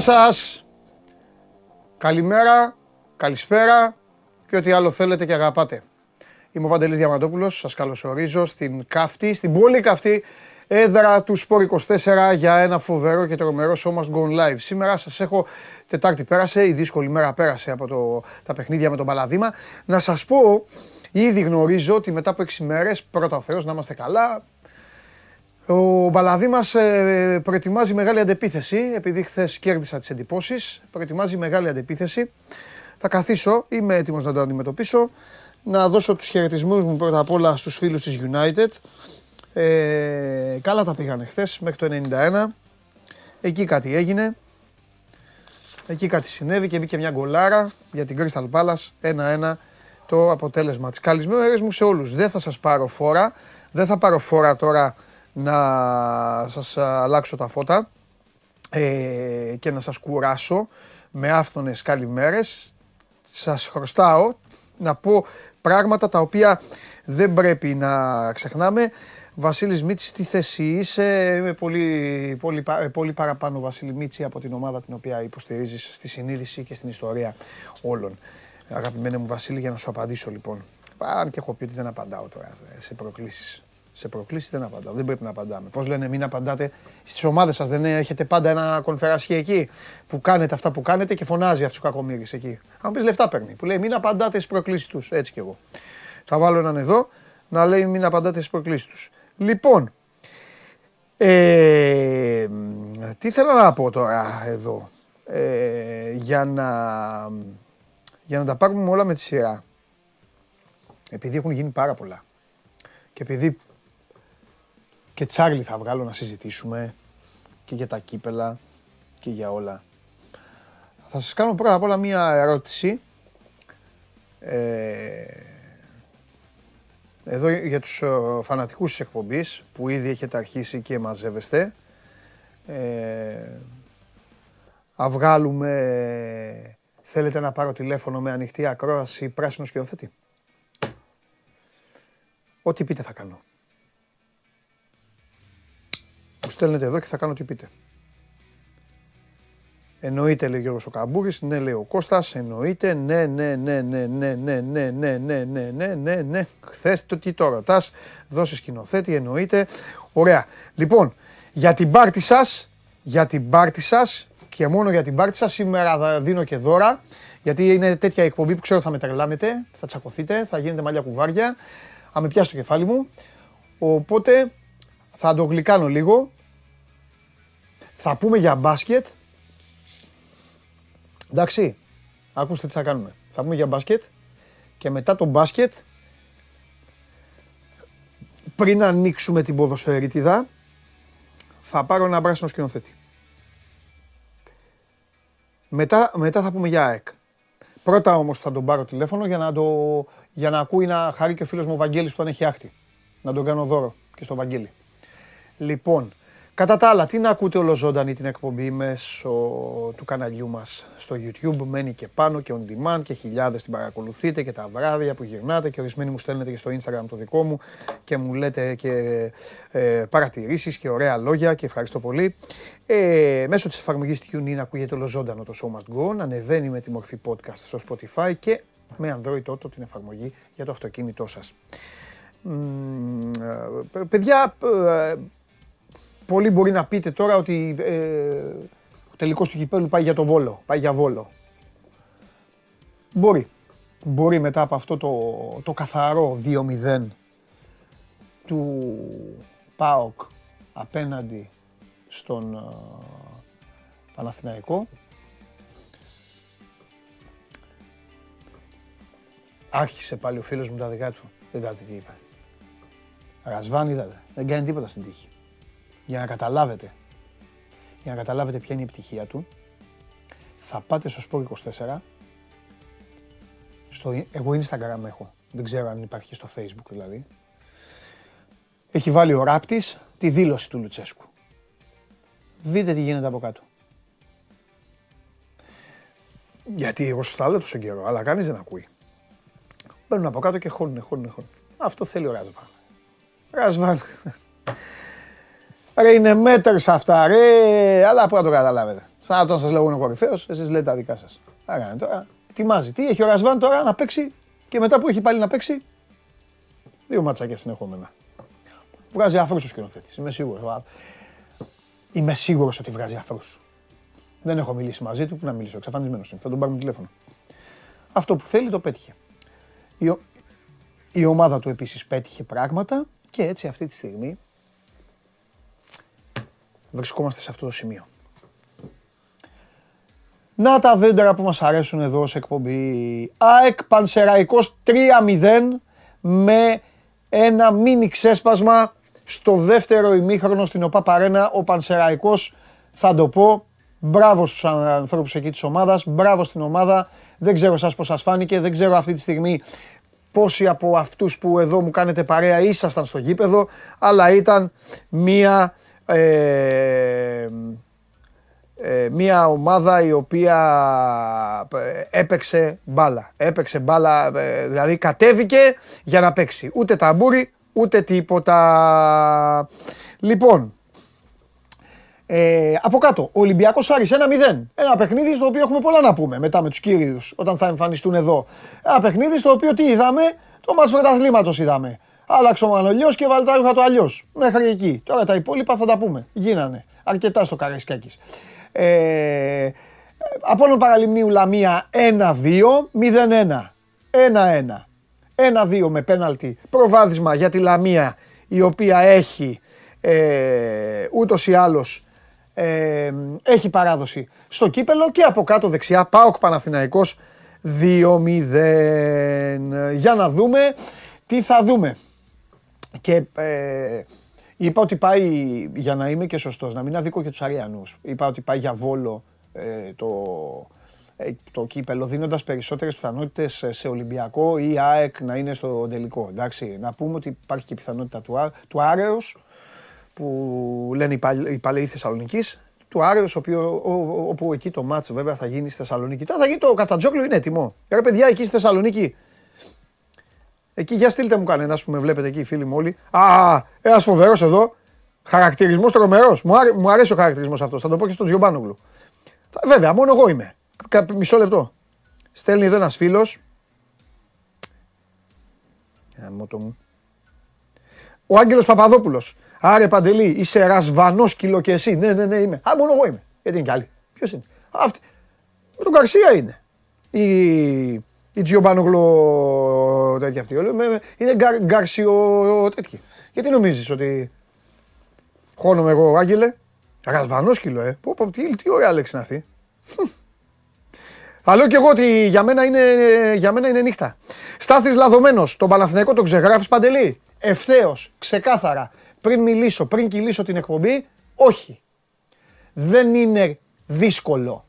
Γεια σας. Καλημέρα, καλησπέρα και ό,τι άλλο θέλετε και αγαπάτε. Είμαι ο Παντελής Διαμαντόπουλος, σας καλωσορίζω στην καυτή, στην πολύ καυτή έδρα του Σπόρ 24 για ένα φοβερό και τρομερό show must go live. Σήμερα σας έχω, Τετάρτη πέρασε, η δύσκολη μέρα πέρασε από το, τα παιχνίδια με τον Παλαδήμα. Να σας πω, ήδη γνωρίζω ότι μετά από 6 μέρες, πρώτα ο Θεός να είμαστε καλά, ο Μπαλαδί μας ε, προετοιμάζει μεγάλη αντεπίθεση, επειδή χθες κέρδισα τις εντυπώσεις. Προετοιμάζει μεγάλη αντεπίθεση. Θα καθίσω, είμαι έτοιμος να το αντιμετωπίσω. Να δώσω τους χαιρετισμούς μου πρώτα απ' όλα στους φίλους της United. Ε, καλά τα πήγανε χθες μέχρι το 91. Εκεί κάτι έγινε. Εκεί κάτι συνέβη και μπήκε μια γκολάρα για την Crystal Palace. 1-1 το αποτέλεσμα της. Καλησπέρα μου σε όλους. Δεν θα σας πάρω φόρα. Δεν θα πάρω φόρα τώρα να σας αλλάξω τα φώτα ε, και να σας κουράσω με άφθονες καλημέρες. Σας χρωστάω να πω πράγματα τα οποία δεν πρέπει να ξεχνάμε. Βασίλης Μίτσι, τι θέση είσαι, είμαι πολύ, πολύ, πολύ παραπάνω Βασίλη Μίτσι από την ομάδα την οποία υποστηρίζεις στη συνείδηση και στην ιστορία όλων. Αγαπημένη μου Βασίλη, για να σου απαντήσω λοιπόν. Αν και έχω πει ότι δεν απαντάω τώρα σε προκλήσεις. Σε προκλήσεις δεν απαντάω. Δεν πρέπει να απαντάμε. Πώς λένε, μην απαντάτε. Στις ομάδες σας δεν έχετε πάντα ένα κονφεράσχη εκεί που κάνετε αυτά που κάνετε και φωνάζει αυτού του κακομίρι εκεί. Αν πεις λεφτά παίρνει. Που λέει, μην απαντάτε στις προκλήσεις τους. Έτσι κι εγώ. Θα βάλω έναν εδώ να λέει, μην απαντάτε στις προκλήσεις τους. Λοιπόν, ε, τι θέλω να πω τώρα εδώ. Ε, για, να, για να τα πάρουμε όλα με τη σειρά. Επειδή έχουν γίνει πάρα πολλά. Και επειδή και Τσάρλι θα βγάλω να συζητήσουμε και για τα κύπελα και για όλα. Θα σας κάνω πρώτα απ' όλα μία ερώτηση. Ε, εδώ για τους ε, φανατικούς της εκπομπής που ήδη έχετε αρχίσει και μαζεύεστε. Ε, βγάλουμε, θέλετε να πάρω τηλέφωνο με ανοιχτή ακρόαση πράσινο σκηνοθέτη; Ό,τι πείτε θα κάνω. Μου στέλνετε εδώ και θα κάνω τι πείτε. Εννοείται λέει ο Γιώργος ο Καμπούρης, ναι λέει ο Κώστας, εννοείται, ναι, ναι, ναι, ναι, ναι, ναι, ναι, ναι, ναι, ναι, ναι, ναι, ναι, χθες το τι το ρωτάς, δώσε σκηνοθέτη, εννοείται, ωραία. Λοιπόν, για την πάρτι σας, για την πάρτι σας και μόνο για την πάρτι σας, σήμερα θα δίνω και δώρα, γιατί είναι τέτοια εκπομπή που ξέρω θα με τρελάνετε, θα τσακωθείτε, θα γίνετε μαλλιά κουβάρια, αν με πιάσει το κεφάλι μου, οπότε θα το γλυκάνω λίγο. Θα πούμε για μπάσκετ. Εντάξει, ακούστε τι θα κάνουμε. Θα πούμε για μπάσκετ και μετά το μπάσκετ, πριν ανοίξουμε την ποδοσφαιρίτιδα, θα πάρω ένα πράσινο σκηνοθέτη. Μετά, μετά θα πούμε για ΑΕΚ. Πρώτα όμως θα τον πάρω τηλέφωνο για να, το, για να ακούει να χαρεί και ο φίλος μου ο Βαγγέλης που τον έχει άχτη. Να τον κάνω δώρο και στο Βαγγέλη. Λοιπόν, κατά τα άλλα, τι να ακούτε ολοζώντανη την εκπομπή μέσω του καναλιού μας στο YouTube, μένει και πάνω και on demand και χιλιάδες την παρακολουθείτε και τα βράδια που γυρνάτε και ορισμένοι μου στέλνετε και στο Instagram το δικό μου και μου λέτε και ε, παρατηρήσεις και ωραία λόγια και ευχαριστώ πολύ. Ε, μέσω της εφαρμογής TuneIn ακούγεται ολοζώντανο το Show Must Go, ανεβαίνει με τη μορφή podcast στο Spotify και με Android Auto την εφαρμογή για το αυτοκίνητό σας. Ε, παιδιά, ε, πολλοί μπορεί να πείτε τώρα ότι ε, ο τελικός του κυπέλου πάει για το Βόλο, πάει για Βόλο. Μπορεί. Μπορεί μετά από αυτό το, το καθαρό 2-0 του ΠΑΟΚ απέναντι στον uh, Παναθηναϊκό. Άρχισε πάλι ο φίλος μου τα δικά του. Δεν είδατε τι είπε. Ρασβάν είδατε. Δεν κάνει τίποτα στην τύχη για να καταλάβετε, για να καταλάβετε ποια είναι η πτυχία του, θα πάτε στο Sport 24, στο, εγώ Instagram έχω, δεν ξέρω αν υπάρχει στο Facebook δηλαδή, έχει βάλει ο Ράπτης τη δήλωση του Λουτσέσκου. Δείτε τι γίνεται από κάτω. Γιατί εγώ σας τα λέω τόσο καιρό, αλλά κανείς δεν ακούει. Μπαίνουν από κάτω και χώνουν, χώνουν, χώνουν. Αυτό θέλει ο Ρασβάν. Ρασβάν. Ρε είναι μέτρες αυτά, ρε. Αλλά πού να το καταλάβετε. Σαν όταν σας λέγω ο κορυφαίος, εσείς λέτε τα δικά σας. Άρα είναι τώρα. Ετοιμάζει. Τι έχει ο Ρασβάν τώρα να παίξει και μετά που έχει πάλι να παίξει; Δύο ματσάκια συνεχόμενα. Βγάζει αφρούς ο σκηνοθέτης. Είμαι σίγουρος. Είμαι σίγουρος ότι βγάζει αφρούς. Δεν έχω μιλήσει μαζί του, που να μιλήσω. Εξαφανισμένος είναι. Θα τον πάρουμε τηλέφωνο. Αυτό που θέλει το πέτυχε. Η, η ομάδα του επίσης πέτυχε πράγματα και έτσι αυτή τη στιγμή βρισκόμαστε σε αυτό το σημείο. Να τα δέντρα που μας αρέσουν εδώ σε εκπομπή. ΑΕΚ Πανσεραϊκός 3-0 με ένα μίνι ξέσπασμα στο δεύτερο ημίχρονο στην ΟΠΑ Παρένα. Ο Πανσεραϊκός θα το πω. Μπράβο στους ανθρώπους εκεί της ομάδας, μπράβο στην ομάδα. Δεν ξέρω σας πώς σας φάνηκε, δεν ξέρω αυτή τη στιγμή πόσοι από αυτούς που εδώ μου κάνετε παρέα ήσασταν στο γήπεδο, αλλά ήταν μία ε, ε, μια ομάδα η οποία ε, έπαιξε μπάλα. Έπαιξε μπάλα, ε, δηλαδή κατέβηκε για να παίξει. Ούτε ταμπούρι, ούτε τίποτα. Λοιπόν, ε, από κάτω, ο Ολυμπιακός Άρης 1-0. Ένα παιχνίδι στο οποίο έχουμε πολλά να πούμε μετά με τους κύριους όταν θα εμφανιστούν εδώ. Ένα παιχνίδι στο οποίο τι είδαμε, το μάτς πρωταθλήματος είδαμε. Άλλαξε ο Μανολιός και Βαλτάρουχα το αλλιώς. Μέχρι εκεί. Τώρα τα υπόλοιπα θα τα πούμε. Γίνανε. Αρκετά στο Καραϊσκάκης. Ε, Απόλλων Παραλιμνίου Λαμία 1-2, 0-1, 1-1. 1-2 με πέναλτι προβάδισμα για τη Λαμία η οποία έχει ε, ούτως ή άλλως ε, έχει παράδοση στο κύπελο και από κάτω δεξιά ΠΑΟΚ Παναθηναϊκός 2-0. Για να δούμε τι θα δούμε. Και ε, Είπα ότι πάει, για να είμαι και σωστός, να μην αδικό και τους Αριανούς, είπα ότι πάει για Βόλο ε, το, ε, το κύπελο, δίνοντας περισσότερες πιθανότητες σε Ολυμπιακό ή ΑΕΚ να είναι στο τελικό. Εντάξει, να πούμε ότι υπάρχει και πιθανότητα του, του Άρεος, που λένε οι, παλαιοί Θεσσαλονικής, του Άρεος, όπου εκεί το μάτς βέβαια θα γίνει στη Θεσσαλονίκη. Τώρα θα γίνει το Καφτατζόκλου, είναι έτοιμο. Ρε παιδιά, εκεί στη Θεσσαλονίκη Εκεί για στείλτε μου κανένα που με βλέπετε εκεί, φίλοι μου όλοι. Α, ένα φοβερός εδώ. Χαρακτηρισμός τρομερός. Μου, άρε, μου αρέσει ο χαρακτηρισμός αυτός. Θα το πω και στον Τζιομπάνογλου. Βέβαια, μόνο εγώ είμαι. Μισό λεπτό. Στέλνει εδώ ένας φίλος. μου. Ο Άγγελος Παπαδόπουλος. Άρε Παντελή, είσαι ρασβανός κιλό και εσύ. Ναι, ναι, ναι, είμαι. Α, μόνο εγώ είμαι. Γιατί είναι κι άλλοι. Ποιος είναι; Αυτή. Με τον Καρσία είναι. Η η Τζιομπάνογλου τέτοια αυτή. Είναι γκαρσιο τέτοια. Γιατί νομίζεις ότι χώνομαι εγώ, Άγγελε; Αγασβανόσκυλο, ε. Πω, πω, τι, τι ωραία λέξη είναι αυτή. Θα λέω και εγώ ότι για μένα είναι, για μένα είναι νύχτα. Στάθης λαδωμένος, τον Παναθηναϊκό τον ξεγράφεις Παντελή; Ευθέως, ξεκάθαρα, πριν μιλήσω, πριν κυλήσω την εκπομπή, όχι. Δεν είναι δύσκολο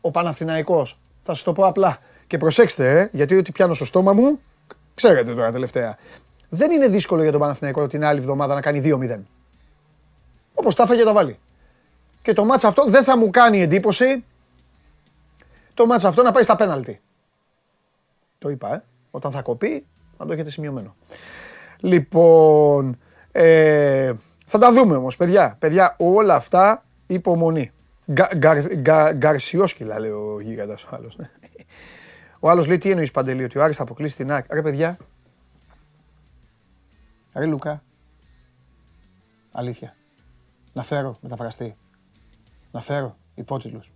ο Παναθηναϊκός. Θα σου το πω απλά. Και προσέξτε, ε, γιατί ό,τι πιάνω στο στόμα μου, ξέρετε τώρα τελευταία. Δεν είναι δύσκολο για τον Παναθηναϊκό την άλλη εβδομάδα να κάνει 2-0. Όπως τα έφαγε τα βάλει. Και το μάτς αυτό δεν θα μου κάνει εντύπωση το μάτς αυτό να πάει στα πέναλτι. Το είπα, ε. Όταν θα κοπεί, να το έχετε σημειωμένο. Λοιπόν, ε, θα τα δούμε όμως, παιδιά. Παιδιά, όλα αυτά υπομονή. Γκαρσιόσκυλα, λέει ο γίγαντας ο άλλος. Ναι. Ο άλλος λέει τι εννοείς παντελή, ότι ο Άρης θα αποκλείσει την ΑΕΚ; Ρε παιδιά. Ρε Λουκά. Αλήθεια. Να φέρω μεταφραστή. Να φέρω υπότιτλους.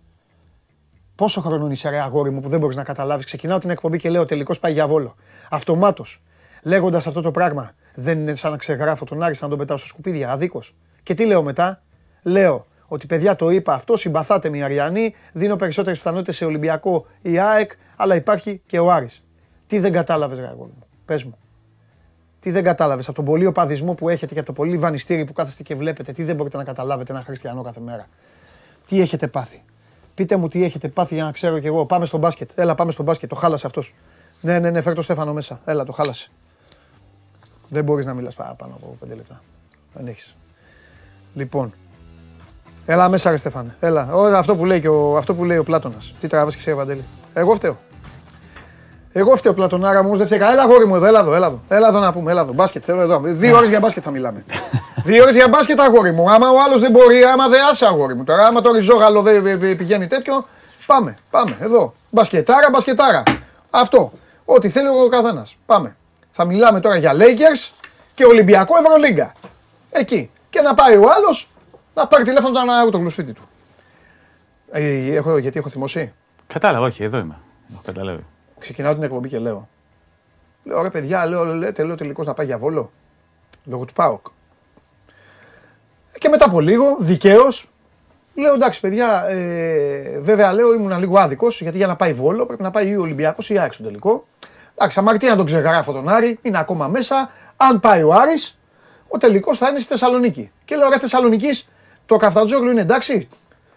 Πόσο χρόνο είσαι, ρε αγόρι μου, που δεν μπορείς να καταλάβεις. Ξεκινάω την εκπομπή και λέω τελικώ πάει για βόλο. Αυτομάτως. Λέγοντας αυτό το πράγμα, δεν είναι σαν να ξεγράφω τον Άρη, να τον πετάω στο σκουπίδια. Αδίκως. Και τι λέω μετά; Λέω ότι παιδιά το είπα αυτό, συμπαθάτε με Αριανή, δίνω περισσότερες πιθανότητες σε Ολυμπιακό ή ΑΕΚ, αλλά υπάρχει και ο Άρης. Τι δεν κατάλαβες, Γαργόλ μου, πες μου. Τι δεν κατάλαβες από τον πολύ οπαδισμό που έχετε και από το πολύ βανιστήρι που κάθεστε και βλέπετε, τι δεν μπορείτε να καταλάβετε ένα χριστιανό κάθε μέρα. Τι έχετε πάθει. Πείτε μου τι έχετε πάθει για να ξέρω κι εγώ. Πάμε στο μπάσκετ. Έλα, πάμε στο μπάσκετ. Το χάλασε αυτός. Ναι, ναι, ναι, φέρ το Στέφανο μέσα. Έλα, το χάλασε. Δεν μπορείς να μιλάς παραπάνω από πέντε λεπτά. Δεν έχεις. Λοιπόν, Έλα μέσα ρε Στέφανε. Έλα. αυτό που λέει, και ο, αυτό που λέει ο Πλάτωνας. Τι τραβάς και σε Ευαντέλη. Εγώ φταίω. Εγώ φταίω πλατονάρα μου, όμως δεν φταίει. Έλα, γόρι μου εδώ, έλα εδώ, έλα εδώ. Έλα εδώ να πούμε, έλα εδώ. Μπάσκετ, θέλω εδώ. Δύο ώρες για μπάσκετ θα μιλάμε. Δύο ώρες για μπάσκετ, αγόρι μου. Άμα ο άλλος δεν μπορεί, άμα δεν άσε, αγόρι μου. Τώρα, άμα το ριζόγαλο δεν ε, ε, πηγαίνει τέτοιο, πάμε, πάμε, εδώ. Μπασκετάρα, μπασκετάρα. Αυτό. Ό,τι θέλει ο καθένας. Πάμε. Θα μιλάμε τώρα για Lakers και Ολυμπιακό Ευρωλίγκα. Εκεί. Και να πάει ο άλλος να πάρει τηλέφωνο τον το σπίτι του. Ε, έχω, γιατί έχω θυμώσει; Κατάλαβα, όχι, εδώ είμαι. Έχω καταλάβει. Ξεκινάω την εκπομπή και λέω. Λέω ρε παιδιά, λέω, λέτε, λέω τελικώς να πάει για βόλο. Λόγω του ΠΑΟΚ. Και μετά από λίγο, δικαίως, λέω εντάξει παιδιά, ε, βέβαια λέω ήμουν λίγο άδικος γιατί για να πάει βόλο πρέπει να πάει ή ο Ολυμπιακός ή Άξο τελικό. Εντάξει, αμαρτία να τον ξεγράφω τον Άρη, είναι ακόμα μέσα. Αν πάει ο Άρης, ο τελικός θα είναι στη Θεσσαλονίκη. Και λέω ρε Θεσσαλονίκης, το Καφτατζόγλου είναι εντάξει.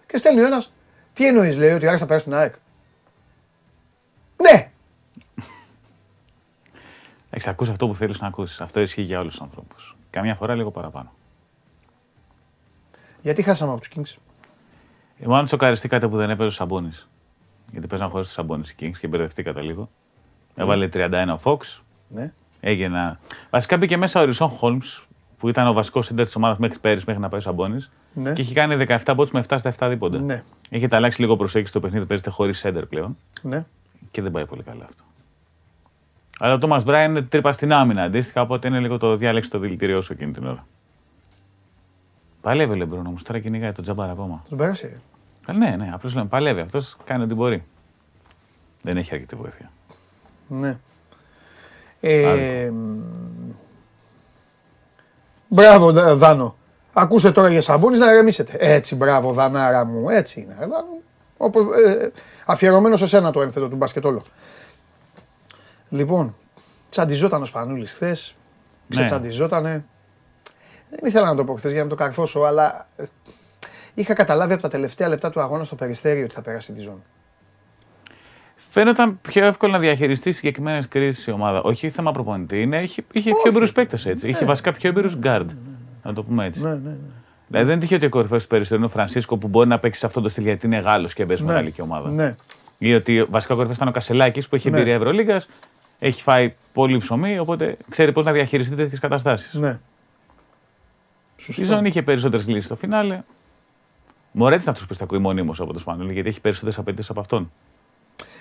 Και στέλνει ο ένας, τι εννοείς, λέει, ότι ο Άρης θα περάσει στην ΑΕΚ. Ναι! Έχει ακούσει αυτό που θέλεις να ακούσεις. Αυτό ισχύει για όλους τους ανθρώπους. Καμιά φορά λίγο παραπάνω. Γιατί χάσαμε από τους Kings; Ε, μάλλον σοκαριστήκατε που δεν έπαιζε ο Σαμπόνι. Γιατί παίζαν χωρίς τους Σαμπόνι οι Kings και μπερδευτήκατε λίγο. Ναι. Έβαλε 31 ο Fox. Ναι. Έγινε. Βασικά μπήκε μέσα ο Ρισόν Χόλμς που ήταν ο βασικός σύντερ της ομάδας μέχρι πέρυσι, μέχρι να πάει ο Σαμπόνι. Ναι. Και έχει κάνει 17 πόντους με 7 στα 7 δίποντα. Ναι. Έχετε αλλάξει λίγο προσέγγιση στο παιχνίδι, παίζετε χωρίς σέντερ πλέον. Ναι. Και δεν πάει πολύ καλά αυτό. Αλλά ο Τόμας Μπράιν είναι τρύπα στην άμυνα αντίστοιχα, οπότε είναι λίγο το διάλεξη το δηλητήριό σου εκείνη την ώρα. Παλεύει ο Λεμπρόν όμως, τώρα κυνηγάει τον τζαμπάρα ακόμα. Τον πέρασε. Ε, ναι, ναι, απλώς λέμε παλεύει. Αυτός κάνει ό,τι μπορεί. Δεν έχει αρκετή βοήθεια. Ναι. Ε, μπράβο, Δάνο. Ακούστε τώρα για Σαμπούνι να ηρεμήσετε. Έτσι, μπράβο, Δανάρα μου. Έτσι είναι. Δάνο. Όπως, ε, αφιερωμένο σε σένα το ένθετο του μπασκετόλο. Λοιπόν, τσαντιζόταν ο Σπανούλης χθες. Ναι. Ξετσαντιζότανε. Δεν ήθελα να το πω χθες για να το καρφώσω, αλλά ε, είχα καταλάβει από τα τελευταία λεπτά του αγώνα στο περιστέρι ότι θα περάσει τη ζώνη. Φαίνονταν πιο εύκολο να διαχειριστεί συγκεκριμένες κρίσεις η ομάδα. Όχι θέμα προπονητή, είναι, είχε, είχε πιο εμπειρούς παίκτες έτσι. Είχε βασικά πιο εμπειρούς γκάρντ. Να το πούμε έτσι. Ναι, ναι, ναι. Δηλαδή δεν τυχαίο ότι ο κορυφαίος του περιστέρι είναι ο Φρανσίσκο που μπορεί να παίξει σε αυτό το στυλ γιατί είναι Γάλλος και παίζει Ναι. μεγάλη και ομάδα. ναι. Ή ότι βασικά ο κορυφαίος ήταν ο Κασελάκης που έχει Ναι. εμπειρία Ευρωλίγα, έχει φάει πολύ ψωμί, οπότε ξέρει πώς να διαχειριστεί τέτοιες καταστάσεις. ναι. Η Σωστό. ζώνη είχε περισσότερες λύσεις στο φινάλε. Μωρέτη να τους πεις τα ακούει μονίμως από το Σπανούλη, γιατί έχει περισσότερες απαιτήσεις από αυτόν.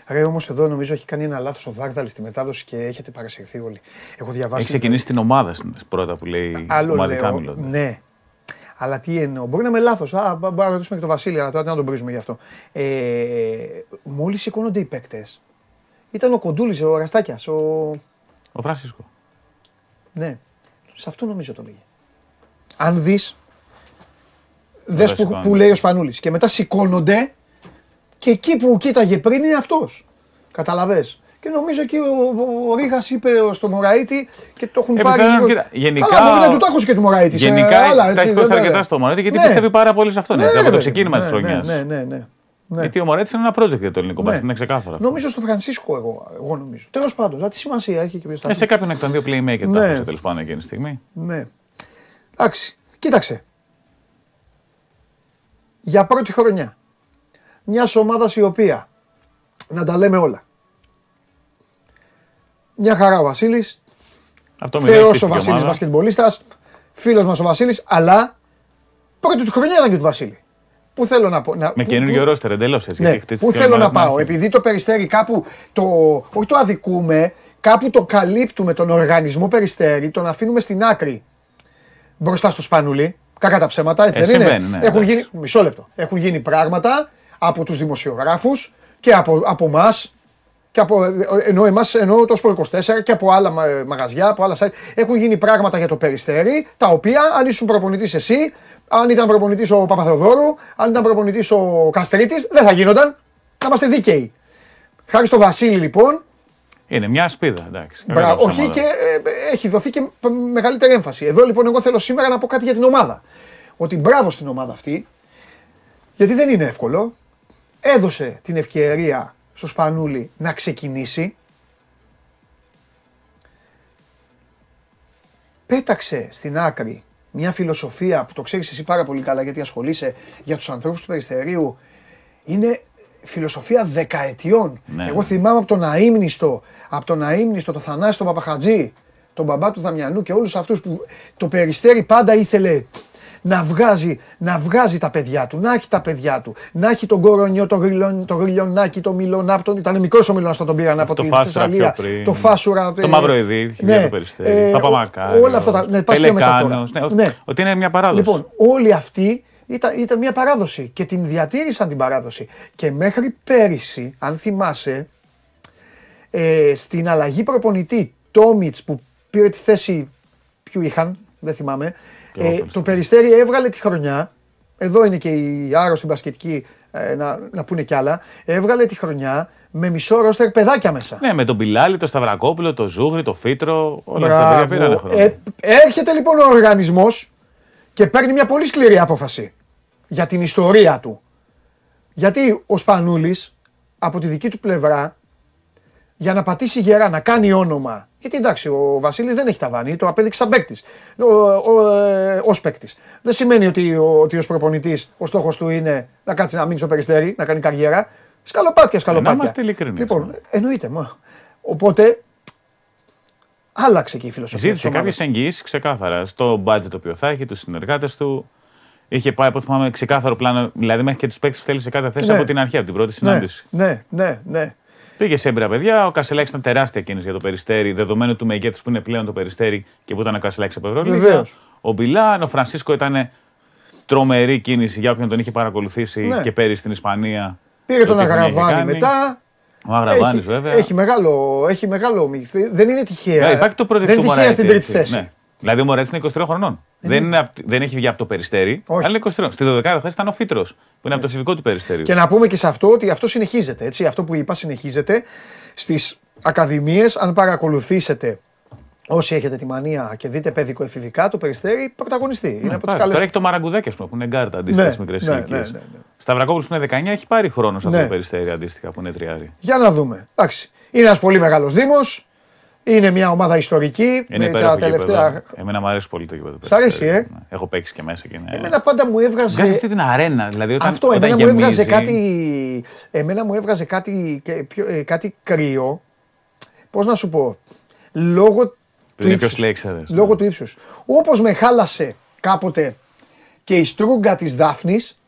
Ρε όμως εδώ νομίζω έχει κάνει ένα λάθος ο Δάγδαλη στη μετάδοση και έχετε παρασυρθεί όλοι. Έχω διαβάσει. Έχει ξεκινήσει την ομάδα συνήθως, πρώτα που λέει Άλλο ομαδικά λέω, μιλώντας. Ναι. Αλλά τι εννοώ. Μπορεί να είμαι λάθος. Α, μπα- μπορούμε να ρωτήσουμε και τον Βασίλη, αλλά τώρα τι να τον πρίζουμε γι' αυτό. Ε, Μόλις σηκώνονται οι παίκτες. Ήταν ο Κοντούλης, ο Ραστάκιας. Ο... Ο Φρανσίσκο. Ναι. Σε αυτό νομίζω το λέγει. Αν δεις. Δες που, σηκώνονται. που λέει ο Σπανούλης. Και μετά σηκώνονται και εκεί που κοίταγε πριν είναι αυτός. Καταλαβέ. Και νομίζω εκεί ο, ο, ο Ρίγα είπε στο Μωραήτη και το έχουν Ε, πάρει. πιθανόν, λίγο- κοίτα, γενικά- Καλά, μπορεί να του τάχωσε και του Μωραήτη. σε Γενικά άλλα, τα έτσι, έχεις δεν δώσει τα- αρκετά στο Μωρέτη γιατί Ναι. πιστεύει πάρα πολύ σε αυτόν. Ναι, έτσι, ρε από το παιδί μου. ξεκίνημα της Ναι, χρονιάς. Ναι, ναι, ναι. Ναι. Γιατί ο Μωρέτη είναι ένα project για το ελληνικό Ναι. μπάσκετ, είναι ξεκάθαρο. αυτό. Νομίζω στο Φρανσίσκο εγώ, εγώ νομίζω. Τέλος πάντων, δηλαδή, τι σημασία έχει και ποιος θα Ε, σε κάποιον εκ των δύο playmaker Ναι. τα έδωσε τέλο πάντων εκείνη τη στιγμή. Ναι. Εντάξει. Κοίταξε. Για πρώτη χρονιά. Μια ομάδα η οποία. Να τα λέμε όλα. Μια χαρά ο Βασίλης. Αυτό μιλάει Θεός χτίστηκε ο η Βασίλης ομάδα. μπασκετμπολίστας. Φίλος μας ο Βασίλης. Αλλά πρώτη του χρονιά ήταν και του Βασίλη. Πού θέλω να πω. Να, Με πού- καινούργιο πού- ρόστερ εντελώς έτσι. ναι, έχει χτίσει πού την θέλω ομάδα να από την πάω. αρχή. Επειδή το περιστέρι κάπου το. Όχι το αδικούμε, κάπου το καλύπτουμε τον οργανισμό περιστέρι, τον αφήνουμε στην άκρη μπροστά στο σπανούλι. Κακά τα ψέματα, έτσι Ε, δεν είναι; συμβαίνει, ναι, Έχουν εντάξει. γίνει, μισό λεπτό. Έχουν γίνει πράγματα από τους δημοσιογράφους και από, από εμά. Και από, ενώ εμάς, ενώ το Σπορ 24 και από άλλα μα- μαγαζιά, από άλλα site, έχουν γίνει πράγματα για το περιστέρι, τα οποία αν ήσουν προπονητής εσύ, αν ήταν προπονητής ο Παπαθεοδόρου, αν ήταν προπονητής ο Καστρίτης, δεν θα γίνονταν. Θα είμαστε δίκαιοι. Χάρη στο Βασίλη λοιπόν, Είναι μια ασπίδα, εντάξει. Μπράβο, Κακά τα όχι ψέματα. και ε, έχει δοθεί και π- μεγαλύτερη έμφαση. Εδώ λοιπόν εγώ θέλω σήμερα να πω κάτι για την ομάδα. Ότι μπράβο στην ομάδα αυτή, γιατί δεν είναι εύκολο. Έδωσε την ευκαιρία στο Σπανούλι να ξεκινήσει. Πέταξε στην άκρη μια φιλοσοφία που το ξέρεις εσύ πάρα πολύ καλά γιατί ασχολείσαι για τους ανθρώπους του Περιστερίου. Είναι φιλοσοφία δεκαετιών. Ναι. Εγώ θυμάμαι από τον αείμνηστο, από τον αείμνηστο, το Θανάση, τον Παπαχατζή, τον μπαμπά του Δαμιανού και όλους αυτούς που το Περιστέρι πάντα ήθελε να βγάζει, να βγάζει τα παιδιά του, να έχει τα παιδιά του, να έχει τον κορονιό, το, γρυλον, το γρυλιονάκι, το μιλονάπτον. Ήταν μικρός ο Μιλονάς όταν τον πήραν από Το τη Φάσουρα Θεσσαλία. πιο πριν. Το Φάσουρα. Το ε, Μαυροειδή, είχε βγει ναι, το Περιστέρι. ε, Παπαμακάριος, Όλα αυτά τα. Ναι, πας πιο μετά τώρα. Πελεκάνος, ναι, ότι- Ναι. Ότι είναι μια παράδοση. Λοιπόν, όλοι αυτοί ήταν, ήταν μια παράδοση και την διατήρησαν την παράδοση. Και μέχρι πέρυσι, αν θυμάσαι, ε, στην αλλαγή προπονητή Τόμιτς που πήρε τη θέση ποιου είχαν, δεν θυμάμαι, εγώ ε, τον το Περιστέρι έβγαλε τη χρονιά, εδώ είναι και οι άρρωστοι μπασκετικοί ε, να, να πούνε κι άλλα, έβγαλε τη χρονιά με μισό ρόστερ παιδάκια μέσα. Ναι, με τον Πιλάλη, τον Σταυρακόπουλο, τον Ζούγρη, τον Φίτρο. Όλα αυτά τα παιδιά πήρανε Μπράβο. χρόνο. Ε, έρχεται λοιπόν ο οργανισμός και παίρνει μια πολύ σκληρή απόφαση για την ιστορία του. Γιατί ο Σπανούλης από τη δική του πλευρά για να πατήσει γερά, να κάνει όνομα. Γιατί εντάξει, ο Βασίλης δεν έχει ταβάνι, το απέδειξε σαν παίκτης, ο, ο, ε, ως παίκτης. Δεν σημαίνει ότι ο, ότι ως προπονητής ο στόχος του είναι να κάτσει να μείνει στο περιστέρι, να κάνει καριέρα. Σκαλοπάτια, σκαλοπάτια. είμαστε ειλικρινείς. Λοιπόν, εννοείται. Μα. Οπότε, άλλαξε και η φιλοσοφία Ζήτησε της ομάδας. κάποιες εγγυήσεις ξεκάθαρα στο budget το οποίο θα έχει, τους συνεργάτες του. Είχε πάει, από ό,τι θυμάμαι, ξεκάθαρο πλάνο, δηλαδή μέχρι και τους παίκτες που θέλει σε κάθε θέση Ναι. από την αρχή, από την πρώτη Ναι, συνάντηση. ναι, ναι, ναι. Πήγε σε έμπειρα παιδιά. Ο Κασελάκης ήταν τεράστια κίνηση για το περιστέρι, δεδομένου του μεγέθους που είναι πλέον το περιστέρι και που ήταν ο Κασελάκης από Ευρωλίγα. Βεβαίως. Ο Μπιλάν, ο Φρανσίσκο ήταν τρομερή κίνηση για όποιον τον είχε παρακολουθήσει Ναι. και πέρυσι στην Ισπανία. Πήρε τον Ό,τι χρονιά είχε Αγραβάνη κάνει. μετά. Ο Αγραβάνης, έχει, βέβαια. Έχει μεγάλο, έχει μεγάλο mix. Δεν είναι τυχαία. Ναι, υπάρχει το πρώτο Δεν είναι τυχαία στην τρίτη θέση. Ναι. Δηλαδή ο Μωρέτσι είναι 23 χρονών. Δεν, είναι, απ- δεν έχει βγει από το περιστέρι, Όχι. αλλά είναι 23. Στη 12η θέση ήταν ο Φίτρος, που είναι από το εφηβικό του περιστέριου. Και να πούμε και σε αυτό ότι αυτό συνεχίζεται. Έτσι. Αυτό που είπα συνεχίζεται στις ακαδημίες. Αν παρακολουθήσετε όσοι έχετε τη μανία και δείτε παιδικό εφηβικά, το περιστέρι πρωταγωνιστή. είναι από τις Πάει. καλές. Τώρα έχει το Μαραγκουδάκι, ας πούμε, που είναι γκαρντ αντίστοιχα Ναι, στις μικρές ναι, ηλικίες. ναι, ναι, ναι. Σταυρακόπουλος που είναι 19 έχει πάρει χρόνος σε αυτό Ναι. το περιστέρι αντίστοιχα που είναι τριάρι. Για να δούμε. Εντάξει. Είναι ένας πολύ μεγάλος δήμος. Είναι μια ομάδα ιστορική. Είναι με υπέροχο τα γήπεδο. τελευταία. Εμένα μου αρέσει πολύ το γήπεδο. Σ' αρέσει, Περιστέρι. ε; Ναι. Έχω παίξει και μέσα και είναι. Εμένα πάντα μου έβγαζε. Βγάζει αυτή την αρένα. Δηλαδή όταν, Αυτό, όταν εμένα μου έβγαζε γεμίζει, κάτι. Εμένα μου έβγαζε κάτι, και πιο- ε, κάτι κρύο. Πώς να σου πω; Λόγω του είναι πιο ύψους. σλέξαδες. Λόγω του ύψους. Όπως με χάλασε κάποτε και η στρούγκα της Δάφνης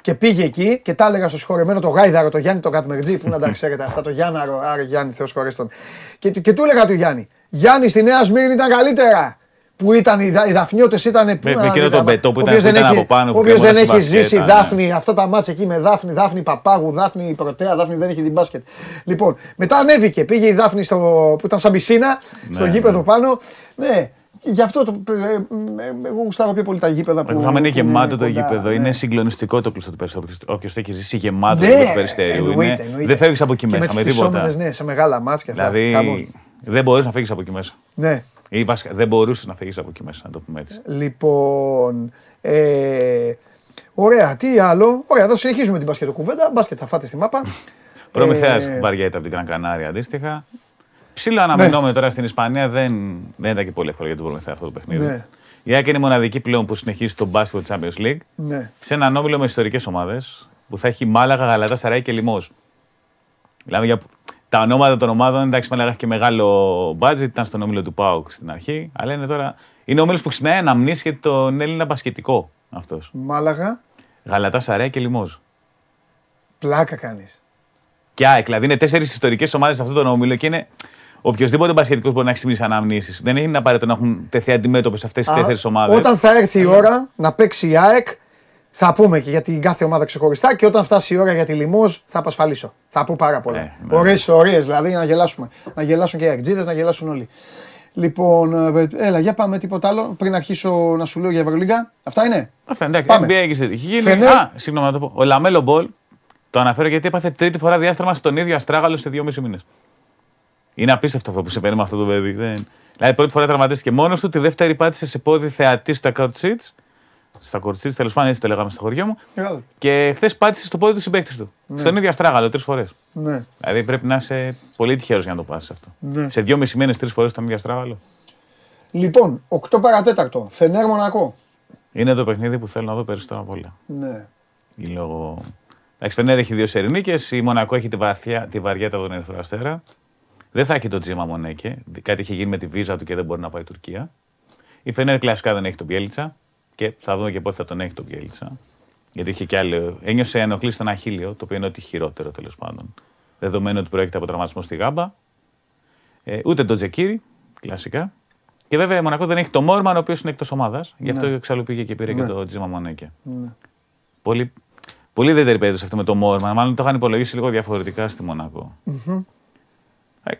και πήγε εκεί και τα έλεγα στο συγχωρεμένο το Γάιδαρο, το Γιάννη το Κατμερτζή, που να τα ξέρετε αυτά, το Γιάνναρο, άρε Γιάννη, Θεός χωρίς τον. Και, του- και του έλεγα του Γιάννη, Γιάννη στη Νέα Σμύρνη ήταν καλύτερα. Που ήταν οι, δα, οι Δαφνιώτες ήταν. πού Με- να με εκείνο δείτε, τον άμα- πετό που όποιος ήταν- δεν ήταν έχει- από πάνω, που όποιος δεν κρεμόταν έχει στη ζήσει μπασκέτα, ναι. Δάφνη, αυτά τα μάτια εκεί με Δάφνη, Δάφνη Παπάγου, Δάφνη Πρωτέα, Δάφνη δεν έχει την μπάσκετ. Λοιπόν, μετά ανέβηκε, πήγε η Δάφνη στο, που ήταν σαν πισίνα, στο Ναι, γήπεδο ναι. πάνω. Ναι, γι' αυτό το, ε, ε, ε, εγώ γουστάρω πιο πολύ τα γήπεδα που. Εγώ είχαμε είναι που είναι γεμάτο το κοντά, γήπεδο. ναι. Είναι συγκλονιστικό το πλούστο του περιστέριου. Όποιο το έχει ζήσει γεμάτο Ναι, το γήπεδο του περιστέριου. εννοείται, είναι- εννοείται. Δεν φεύγεις από εκεί Και μέσα με με τις τίποτα. φυσόμενες, ναι, σε μεγάλα μάτια και αυτά. Δηλαδή Χαμός. δεν μπορείς να φύγεις από εκεί μέσα. Ναι. Ή βασικά δεν μπορούσες να φύγεις από εκεί μέσα, να το πούμε έτσι. Λοιπόν. Ε, ωραία, τι άλλο. Ωραία, εδώ συνεχίζουμε την μπάσκετ κουβέντα. Μπάσκετ θα φάτε στη μάπα. Προμηθέας Ε, βαριέται από την Gran Canaria αντίστοιχα. Ψήλο αναμενόμενο τώρα στην Ισπανία δεν, δεν ήταν και πολύ εύκολο για τον Προμηθέα αυτό το παιχνίδι. Ναι. Η ΑΕΚ είναι η μοναδική πλέον που συνεχίζει το μπάσκετ Champions League Ναι. σε έναν όμιλο με ιστορικές ομάδες που θα έχει Μάλαγα, Γαλατά, Σαράι και Λιμός. Μιλάμε για τα ονόματα των ομάδων. Εντάξει, Μάλαγα έχει και μεγάλο budget, ήταν στον όμιλο του ΠΑΟΚ στην αρχή. Αλλά είναι τώρα. Είναι ο όμιλος που ξυπνάει αναμνήσει για τον Έλληνα μπασκετικό αυτός. Μάλαγα, Γαλατά, Σαράι και Λιμός. πλάκα κάνεις. Και ΑΕΚ. Δηλαδή είναι τέσσερις ιστορικές ομάδες σε αυτόν τον όμιλο και είναι. Οποιοδήποτε μπασκετικός μπορεί να έχει ξυπνήσει αναμνήσεις. Δεν είναι απαραίτητο να έχουν τεθεί αντιμέτωπες αυτές τις τέσσερις ομάδες. Όταν θα έρθει η ώρα να παίξει η ΑΕΚ, θα πούμε και για την κάθε ομάδα ξεχωριστά και όταν φτάσει η ώρα για τη Λιμόζ θα απασφαλίσω. Θα πω πάρα πολλά. Ναι, ναι. Ωραίες ιστορίες δηλαδή να γελάσουμε. Να γελάσουν και οι ΑΕΚΤΖΙΔΕΣ, να γελάσουν όλοι. Λοιπόν, ε, έλα, για πάμε τίποτα άλλο. Πριν αρχίσω να σου λέω για Ευρωλίγκα. Αυτά είναι. Αυτά εντάξει. Πάμε. NBA έχει έχει γίνει. Φενέρ. Α, συγγνώμη να το πω. Ο Λαμέλο Μπολ το αναφέρω γιατί έπαθε τρίτη φορά διάστρεμα στον ίδιο αστράγαλο σε δύο μισή μήνες. Είναι απίστευτο αυτό που συμβαίνει με αυτό το παιδί. Δεν... Δηλαδή, πρώτη φορά τραυματίστηκε μόνος του, τη δεύτερη πάτησε σε πόδι θεατής στα court seats. Στα court seats, τέλος πάντων, έτσι το λέγαμε στο χωριό μου. Μεγάλο. Και χθες πάτησε στο πόδι του συμπαίκτης του. Στον ίδιο αστράγαλο τρεις φορές. Ναι. Δηλαδή πρέπει να είσαι πολύ τυχερός για να το πάσει αυτό. Ναι. Σε δύο μισή μήνες τρεις φορές στον ίδιο αστράγαλο. Λοιπόν, 8 παρατέταρτο. Φενέρ Μονακό. Είναι το παιχνίδι που θέλω να δω περισσότερο από όλα. Ναι. Ή λόγω Εντάξει, Φενέρ έχει δύο σερνίκες. Η Μονακό έχει τη, βαθιά, τη βαριέτα από τον Ερυθρό Αστέρα. Δεν θα έχει το Τζίμα Μονέκε. Κάτι είχε γίνει με τη βίζα του και δεν μπορεί να πάει Τουρκία. Η Φενέρ κλασικά δεν έχει τον Πιέλτσα. Και θα δούμε και πότε θα τον έχει τον Πιέλτσα. Γιατί είχε και άλλο. Ένιωσε ενοχλής στον Αχίλιο, το οποίο είναι ό,τι χειρότερο τέλος πάντων. Δεδομένου ότι προέρχεται από τραυματισμό στη Γάμπα. Ε, ούτε τον Τζεκίρι, κλασικά. Και βέβαια η Μονακό δεν έχει το Μόρμαν, ο οποίος είναι εκτός ομάδας. Γι' αυτό εξάλλου πήγε και πήρε Ναι. και το Τζίμα Μονέκε. Ναι. Πολύ, πολύ ιδιαίτερη περίπτωση αυτό με το Μόρμαν. Μάλλον το είχαν υπολογίσει λίγο διαφορετικά στη μονακο Ε,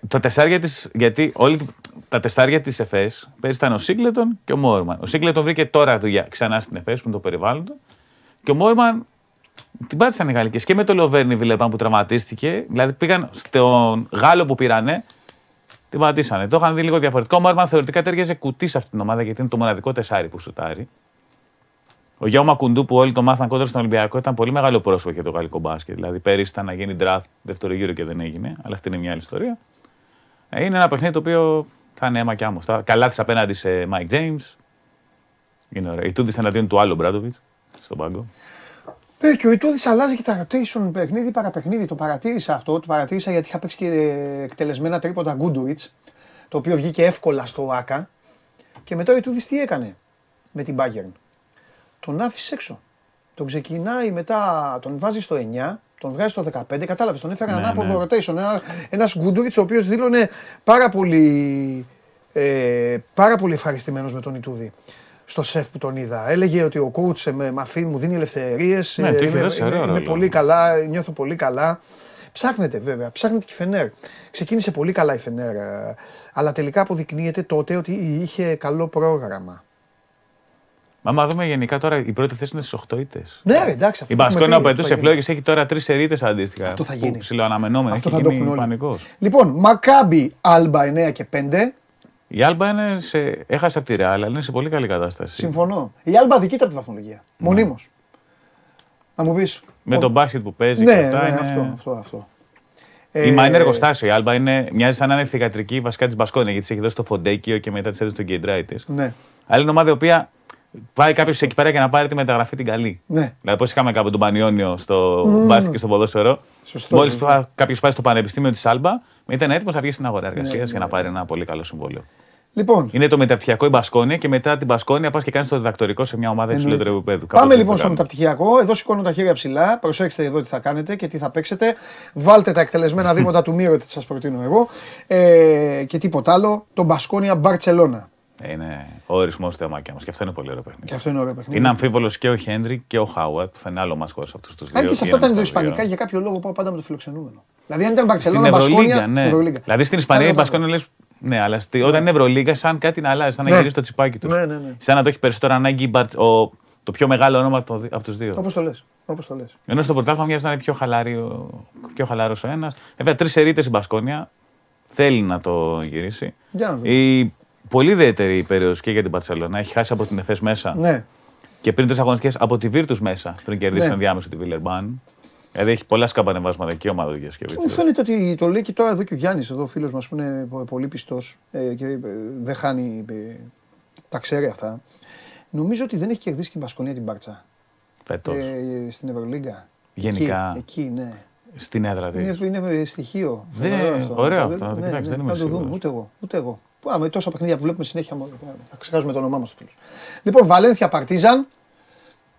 Τα τεσσάρια της, γιατί όλοι τα τεσσάρια της ΕΦΕΣ πέρυσι ήταν ο Σίγκλετον και ο Μόρμαν. Ο Σίγκλετον βρήκε τώρα δουλειά ξανά στην ΕΦΕΣ που είναι το περιβάλλον του. Και ο Μόρμαν την πάτησαν οι Γαλλικές και με το Λοβέρνι Βιλεπάν που τραυματίστηκε. Δηλαδή πήγαν στον Γάλλο που πήρανε, την πατήσανε. Το είχαν δει λίγο διαφορετικό. Ο Μόρμαν θεωρητικά τέριαζε κουτί σε αυτήν την ομάδα γιατί είναι το μοναδικό τεσάρι που σουτάρει. Ο Γιώργο Μακουντού που όλοι το μάθαν κόντρα στον Ολυμπιακό ήταν πολύ μεγάλο πρόσωπο για το γαλλικό μπάσκετ. Δηλαδή πέρυσι ήταν να γίνει draft δεύτερο γύρο και δεν έγινε, αλλά αυτή είναι μια άλλη ιστορία. Ε, Είναι ένα παιχνίδι το οποίο θα είναι αίμα και άμμος. Θα- Καλά τη απέναντι σε Mike James. Είναι ωραίο. Η Τούντι εναντίον του άλλου Μπράντοβιτς στον πάγκο. Ε, και ο Ιτούδης αλλάζει και τα rotation παιχνίδι παραπαιχνίδι. Το παρατήρησα αυτό. Το παρατήρησα γιατί είχα παίξει και ε, εκτελεσμένα τρίποτα Γκούντουριτς, το οποίο βγήκε εύκολα στο ΆΚΑ. Και μετά ο Ιτούδης τι έκανε με την Bayern; Τον άφησε έξω. Τον ξεκινάει μετά, τον βάζει στο 9, τον βγάζει στο 15. Κατάλαβες, τον έφερε Ναι, ανάποδο ναι. rotation. Ένα ένας Γκούντουριτ ο οποίος δήλωνε πάρα πολύ, ε, πάρα πολύ ευχαριστημένος με τον Ιτούδη. Στο σεφ που τον είδα. Έλεγε ότι ο coach με μαφίν μου δίνει ελευθερίες. Ναι, του είχε είμαι, δώσει είμαι- ωραίο είμαι ρόλο. πολύ καλά, νιώθω πολύ καλά. Ψάχνεται βέβαια, ψάχνεται και η Φενέρ. Ξεκίνησε πολύ καλά η Φενέρ, ε, αλλά τελικά αποδεικνύεται τότε ότι είχε καλό πρόγραμμα. Μα άμα δούμε γενικά τώρα, η πρώτη θέση είναι στις 8 ήττες. Ναι, ρε, εντάξει. αυτό Η το έχουμε Μπασκόνια πει, που αυτό θα πετούσε γίνει. φλόγε έχει τώρα τρεις ερείτε αντίστοιχα. Αυτό θα που γίνει. Ψιλοαναμενόμενα. Αυτό Έχει θα το γίνει έχουν όλοι. πανικός. Λοιπόν, Μακάμπι Άλμπα 9 και 5. Η Άλμπα είναι σε... έχασε από τη Ρεάλ, αλλά είναι σε πολύ καλή κατάσταση. Συμφωνώ. Η Άλμπα δικείται από τη βαθμολογία. Μονίμως. Να μου πεις. Με τον μπάσκετ που παίζει Ναι, και αυτά. ναι, είναι... αυτό, αυτό, αυτό. Η Μα είναι Ε, εργοστάσιο. Η Άλμπα είναι, μοιάζει σαν να είναι θυγατρική βασικά της Μπασκόνια γιατί της έχει δώσει το Φοντέκιο και μετά της έδωσε τον Γκέντράι τη. Ναι, Αλλά είναι ομάδα η οποία πάει κάποιος εκεί πέρα για να πάρει τη μεταγραφή την καλή. ναι. Δηλαδή, πώς είχαμε κάπου τον Πανιόνιο στο μπάσκετ και στο ποδόσφαιρο. Σωστό, Μόλις σωστό. κάποιος πάει στο πανεπιστήμιο της Άλμπα, ήταν έτοιμος να βγει στην αγορά εργασίας ναι, για να πάρει ένα πολύ καλό συμβόλαιο. Λοιπόν, Είναι το μεταπτυχιακό η Μπασκόνια και μετά την Μπασκόνια πας και κάνεις το διδακτορικό σε μια ομάδα Εννοείται. υψηλότερου επίπεδου. Πάμε Κάποτε λοιπόν το στο κάνουν. μεταπτυχιακό. Εδώ σηκώνω τα χέρια ψηλά. Προσέξτε εδώ τι θα κάνετε και τι θα παίξετε. Βάλτε τα εκτελεσμένα δήματα του Μύρο, τι σας προτείνω εγώ. Ε, και τίποτα άλλο. Το Μπασκόνια Μπαρσελόνα. Είναι ο ορισμός του θεαμάκια μας και αυτό είναι πολύ ωραίο παιχνίδι. Και αυτό είναι ωραίο παιχνίδι. Είναι αμφίβολος και ο Χέντρικ και ο Χάουαρτ που θα είναι άλλο μασχό σε αυτούς τους δύο. Αν και σε ή αυτά τα ένα από τα Ινδοϊσπανικά δύο. για κάποιο λόγο πάω πάντα με το φιλοξενούμενο. Δηλαδή αν ήταν Στην Μπαρσελόνα Ευρωλίγκα, Μπασκόνια. ναι. Στην Ευρωλίγκα. Δηλαδή στην Ισπανία η Θα Μπασκόνια λες. Ναι, αλλά στη, όταν είναι Ευρωλίγκα, σαν κάτι να αλλάζει, σαν να Ναι. γυρίσει το τσιπάκι τους. Ναι, ναι, ναι. Σαν να το έχει περισσότερο ανάγκη η Μπαρτ- ο- το πιο μεγάλο όνομα από, το δι- από τους δύο. Όπως το λες. Όπως το λες. Ενώ στο πρωτάθλημα μοιάζει να είναι πιο, χαλάρη, ο- πιο χαλάρος ο ένας. Βέβαια, τρεις ερείτε η Μπασκόνια θέλει να το γυρίσει. Για να δούμε. Η πολύ ιδιαίτερη περίοδος και για την Παρσελόνα. Έχει χάσει από την Εφές μέσα Ναι. και πριν τρεις αγωνιστικές από τη Βίρτους μέσα πριν κερδίσει Ναι. ενδιάμεσο τη Βίλερμπαν. Δηλαδή έχει πολλά σκαμπανεβάσματα και η ομάδα του Μου Γιασκεβίτσιου. φαίνεται ότι το λέει και τώρα εδώ και ο Γιάννης, εδώ ο φίλος μας που είναι πο- πολύ πιστός και ε, δεν χάνει. ε, τα ξέρει αυτά. Νομίζω ότι δεν έχει κερδίσει και η Μπασκονία την Μπάρτσα. Φέτος. Ε, στην Ευρωλίγκα. Γενικά. Εκεί, εκεί ναι. Στην έδρα της. Είναι, είναι στοιχείο. Δεν- Φοβερό ωραίο Δεν- αυτό, να το ναι, κοιτάξεις, ναι, δεν είμαι Να το δούμε, σίγουρος. ούτε εγώ. Ούτε εγώ. Πάμε, τόσα παιχνίδια που βλέπουμε συνέχεια. μόνο, Θα ξεχάσουμε το όνομά μας στο τέλος. Λοιπόν, Βαλένθια Παρτίζαν.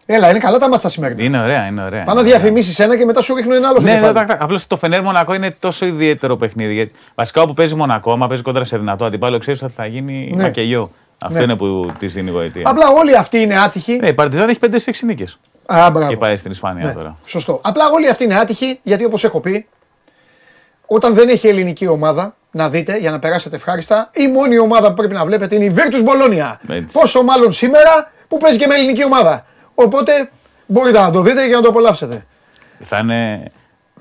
Έλα, είναι καλά τα μάτσα σήμερα. Είναι ωραία, είναι ωραία. Πάω να είναι ωραία. διαφημίσεις ένα και μετά σου ρίχνω ένα άλλο στο Ναι, κεφάλι. Απλώς το Φενέρ Μονακό είναι τόσο ιδιαίτερο παιχνίδι. Γιατί βασικά όπου παίζει Μονακό, άμα παίζει κόντρα σε δυνατό αντιπάλο, ξέρεις ότι θα γίνει Ναι. μακελιό. Αυτό Ναι. είναι που της δίνει γοητεία. Απλά όλοι αυτοί είναι άτυχοι. Ναι, η Παρτιζάν έχει 5-6 νίκες. Α, μπράβο. Και πάει στην Ισπανία Ναι, τώρα. Σωστό. Απλά όλοι αυτοί είναι άτυχοι γιατί όπως έχω πει, όταν δεν έχει ελληνική ομάδα να δείτε για να περάσετε ευχάριστα, η μόνη ομάδα που πρέπει να βλέπετε είναι η Virtus Bologna. Έτσι. Πόσο μάλλον σήμερα που παίζει και με ελληνική ομάδα. Οπότε μπορείτε να το δείτε και να το απολαύσετε. Θα είναι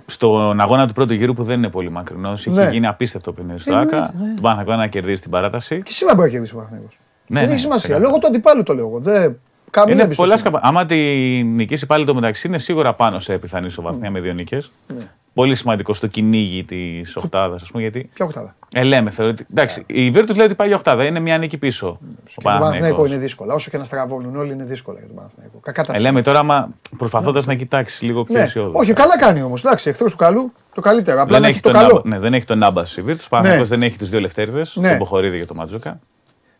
στον αγώνα του πρώτου γύρου που δεν είναι πολύ μακρινός. Ναι. Έχει γίνει απίστευτο παιχνίδι στο Εννοείται, ΑΚΑ. ναι. Τον Παναγό να κερδίσει την παράταση. Και σήμερα μπορεί να κερδίσει ο Παναθηναϊκός. Ναι, δεν ναι, έχει σημασία. ξεκάθαρα. Λόγω του αντιπάλου το λέω εγώ. Δεν... Καμία Είναι εμπιστοσύνη. πολλά σκαπα... Άμα τη νικήσει πάλι το μεταξύ, είναι σίγουρα πάνω σε πιθανή ισοβαθμία με δύο νίκες. Ναι. Πολύ σημαντικό στο κυνήγι της Οχτάδα, ας πούμε. Γιατί Ποια οκτάδα; ε, λέμε, θεωρώ ότι. Εντάξει, η Virtus λέει ότι πάει η Οχτάδα, είναι μια νίκη πίσω. Ο Και τον Παναθηναϊκό Παναθηναϊκός. είναι δύσκολα. Όσο και να στραβώνουν όλοι είναι δύσκολα για τον Παναθηναϊκό. Κακά τα Ε, λέμε τώρα, άμα προσπαθώντας να κοιτάξεις λίγο πιο Ναι. αισιόδοξα. Όχι, καλά κάνει όμως. Εντάξει, εχθρός του καλού το καλύτερο. Απλά Δεν να έχει, έχει το τον καλό. Άμπα- ναι, δεν έχει τον Άμπα η Virtus. Ο Παναθηναϊκός δεν έχει τι δύο λευτέριδες. Ναι. Τον Μποχορίδη για τον Ματζούκα.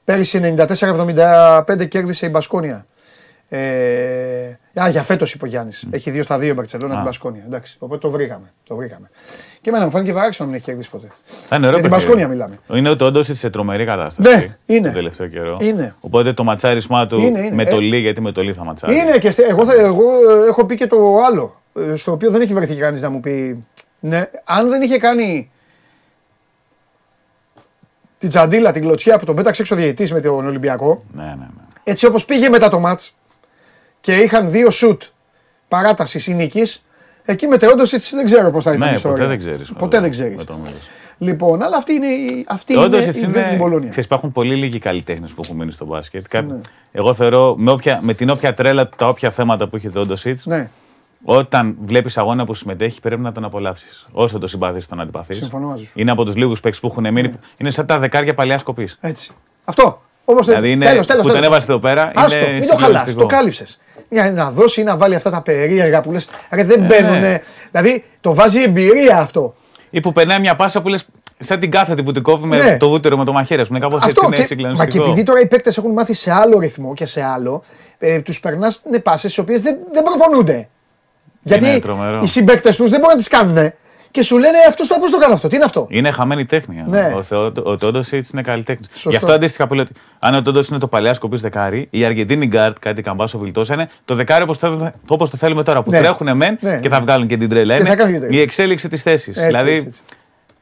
Πέρυσι 94-75 κέρδισε η Μπασκόνια. Ε, α, για φέτος είπε ο Γιάννης. Έχει δύο στα δύο η Μπαρσελόνα την Α. Μπασκόνια. Εντάξει, οπότε το βρήκαμε. Το βρήκαμε. Και εμένα μου φάνηκε βαράξιο να μην έχει κερδίσει ποτέ. Θα είναι ωραίο Για την παιχνίδι. Μπασκόνια μιλάμε. Είναι ότι όντως σε τρομερή κατάσταση. Ναι, είναι. Τον τελευταίο καιρό. Είναι. Οπότε το ματσάρισμά του Είναι, είναι. με Ε, το Λί, γιατί με το Λί θα ματσάρει. Είναι και στε- εγώ, θα- εγώ ε, έχω πει και το άλλο. ε, Στο οποίο δεν έχει βρεθεί κανείς να μου πει. Ναι, αν δεν είχε κάνει την τσαντίλα, την κλωτσιά που τον πέταξε έξω ο διαιτητής με τον Ολυμπιακό, Ναι, ναι, ναι. έτσι όπως πήγε μετά το μάτς και είχαν δύο σουτ παράτασης ή νίκης, εκεί μετεώντας έτσι δεν ξέρω πώς θα ήταν η Ναι, ιστορία. ποτέ δεν ξέρεις. Ποτέ δεν ξέρεις. Λοιπόν, αλλά αυτή είναι, η- αυτή είναι Όντως η έτσι Virtus είναι. Bologna. Ξέρεις, υπάρχουν πολύ λίγοι καλλιτέχνες που έχουν μείνει στο μπάσκετ. Κα- Ναι. Εγώ θεωρώ με, όποια, με την όποια τρέλα, τα όποια θέματα που έχει ο Ντόντοσιτ, Ναι, όταν βλέπεις αγώνα που συμμετέχει, πρέπει να τον απολαύσεις. Όσο το συμπαθείς, τον αντιπαθείς. Συμφωνώ μαζί σου. Είναι από τους λίγους παίκτες που έχουν μείνει. Ναι. Είναι σαν τα δεκάρια παλιά κοπή. έτσι. Αυτό. Όπως Δηλαδή είναι, τέλος, τέλος, που τον τέλος. έβασε εδώ πέρα. Άστο, είναι μην το χαλάς, συγκλονιστικό. το κάλυψες. Για να δώσει ή να βάλει αυτά τα περίεργα που λες, ρε Ε, δεν μπαίνουνε. ναι. Δηλαδή το βάζει εμπειρία αυτό. Ή που περνάει μια πάσα που λες. Σαν την κάθετη που την κόβει με Ναι. το βούτυρο με το μαχαίρι. Είναι κάπως έτσι Αυτό είναι και, μα και συγκλονιστικό. επειδή τώρα οι παίκτες έχουν μάθει σε άλλο ρυθμό και σε άλλο, ε, τους περνάς ναι, πάσες οι οποίες δεν, δεν προπονούνται. Γιατί τρομερό. οι συμπαίκτες τους δεν μπορούν να τις κάνουν και σου λένε αυτός το πώς το κάνω αυτό, τι είναι αυτό; Είναι χαμένη τέχνη. Ναι. Ο, Θεό, ο Τεόντοσιτς είναι καλλιτέχνης. Σωστό. Γι' αυτό αντίστοιχα που λέω ότι αν ο Τεόντοσιτς είναι το παλιάς κοπής δεκάρι, η Αργεντίνη γκαρντ, κάτι Καμπάτσο, Βιλντόσα, είναι το δεκάρι όπως το, όπως το θέλουμε τώρα. Που Ναι. τρέχουν μεν Ναι. και θα βγάλουν και την τρέλα. Και θα Είναι κάνουν και την τρέλα. η εξέλιξη της θέσης. Έτσι, Δηλαδή έτσι, έτσι.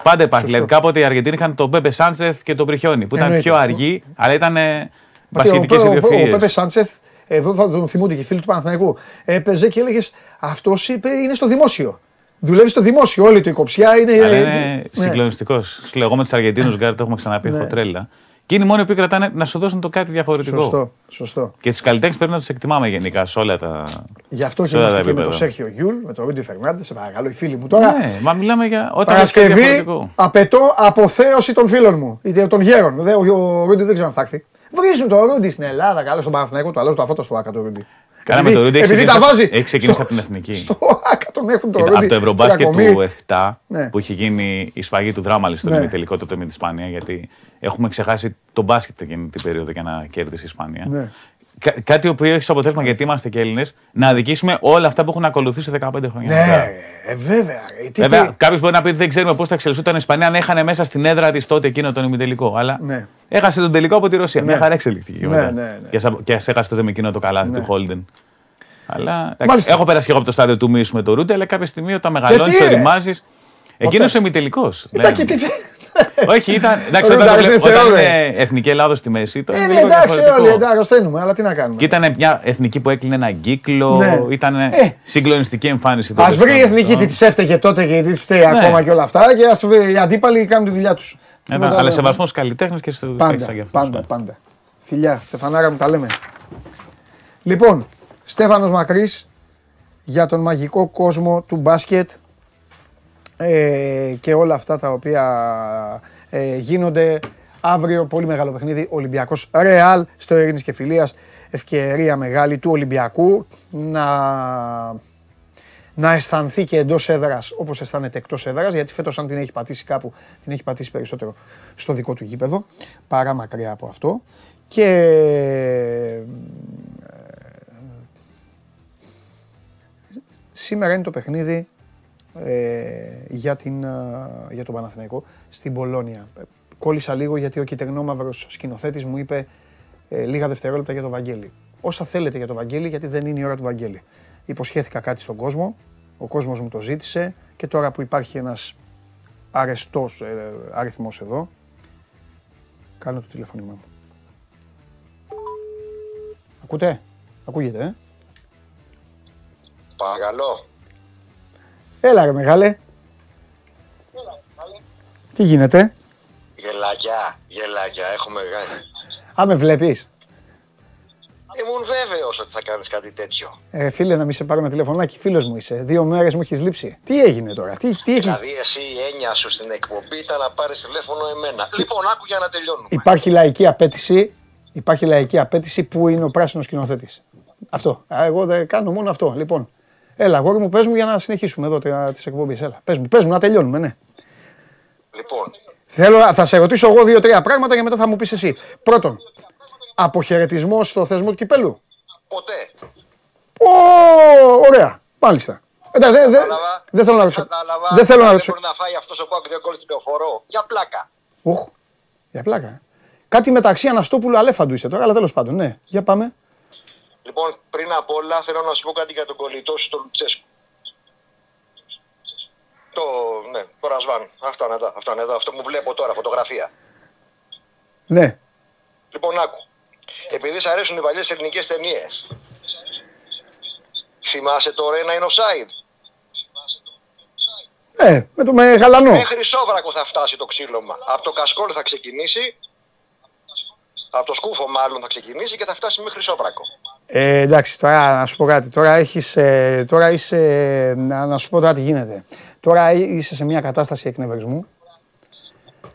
πάντα υπάρχει. Σωστό. Δηλαδή κάποτε οι Αργεντίνοι είχαν τον Πέπε Σάντσεθ και τον Πριτζιόνι που ήταν Εννοείται πιο αυτό. αργοί, αλλά ήταν Μα και μπασκετικές ο, ο, ο, ο ιδιοφυΐες. Πέπε Σάντσεθ, εδώ θα τον θυμούνται και οι φίλοι του Παναθηναϊκού, έπαιζε και έλεγες Αυτός είναι στο δημόσιο. Δουλεύει στο δημόσιο, όλη του η κοψιά είναι. Αλλά ε, είναι ναι. συγκλονιστικός. Σου λέω, εγώ με τους Αργεντίνους γκαρντ το έχουμε ξαναπεί, Ναι. έχω τρέλα. Και είναι οι μόνοι που κρατάνε να σου δώσουν το κάτι διαφορετικό. Σωστό, σωστό. Και τους καλλιτέχνες πρέπει να τους εκτιμάμε γενικά σε όλα τα. Γι' αυτό και σε όλα είμαστε τα και με τον επίπεδα. Σέρχιο Γιούλ, με τον Ρούντι Φερνάντες, σε παρακαλώ, οι φίλοι μου τώρα. Ναι, μα μιλάμε για. Όταν έχεις κάτι Παρασκευή διαφορετικό. απαιτώ αποθέωση των φίλων μου, είτε των γέρων. Δε, ο, ο Ρούντι δεν ξέρω αν θα έρθει. Βρίζουν το Ρούντι στην Ελλάδα, καλά στον Παναθηναϊκό, του αλλάζουν τον αδόξαστο στο ΟΑΚΑ το Ρούντι. Καλά με Επειδή- το Ρούντι έχεις επειδή τα ξεκινήσει- βάζει έχεις ξεκινήσει στο- από την εθνική. Στο Άκα τον έχουν το Κοίτα, Ρούντι. από το Ευρωμπάσκετ Τρακομύρη. του 7 Ναι. που είχε γίνει η σφαγή του δράμα στο Ναι. ημιτελικό τότε με την Ισπανίας, γιατί έχουμε ξεχάσει τον μπάσκετ εκείνη την περίοδο για να κέρδισε η Ισπανία. Ναι. Κα- κάτι το οποίος έχει σαν αποτέλεσμα, γιατί είμαστε και Έλληνες, να αδικήσουμε όλα αυτά που έχουν ακολουθήσει 15 χρόνια. μετά. Ναι, ε, βέβαια. ρε, τι Βέβαια, πει- κάποιος μπορεί να πει ότι δεν ξέρουμε πώς θα εξελισσόταν η Ισπανία αν έχανε μέσα στην έδρα της τότε εκείνο τον ημιτελικό. Αλλά Ναι. έχασε τον τελικό από τη Ρωσία. Μια χαρά εξελιχθήκε. Ναι, μετά. ναι, ναι. Και, σα- και ας έχασε τότε με εκείνο το καλάθι Ναι. του Χόλντεν. Αλλά εντάξει, Μάλιστα. έχω περάσει και εγώ από το στάδιο του μίσου με το Ρούντε, αλλά κάποια στιγμή όταν μεγαλώνεις, Γιατί, το ρε; ρημάζει. Εκείνος Ποτέ. ο ημιτελικός. Ήταν και τι. Όχι, ήταν. Εντάξει, Ο όταν, το Ρούνταρος βλέ- είναι όταν Θεό, ρε. είναι εθνική Ελλάδο στη μέση. Ήταν Ε, ναι, λίγο εντάξει, διαφορετικό. όλοι εντάξει, αρρωσταίνουμε, αλλά τι να κάνουμε. Και ήταν μια εθνική που έκλεινε έναν κύκλο. Ναι. Ήταν Ε. συγκλονιστική εμφάνιση. Α τότε βρει η στο- εθνική τι της έφταιγε τότε και τι φταίει ακόμα και όλα αυτά και ας βρει- οι αντίπαλοι κάνουν τη δουλειά τους. Ένα, αλλά σεβασμός στου καλλιτέχνε και στου Πάντα, πάντα, πάντα. Φιλιά, Στεφανάρα μου τα λέμε. Λοιπόν, Στέφανος Μακρύς για τον μαγικό κόσμο του μπάσκετ ε, και όλα αυτά τα οποία ε, γίνονται αύριο πολύ μεγάλο παιχνίδι Ολυμπιακός Ρεάλ στο Ειρήνης και Φιλίας ευκαιρία μεγάλη του Ολυμπιακού να να αισθανθεί και εντός έδρας όπως αισθάνεται εκτός έδρας, γιατί φέτος, αν την έχει πατήσει κάπου, την έχει πατήσει περισσότερο στο δικό του γήπεδο, παρά μακριά από αυτό. Και ε, σήμερα είναι το παιχνίδι ε, για, την, ε, για τον Παναθηναϊκό στην Πολώνια. Ε, Κόλλησα λίγο γιατί ο κυτρινόμαυρος σκηνοθέτης μου είπε ε, λίγα δευτερόλεπτα για τον Βαγγέλη. Όσα θέλετε για τον Βαγγέλη, γιατί δεν είναι η ώρα του Βαγγέλη. Υποσχέθηκα κάτι στον κόσμο, ο κόσμος μου το ζήτησε και τώρα που υπάρχει ένας αρεστός ε, αριθμός εδώ, κάνω το τηλεφώνημά μου. Ακούτε, ακούγεται, ε; Παρακαλώ. Έλα ρε μεγάλε. Τι γίνεται, Γελάκια, γελάκια, έχουμε κάνει. α με βλέπεις; Ήμουν βέβαιος ότι θα κάνεις κάτι τέτοιο. Ε, φίλε, να μην σε πάρω ένα τηλεφωνάκι. Φίλος μου είσαι. Δύο μέρες μου έχεις λείψει. Τι έγινε τώρα, τι, τι έχει. Δηλαδή, εσύ η έννοια σου στην εκπομπή ήταν να πάρεις τηλέφωνο εμένα. Λοιπόν, άκου για να τελειώνουμε. Υπάρχει λαϊκή απέτηση. Υπάρχει λαϊκή απέτηση που είναι ο πράσινος σκηνοθέτης; Αυτό. Α, Εγώ δεν κάνω μόνο αυτό. Λοιπόν, έλα, γόρι μου, πες μου για να συνεχίσουμε εδώ τις εκπομπή. Έλα, πες μου, πες μου, να τελειώνουμε, ναι. Λοιπόν, Θέλω, θα σε ρωτήσω εγώ δύο-τρία πράγματα και μετά θα μου πεις εσύ. Πρώτον, αποχαιρετισμός στο θεσμό του κυπέλου; ποτέ. Ω, ωραία. Μάλιστα. Εντάξει, δεν- δεν- Κατάλαβα. δεν θέλω να ρωτήσω. Κατάλαβα. Δεν θέλω να Δεν ρωτήσω. μπορεί να φάει αυτός ο Πάκου δύο γκολ στην λεωφορώ. Για πλάκα. Ουχ, για πλάκα. ε. Κάτι μεταξύ Αναστόπουλου Αλέφαντου είσαι τώρα, αλλά τέλος πάντων. Ναι, για πάμε. Λοιπόν, πριν απ' όλα θέλω να σου πω κάτι για τον κολλητό σου, τον Λουτσέσκου. Το, ναι, το Ρασβάν. Αυτό είναι εδώ, αυτό είναι εδώ, αυτό που βλέπω τώρα, φωτογραφία. Ναι. Λοιπόν, άκου. Επειδή σ' αρέσουν οι παλιές ελληνικές ταινίες. Θυμάσαι το Ρένα είναι offside. Ε, με το με γαλανό. Μέχρι Σόβρακο θα φτάσει το ξύλωμα. Από το Κασκόλ θα ξεκινήσει. Από το Σκούφο μάλλον θα ξεκινήσει και θα φτάσει μέχρι Σόβρακο. Ε, εντάξει, τώρα να σου πω κάτι. Τώρα έχεις, ε, τώρα είσαι, να, να σου πω τώρα τι γίνεται. Τώρα είσαι σε μια κατάσταση εκνευρισμού.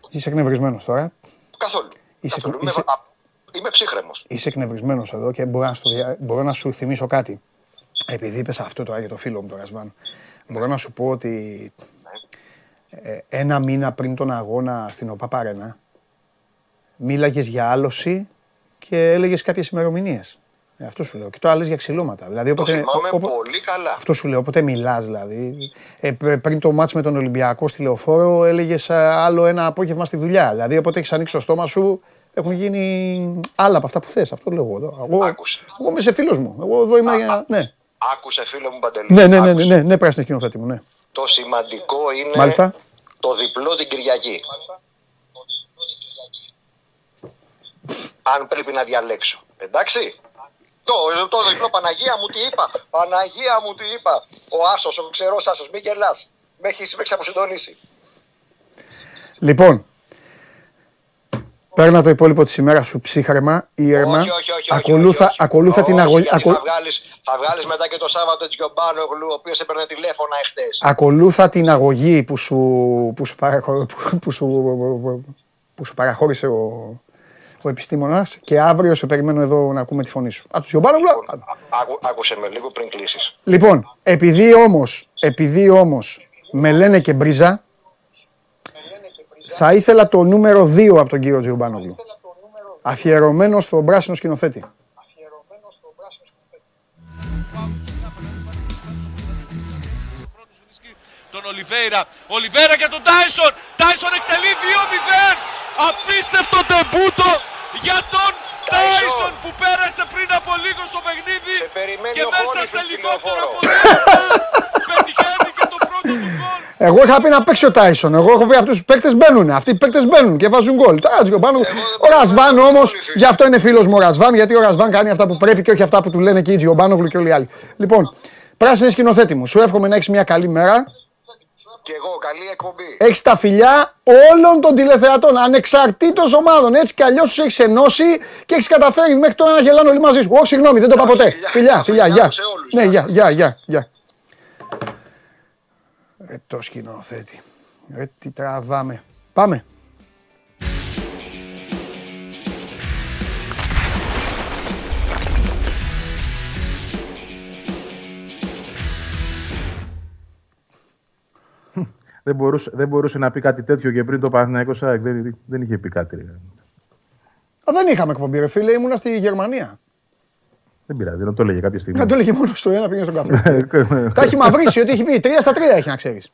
Είσαι εκνευρισμένος τώρα. Καθόλου. Είσαι- Καθόλου. είσαι- Είμαι, α, είμαι ψύχρεμος. Είσαι εκνευρισμένος εδώ και μπορώ να, στο δια- μπορώ να σου θυμίσω κάτι. Επειδή είπες αυτό τώρα για το φίλο μου τον Ρασβάν. Μπορώ να σου πω ότι ε, ένα μήνα πριν τον αγώνα στην ΟΠΑ Παρένα μίλαγες για άλωση και έλεγες κάποιες ημερομηνίες. Ε, αυτό σου λέω. Και το άλλες για ξυλώματα. Δηλαδή, Το όποτε, θυμάμαι όπο- πολύ καλά. αυτό σου λέω, όποτε μιλάς δηλαδή. Ε, πρ- πριν το μάτς με τον Ολυμπιακό στη λεωφόρο, έλεγες άλλο ένα απόγευμα στη δουλειά. Δηλαδή, όποτε έχεις ανοίξει το στόμα σου, έχουν γίνει άλλα από αυτά που θες. Αυτό λέω εγώ εδώ. Εγώ, Άκουσε. εγώ είμαι σε φίλος μου. Εγώ εδώ είμαι. για- ναι. Άκουσε φίλο μου Παντελή. Ναι, ναι, ναι, ναι, Άκουσε. ναι, ναι, πράσινη σκηνοθέτη μου, ναι. Το σημαντικό είναι Μάλιστα. το διπλό την Κυριακή. Αν πρέπει να διαλέξω. Εντάξει. Το, το διπλό Παναγία μου τι είπα. Παναγία μου τι είπα. Ο Άσος, ο ξερός Άσος. Μην γελάς. Με έχεις, με έχεις αποσυντονίσει. Λοιπόν, παίρνα το υπόλοιπο της ημέρας σου ψύχρεμα, ήρεμα. Όχι, όχι, όχι, όχι, ακολούθα, όχι, όχι. ακολούθα την Όχι, αγωγή. γιατί ακολ- Θα βγάλεις, θα βγάλεις μετά και το Σάββατο Τζιομπάνογλου, ο οποίος έπαιρνε τηλέφωνα εχθές. ακολούθα την αγωγή που σου, που σου, παραχω- που σου, που σου παραχώρησε ο, ο επιστήμονας και αύριο σε περιμένω εδώ να ακούμε τη φωνή σου. Α, του Γιωμπάνογλου. Α- άκου- Άκουσε με λίγο πριν κλείσεις. Λοιπόν, επειδή όμως, επειδή όμως με λένε και μπρίζα, θα ήθελα το νούμερο 2 από τον κύριο Τζιουμπάνογλου. Αφιερωμένο στον πράσινο σκηνοθέτη. τον Ολιβέηρα. Ολιβέηρα για τον Τάισον. Τάισον εκτελεί 2-0. Απίστευτο τεμπούτο για τον Τάισον που πέρασε πριν από λίγο στο παιχνίδι Σε περιμένει και ο μέσα Χόνης σε στην λιγότερο από τηλεοφόρο. δύο λεπτά πετυχαίνει και το πρώτο του γκολ. Εγώ είχα πει να παίξει ο Τάισον. Εγώ έχω πει αυτούς τους παίκτες μπαίνουν. Αυτοί οι παίκτες μπαίνουν και βάζουν γκολ. Τώρα Τζιομπάνογλου. Ο Ρασβάν όμω, γι' αυτό είναι φίλος μου ο Ρασβάν, γιατί ο Ρασβάν κάνει αυτά που πρέπει και όχι αυτά που του λένε και οι Τζιομπάνογλου και όλοι οι άλλοι. Λοιπόν, πράσινη σκηνοθέτη μου, σου εύχομαι να έχεις μια καλή μέρα. Και εγώ, καλή εκπομπή. Έχεις τα φιλιά όλων των τηλεθεατών, ανεξαρτήτως ομάδων. Έτσι κι αλλιώς τους έχεις ενώσει και έχεις καταφέρει μέχρι τώρα να γελάνε όλοι μαζί σου. Όχι, συγγνώμη, δεν το είπα ποτέ. Φιλιά, Φιλιά, φιλιά, φιλιά γεια. σε όλους. Ναι, γεια, γεια, γεια, γεια. Ε, το σκηνοθέτη. Ε, τι τραβάμε. Πάμε. Δεν μπορούσε, δεν μπορούσε να πει κάτι τέτοιο και πριν το Παναθηναϊκός ΣΑΕΚ. Δεν, δεν είχε πει κάτι. Ρε. Α, δεν είχαμε εκπομπή, ρε φίλε, ήμουνα στη Γερμανία. Δεν πειράζει, να το έλεγε κάποια στιγμή. Να το έλεγε μόνος στο ένα, πήγαινε στον καθένα. Τα έχει μαυρίσει, ότι έχει πει. Τρία στα τρία έχει να ξέρεις.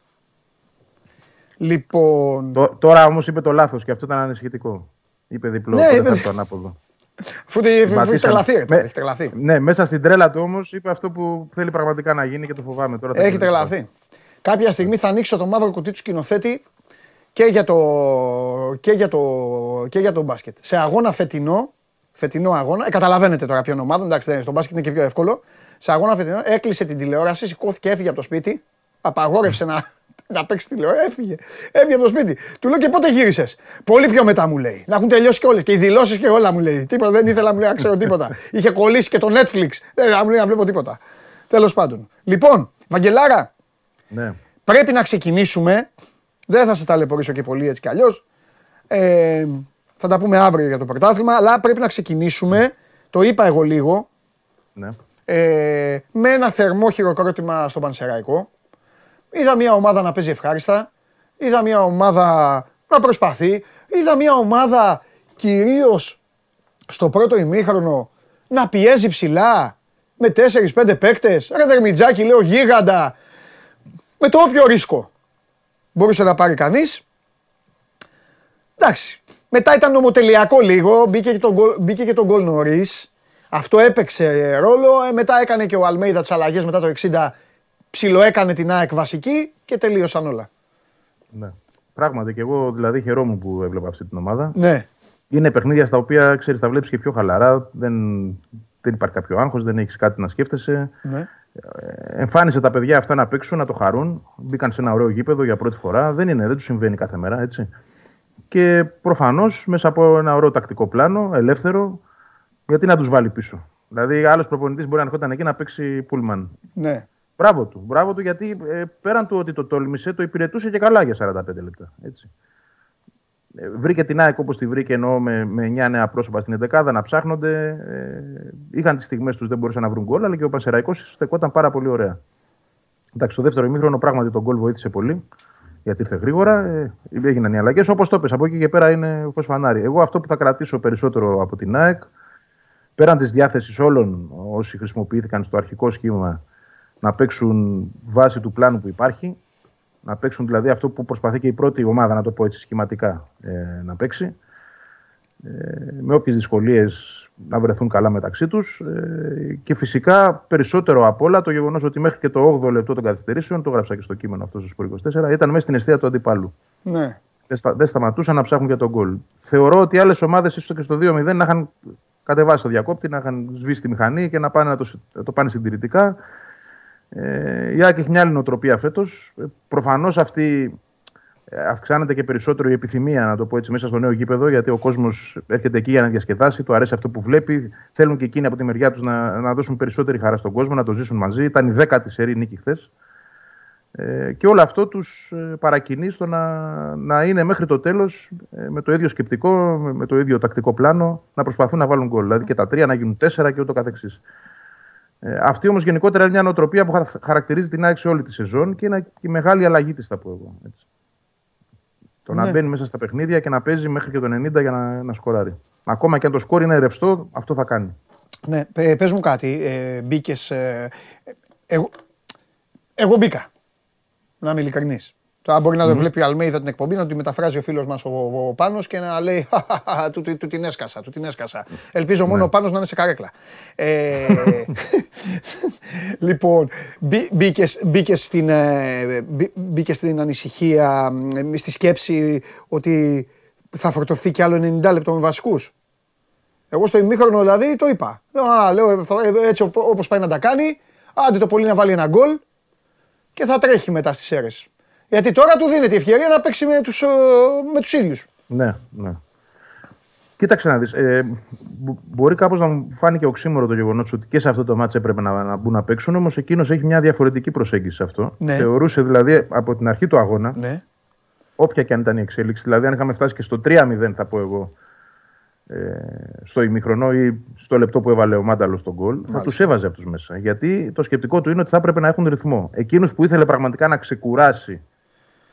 Λοιπόν. Τω- Τώρα όμως είπε το λάθος και αυτό ήταν ανησυχητικό. Είπε διπλό, Ναι, ναι, είπε- το ανάποδο. Αφού το- αφού έχει Ματίσαμε. τρελαθεί, ρε, τώρα, Με- έχει τρελαθεί. Ναι, μέσα στην τρέλα του όμως είπε αυτό που θέλει πραγματικά να γίνει και το φοβάμαι τώρα. θα Έχει γίνει. τρελαθεί. Κάποια στιγμή θα ανοίξω το μαύρο κουτί του σκηνοθέτη και για το, και για το, και για το μπάσκετ. Σε αγώνα φετινό, φετινό αγώνα, ε, καταλαβαίνετε τώρα ποιον ομάδα, εντάξει, δεν είναι, στο μπάσκετ είναι και πιο εύκολο. Σε αγώνα φετινό έκλεισε την τηλεόραση, σηκώθηκε, έφυγε από το σπίτι, απαγόρευσε να, να παίξει τηλεόραση. Έφυγε. Έφυγε από το σπίτι. Του λέω και πότε γύρισες; Πολύ πιο μετά μου λέει. Να έχουν τελειώσει και όλες. Και οι δηλώσεις και όλα μου λέει. Τίποτα δεν ήθελα μου λέει, να ξέρω τίποτα. Είχε κολλήσει και το Netflix. Δεν μου λέει να βλέπω τίποτα. Τέλος πάντων. Λοιπόν, Βαγγελάρα, Ναι. πρέπει να ξεκινήσουμε. Δεν θα σε ταλαιπωρήσω και πολύ έτσι κι αλλιώς. Ε, θα τα πούμε αύριο για το πρωτάθλημα, αλλά πρέπει να ξεκινήσουμε. Το είπα εγώ λίγο. ναι. Ε, με ένα θερμό χειροκρότημα στον Πανσεραϊκό. Είδα μια ομάδα να παίζει ευχάριστα. Είδα μια ομάδα να προσπαθεί. Είδα μια ομάδα κυρίως στο πρώτο ημίχρονο να πιέζει ψηλά με 4-5 παίκτες. Ρε Δερμιτζάκη, λέω γίγαντα. Με το όποιο ρίσκο μπορούσε να πάρει κανείς. Εντάξει. Μετά ήταν νομοτελειακό λίγο, μπήκε και το γκολ, μπήκε και το γκολ νωρίς. Αυτό έπαιξε ρόλο. Ε, μετά έκανε και ο Αλμέιδα τις αλλαγές μετά το 60. Ψιλοέκανε την ΑΕΚ βασική και τελείωσαν όλα. ναι. Πράγματι και εγώ δηλαδή χαιρόμουν που έβλεπα αυτή την ομάδα. Ναι. Είναι παιχνίδια στα οποία ξέρεις, τα βλέπεις και πιο χαλαρά. Δεν, δεν υπάρχει κάποιο άγχος, δεν έχεις κάτι να σκέφτεσαι. ναι. Ε, Εμφάνισε τα παιδιά αυτά να παίξουν, να το χαρούν. Μπήκαν σε ένα ωραίο γήπεδο για πρώτη φορά. Δεν είναι, δεν τους συμβαίνει κάθε μέρα, έτσι. Και προφανώς μέσα από ένα ωραίο τακτικό πλάνο, ελεύθερο, γιατί να τους βάλει πίσω. Δηλαδή, άλλος προπονητής μπορεί να ερχόταν εκεί να παίξει πούλμαν. ναι. Μπράβο του. Μπράβο του γιατί ε, πέραν του ότι το τόλμησε, το υπηρετούσε και καλά για 45 λεπτά. Έτσι. Ε, βρήκε την ΑΕΚ όπως τη βρήκε ενώ με, με 9 νέα πρόσωπα στην 11 να ψάχνονται. Ε, είχαν τις στιγμές τους, δεν μπορούσαν να βρουν γκολ, αλλά και ο Πασεραϊκό στεκόταν πάρα πολύ ωραία. Εντάξει, το δεύτερο ημίχρονο πράγματι τον γκολ βοήθησε πολύ. Γιατί ήρθε γρήγορα, ε, έγιναν οι αλλαγές. Όπως το πες, από εκεί και πέρα είναι φω φανάρι. Εγώ αυτό που θα κρατήσω περισσότερο από την ΑΕΚ, πέραν της διάθεσης όλων όσοι χρησιμοποιήθηκαν στο αρχικό σχήμα να παίξουν βάση του πλάνου που υπάρχει, να παίξουν δηλαδή αυτό που προσπαθεί και η πρώτη ομάδα, να το πω έτσι σχηματικά, ε, να παίξει. Ε, με όποιες δυσκολίες να βρεθούν καλά μεταξύ τους ε, και φυσικά περισσότερο απ' όλα το γεγονός ότι μέχρι και το 8ο λεπτό των καθυστερήσεων, το γράψα και στο κείμενο αυτό στο Σπορ 24, ήταν μέσα στην αιστεία του αντιπάλου. ναι. Δεν, στα, δεν σταματούσαν να ψάχνουν για τον γκολ. Θεωρώ ότι άλλες ομάδες ίσως και στο 2-0 να είχαν κατεβάσει το διακόπτη, να είχαν σβήσει τη μηχανή και να πάνε να το, συ- να το πάνε συντηρητικά. Ε, η ΑΕΚ έχει μια άλλη νοοτροπία φέτος. Προφανώς αυτή ε, αυξάνεται και περισσότερο η επιθυμία, να το πω έτσι, μέσα στο νέο γήπεδο, γιατί ο κόσμος έρχεται εκεί για να διασκεδάσει, του αρέσει αυτό που βλέπει. Θέλουν και εκείνοι από τη μεριά τους να, να δώσουν περισσότερη χαρά στον κόσμο, να το ζήσουν μαζί. Ήταν η δέκατη σερή νίκη χθες. Ε, και όλο αυτό τους ε, παρακινεί στο να, να είναι μέχρι το τέλος ε, με το ίδιο σκεπτικό, με, με το ίδιο τακτικό πλάνο, να προσπαθούν να βάλουν γκολ. Δηλαδή και τα τρία να γίνουν τέσσερα και ούτω καθεξής. Ε, αυτή όμως γενικότερα είναι μια νοοτροπία που χαρα- χαρακτηρίζει την ΑΕΚ σε όλη τη σεζόν και είναι και η μεγάλη αλλαγή της, θα πω εγώ. Έτσι. Το Ναι. να μπαίνει μέσα στα παιχνίδια και να παίζει μέχρι και το 90 για να, να σκοράρει. Ακόμα και αν το σκόρ είναι ρευστό, αυτό θα κάνει. Ναι, ε, πες μου κάτι. Ε, μπήκες, ε, εγώ, εγώ μπήκα. Να είμαι ειλικρινής. Τώρα μπορεί να το βλέπει η Αλμέιδα την εκπομπή, να τη μεταφράζει ο φίλος μας ο, ο Πάνος και να λέει «Χαχαχα, του, του, του την έσκασα, του την έσκασα. Ελπίζω μόνο ο Πάνος να είναι σε καρέκλα. Ε, λοιπόν, μπή- μπήκες, μπήκες, στην, ε, μπή- μπήκες στην ανησυχία, ε, στη σκέψη ότι θα φορτωθεί κι άλλο 90 λεπτό με βασικούς. Εγώ στο ημίχρονο δηλαδή το είπα. Λέω, α, λέω ε, θα- ε, έτσι οπ- όπως πάει να τα κάνει, άντε το πολύ να βάλει ένα γκολ και θα τρέχει μετά στις αίρες. Γιατί τώρα του δίνεται η ευκαιρία να παίξει με τους, ε, με τους ίδιους. Ναι, ναι. Κοίταξε να δεις, ε, μπο- μπορεί κάπως να μου φάνηκε οξύμορο το γεγονός ότι και σε αυτό το μάτς έπρεπε να, να μπουν να παίξουν, όμως εκείνος έχει μια διαφορετική προσέγγιση σε αυτό. Ναι. Θεωρούσε δηλαδή από την αρχή του αγώνα, Ναι. όποια και αν ήταν η εξέλιξη, δηλαδή αν είχαμε φτάσει και στο 3-0 θα πω εγώ, ε, στο ημιχρονό ή στο λεπτό που έβαλε ο Μάνταλος στον γκολ, θα τους έβαζε αυτούς μέσα. Γιατί το σκεπτικό του είναι ότι θα έπρεπε να έχουν ρυθμό. Εκείνου που ήθελε πραγματικά να ξεκουράσει,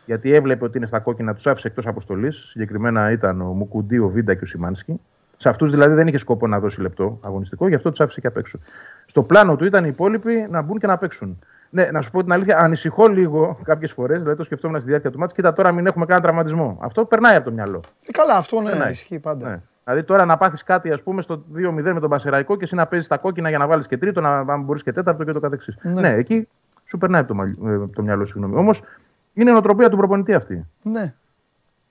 γιατί έβλεπε ότι είναι στα κόκκινα, του άφησε εκτός αποστολής. Συγκεκριμένα ήταν ο Μουκουντή, ο Βίντα και ο Σιμάνσκι. Σε αυτούς δηλαδή δεν είχε σκόπο να δώσει λεπτό αγωνιστικό, γι' αυτό τους άφησε και απ' έξω. Στο πλάνο του ήταν οι υπόλοιποι να μπουν και να παίξουν. Ναι, να σου πω την αλήθεια, ανησυχώ λίγο κάποιες φορές, δηλαδή το σκεφτόμουν στη διάρκεια του μάτς, κοίτα τώρα μην έχουμε κανένα τραυματισμό. Αυτό περνάει από το μυαλό. Ε, καλά, αυτό ναι, Ναι. ισχύει πάντα. Ναι. Δηλαδή τώρα να πάθεις κάτι ας πούμε, στο 2-0 με τον Πασεραϊκό και εσύ να παίζεις τα κόκκινα για να βάλεις και τρίτο, να αν μπορείς και τέταρτο και το καθεξής. Ναι. Ναι. εκεί σου περνάει από το, μαλλι- ε, από το μυαλό, συγγνώμη. Όμως είναι η νοοτροπία του προπονητή αυτή. Ναι.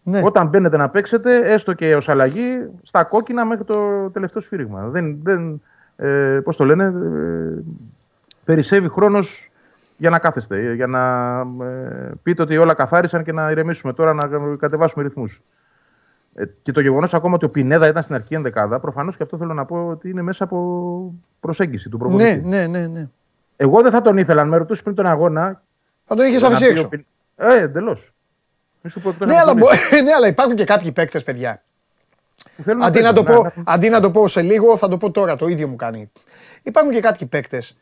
Ναι. Όταν μπαίνετε να παίξετε, έστω και ως αλλαγή, στα κόκκινα μέχρι το τελευταίο σφύριγμα. Δεν, δεν, ε, πώς το λένε, ε, περισσεύει χρόνος για να κάθεστε, για να ε, πείτε ότι όλα καθάρισαν και να ηρεμήσουμε τώρα να κατεβάσουμε ρυθμούς. Ε, και το γεγονός ακόμα ότι ο Πινέδα ήταν στην αρχή ενδεκάδα, προφανώς και αυτό θέλω να πω ότι είναι μέσα από προσέγγιση του προπονητή. Ναι, ναι, ναι, ναι. Εγώ δεν θα τον ήθελα. Αν με ρωτούσες πριν τον αγώνα. Θα τον είχες να αφήσει πει ο έξω. Πιν- Ε, εντελώς. Ναι, αλλά, μπο- ναι, αλλά υπάρχουν και κάποιοι παίκτες, παιδιά. Αντί να, το πω, αντί να το πω σε λίγο, θα το πω τώρα. Το ίδιο μου κάνει. Υπάρχουν και κάποιοι παίκτες.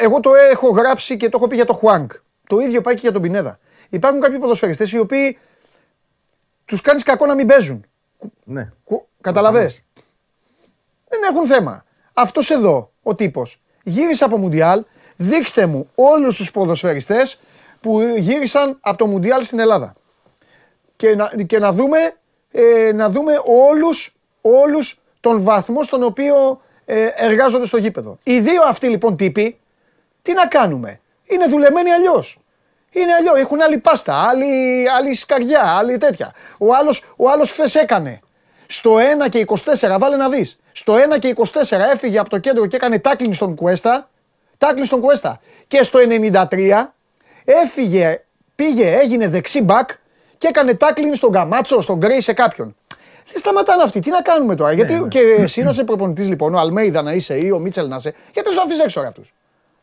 Εγώ το έχω γράψει και το έχω πει για το Χουάνκ. Το ίδιο πάει και για τον Πινέδα. Υπάρχουν κάποιοι ποδοσφαιριστές οι οποίοι τους κάνεις κακό να μην παίζουν. Ναι. Καταλαβες; Δεν έχουν θέμα. Αυτός εδώ, ο τύπος, γύρισε από Μουντιάλ. Δείξτε μου όλους τους ποδοσφαιριστές που γύρισαν από το Μουντιάλ στην Ελλάδα. Και να, και να δούμε, ε, να δούμε όλους, όλους τον βαθμό στον οποίο ε, εργάζονται στο γήπεδο. Οι δύο αυτοί λοιπόν τύποι, τι να κάνουμε; Είναι δουλεμένοι αλλιώς. Είναι αλλιώς. Έχουν άλλη πάστα, άλλη, άλλη σκαριά, άλλη τέτοια. Ο άλλος, ο άλλος χθες έκανε. Στο 1 και 24, βάλε να δεις. Στο 1 και 24 έφυγε από το κέντρο και έκανε τάκλινγκ στον Κουέστα. Τάκλινγκ στον Κουέστα. Και στο 93 έφυγε, πήγε, έγινε δεξί μπακ και έκανε τάκλινγκ στον Καμάτσο, στον Γκρέι σε κάποιον. Δεν σταματάνε αυτοί. Τι να κάνουμε τώρα; γιατί και εσύ να είσαι προπονητής λοιπόν, ο Αλμέιδα να είσαι ή ο Μίτσελ να είσαι, γιατί τους αφήσεις έξω αυτούς.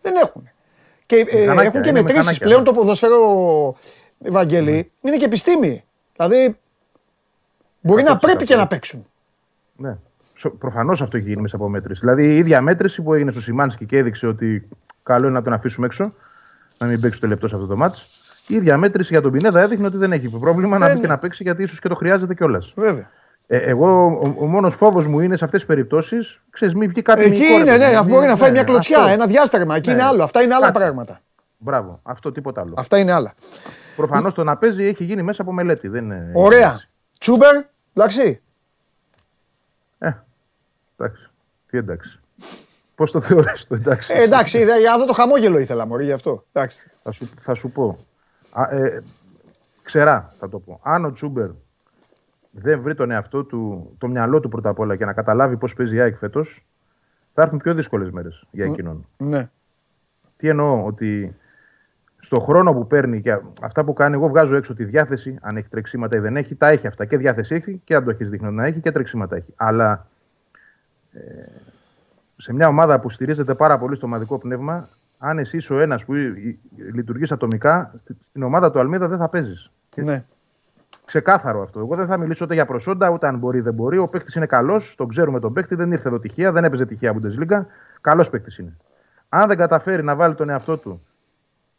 Δεν έχουν. Και ε, Μηχανάκια, έχουν και είναι μετρήσεις. μηχανάκια, Πλέον ναι. το ποδοσφαίρο, Ευαγγέλη, είναι και επιστήμη. Δηλαδή μπορεί να 100%. πρέπει και να παίξουν. Ναι. Προφανώς αυτό έχει γίνει μέσα από μέτρηση. Δηλαδή η ίδια μέτρηση που έγινε στο Σιμάνσκι και έδειξε ότι καλό είναι να τον αφήσουμε έξω, να μην παίξει το λεπτό σε αυτό το μάτς. Η ίδια μέτρηση για τον Πινέδα έδειχνε ότι δεν έχει πρόβλημα να Ε, μπει και ναι. να παίξει γιατί ίσως και το χρειάζεται κιόλας. Βέβαια. Ε, εγώ, ο, ο μόνος φόβος μου είναι σε αυτές τις περιπτώσεις, ξέρεις, μην βγει κάτι Εκεί μυϊκό, ρε είναι, παιδί ναι, μου. αφού μπορεί να φάει Ναι, μια κλωτσιά, αυτό. ένα διάστρεμα. Εκεί Ναι. είναι άλλο. Αυτά είναι άλλα Κάτι. πράγματα. Μπράβο, αυτό τίποτα άλλο. Αυτά είναι άλλα. Προφανώς το να παίζει έχει γίνει μέσα από μελέτη. Δεν είναι... Ωραία. Τσούμπερ, εντάξει. Ε, εντάξει. Τι εντάξει. Πώς το θεωρείς το εντάξει. Ε, εντάξει, είδα, για να δω το χαμόγελο ήθελα μωρή γι' αυτό. Εντάξει. Θα σου, θα σου πω. Α, ε, ξερά θα το πω. Αν ο Τσούμπερ δεν βρει τον εαυτό του, το μυαλό του πρώτα απ' όλα και να καταλάβει πώς παίζει η ΑΕΚ φέτος, θα έρθουν πιο δύσκολες μέρες για εκείνον. Ναι. Τι εννοώ, ότι στο χρόνο που παίρνει και αυτά που κάνει, εγώ βγάζω έξω τη διάθεση, αν έχει τρεξίματα ή δεν έχει, τα έχει αυτά. Και διάθεση έχει και αν το έχεις δείχνει να έχει και τρεξίματα έχει. Αλλά ε, σε μια ομάδα που στηρίζεται πάρα πολύ στο ομαδικό πνεύμα, αν εσύ είσαι ο ένας που λειτουργείς ατομικά, στη- στην ομάδα του Αλμίδα δεν θα παίζεις. ναι. Ξεκάθαρο αυτό. Εγώ δεν θα μιλήσω ούτε για προσόντα, ούτε αν μπορεί ή δεν μπορεί. Ο παίκτης είναι καλός, τον ξέρουμε τον παίκτη, δεν ήρθε εδώ τυχαία, δεν έπαιζε τυχαία Bundesliga. Καλός παίκτης είναι. Αν δεν καταφέρει να βάλει τον εαυτό του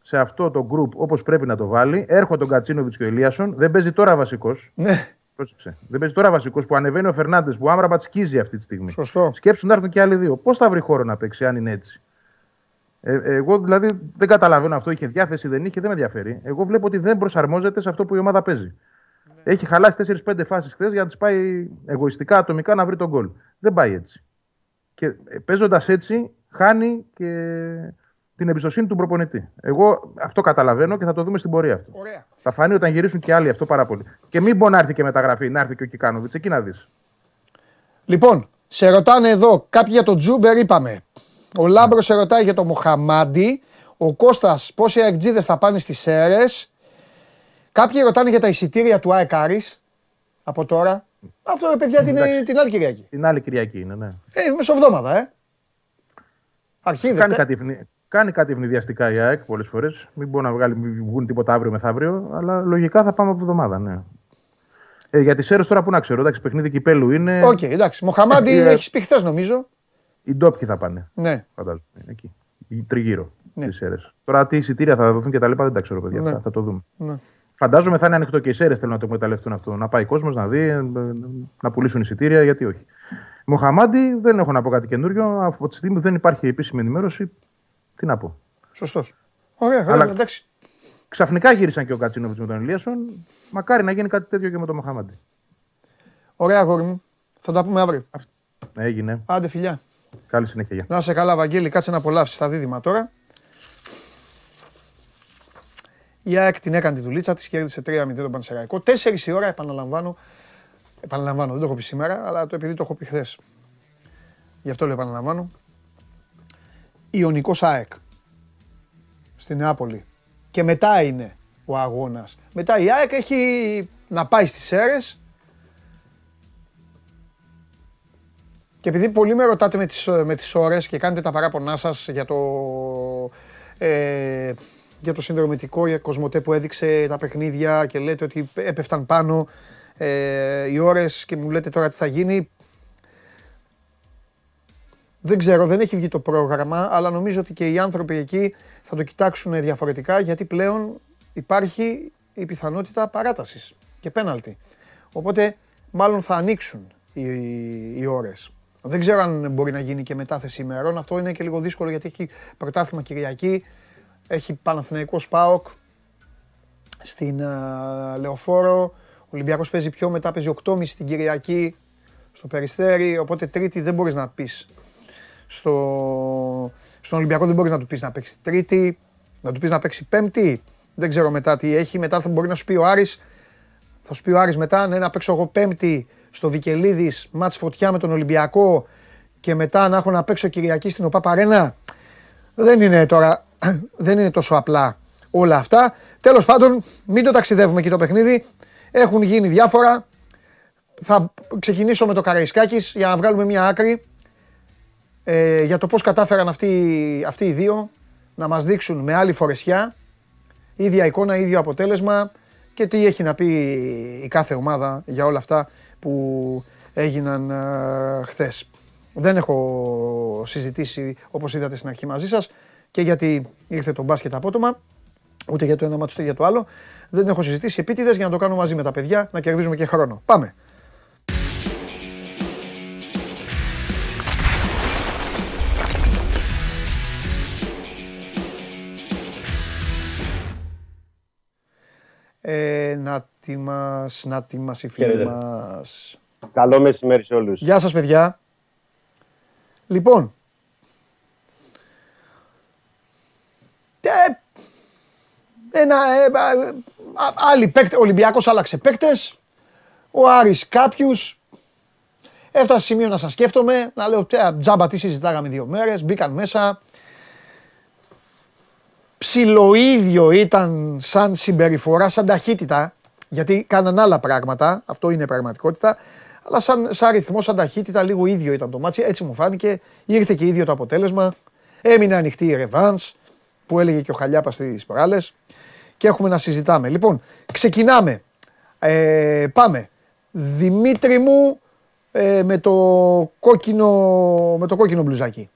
σε αυτό το group όπως πρέπει να το βάλει, έρχονται ο Γκατσίνοβιτς και ο Ελίασον, δεν παίζει τώρα βασικός. ναι. Πρόσεξε. Δεν παίζει τώρα βασικός που ανεβαίνει ο Φερνάντες που άμραμπατ σκίζει αυτή τη στιγμή. Σωστό. Σκέψου να έρθουν και άλλοι δύο. Πώς θα βρει χώρο να παίξει, αν είναι έτσι; Ε, ε, εγώ δηλαδή δεν καταλαβαίνω αυτό. Είχε διάθεση, δεν είχε, δεν με ενδιαφέρει. Εγώ βλέπω ότι δεν προσαρμόζεται σε αυτό που η ομάδα παίζει. Έχει χαλάσει 4-5 φάσεις χθες για να τις πάει εγωιστικά, ατομικά να βρει τον γκολ. Δεν πάει έτσι. Και παίζοντας έτσι, χάνει και την εμπιστοσύνη του προπονητή. Εγώ αυτό καταλαβαίνω και θα το δούμε στην πορεία αυτό. Ωραία. Θα φανεί όταν γυρίσουν και άλλοι αυτό πάρα πολύ. Και μην μπορεί να έρθει και μεταγραφή, να έρθει και ο Κικάνοβιτς. Εκεί να δεις. Λοιπόν, σε ρωτάνε εδώ κάποιοι για τον Τζούμπερ, είπαμε. Ο Λάμπρος σε ρωτάει για τον Μοχαμάντι. Ο Κώστας πόσοι αεκτζίδες θα πάνε στις ΣΕΡΕΣ. Κάποιοι ρωτάνε για τα εισιτήρια του ΑΕΚ Άρης από τώρα. Αυτό ρε παιδιά την, Εντάξει. την άλλη Κυριακή. Την άλλη Κυριακή είναι, ναι. Ε, μεσοβδόμαδα, ε. Αρχή Κάνει Δευτέ- κάτι, ευνη- κάνει κάτι αιφνιδιαστικά η ΑΕΚ πολλές φορές. Μην μπορεί να βγάλει, μην βγουν τίποτα αύριο μεθαύριο, αλλά λογικά θα πάμε από εβδομάδα, ναι. Ε, για τις ΑΕΡΕ τώρα που να ξέρω, εντάξει, παιχνίδι κυπέλου είναι. Οκ, εντάξει. Μοχαμάντι Ε, έχεις πει χθες νομίζω. Οι ντόπιοι θα πάνε, Ναι. φαντάζομαι. Εκεί. Η τριγύρω Ναι. τι αίρε. Τώρα τι εισιτήρια θα δοθούν και τα λοιπά δεν τα ξέρω, παιδιά. Ναι. Θα, θα το δούμε. ναι. Φαντάζομαι θα είναι ανοιχτό και οι αίρε θέλουν να το εκμεταλλευτούν αυτό. Να πάει κόσμος να δει, ε, να πουλήσουν εισιτήρια, γιατί όχι. Μοχαμάντι δεν έχω να πω κάτι καινούριο. Από τη στιγμή που δεν υπάρχει επίσημη ενημέρωση, τι να πω. Σωστός. Ωραία, Αλλά- ωραία, εντάξει. Ξαφνικά γύρισαν και ο Κατσίνοβιτς με τον Ελίασον. Μακάρι να γίνει κάτι τέτοιο και με τον Μοχαμάντι. Ωραία, αγόρι μου. Θα τα πούμε αύριο. Έγινε. Άντε, φιλιά. Καλή συνέχεια. Γεια. Να είσαι καλά, Βαγγέλη, κάτσε να απολαύσεις τα δίδυμα τώρα. Η ΑΕΚ την έκανε τη δουλίτσα της, κέρδισε 3-0 τον Πανσεραϊκό. 4 η ώρα, επαναλαμβάνω. Επαναλαμβάνω, δεν το έχω πει σήμερα, αλλά το επειδή το έχω πει χθες. Γι' αυτό λέω επαναλαμβάνω. Ιωνικός ΑΕΚ. Στη Νεάπολη. Και μετά είναι ο αγώνας. Μετά η ΑΕΚ έχει να πάει στις Σέρες Και επειδή πολλοί με ρωτάτε με τις, με τις ώρες και κάνετε τα παράπονά σας για το, ε, για το συνδρομητικό, για Κοσμοτέ που έδειξε τα παιχνίδια και λέτε ότι έπεφταν πάνω ε, οι ώρες και μου λέτε τώρα τι θα γίνει. Δεν ξέρω, δεν έχει βγει το πρόγραμμα, αλλά νομίζω ότι και οι άνθρωποι εκεί θα το κοιτάξουν διαφορετικά γιατί πλέον υπάρχει η πιθανότητα παράτασης και πέναλτι. Οπότε μάλλον θα ανοίξουν οι, οι ώρες. Δεν ξέρω αν μπορεί να γίνει και μετάθεση ημερών. Αυτό είναι και λίγο δύσκολο γιατί έχει πρωτάθλημα Κυριακή. Έχει Παναθηναϊκός ΣΠΑΟΚ στην uh, Λεωφόρο. Ο Ολυμπιακός παίζει πιο μετά, παίζει 8.30 την Κυριακή στο Περιστέρι. Οπότε Τρίτη δεν μπορείς να πεις. Στο... Στον Ολυμπιακό δεν μπορείς να του πεις να παίξει Τρίτη. Να του πεις να παίξει Πέμπτη. Δεν ξέρω μετά τι έχει. Μετά θα μπορεί να σου πει ο Άρης. Θα σου πει ο Άρης μετά ναι, να παίξω εγώ Πέμπτη στο Βικελίδης, μάτς φωτιά με τον Ολυμπιακό και μετά να έχω να παίξω Κυριακή στην ΟΠΑ Παρένα. Δεν είναι τώρα, δεν είναι τόσο απλά όλα αυτά. Τέλος πάντων, μην το ταξιδεύουμε εκεί το παιχνίδι. Έχουν γίνει διάφορα. Θα ξεκινήσω με το Καραϊσκάκης για να βγάλουμε μια άκρη ε, για το πώς κατάφεραν αυτοί, αυτοί οι δύο να μας δείξουν με άλλη φορεσιά ίδια εικόνα, ίδιο αποτέλεσμα και τι έχει να πει η κάθε ομάδα για όλα αυτά που έγιναν ε, χθες. Δεν έχω συζητήσει όπως είδατε στην αρχή μαζί σας και γιατί ήρθε το μπάσκετ απότομα, ούτε για το ένα μάτσο ούτε για το άλλο. Δεν έχω συζητήσει επίτηδες για να το κάνω μαζί με τα παιδιά, να κερδίζουμε και χρόνο. Πάμε. Ε, να τη μας, να τη μας η φίλη Χαίρετε. μας. Καλό μεσημέρι σε όλους. Γεια σας παιδιά. Λοιπόν. Ε, ένα, ε, α, α, άλλοι παίκτες, ο Ολυμπιακός άλλαξε παίκτες. Ο Άρης κάποιους. Έφτασε σημείο να σας σκέφτομαι, να λέω «Τε, τζάμπα τι συζητάγαμε δύο μέρες, μπήκαν μέσα. Ψιλοίδιο ήταν σαν συμπεριφορά, σαν ταχύτητα, γιατί κάναν άλλα πράγματα, αυτό είναι πραγματικότητα, αλλά σαν, σαν ρυθμό, σαν ταχύτητα, λίγο ίδιο ήταν το ματς, έτσι μου φάνηκε, ήρθε και ίδιο το αποτέλεσμα, έμεινε ανοιχτή η ρεβάνς, που έλεγε και ο Χαλιάπας τις προάλλες, και έχουμε να συζητάμε. Λοιπόν, ξεκινάμε. Ε, πάμε. Δημήτρη μου ε, με, το κόκκινο, με το κόκκινο μπλουζάκι,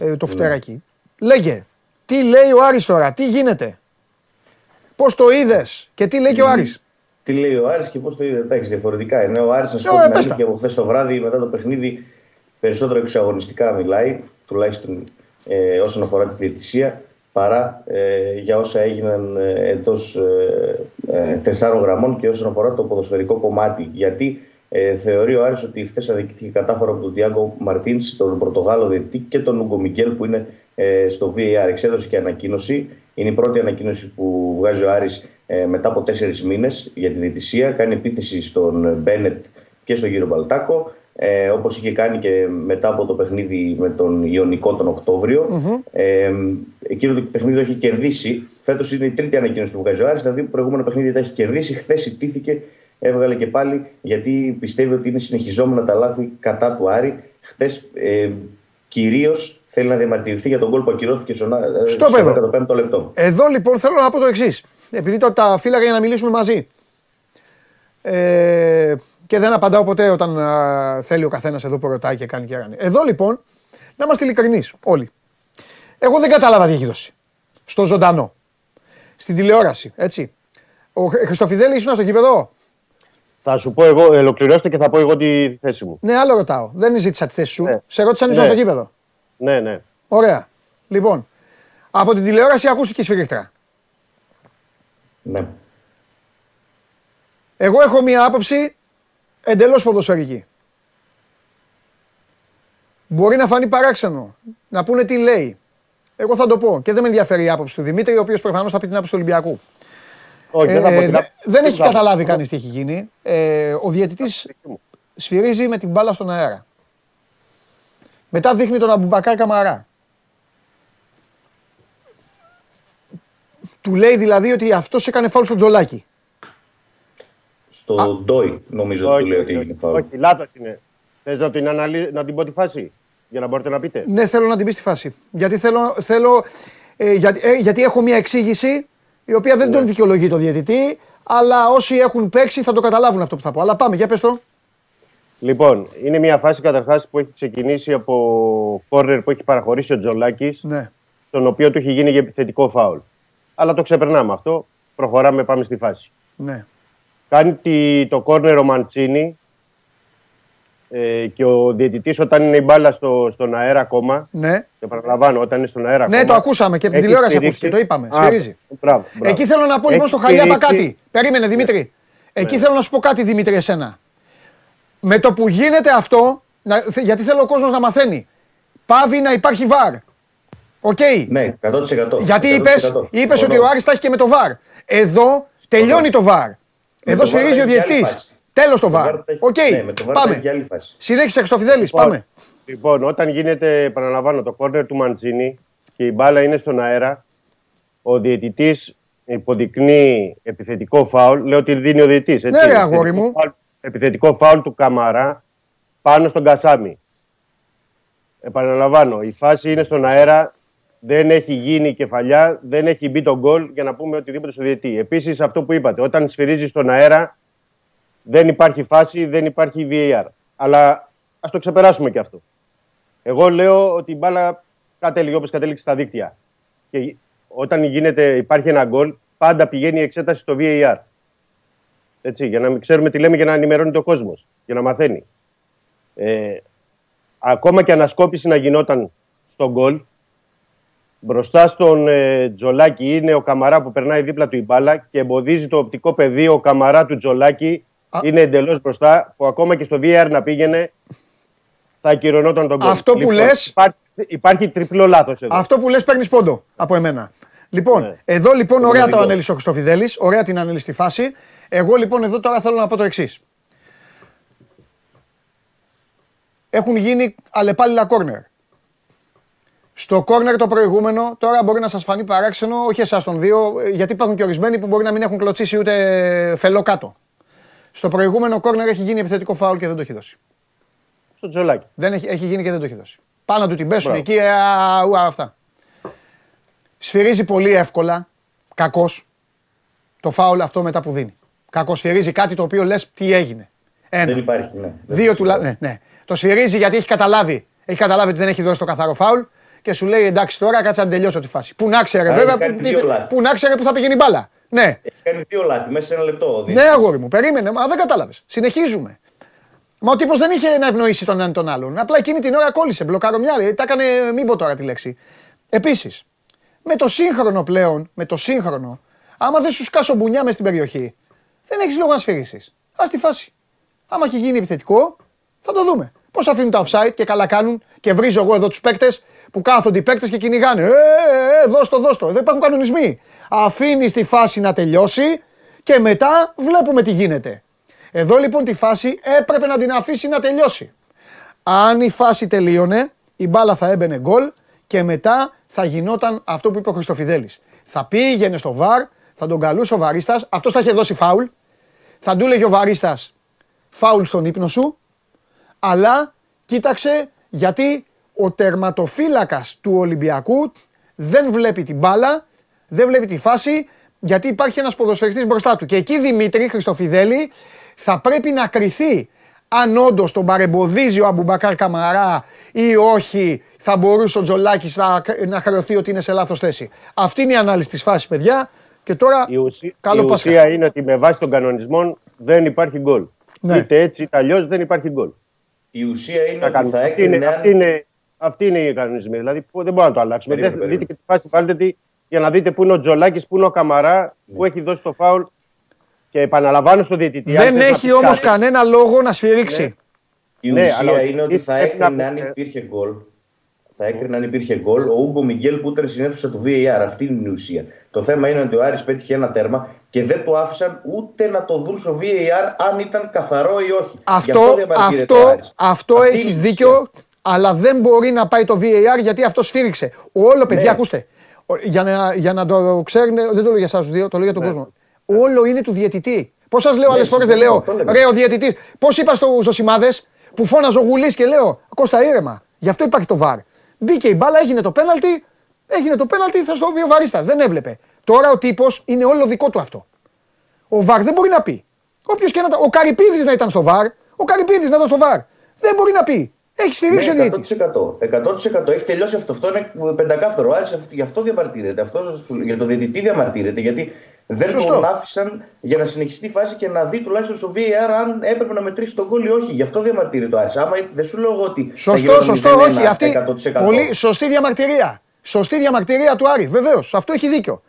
ε, το φτεράκι. Λέγε, τι λέει ο Άρης τώρα, τι γίνεται; Πώς το είδες και τι λέει και ο Άρης; Τι λέει ο Άρης και πώς το είδε; Εντάξει, διαφορετικά είναι. Ο Άρης, να σου Ε, πω την πες τα. αλήθεια, από χθες το βράδυ μετά το παιχνίδι, περισσότερο εξαγωνιστικά μιλάει, τουλάχιστον ε, όσον αφορά τη διαιτησία, παρά ε, για όσα έγιναν ε, εντός ε, ε, τεσσάρων γραμμών και όσον αφορά το ποδοσφαιρικό κομμάτι. Γιατί ε, θεωρεί ο Άρης ότι χθες αδικήθηκε κατάφορα από τον Τιάγκο Μαρτίνς, τον Πορτογάλο διαιτητή και τον Ούγκο Μιγγέλ που είναι ε, στο VAR. Εξέδωσε και ανακοίνωση. Είναι η πρώτη ανακοίνωση που βγάζει ο Άρης ε, μετά από τέσσερις μήνες για τη διαιτησία. Κάνει επίθεση στον Μπένετ και στον κύριο Μπαλτάκο. Ε, Όπως είχε κάνει και μετά από το παιχνίδι με τον Ιωνικό τον οκτωβριο Ε, εκείνο το παιχνίδι το έχει κερδίσει. Φέτος είναι η τρίτη ανακοίνωση που βγάζει ο Άρης. Τα δύο προηγούμενα παιχνίδια τα έχει κερδίσει. Χθες ιτήθηκε, έβγαλε και πάλι γιατί πιστεύει ότι είναι συνεχιζόμενα τα λάθη κατά του Άρη. Χθες ε, κυρίως θέλει να διαμαρτυρηθεί για τον κόλ που ακυρώθηκε στο, ε, Στο στο παιδό. 15ο λεπτό. Εδώ λοιπόν θέλω να πω το εξής. Επειδή το, τα φύλαγα για να μιλήσουμε μαζί. Ε, και δεν απαντάω ποτέ όταν α, θέλει ο καθένας εδώ που ρωτάει και κάνει και έκανε. Εδώ λοιπόν, να είμαστε ειλικρινείς όλοι. Εγώ δεν κατάλαβα τι έχει δώσει. Στο ζωντανό. Στην τηλεόραση, έτσι. Ο Χρ- Χριστοφιδέλη ήσουν στο γήπεδο; Θα σου πω εγώ, ολοκληρώστε και θα πω εγώ τη θέση μου. Ναι, άλλο ρωτάω. Δεν ζήτησα τη θέση σου. Ναι. Σε ρώτησα αν ήσουν Ναι. στο γήπεδο. Ναι, ναι. Ωραία. Λοιπόν, από την τηλεόραση ακούστηκε η σφυρίχτρα. ναι. Εγώ έχω μία άποψη εντελώς ποδοσφαιρική. Μπορεί να φανεί παράξενο, να πούνε τι λέει. Εγώ θα το πω και δεν με ενδιαφέρει η άποψη του Δημήτρη, ο οποίος προφανώς θα πει την άποψη του Ολυμπιακού. Όχι, δεν θα πω Ε, την δε- άποψη. δεν έχει θα πω. καταλάβει κανείς τι έχει γίνει. Ε, ο διαιτητής σφυρίζει με την μπάλα στον αέρα. Μετά δείχνει τον Αμπουμπακάρ Καμαρά. Του λέει δηλαδή ότι αυτός έκανε φάουλ στο τζολάκι. Στο Ντόι νομίζω ότι του λέει ότι έγινε φάουλ. όχι, λάθος είναι. Θες να, την αναλύ... να την πω τη φάση, για να μπορείτε να πείτε. Ναι, θέλω να την πεις στη φάση. Γιατί, θέλω, θέλω, ε, γιατί, ε, γιατί έχω μια εξήγηση η οποία δεν τον δικαιολογεί το διαιτητή, αλλά όσοι έχουν παίξει θα το καταλάβουν αυτό που θα πω. Αλλά πάμε, για πες το. Λοιπόν, είναι μια φάση καταρχάς που έχει ξεκινήσει από κόρνερ που έχει παραχωρήσει ο Τζολάκης, Ναι. στον οποίο του έχει γίνει για επιθετικό φάουλ. Αλλά το ξεπερνάμε αυτό. Προχωράμε, πάμε στη φάση. ναι. Κάνει τη- το κόρνερ ο Μαντσίνη ε, και ο διαιτητής όταν είναι η μπάλα στο, στον αέρα ακόμα. Ναι. Και παραλαμβάνω, όταν είναι στον αέρα Ναι, ακόμα. το ακούσαμε και από την έχει τηλεόραση στηρίξει- ακούστηκε, το είπαμε. Α, Σφυρίζει. μπράβο, μπράβο. Εκεί θέλω να πω λοιπόν Έχει στο Χαλιάπα στηρίξει- κάτι. Περίμενε Δημήτρη. Εκεί Ναι. θέλω να σου πω κάτι Δημήτρη εσένα. Με το που γίνεται αυτό, να- θε- γιατί θέλω ο κόσμος να μαθαίνει. Παύει να υπάρχει VAR. Οκ. Ναι, 100%. Γιατί 100%. είπες, είπες ότι Συμφωνώ. ο Άρης τα έχει και με το VAR. Εδώ τελειώνει το VAR. Εδώ το VAR σφυρίζει ο έχει άλλη διαιτής. φάση. Τέλος το Το VAR. VAR τα έχει- Οκ. ναι, με το VAR τα Πάμε. έχει άλλη φάση. Συνέχισε Χριστοφιδέλης. Λοιπόν, Πάμε. Λοιπόν, όταν γίνεται, επαναλαμβάνω, το κόρνερ του Μαντζίνη και η μπάλα είναι στον αέρα, ο διαιτητής υποδεικνύει επιθετικό φάουλ. Λέω ότι δίνει ο διαιτητής. Ναι, ρε, αγόρι μου. Επιθετικό φάουλ του Καμαρά πάνω στον Κασάμι. Επαναλαμβάνω, η φάση είναι στον αέρα. Δεν έχει γίνει κεφαλιά, δεν έχει μπει το γκολ για να πούμε οτιδήποτε στο διαιτή. Επίσης, αυτό που είπατε, όταν σφυρίζει στον αέρα, δεν υπάρχει φάση, δεν υπάρχει VAR. Αλλά ας το ξεπεράσουμε και αυτό. Εγώ λέω ότι η μπάλα κατέληγε όπως κατέληξε στα δίκτυα. Και όταν γίνεται, υπάρχει ένα γκολ, πάντα πηγαίνει η εξέταση στο VAR. Έτσι, για να μην ξέρουμε τι λέμε και να ενημερώνει ο κόσμος, για να μαθαίνει. Ε, ακόμα και ανασκόπηση να γινόταν στο γκολ, μπροστά στον ε, Τζολάκη είναι ο Καμαρά που περνάει δίπλα του η μπάλα και εμποδίζει το οπτικό πεδίο ο Καμαρά του Τζολάκη. Α. Είναι εντελώς μπροστά, που ακόμα και στο VR να πήγαινε θα ακυρωνόταν τον γκολ. Αυτό που λες- Υπάρχει, υπάρχει τριπλό λάθος εδώ. Αυτό που λες παίρνεις πόντο από εμένα. Λοιπόν, Ναι. εδώ λοιπόν ωραία το Ομαδικό. ανέλησε ο Χριστοφιδέλης, ωραία την ανέλησε στη φάση. Εγώ λοιπόν εδώ τώρα θέλω να πω το εξής. Έχουν γίνει αλλεπάλληλα κόρνερ. Στο κόρνερ το προηγούμενο, τώρα μπορεί να σας φανεί παράξενο, όχι εσάς των δύο, ε, γιατί υπάρχουν και ορισμένοι που μπορεί να μην έχουν κλωτσίσει ούτε φελό κάτω. Στο προηγούμενο κόρνερ έχει γίνει επιθετικό φάουλ και δεν το έχει δώσει. Στο Τζολάκη. Δεν έχει, έχει γίνει και δεν το έχει δώσει. Πάνω του την πέσουν Μπράβο. εκεί, ε, α, ου, α, αυτά. Σφυρίζει πολύ εύκολα, κακός, το φάουλ αυτό μετά που δίνει. Κακός σφυρίζει κάτι το οποίο λες τι έγινε. Ένα. Δεν υπάρχει, ναι. Δεν Δύο υπάρχει. τουλάχιστον. Ναι, ναι. Το σφυρίζει γιατί έχει καταλάβει. Έχει καταλάβει ότι δεν έχει δώσει το καθαρό φάουλ και σου λέει εντάξει τώρα κάτσε να τελειώσω τη φάση. Πού να ξέρε Α, βέβαια, έχει κάνει που, δύο λάθη. που να ξέρε που θα πηγαίνει η μπάλα. Ναι, Έχει κάνει δύο λάθη μέσα σε ένα λεπτό. ο ναι, διαιτητής. αγόρι μου, περίμενε. Μα δεν κατάλαβες. Συνεχίζουμε. Μα ο τύπος δεν είχε να ευνοήσει τον έναν τον άλλον. Απλά εκείνη την ώρα κόλλησε. Μπλοκαρομιά. Τα έκανε. Μην πω τώρα τη λέξη. Επίσης, με το σύγχρονο πλέον, με το σύγχρονο, άμα δεν σου σκάσω μπουνιά μες στην περιοχή, δεν έχεις λόγο να σφυρίξει. Α τη φάση. Άμα έχει γίνει επιθετικό, θα το δούμε. Πώς αφήνουν τα offside και καλά κάνουν και βρίζω εγώ εδώ τους παίκτες που κάθονται οι παίκτες και κυνηγάνε. Ε, ε, ε, δώσ' το, δώσ' το. Εδώ υπάρχουν κανονισμοί. Αφήνεις τη φάση να τελειώσει και μετά βλέπουμε τι γίνεται. Εδώ λοιπόν τη φάση έπρεπε να την αφήσει να τελειώσει. Αν η φάση τελείωνε, η μπάλα θα έμπαινε γκολ και μετά θα γινόταν αυτό που είπε ο Χριστοφιδέλης. Θα πήγαινε στο βαρ, θα τον καλούσε ο βαρίστας, αυτός θα είχε δώσει φάουλ, θα του έλεγε ο βαρίστας φάουλ στον ύπνο σου, αλλά κοίταξε γιατί ο τερματοφύλακας του Ολυμπιακού δεν βλέπει την μπάλα, δεν βλέπει τη φάση, γιατί υπάρχει ένας ποδοσφαιριστής μπροστά του. Και εκεί Δημήτρη Χριστοφιδέλη θα πρέπει να κριθεί αν όντως τον παρεμποδίζει ο Αμπουμπακάρ Καμαρά ή όχι, θα μπορούσε ο Τζολάκης να, να χρεωθεί ότι είναι σε λάθος θέση. Αυτή είναι η ανάλυση της φάσης, παιδιά. Και τώρα, Η, ουσία, καλό η Πάσχα. ουσία είναι ότι με βάση των κανονισμών δεν υπάρχει γκολ. Ναι. Είτε έτσι είτε αλλιώς δεν υπάρχει γκολ. Η ουσία είναι Θα ότι κάνουμε. θα Αυτή είναι, έκρινε αυτή, αν... είναι, αυτή είναι η κανονισμοί. Δηλαδή που δεν μπορούμε να το αλλάξουμε. Περίμενε, Δεν- περίμενε. δείτε και τη φάση, βάλτε τη για να δείτε πού είναι ο Τζολάκης, πού είναι ο Καμαρά, Ναι. που έχει δώσει το φάουλ. Και επαναλαμβάνω στο διαιτητή. αν δεν θες να έχει πεις όμως κάτι, κανένα λόγο να σφυρίξει. Η Ναι, ουσία αλλά είναι ότι θα πρέπει να έκρινε αν πούμε- υπήρχε γκολ. Θα έκρινε αν υπήρχε γκολ ο Ούγκο Μιγγέλ που ήταν στην αίθουσα του VAR. Αυτή είναι η ουσία. Το θέμα είναι ότι ο Άρης πέτυχε ένα τέρμα και δεν το άφησαν ούτε να το δουν στο VAR αν ήταν καθαρό ή όχι. Γι' Αυτό, διαμαρτύρεται ο αυτό, Άρης. αυτό Αυτή είναι έχεις η δίκιο, ουσία. αλλά δεν μπορεί να πάει το VAR γιατί αυτό σφύριξε. Όλο, παιδιά, Ναι. ακούστε. Ο- Για να, για να το ξέρουν, δεν το λέω για εσάς τους δύο, το λέω για τον κόσμο. Όλο είναι του διαιτητή. Πώς σας λέω άλλες φορές, δεν λέω, αυτό λέμε. ρε ο διαιτητής. Πώς είπα στου Ζωσιμάδε που φώναζε ο Γουλής και λέω, Κώστα ήρεμα. Γι' αυτό υπάρχει το βαρ. Μπήκε η μπάλα, έγινε το πέναλτι, έγινε το πέναλτι, θα στο πει ο βαρίστας. Δεν έβλεπε. Τώρα ο τύπος είναι όλο δικό του αυτό. Ο βαρ δεν μπορεί να πει. Όποιος και να ήταν. Ο Καρυπίδης να ήταν στο βαρ, ο Καρυπίδης να ήταν στο βαρ. Δεν μπορεί να πει. Έχει σφυρίξει ο Ναι, διαιτητή. 100%. 100% έχει τελειώσει αυτό. Αυτό είναι πεντακάθαρο. Άρης αυτό- γι' αυτό διαμαρτύρεται. Αυτό, σου- για το διαιτητή διαμαρτύρεται. Γιατί δεν Σωστό. τον άφησαν για να συνεχιστεί η φάση και να δει τουλάχιστον στο VAR αν έπρεπε να μετρήσει τον γκολ ή όχι. Γι' αυτό διαμαρτύρεται το Άρης. Άμα δεν σου λέω εγώ ότι. θα Σωστό, γινόταν σωστό, 0-1, όχι. Αυτή 100%. πολύ σωστή διαμαρτυρία. Σωστή διαμαρτυρία του Άρη. Βεβαίως, αυτό έχει δίκιο.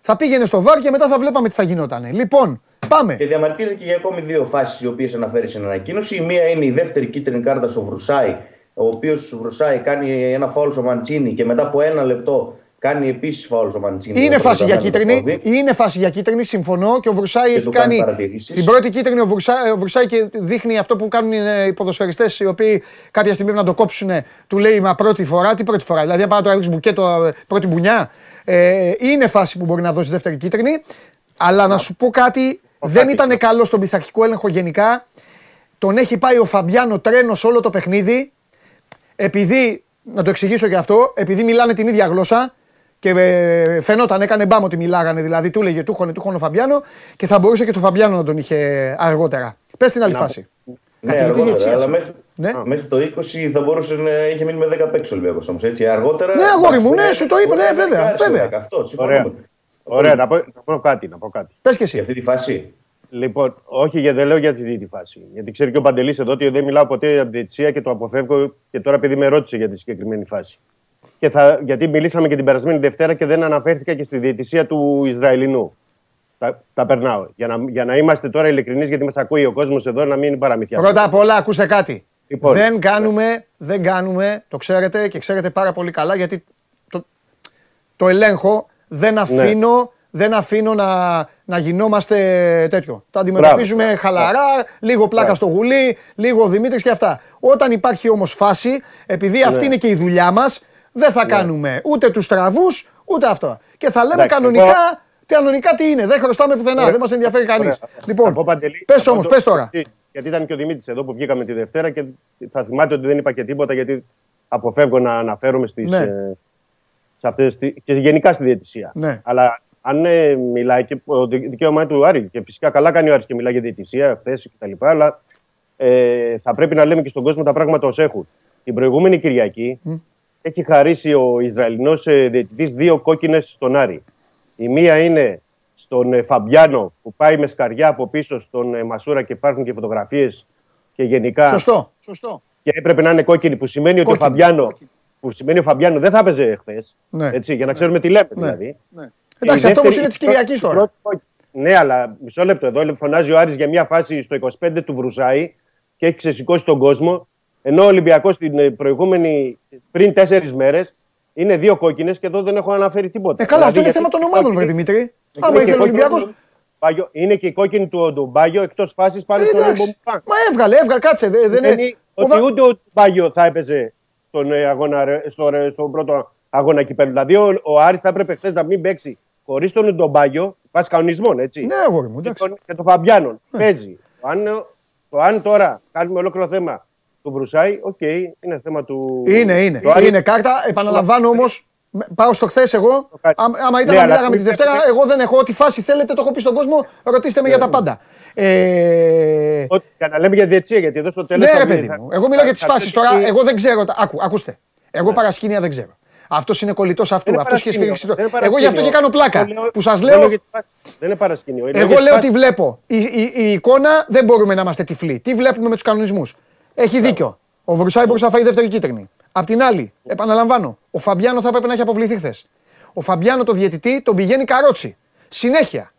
Θα πήγαινε στο βάρ και μετά θα βλέπαμε τι θα γινόταν. Λοιπόν, πάμε. Και διαμαρτύρεται και για ακόμη δύο φάσεις οι οποίες αναφέρεις στην ανακοίνωση. Η μία είναι η δεύτερη κίτρινη κάρτα στο Βρουσάη, ο οποίος Βρουσάη κάνει ένα φάουλ στο Μαντσίνη και μετά από ένα λεπτό κάνει επίσης φάουλ στο Μαντσίνη. Είναι το φάση για πρωτάθλημα του κίτρινη. πόδι. Είναι φάση για κίτρινη, συμφωνώ. Και ο Βρουσάη έχει του κάνει κάνει. παρατηρήσεις. Στην πρώτη κίτρινη ο Βρουσάη, ο Βρουσάη και δείχνει αυτό που κάνουν ε, οι ποδοσφαιριστές οι οποίοι κάποια στιγμή πρέπει να το κόψουν. Του λέει Μα πρώτη φορά, τι πρώτη φορά. Δηλαδή, αν πάει να το ρίξει μπουκέτο ε, πρώτη μπουνιά. Ε, είναι φάση που μπορεί να δώσει δεύτερη κίτρινη. Αλλά να σου πω κάτι, δεν ήταν καλό στον πειθαρχικό έλεγχο γενικά. Τον έχει πάει ο Φαμπιάνο τρένος σε όλο το παιχνίδι. Επειδή, να το εξηγήσω και αυτό, επειδή μιλάνε την ίδια γλώσσα και ε, φαινόταν, έκανε μπάμ ότι μιλάγανε, δηλαδή του έλεγε τούχον, τούχον ο Φαμπιάνο και θα μπορούσε και το Φαμπιάνο να τον είχε αργότερα. Πες την άλλη φάση. Ναι, Καθηγητής αργότερα, διετησίας. αλλά μέχρι, Ναι. μέχρι το 20 θα μπορούσε να είχε μείνει με 10 παίξεις ο Ολυμπιακός όμως. Έτσι, αργότερα. Ναι, αγόρι μου, ναι, εντάξει, σου το είπε, μπορεί ναι, να βέβαια, είναι βέβαια. άρεσε, Αυτό, Ωραία. συμφωνούμε. Ωραία, να πω, να πω κάτι. Να πω κάτι. Πες και Για εσύ. αυτή τη φάση. Λοιπόν, όχι, γιατί δεν λέω για τη δίτη φάση. Γιατί ξέρει και ο Παντελής εδώ ότι δεν μιλάω ποτέ για τη διαιτησία και το αποφεύγω και τώρα επειδή με ρώτησε για τη συγκεκριμένη φάση. Και θα, γιατί μιλήσαμε και την περασμένη Δευτέρα και δεν αναφέρθηκα και στη διαιτησία του Ισραηλινού. Τα, τα περνάω. Για να, για να είμαστε τώρα ειλικρινείς, γιατί μας ακούει ο κόσμος εδώ να μην είναι παραμυθιά. Πρώτα απ' όλα, ακούστε κάτι. Λοιπόν, δεν κάνουμε, δεν κάνουμε, το ξέρετε και ξέρετε πάρα πολύ καλά γιατί το, το ελέγχω. Δεν Ναι. αφήνω, δεν αφήνω να, να γινόμαστε τέτοιο. Τα αντιμετωπίζουμε χαλαρά, λίγο πλάκα στο γουλί, λίγο ο Δημήτρης και αυτά. Όταν υπάρχει όμως φάση, επειδή Ναι. αυτή είναι και η δουλειά μας, δεν θα κάνουμε ούτε τους τραβούς, ούτε αυτό. Και θα λέμε Εντάξει, κανονικά, εγώ- κανονικά τι είναι. Δεν χρωστάμε πουθενά, Ωραία. δεν μας ενδιαφέρει κανείς. Ωραία. Να Λοιπόν, πω, Παντελή, πες να πω όμως, το- πες τώρα. Γιατί ήταν και ο Δημήτρης εδώ που βγήκαμε τη Δευτέρα και θα θυμάται ότι δεν είπα και τίποτα γιατί αποφεύγω να αναφέρομαι στις, Ναι. ε, σε αυτές, τις- και γενικά στη διαιτησία. Ναι. Αλλά αν ε, μιλάει και ο δι- δικαίωμα είναι του Άρη και φυσικά καλά κάνει ο Άρης και μιλάει για διαιτησία, χθες κτλ. Αλλά ε, θα πρέπει να λέμε και στον κόσμο τα πράγματα ως έχουν. Την προηγούμενη Κυριακή έχει χαρίσει ο Ισραηλινός ε, διαιτητής δύο κόκκινες στον Άρη. Η μία είναι στον ε, Φαμπιάνο που πάει με σκαριά από πίσω στον ε, Μασούρα και υπάρχουν και φωτογραφίες και γενικά Σωστό. Σωστό. και έπρεπε να είναι κόκκινη που σημαίνει ότι ο Κόκκινη, Φαμπιάνο που σημαίνει ο Φαμπιάνο δεν θα έπαιζε χθες. Ναι. Έτσι, για να ξέρουμε τι λέμε Ναι. δηλαδή. Εντάξει, Η αυτό όμως δεύτερη- είναι της Κυριακής η τώρα. πρώτη κόκκινη- Ναι, αλλά μισό λεπτό εδώ φωνάζει ο Άρης για μια φάση στο 25 του Βρουσάη και έχει ξεσηκώσει τον κόσμο. Ενώ ο Ολυμπιακός την ε, προηγούμενη, πριν τέσσερις μέρες, είναι δύο κόκκινες και εδώ δεν έχω αναφέρει τίποτα. Ε, καλά, αυτό είναι Δηλαδή, θέμα των γιατί ομάδων, βρε κόκκινη- Δημήτρη. είναι Άμα και ήθελε ο κόκκινη Ολυμπιακό. του Μπάγιο- Είναι και η κόκκινη του Ντουμπάγιο εκτός φάσης πάνω στον Εντάξει. Μπομπάν. Μα έβγαλε, έβγαλε, κάτσε. δε- Δεν είναι. Σημαίνει Ο ότι Βα- ούτε ο Μπάγιο θα έπαιζε στον, ε, αγώνα, ρε- στο, ρε- στον πρώτο αγώνα κυπέλου. Δηλαδή ο, ο Άρης θα έπρεπε χθες να μην παίξει χωρίς τον Ντομπάγιο, βάσει κανονισμών, έτσι. Ναι, αγόρι μου, και, εντάξει. Ναι. τον, και τον Φαμπιάνον. Παίζει. Αν, ε, το αν τώρα κάνουμε ολόκληρο θέμα του Βρουσάη, οκ, είναι θέμα του. Είναι, είναι. του Άρη. Είναι κάρτα. Επαναλαμβάνω όμως. Πάω στο χθες εγώ. κάνει. Άμα άμα ήταν Ναι, να αλλά μιλάγαμε τη μην Δευτέρα, πέφτει- εγώ δεν έχω ό,τι φάση θέλετε, το έχω πει στον κόσμο. Ρωτήστε με για τα πάντα. Ε, Ότι, για να λέμε για διετσία, γιατί εδώ στο τέλος. Ναι, ρε παιδί μου. Εγώ μιλάω για τις φάσεις τώρα. Εγώ δεν ξέρω. τα- Άκου, ακούστε. Εγώ παρασκήνια δεν ξέρω. Αυτός είναι κολλητός αυτού. Δεν είναι Αυτός έχει παρασκήνιο. σφίξει. το- Δεν είναι Εγώ γι' αυτό και κάνω πλάκα. Το λέω- Που σας το λέω. για τη φάση. Δεν είναι παρασκήνιο. Εγώ για τη λέω φάση. τι βλέπω. Η, η, η εικόνα δεν μπορούμε να είμαστε τυφλοί. Τι βλέπουμε με τους κανονισμούς; Έχει δίκιο. Ο Βρουσάη μπορούσε να φάει δεύτερη κίτρινη. Απ' την άλλη, επαναλαμβάνω, ο Φαμπιάνο θα έπρεπε να έχει αποβληθεί χθες. Ο Φαμπιάνο το διαιτητή τον πηγαίνει καρότσι. Συνέχεια.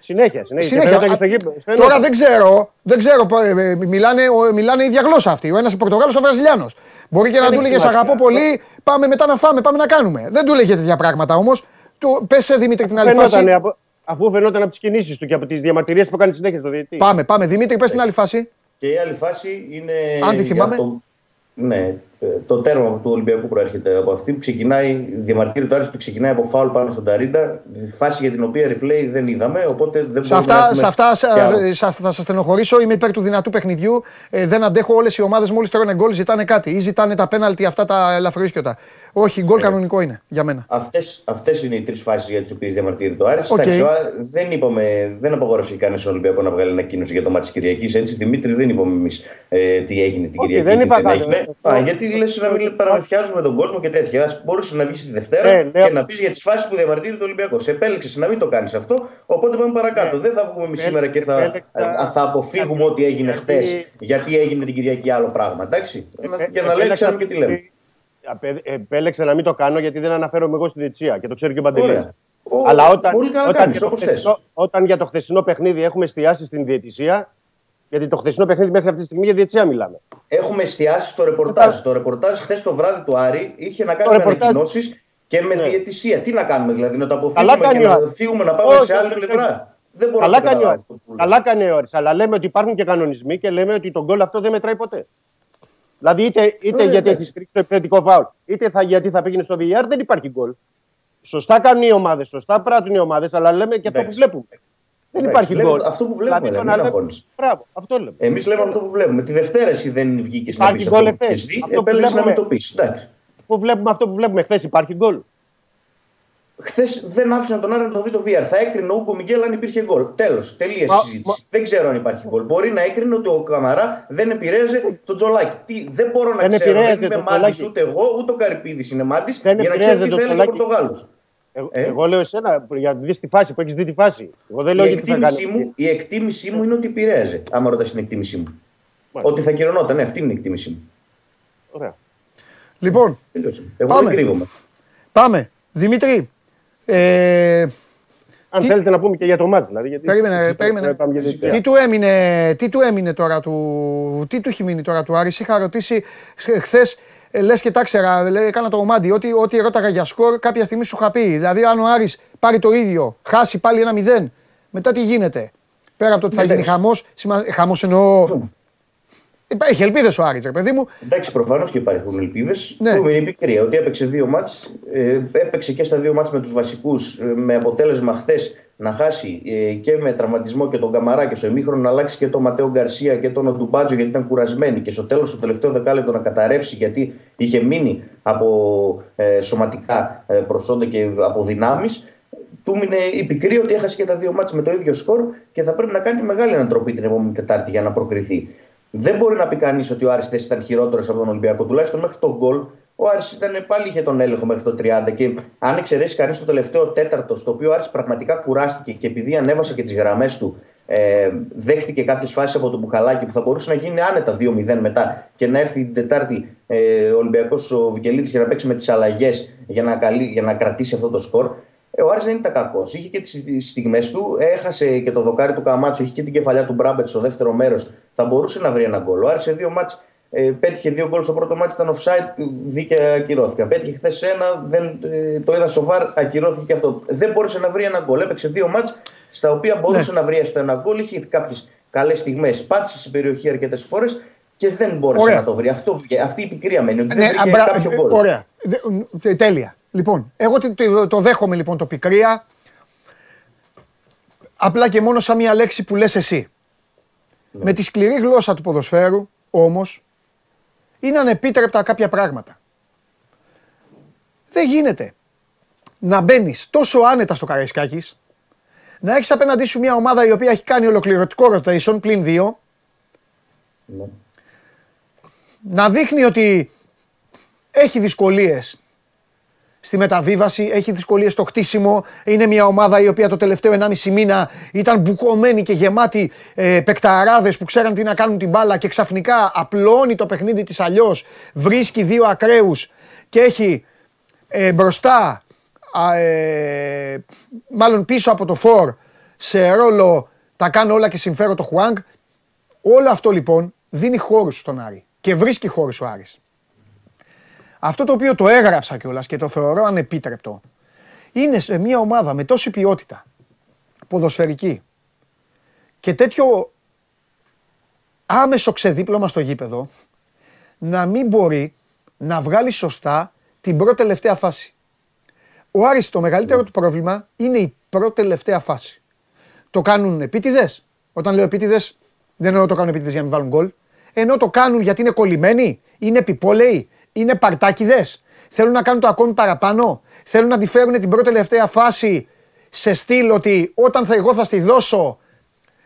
Συνέχεια, συνέχεια. Συνέχεια. Φαινόταν και Α, στο γήπεδο. Τώρα Φαινόταν. δεν ξέρω, δεν ξέρω ε, ε, μιλάνε, ο- μιλάνε η ίδια γλώσσα αυτή. Ο ένας Πορτογάλος, ο Βραζιλιάνος. Μπορεί και να του έχει έλεγε σημασία. Αγαπώ πολύ, πάμε μετά να φάμε, πάμε να κάνουμε. Δεν του έλεγε τέτοια πράγματα όμως. Πες Δημήτρη την άλλη Φαινόταν, φάση. από- αφού φαινόταν από τις κινήσεις του και από τις διαμαρτυρίες που κάνει συνέχεια στο διαιτητή. Πάμε, πάμε. Δημήτρη, πες την άλλη φάση. Και η άλλη φάση είναι. Αν τη για θυμάμαι. το- Ναι. Ε, το τέρμα του Ολυμπιακού προέρχεται από αυτή που ξεκινάει, διαμαρτύρει το Άρης που ξεκινάει από φάουλ πάνω στον Ταρίντα, φάση για την οποία replay δεν είδαμε, οπότε δεν Σε μπορούμε να αυτά, πούμε σε αυτά κι άλλο. ε, σας- θα σας στενοχωρήσω. Είμαι υπέρ του δυνατού παιχνιδιού. Ε, δεν αντέχω όλες οι ομάδες μόλις τρώνε γκολ ζητάνε κάτι ή ζητάνε τα πέναλτι αυτά τα ελαφροίσκιοτα. Όχι, γκολ κανονικό είναι για μένα. Αυτές, αυτές είναι οι τρεις φάσεις για τις οποίες διαμαρτύρεται ο Άρης. Οκ. Εντάξει, ο Άρης δεν, είπαμε, δεν απαγόρευσε κανένα στον Ολυμπιακό να βγάλει ανακοίνωση για το ματς της Κυριακής. Έτσι, Δημήτρη, δεν είπαμε εμείς ε, τι έγινε την Όχι, Κυριακή, δεν τι είπα δεν κάτι. έγινε. Α, γιατί λες να μην παραμυθιάζουμε τον κόσμο και τέτοια. Ας μπορούσες να βγεις τη Δευτέρα Ναι, ναι. και να πεις για τις φάσεις που διαμαρτύρεται ο Ολυμπιακός. Σε επέλεξες να μην το κάνεις αυτό, οπότε πάμε παρακάτω. Ναι. Δεν θα βγούμε εμείς Ε, σήμερα και θα, επέλεξα- θα αποφύγουμε γιατί- ό,τι έγινε γιατί- χτες, γιατί έγινε την Κυριακή άλλο πράγμα. Εντάξει, Ε, για να λέει ξέρουμε και τι λέμε. Απε- Επέλεξα να μην το κάνω γιατί δεν αναφέρομαι εγώ στη διετησία και το ξέρει και ο Παντελής. Ωραία. Ο- Αλλά όταν, Πολύ καλά όταν, κάνεις, για το όπως θες. χθεσινό, όταν για το χθεσινό παιχνίδι έχουμε εστιάσει στην διαιτησία, γιατί το χθεσινό παιχνίδι μέχρι αυτή τη στιγμή για διαιτησία μιλάμε. Έχουμε εστιάσει στο ρεπορτάζ. Το ρεπορτάζ χθες το βράδυ του Άρη είχε να κάνει με ρεπορτάζ- ανακοινώσεις και με Ναι. διαιτησία. Τι να κάνουμε, δηλαδή, να το Καλά αποφύγουμε κάνει και ο να Άρης. φύγουμε να πάμε Όχι, σε άλλη όχι, πλευρά; Δεν μπορώ Καλά να κάνει ο καταλάβω Άρης. αυτό που λες. Καλά κάνει ο Άρης. Αλλά λέμε ότι υπάρχουν και κανονισμοί και λέμε ότι τον γκολ αυτό δεν μετράει ποτέ. Δηλαδή είτε, είτε Ωραία, γιατί εντάξει. έχει κρίξει το επιθετικό φάουλ, είτε θα, γιατί θα πήγαινε στο VR, δεν υπάρχει γκολ. Σωστά κάνουν οι ομάδες, σωστά πράττουν οι ομάδες, αλλά λέμε και αυτό που Εντάξει. βλέπουμε. Δεν Εντάξει, υπάρχει λέμε γκολ. αυτό που βλέπουμε, λέμε, το μην να λέμε- αγχώνεσαι. Μπράβο, αυτό λέμε. Εμείς λέμε αυτό που βλέπουμε. Τη Δευτέρα εσύ δεν βγήκες να Υπάρχει πεις γκολ αυτό που εχθές. έχεις δει. Αυτό που Επέλεξε να μην βλέπουμε. το πεις. Εντάξει. Που βλέπουμε αυτό που βλέπουμε χθε, υπάρχει γκολ. Χθες δεν άφησαν τον Άρη να το δει το VR. Θα έκρινε ο Ούγκο Μιγγέλ αν υπήρχε γκολ. Τέλος. Τελεία Μα- συζήτηση. μα- Δεν ξέρω αν υπάρχει γκολ. Μπορεί να έκρινε ότι ο Καμαρά δεν επηρέαζε τον Τζολάκη. Τι, δεν μπορώ να Δεν ξέρω. Δεν επηρέαζε είμαι τον μάντη Τζολάκη. ούτε εγώ, ούτε ο Καρυπίδης είναι μάντη. Δεν Για να ξέρω επηρέαζε τι τον θέλει ο Τζολάκη. Πορτογάλος. Εγώ, Ε; εγώ λέω εσένα για να δεις τη φάση που έχεις δει τη φάση. Εγώ δεν Η λέω γιατί θα εκτίμησή, κάνει. μου, η εκτίμησή μου είναι ότι επηρέαζε. Άμα ρωτάς την εκτίμησή μου. Μάλιστα. Ότι θα κυρωνόταν. Ναι, αυτή είναι η εκτίμησή μου. Ωραία. Λοιπόν, Τελείωσε. Εγώ Πάμε. δεν κρύβομαι. πάμε. Δημήτρη, ε, Αν Τι- θέλετε να πούμε και για το μάτς, δηλαδή. Γιατί... περίμενε, περίμενε. Πάμε για διαιτησία. Τι του έμεινε, τι του έμεινε τώρα του, τι του έχει μείνει τώρα του Άρης; Είχα ρωτήσει χθες, λες και τα ξέρα, λέει, έκανα το ομάντι. Ό,τι, ό,τι ρώταγα για σκορ, κάποια στιγμή σου είχα πει. Δηλαδή, αν ο Άρης πάρει το ίδιο, χάσει πάλι ένα μηδέν, μετά τι γίνεται; Πέρα από το ότι θα γίνει Εντάξει. χαμός, χαμός εννοώ. Έχει ελπίδες ο Άρης, ρε παιδί μου. Εντάξει, προφανώς και υπάρχουν ελπίδες. Ναι. Ναι. Είναι πικρία ότι έπαιξε δύο μάτς, ε, έπαιξε και στα δύο μάτς με τους βασικούς, με αποτέλεσμα χθες να χάσει ε, και με τραυματισμό και τον Καμαρά και στο ημίχρονο να αλλάξει και τον Ματέο Γκαρσία και τον Οντουμπάτζο γιατί ήταν κουρασμένοι και στο τέλος, στο τελευταίο δεκάλεπτο να καταρρεύσει γιατί είχε μείνει από ε, σωματικά ε, προσόντα και από δυνάμεις. Του μείνε η πικρή ότι έχασε και τα δύο μάτς με το ίδιο σκορ και θα πρέπει να κάνει μεγάλη ανατροπή την επόμενη Τετάρτη για να προκριθεί. Δεν μπορεί να πει κανείς ότι ο Άρης χθες ήταν χειρότερος από τον Ολυμπιακό. Τουλάχιστον μέχρι τον γκολ ο Άρης ήταν, πάλι είχε τον έλεγχο μέχρι το 30. Και αν εξαιρέσει κανείς το τελευταίο τέταρτο, στο οποίο ο Άρης πραγματικά κουράστηκε και επειδή ανέβασε και τις γραμμές του, ε, δέχτηκε κάποιες φάσεις από τον Μπουχαλάκη που θα μπορούσε να γίνει άνετα 2-0 μετά και να έρθει την Τετάρτη ε, ο Ολυμπιακός ο Βικελίδης για να παίξει με τις αλλαγές για, να καλύ- για να κρατήσει αυτό το σκορ. Ε, ο Άρης δεν ήταν κακός. Είχε και τις στιγμές του, έχασε και το δοκάρι του Καμάτσο, είχε και την κεφαλιά του Μπράμπετς στο δεύτερο μέρος. Θα μπορούσε να βρει ένα γκολ. Ο Άρης σε δύο μάτς ε, πέτυχε δύο γκολ στο πρώτο μάτς, ήταν offside, δίκαια ακυρώθηκαν. Πέτυχε χθες ένα, δεν, ε, το είδα στο βαρ, ακυρώθηκε και αυτό. Δεν μπόρεσε να βρει ένα γκολ. Έπαιξε δύο μάτς στα οποία μπορούσε Ναι. να βρει έστω ένα γκολ. Είχε κάποιες καλές στιγμές, πάτησε στην περιοχή αρκετές φορές και δεν μπόρεσε Ωραία. να το βρει. Αυτό, βγε- αυτή η πικρία μένει. Ότι Ναι, δεν βρήκε αμπρα- κάποιο ε, γκολ. Ωραία. Δε- ε, Τέλεια. Λοιπόν, εγώ το, το- το δέχομαι λοιπόν το πικρία. Απλά και μόνο σαν μια λέξη που λες εσύ. Με τη σκληρή γλώσσα του ποδοσφαίρου, όμως, είναι ανεπίτρεπτα κάποια πράγματα. Δεν γίνεται να μπαίνεις τόσο άνετα στο Καραϊσκάκης, να έχεις απέναντί σου μια ομάδα η οποία έχει κάνει ολοκληρωτικό rotation, πλην δύο, Ναι. να δείχνει ότι έχει δυσκολίες στη μεταβίβαση, έχει δυσκολίες στο χτίσιμο. Είναι μια ομάδα η οποία το τελευταίο 1,5 μήνα ήταν μπουκωμένη και γεμάτη ε, παικταράδες που ξέραν τι να κάνουν την μπάλα και ξαφνικά απλώνει το παιχνίδι της αλλιώς, βρίσκει δύο ακραίους και έχει ε, μπροστά, α, ε, μάλλον πίσω από το φορ, σε ρόλο τα κάνω όλα και συμφέρω το Χουάνγκ. Όλο αυτό λοιπόν δίνει χώρους στον Άρη και βρίσκει χώρους ο Άρης. Αυτό το οποίο το έγραψα κιόλας και το θεωρώ ανεπίτρεπτο είναι σε μια ομάδα με τόση ποιότητα ποδοσφαιρική και τέτοιο άμεσο ξεδίπλωμα στο γήπεδο να μην μπορεί να βγάλει σωστά την πρώτη τελευταία φάση. Ο Άρης το μεγαλύτερο του πρόβλημα είναι η πρώτη τελευταία φάση. Το κάνουν επίτηδες. Όταν λέω επίτηδες, δεν εννοώ το κάνουν επίτηδες για να μην βάλουν γκολ. Ενώ το κάνουν γιατί είναι κολλημένοι, είναι επιπόλαιοι, είναι παρτάκιδες. Θέλουν να κάνουν το ακόμη παραπάνω. Θέλουν να τη φέρουν την πρώτη τελευταία φάση σε στυλ ότι όταν θα εγώ θα στη δώσω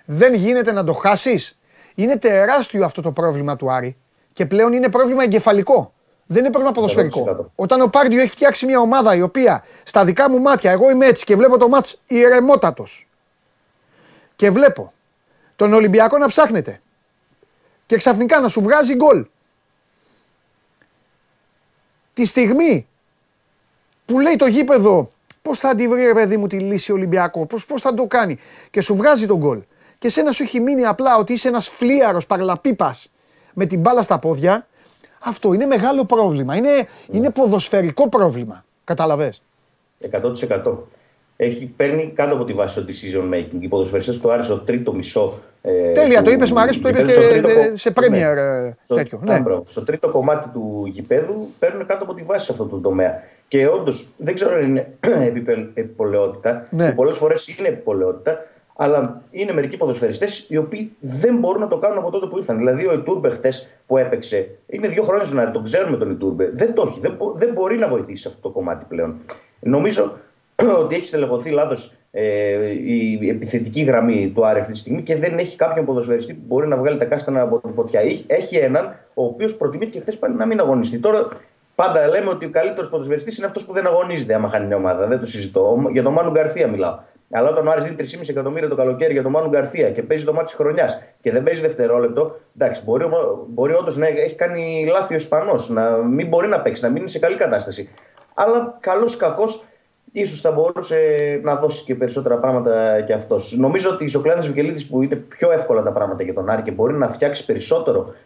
δεν γίνεται να το χάσεις. Είναι τεράστιο αυτό το πρόβλημα του Άρη και πλέον είναι πρόβλημα εγκεφαλικό. Δεν είναι πρόβλημα ποδοσφαιρικό. Όταν ο Πάρντιο έχει φτιάξει μια ομάδα η οποία στα δικά μου μάτια, εγώ είμαι έτσι και βλέπω το μάτς ηρεμότατος. Και βλέπω τον Ολυμπιακό να ψάχνεται. Και ξαφνικά να σου βγάζει γκολ. Τη στιγμή που λέει το γήπεδο πώς θα τη βρει ρε παιδί μου τη λύση Ολυμπιακό, πώς θα το κάνει και σου βγάζει τον γκολ. Και σένα σου έχει μείνει απλά ότι είσαι ένας φλίαρος παραλαπίπας με την μπάλα στα πόδια. Αυτό είναι μεγάλο πρόβλημα. Είναι, είναι ποδοσφαιρικό πρόβλημα. Καταλαβες; 100% έχει, παίρνει κάτω από τη βάση το decision making. Οι ποδοσφαιριστές του Άρη στο τρίτο μισό. Ε, Τέλεια, το είπες, μου αρέσει που το είπες και σε Premier ναι, τέτοιο. Ναι. Στο τρίτο κομμάτι του γηπέδου παίρνουν κάτω από τη βάση σε αυτό το τομέα. Και όντως δεν ξέρω αν είναι επιπολαιότητα. Ναι. Πολλές φορές είναι επιπολαιότητα. Αλλά είναι μερικοί ποδοσφαιριστές οι οποίοι δεν μπορούν να το κάνουν από τότε που ήρθαν. Δηλαδή, ο Ιτούρμπε χτες που έπαιξε, είναι δύο χρόνια στον Άρη, τον ξέρουμε τον Ιτούρμπε. Δεν το έχει, δεν, δεν μπορεί να βοηθήσει σε αυτό το κομμάτι πλέον. Νομίζω ότι έχει στελεχωθεί λάθος ε, η επιθετική γραμμή του Άρη αυτή τη στιγμή και δεν έχει κάποιον ποδοσφαιριστή που μπορεί να βγάλει τα κάστανα από τη φωτιά. Έχει έναν ο οποίος προτιμήθηκε χθες πάλι να μην αγωνιστεί. Τώρα πάντα λέμε ότι ο καλύτερος ποδοσφαιριστής είναι αυτός που δεν αγωνίζεται άμα χάνει μια ομάδα. Δεν το συζητώ. Για τον Μάνου Γκαρθία μιλάω. Αλλά όταν ο Άρης δίνει 3,5 εκατομμύρια το καλοκαίρι για τον Μάνου Γκαρθία και παίζει το μάτι της χρονιάς και δεν παίζει δευτερόλεπτο, εντάξει, μπορεί, μπορεί όντως να έχει κάνει λάθη ο Ισπανός, να μην μπορεί να παίξει, να μην είναι σε καλή κατάσταση. Αλλά καλός κακό ίσως θα μπορούσε να δώσει και περισσότερα πράγματα κι αυτός. Νομίζω ότι η Σοκλάνη Βικελίδη που είναι πιο εύκολα τα πράγματα για τον Άρη και μπορεί να φτιάξει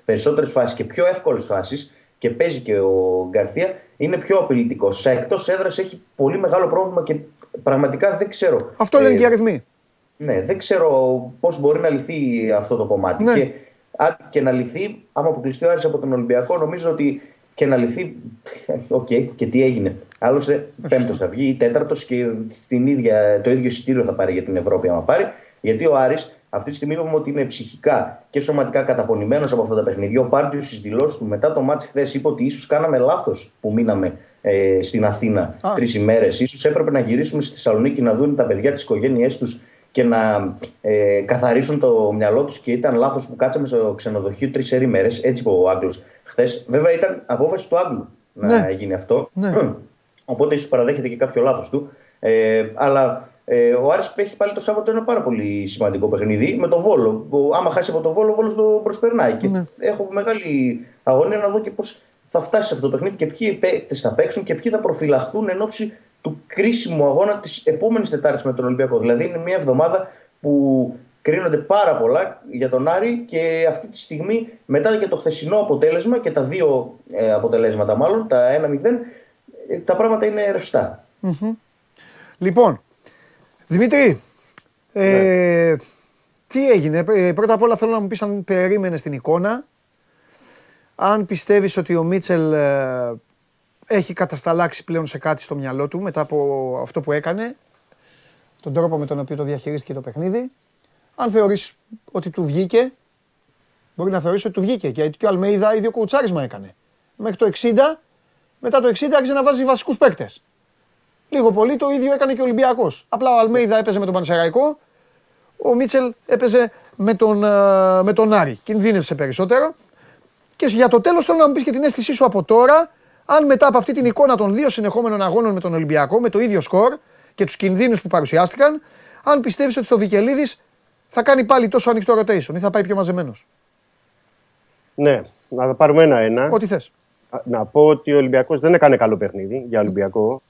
περισσότερες φάσεις και πιο εύκολες φάσεις και παίζει και ο Γκαρθία, είναι πιο απειλητικός. Σε εκτός έδρας έχει πολύ μεγάλο πρόβλημα και πραγματικά δεν ξέρω. Αυτό λένε ε, και οι αριθμοί. Ναι, δεν ξέρω πώς μπορεί να λυθεί αυτό το κομμάτι. Ναι. Και, αν και να λυθεί, άμα αποκλειστεί ο Άρης από τον Ολυμπιακό, νομίζω ότι και να λυθεί. OK, okay, και τι έγινε. Άλλωστε, πέμπτος θα βγει ή τέταρτος και την ίδια, το ίδιο εισιτήριο θα πάρει για την Ευρώπη, άμα πάρει. Γιατί ο Άρης αυτή τη στιγμή είπαμε ότι είναι ψυχικά και σωματικά καταπονημένος από αυτά τα παιχνίδια. Ο Πάρντιου στις δηλώσεις του μετά το ματς χθες είπε ότι ίσως κάναμε λάθος που μείναμε ε, στην Αθήνα τρεις ημέρες. σω έπρεπε να γυρίσουμε στη Θεσσαλονίκη να δουν τα παιδιά της οικογένειές τους και να ε, καθαρίσουν το μυαλό τους. Και ήταν λάθος που κάτσαμε στο ξενοδοχείο τρεις ημέρε. Έτσι είπε ο Άγγλος χθες. Βέβαια ήταν απόφαση του Άγγλου να ναι. γίνει αυτό. Ναι. Οπότε ίσως παραδέχεται και κάποιο λάθος του. Ε, αλλά ε, ο Άρης έχει πάλι το Σάββατο ένα πάρα πολύ σημαντικό παιχνίδι με τον Βόλο. Ο, άμα χάσει από τον Βόλο, ο Βόλος το προσπερνάει. Και ναι. έχω μεγάλη αγωνία να δω και πώς θα φτάσει σε αυτό το παιχνίδι και ποιοι παίκτες θα παίξουν και ποιοι θα προφυλαχθούν εν ώψη του κρίσιμου αγώνα της επόμενης Τετάρτης με τον Ολυμπιακό. Δηλαδή είναι μια εβδομάδα που κρίνονται πάρα πολλά για τον Άρη και αυτή τη στιγμή μετά και το χθεσινό αποτέλεσμα και τα δύο ε, αποτελέσματα μάλλον, τα 1-0, ε, τα πράγματα είναι ρευστά. Mm-hmm. Λοιπόν, Δημήτρη, ε, ναι. τι έγινε; Ε, πρώτα απ' όλα θέλω να μου πεις αν περίμενες την εικόνα. Αν πιστεύεις ότι ο Μίτσελ ε, έχει κατασταλάξει πλέον σε κάτι στο μυαλό του μετά από αυτό που έκανε, τον τρόπο με τον οποίο το διαχειρίστηκε το παιχνίδι. Αν θεωρείς ότι του βγήκε, μπορεί να θεωρείς ότι του βγήκε. Γιατί και ο Αλμέιδα ίδιο κουτσάρισμα έκανε. Μέχρι το 60, μετά το 60 άρχισε να βάζει βασικούς παίκτες. Λίγο πολύ το ίδιο έκανε και ο Ολυμπιακός. Απλά ο Αλμέιδα έπαιζε με τον Πανσεραϊκό, ο Μίτσελ έπαιζε με τον, ε, με τον Άρη. Κινδύνευσε περισσότερο. Και για το τέλος θέλω να μου πεις και την αίσθησή σου από τώρα, αν μετά από αυτή την εικόνα των δύο συνεχόμενων αγώνων με τον Ολυμπιακό, με το ίδιο σκορ και τους κινδύνους που παρουσιάστηκαν, αν πιστεύεις ότι στο Βικελίδης θα κάνει πάλι τόσο ανοιχτό rotation ή θα πάει πιο μαζεμένος; Ναι, να πάρουμε ένα-ένα. Ό,τι θες. Να πω ότι ο Ολυμπιακός δεν έκανε καλό παιχνίδι για Ολυμπιακό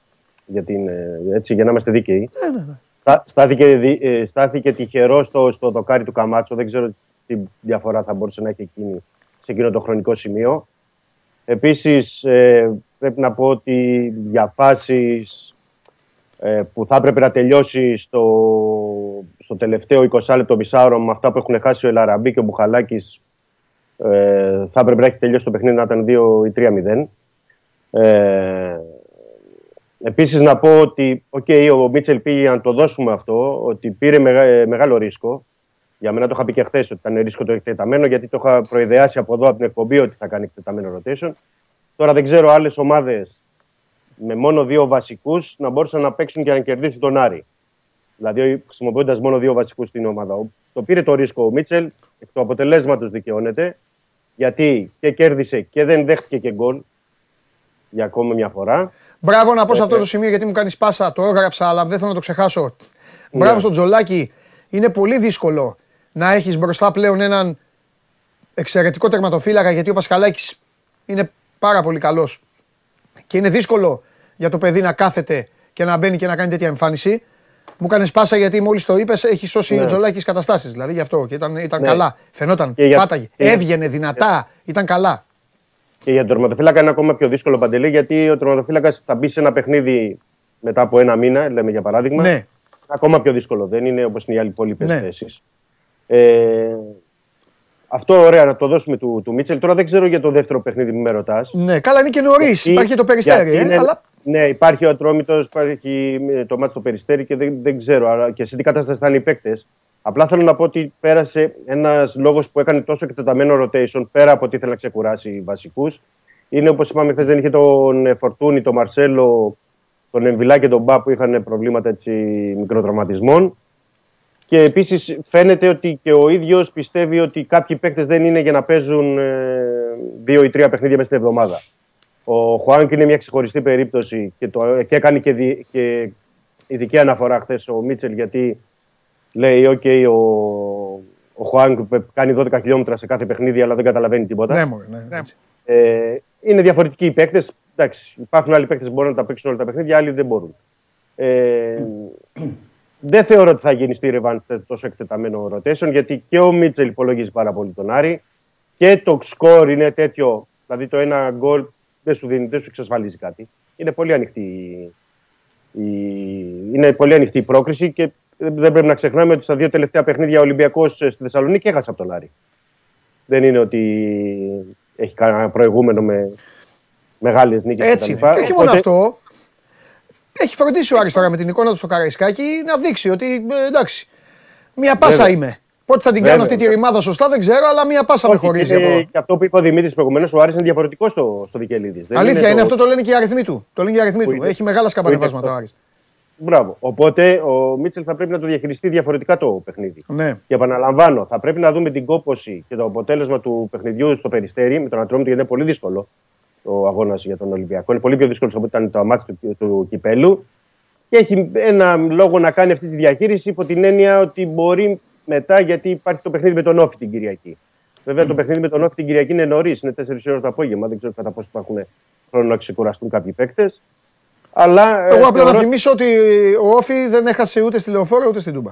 για, την, ε, έτσι, για να είμαστε δίκαιοι. Ναι, ναι, ναι. Στάθηκε, ε, στάθηκε τυχερό στο, στο δοκάρι του Καμάτσο. Δεν ξέρω τι διαφορά θα μπορούσε να έχει εκείνη σε εκείνο το χρονικό σημείο. Επίσης, ε, πρέπει να πω ότι για φάσεις που θα έπρεπε να τελειώσει στο, στο τελευταίο 20 λεπτό μισάωρο με αυτά που έχουν χάσει ο Ελαραμπή και ο Μπουχαλάκης θα έπρεπε να έχει τελειώσει το παιχνίδι να ήταν 2 ή 3-0. Ε, Επίσης να πω ότι okay, ο Μίτσελ πήγε για να το δώσουμε αυτό, ότι πήρε μεγα, ε, μεγάλο ρίσκο. Για μένα το είχα πει και χθες ότι ήταν ρίσκο το εκτεταμένο, γιατί το είχα προειδεάσει από εδώ από την εκπομπή ότι θα κάνει εκτεταμένο rotation. Τώρα δεν ξέρω άλλες ομάδες με μόνο δύο βασικούς να μπορούσαν να παίξουν και να κερδίσουν τον Άρη. Δηλαδή, χρησιμοποιώντας μόνο δύο βασικούς στην ομάδα. Το πήρε το ρίσκο ο Μίτσελ, εκ του αποτελέσματος δικαιώνεται, γιατί και κέρδισε και δεν δέχτηκε και γκολ για ακόμα μια φορά. Μπράβο να πω σε Ε, αυτό ε. το σημείο γιατί μου κάνεις πάσα. Το έγραψα, αλλά δεν θέλω να το ξεχάσω. Ναι. Μπράβο στον Τζολάκη. Είναι πολύ δύσκολο να έχεις μπροστά πλέον έναν εξαιρετικό τερματοφύλακα γιατί ο Πασχαλάκης είναι πάρα πολύ καλός. Και είναι δύσκολο για το παιδί να κάθεται και να μπαίνει και να κάνει τέτοια εμφάνιση. Μου έκανε πάσα γιατί μόλις το είπες, έχεις σώσει Ναι. ο Τζολάκη καταστάσεις. Δηλαδή γι' αυτό και ήταν, ήταν Ναι. καλά. Φαινόταν, Και για- πάταγε, και για- έβγαινε δυνατά, ήταν καλά. Και για τον τερματοφύλακα είναι ακόμα πιο δύσκολο παντελή, γιατί ο τερματοφύλακας θα μπει σε ένα παιχνίδι μετά από ένα μήνα, λέμε για παράδειγμα. Ναι. Ακόμα πιο δύσκολο. Δεν είναι όπως είναι οι άλλοι υπόλοιπες Ναι. θέσεις. Ε, αυτό ωραία να το δώσουμε του, του Μίτσελ. Τώρα δεν ξέρω για το δεύτερο παιχνίδι που με ρωτάς. Ναι, καλά είναι και νωρίς. Υπάρχει και το περιστέρι, ε, αλλά Ναι, υπάρχει ο Ατρόμητος, υπάρχει ε, το μάτι στο περιστέρι και δεν, δεν ξέρω άρα και σε τι κατάσταση θα είναι οι παίκτες. Απλά θέλω να πω ότι πέρασε ένας λόγος που έκανε τόσο εκτεταμένο rotation πέρα από ότι ήθελε να ξεκουράσει βασικούς. Είναι όπως είπαμε χθες, δεν είχε τον ε, Φορτούνη, τον Μαρσέλο, τον Εμβιλά και τον Μπα που είχαν προβλήματα έτσι, μικροτραυματισμών. Και επίσης φαίνεται ότι και ο ίδιος πιστεύει ότι κάποιοι παίκτες δεν είναι για να παίζουν ε, δύο ή τρία παιχνίδια μέσα στην εβδομάδα. Ο Χουάνκ είναι μια ξεχωριστή περίπτωση και, το, και έκανε και, δι, και ειδική αναφορά χθες ο Μίτσελ γιατί λέει: OK, ο, ο Χουάνκ κάνει 12 χιλιόμετρα σε κάθε παιχνίδι, αλλά δεν καταλαβαίνει τίποτα. ναι, μωρέ, ναι, έτσι. Ε, είναι διαφορετικοί οι παίκτες. Υπάρχουν άλλοι παίκτες που μπορούν να τα παίξουν όλα τα παιχνίδια, άλλοι δεν μπορούν. Ε, δεν θεωρώ ότι θα γίνει στη Ρεβάν τόσο εκτεταμένο rotation, γιατί και ο Μίτσελ υπολογίζει πάρα πολύ τον Άρη και το σκορ είναι τέτοιο. Δηλαδή το ένα γκολ δεν σου δίνει, δεν σου εξασφαλίζει κάτι. Είναι πολύ ανοιχτή, η, είναι πολύ ανοιχτή η πρόκριση και δεν πρέπει να ξεχνάμε ότι στα δύο τελευταία παιχνίδια ο Ολυμπιακός στη Θεσσαλονίκη έχασε από τον Άρη. Δεν είναι ότι έχει κανένα προηγούμενο με μεγάλες νίκες Έτσι κτλ. είναι. Και όχι μόνο Οπότε- αυτό. Έχει φροντίσει ο Άρης τώρα με την εικόνα του στο Καραϊσκάκι να δείξει ότι ε, εντάξει. Μία πάσα Βέβαια. είμαι. Πότε θα την Βέβαια. κάνω αυτή τη ρημάδα σωστά δεν ξέρω, αλλά μία πάσα με Όχι, χωρίζει είναι εδώ. Και αυτό που είπε ο Δημήτρης προηγουμένως, ο Άρης είναι διαφορετικός στο, στο Βικελίδης. Αλήθεια είναι, αυτό το λένε και οι αριθμοί του. Το λένε και οι αριθμοί Που του. είναι- Έχει μεγάλα σκαμπανεβάσματα ο αυτό. Άρης. Μπράβο. Οπότε ο Μίτσελ θα πρέπει να το διαχειριστεί διαφορετικά το παιχνίδι. Ναι. Και επαναλαμβάνω, θα πρέπει να δούμε την κόποση και το αποτέλεσμα του παιχνιδιού στο περιστέρι με τον Ατρόμητο, γιατί είναι πολύ δύσκολο ο αγώνας για τον Ολυμπιακό. Είναι πολύ πιο δύσκολο από ό,τι ήταν το μάτι του, του κυπέλου. Και έχει ένα λόγο να κάνει αυτή τη διαχείριση υπό την έννοια ότι μπορεί μετά, γιατί υπάρχει το παιχνίδι με τον Όφη την Κυριακή. Βέβαια, το παιχνίδι με τον Όφη την Κυριακή είναι νωρίς, είναι 4 ώρες το απόγευμα. Δεν ξέρω κατά πόσο υπάρχουν χρόνο να ξεκουραστούν κάποιοι παίκτες. Αλλά. ε, Εγώ απλά να θεωρώ- θυμίσω ότι ο Όφη δεν έχασε ούτε στη λεωφόρο ούτε στην Τούμπα.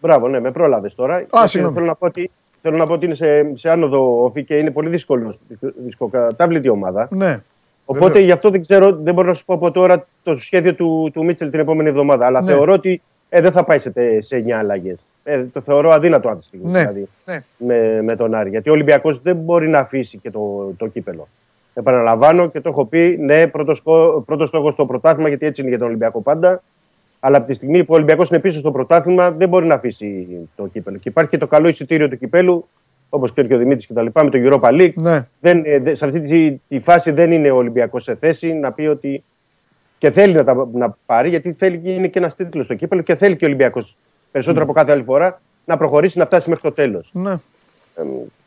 Μπράβο, ναι, με πρόλαβες τώρα. Γιατί συγγνώμη. Θέλω να πω ότι, θέλω να πω ότι είναι σε, σε άνοδο όφη και είναι πολύ δύσκολος, δυσκολοκατάβλητη ομάδα. Ναι. Οπότε βεβαίως. γι' αυτό δεν ξέρω, δεν μπορώ να σου πω από τώρα το σχέδιο του, του Μίτσελ την επόμενη εβδομάδα. Αλλά Ναι. θεωρώ ότι ε, δεν θα πάει σε, τε- σε 9 αλλαγές. Ε, το θεωρώ αδύνατο αυτή τη στιγμή. Ναι. Δηλαδή, Ναι. με, με τον Άρη. Γιατί ο Ολυμπιακός δεν μπορεί να αφήσει και το, το κύπελο. Επαναλαμβάνω και το έχω πει, ναι, πρώτο, πρώτο στόχος στο πρωτάθλημα, γιατί έτσι είναι για τον Ολυμπιακό πάντα. Αλλά από τη στιγμή που ο Ολυμπιακός είναι πίσω στο πρωτάθλημα, δεν μπορεί να αφήσει το κύπελο. Και υπάρχει και το καλό εισιτήριο του κυπέλου, όπως και ο Δημήτρη κτλ. με το Europa League. Ναι. Δεν, ε, δε- σε αυτή τη, τη φάση δεν είναι ο Ολυμπιακός σε θέση να πει ότι. και θέλει να, τα, να πάρει, γιατί θέλει, και είναι και ένας τίτλος στο κύπελο και θέλει και ο Ολυμπιακός περισσότερο από κάθε άλλη φορά να προχωρήσει να φτάσει μέχρι το τέλος. ναι.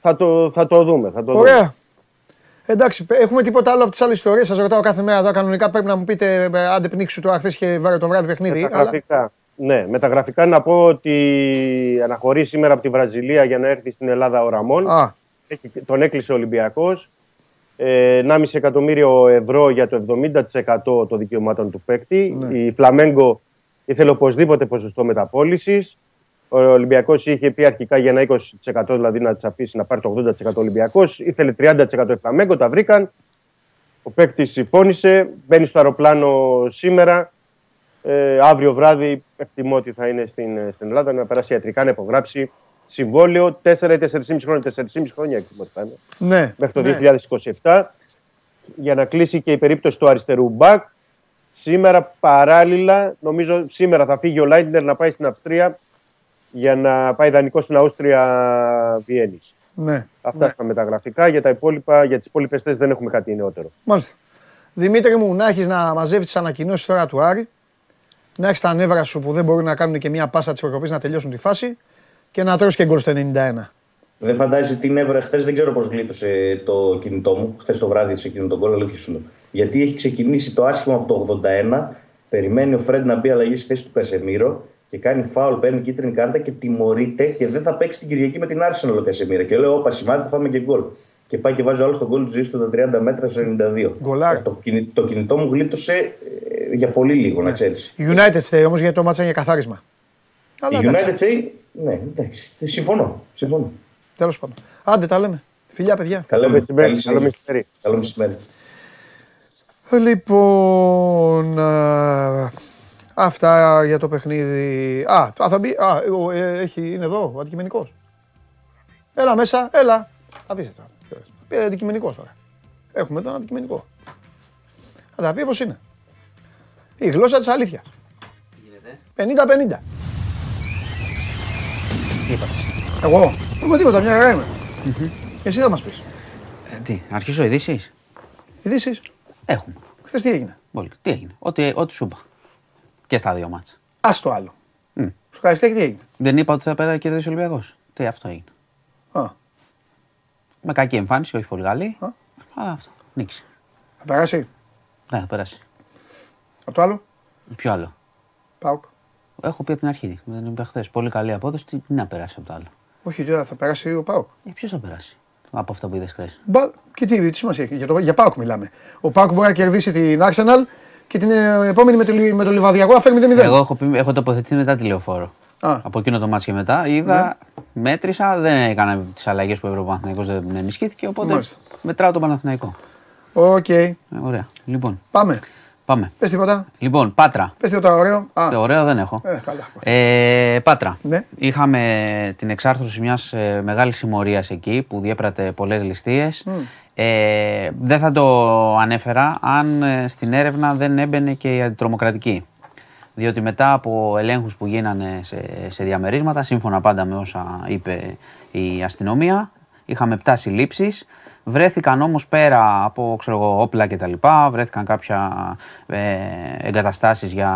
θα, το, θα το δούμε. Θα το δούμε. Ωραία. Εντάξει, πε- έχουμε τίποτα άλλο από τις άλλες ιστορίες; Σας ρωτάω κάθε μέρα τώρα. Κανονικά πρέπει να μου πείτε ε, άντε πνίξου τώρα χθες και βάρε το βράδυ παιχνίδι. Με τα Αλλά... γραφικά. Ναι, με τα γραφικά να πω ότι αναχωρεί σήμερα από τη Βραζιλία για να έρθει στην Ελλάδα ο Ραμόν. Α, Έχει- τον έκλεισε ο Ολυμπιακός. Ε, 1,5 εκατομμύριο ευρώ για το 70% των δικαιωμάτων του παίκτη. Ναι. Η Φλαμέγκο ήθελε οπωσδήποτε ποσοστό μεταπόλησης. Ο Ολυμπιακός είχε πει αρχικά για ένα 20% δηλαδή να τη αφήσει να πάρει το 80% Ολυμπιακός. Ήθελε 30% η Φλαμέγκο, τα βρήκαν. Ο παίκτης συμφώνησε. Μπαίνει στο αεροπλάνο σήμερα. Ε, αύριο βράδυ εκτιμώ ότι θα είναι στην, στην Ελλάδα να περάσει ιατρικά να υπογράψει συμβόλαιο 4 ή 4,5 χρόνια. 4,5 χρόνια εκτιμώ ότι θα είναι ναι. μέχρι το ναι. 2027. για να κλείσει και η περίπτωση του αριστερού μπακ. Σήμερα παράλληλα, νομίζω σήμερα θα φύγει ο Λάιντνερ να πάει στην Αυστρία για να πάει δανεικό στην Αούστρια Βιέννης. Ναι. Αυτά ναι. στα μεταγραφικά. Για, τα υπόλοιπα, για τις υπόλοιπες θέσεις δεν έχουμε κάτι νεότερο. Μάλιστα. Δημήτρη μου, να έχεις να μαζεύει τις ανακοινώσεις τώρα του Άρη, να έχεις τα νεύρα σου που δεν μπορούν να κάνουν και μια πάσα της προκοπής να τελειώσουν τη φάση και να τρώσει και γκολ στο 91. Δεν φαντάζει την Εύρα χθες, δεν ξέρω πώς γλίτωσε το κινητό μου. Χθες το βράδυ σε εκείνο τον κόλλο, αλήθεια σου λέω. Γιατί έχει ξεκινήσει το άσχημα από το 81, περιμένει ο Φρέντ να μπει αλλαγή στη θέση του Κασεμίρο και κάνει φάουλ, παίρνει κίτρινη κάρτα και τιμωρείται και δεν θα παίξει την Κυριακή με την Arsenal ο Κασεμίρο. Και λέω: Όπα, σημάδι θα φάμε και γκολ. Και πάει και βάζει άλλο τον γκολ του ζωή του τα 30 μέτρα στο 92. Γκολάρι. Το, κινη- το κινητό μου γλίτωσε ε, για πολύ λίγο, να ξέρεις. Η United φταίει όμως γιατί το μάτσα είναι για καθάρισμα. Η Αλλά United θέλει. Ναι, εντάξει, συμφωνώ. συμφωνώ. Τέλος πάντων. Άντε τα λέμε. Φιλιά, παιδιά. Καλό Καλό μεσημέρι. καλή Καλό συνέχεια. μεσημέρι. Καλό μεσημέρι. Λοιπόν, α, αυτά για το παιχνίδι. Α, α, θα μπει, α, ο, ε, έχει, είναι εδώ ο αντικειμενικός. Έλα μέσα, έλα. Θα δεις τώρα. Ε, αντικειμενικός τώρα. Έχουμε εδώ ένα αντικειμενικό. Θα τα πει πώς είναι. Η γλώσσα της αλήθειας. 50-50. Εγώ, εγώ τίποτα, μια χαρά είμαι. Εσύ θα μας πεις. Ε, τι, να αρχίσω ειδήσεις; Ειδήσεις, Έχουμε. χθες τι έγινε; Πολύ. Τι έγινε; Ό,τι, ό,τι σου είπα. Και στα δύο μάτσα. Ας το άλλο. Μμ. Σου Καραϊσκάκη τι έγινε; Δεν είπα ότι θα πέρα κερδίσει ο Ολυμπιακός. Τι αυτό έγινε. Α, Με κακή εμφάνιση, όχι πολύ καλή. Α. Αλλά αυτό. Νίξη. θα περάσει; Ναι, θα περάσει. Από το άλλο, Ποιο άλλο; Πάουκ. Έχω πει από την αρχή. Δεν είπα χθες. Πολύ καλή απόδοση. Τι να περάσει από το άλλο. Όχι, τώρα θα περάσει ο Πάουκ. Ε, Ποιος θα περάσει; Από αυτά που είδες χθες. Μπα, και τι, τι σημασία έχει, για, το, για Πάουκ μιλάμε. Ο Πάουκ μπορεί να κερδίσει την Arsenal και την ε, επόμενη με το, Λι- με το Λεβαδειακό να φέρνει 0-0. Εγώ έχω, πει, έχω τοποθετηθεί μετά τη λεωφόρο. Α. Από εκείνο το ματς και μετά είδα, μέτρησα, δεν έκανα τις αλλαγές που έπρεπε ο Παναθηναϊκός δεν ενισχύθηκε. Οπότε Μάλιστα. μετράω τον Παναθηναϊκό. Οκ, Ε, ωραία. Λοιπόν, πάμε. Πάμε. Πες τίποτα. Λοιπόν, Πάτρα. Πες τίποτα ωραίο. Α, Το ωραίο δεν έχω. ε, καλά. Ε, Πάτρα. Ναι. Είχαμε την εξάρθρωση μιας ε, μεγάλης συμμορίας εκεί που διέπρατε πολλές ληστείες. Ε, δεν θα το ανέφερα αν ε, στην έρευνα δεν έμπαινε και η αντιτρομοκρατική. Διότι μετά από ελέγχους που γίνανε σε, σε διαμερίσματα, σύμφωνα πάντα με όσα είπε η αστυνομία, είχαμε 7 συλλήψεις. Βρέθηκαν όμως πέρα από ξέρω εγώ, όπλα και τα λοιπά, βρέθηκαν κάποια ε, εγκαταστάσεις για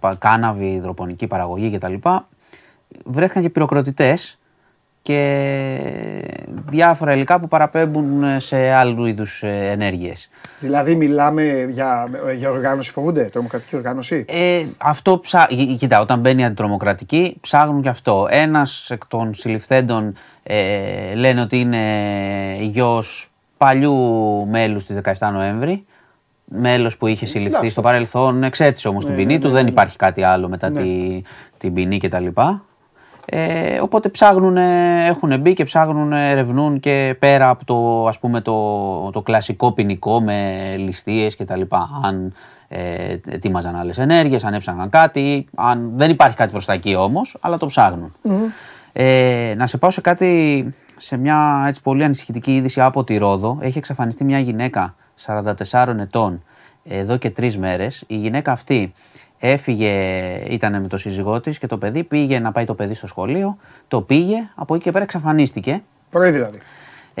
πα- κάναβη, υδροπονική παραγωγή και τα λοιπά. Βρέθηκαν και πυροκροτητές και διάφορα υλικά που παραπέμπουν σε άλλου είδους ε, ενέργειες. Δηλαδή μιλάμε για, για οργάνωση φοβούνται, τρομοκρατική οργάνωση; Ε, αυτό ψά... Κοι- Κοίτα, όταν μπαίνει η αντιτρομοκρατική, ψάχνουν και αυτό. Ένας εκ των συλληφθέντων ε, λένε ότι είναι γιος παλιού μέλους της 17 Νοέμβρη. Μέλος που είχε συλληφθεί στο παρελθόν, εξέτησε όμως την ποινή του, δεν υπάρχει κάτι άλλο μετά τη, την ποινή κτλ. Ε, οπότε ψάχνουν, έχουν μπει και ψάχνουν, ερευνούν και πέρα από το, ας πούμε, το, το κλασικό ποινικό με ληστείες και τα λοιπά. Αν ε, ετοίμαζαν άλλες ενέργειες, αν έψαχναν κάτι, αν, δεν υπάρχει κάτι προς τα εκεί όμως, αλλά το ψάχνουν. Ε, να σε πάω σε κάτι, σε μια έτσι, πολύ ανησυχητική είδηση από τη Ρόδο. Έχει εξαφανιστεί μια γυναίκα 44 ετών εδώ και τρεις μέρες. Η γυναίκα αυτή έφυγε, ήταν με το σύζυγό της και το παιδί πήγε να πάει το παιδί στο σχολείο. Το πήγε, από εκεί και πέρα εξαφανίστηκε. Πρωί δηλαδή.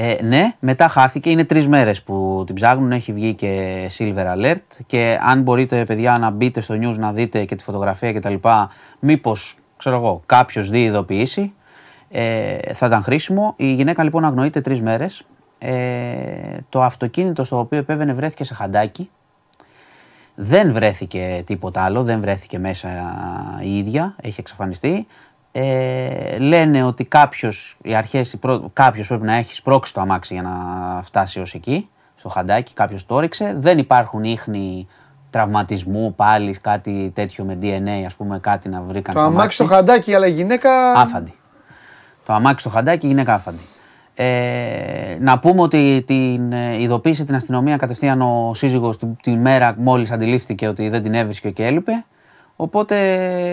Ε, ναι, μετά χάθηκε. Είναι τρεις μέρες που την ψάχνουν. Έχει βγει και Silver Alert. Και αν μπορείτε, παιδιά, να μπείτε στο news να δείτε και τη φωτογραφία κτλ. Μήπως, ξέρω εγώ, κάποιος δει ειδοποιήσει. Ε, θα ήταν χρήσιμο. Η γυναίκα λοιπόν αγνοείται τρεις μέρες. Ε, το αυτοκίνητο στο οποίο επέβαινε βρέθηκε σε χαντάκι. Δεν βρέθηκε τίποτα άλλο, δεν βρέθηκε μέσα η ίδια, έχει εξαφανιστεί. Ε, λένε ότι κάποιος, οι αρχές, οι πρω- κάποιος πρέπει να έχει σπρώξει το αμάξι για να φτάσει ως εκεί, στο χαντάκι, κάποιος το όριξε. Δεν υπάρχουν ίχνη τραυματισμού πάλι, κάτι τέτοιο με DNA, ας πούμε, κάτι να βρήκαν Το στο αμάξι στο χαντάκι, αλλά η γυναίκα. Άφαντη. Το αμάξι στο χαντάκι, η γυναίκα άφαντη. Ε, να πούμε ότι την ε, ειδοποίησε την αστυνομία κατευθείαν ο σύζυγος την, τη μέρα μόλις αντιλήφθηκε ότι δεν την έβρισκε και έλειπε. Οπότε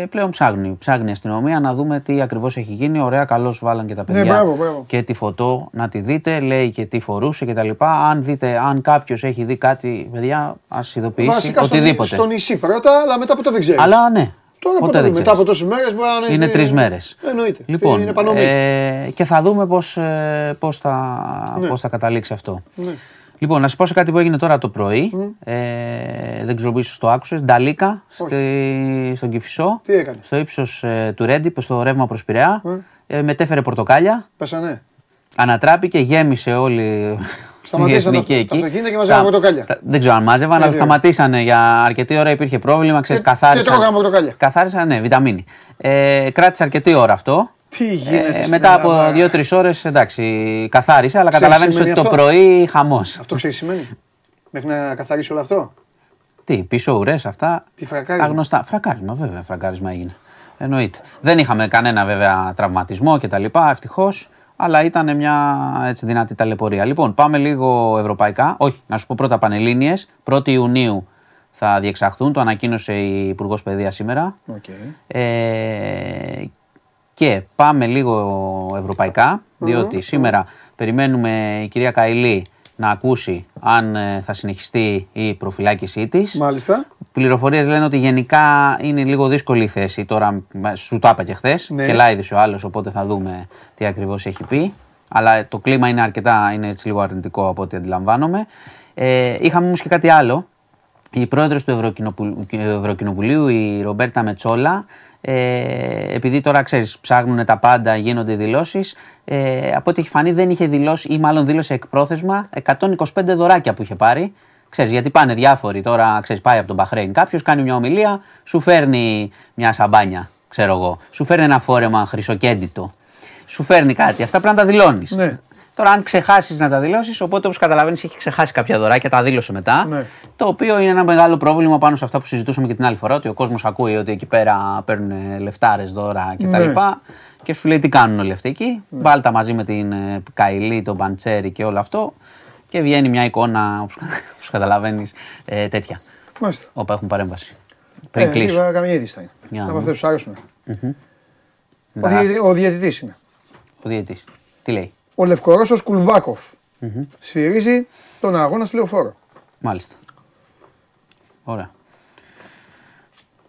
πλέον ψάχνει, ψάχνει η αστυνομία να δούμε τι ακριβώς έχει γίνει. Ωραία, καλώς βάλαν και τα παιδιά Ναι, μπράβο, μπράβο. και τη φωτό να τη δείτε. Λέει και τι φορούσε κτλ. Αν δείτε, αν κάποιος έχει δει κάτι, παιδιά, ας ειδοποιήσει Βασικά στο, οτιδήποτε. στο νησί πρώτα, αλλά μετά ποτέ δεν ξέρεις. Αλλά ναι. Τώρα ποτέ ποτέ, δεν μετά ξέρεις. από τόσες μέρες μπορεί να Είναι τρεις μέρες. Εννοείται. Λοιπόν, είναι επανομή. ε, και θα δούμε πώς πώς θα, Ναι. πώς θα καταλήξει αυτό. Ναι. Λοιπόν, να σα πω σε κάτι που έγινε τώρα το πρωί. Ε, δεν ξέρω ίσως το άκουσες. Νταλίκα στη, στον Κυφισό. Τι έκανε; Στο ύψος του Ρέντι, στο ρεύμα προς Πειραιά. Ε, μετέφερε πορτοκάλια. Πέσανε. Ανατράπηκε, γέμισε όλη η Σταματήσαν εθνική τα- εκεί. τα αυτοκίνητα και μαζεύαν πορτοκάλια. στα- Δεν ξέρω αν μάζευαν, αλλά Γιατί, σταματήσανε για αρκετή ώρα. Υπήρχε πρόβλημα, ξέρεις, Και- καθάρισαν. και τρώγαμε πορτοκάλια. Καθάρισαν, ναι, βιταμίνη. Ε, κράτησε αρκετή ώρα αυτό. Τι γίνεται. Ε, στην μετά από Ελλάδα. δύο-τρεις ώρες, εντάξει, καθάρισε, αλλά Ξέρεις καταλαβαίνεις σημαίνει ότι το αυτό; πρωί χαμός. Αυτό ξέρεις τι σημαίνει; Μέχρι να καθαρίσει όλο αυτό; Τι, πίσω ουρές, αυτά; Τι φρακάρισμα; Τα γνωστά. Φρακάρισμα, βέβαια, φρακάρισμα έγινε. Εννοείται. Δεν είχαμε κανένα βέβαια τραυματισμό κτλ. Ευτυχώς. Αλλά ήταν μια έτσι, δυνατή ταλαιπωρία. Λοιπόν, πάμε λίγο ευρωπαϊκά. Όχι, να σου πω πρώτα πανελλήνιες. 1η Ιουνίου θα διεξαχθούν. Το ανακοίνωσε η Υπουργός Παιδείας σήμερα. Οκ. Ε, και πάμε λίγο ευρωπαϊκά, διότι σήμερα περιμένουμε η κυρία Καϊλή να ακούσει αν ε, θα συνεχιστεί η προφυλάκησή της. Μάλιστα. Πληροφορίες λένε ότι γενικά είναι λίγο δύσκολη η θέση. Τώρα μα- σου το είπα και χθες. Ναι. Κελάηδησε ο άλλος, οπότε θα δούμε τι ακριβώς έχει πει. Αλλά το κλίμα είναι αρκετά, είναι έτσι λίγο αρνητικό από ό,τι αντιλαμβάνομαι. Ε, είχαμε όμως και κάτι άλλο. Η πρόεδρος του Ευρωκοινοβου- Ευρωκοινοβουλίου, η Ρομπέρτα Μετσόλα, ε, επειδή τώρα ξέρεις ψάχνουν τα πάντα, γίνονται δηλώσεις, ε, από ό,τι έχει φανεί δεν είχε δηλώσει ή μάλλον δήλωσε εκπρόθεσμα 125 δωράκια που είχε πάρει. Ξέρεις, γιατί πάνε διάφοροι τώρα, ξέρεις, πάει από τον Μπαχρέιν κάποιος, κάνει μια ομιλία, σου φέρνει μια σαμπάνια, ξέρω εγώ, σου φέρνει ένα φόρεμα χρυσοκέντητο, σου φέρνει κάτι, αυτά πρέπει να τα δηλώνεις. Ναι. Τώρα, αν ξεχάσεις να τα δηλώσεις, οπότε όπως καταλαβαίνεις, έχει ξεχάσει κάποια δωράκια, τα δήλωσε μετά. Ναι. Το οποίο είναι ένα μεγάλο πρόβλημα πάνω σε αυτά που συζητούσαμε και την άλλη φορά, ότι ο κόσμος ακούει ότι εκεί πέρα παίρνουν λεφτάρες, δώρα κτλ. Ναι. Και σου λέει τι κάνουν όλοι αυτοί εκεί; Βάλτα μαζί με την ε, Καηλή, τον Παντσέρη και όλο αυτό. Και βγαίνει μια εικόνα, όπως καταλαβαίνεις, ε, τέτοια. Μάλιστα. Όπου έχουν παρέμβαση. Πριν Ε, κλείσω. λίγα καμία είδηση θα είναι. Για να Από δούμε. αυτέ του αρέσουν. Ο, Να. διαιτη- ο διαιτητής είναι. Ο διαιτή. Τι λέει; Ο Λευκορώσος Κουλμπάκοφ. Σφυρίζει τον αγώνα στη λεωφόρο. Μάλιστα. Ωραία.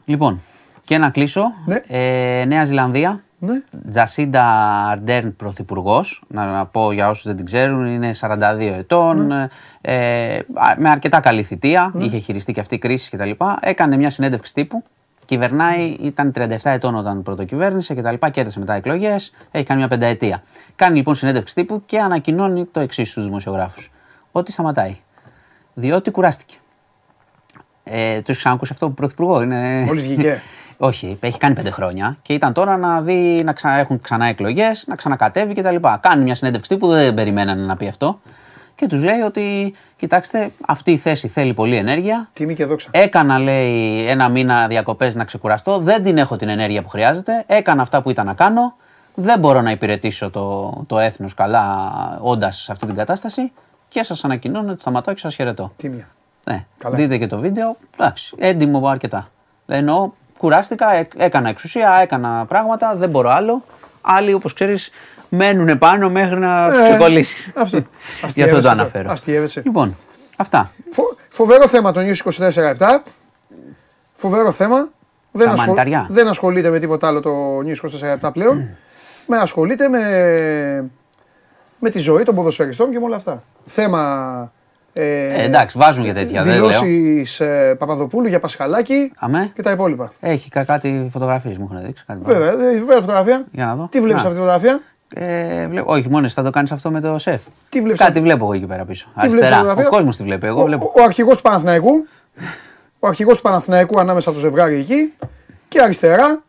Λοιπόν, και να κλείσω. Ναι. Ε, Νέα Ζηλανδία. Ναι. Τζασίντα Αρντέρν πρωθυπουργός. Να, να πω για όσους δεν την ξέρουν, είναι 42 ετών. Ναι. Ε, α, με αρκετά καλή θητεία. Είχε χειριστεί και αυτή κρίση κτλ. Έκανε μια συνέντευξη τύπου. Κυβερνάει, ήταν 37 ετών όταν πρωτοκυβέρνησε κτλ. Κέρδισε μετά εκλογές. Έχει κάνει μια πενταετία. Κάνει λοιπόν συνέντευξη τύπου και ανακοινώνει το εξής στους δημοσιογράφους. Ότι σταματάει. Διότι κουράστηκε. Ε, το έχεις ξανακούσει αυτό που πρωθυπουργό είναι; Μόλις βγήκε. Όχι, έχει κάνει πέντε χρόνια και ήταν τώρα να δει να ξα... έχουν ξανά εκλογές, να ξανακατεύει κτλ. Κάνει μια συνέντευξη που δεν περιμένανε να πει αυτό και τους λέει ότι κοιτάξτε, αυτή η θέση θέλει πολλή ενέργεια. Τιμή και δόξα. Έκανα, λέει, ένα μήνα διακοπές να ξεκουραστώ. Δεν την έχω την ενέργεια που χρειάζεται. Έκανα αυτά που ήταν να κάνω. Δεν μπορώ να υπηρετήσω το, το έθνος καλά, όντας σε αυτή την κατάσταση. Και σας ανακοινώνω ότι σταματάω και σας χαιρετώ. Τίμια. Ναι, Καλά. δείτε και το βίντεο. Εντάξει, έντιμο αρκετά. Εννοώ, κουράστηκα, έ- έκανα εξουσία, έκανα πράγματα, δεν μπορώ άλλο. Άλλοι, όπως ξέρεις, μένουν πάνω μέχρι να τους Ε, ξεκολλήσεις. αυτό. Γι' αυτό Αστείευεσαι το τώρα. αναφέρω. Αστείευεσαι. Λοιπόν, αυτά. Φο- φοβερό θέμα το News 24-7. Φοβερό θέμα. Δεν, Τα μανιταριά. δεν ασχολείται με τίποτα άλλο το News 24-7 πλέον. με ασχολείται με, με τη ζωή των ποδοσφαιριστών και με όλα αυτά. Θέμα. Ε, Ε, εντάξει, βάζουν και τέτοια. Δεν λέω. Δηλώσεις ε, Παπαδοπούλου για Πασχαλάκη Αμέ. και τα υπόλοιπα. Έχει κα- κάτι φωτογραφίες μου έχουν δείξει. Κάτι πάνω. Βέβαια, δεν βέβαια φωτογραφία. Για να δω. Τι βλέπεις Να. αυτή τη φωτογραφία; Ε, βλέπω, όχι, μόνος εσύ θα το κάνεις αυτό με το σεφ. Τι βλέπεις Κάτι αυτή- βλέπω εγώ εκεί πέρα πίσω. Τι βλέπεις Αριστερά. φωτογραφία; Ο κόσμος τη βλέπει. Εγώ Ο, βλέπω. ο, ο αρχηγός του Παναθηναϊκού. Ο αρχηγός του Παναθηναϊκού ανάμεσα από το ζευγάρι εκεί. Και αριστερά.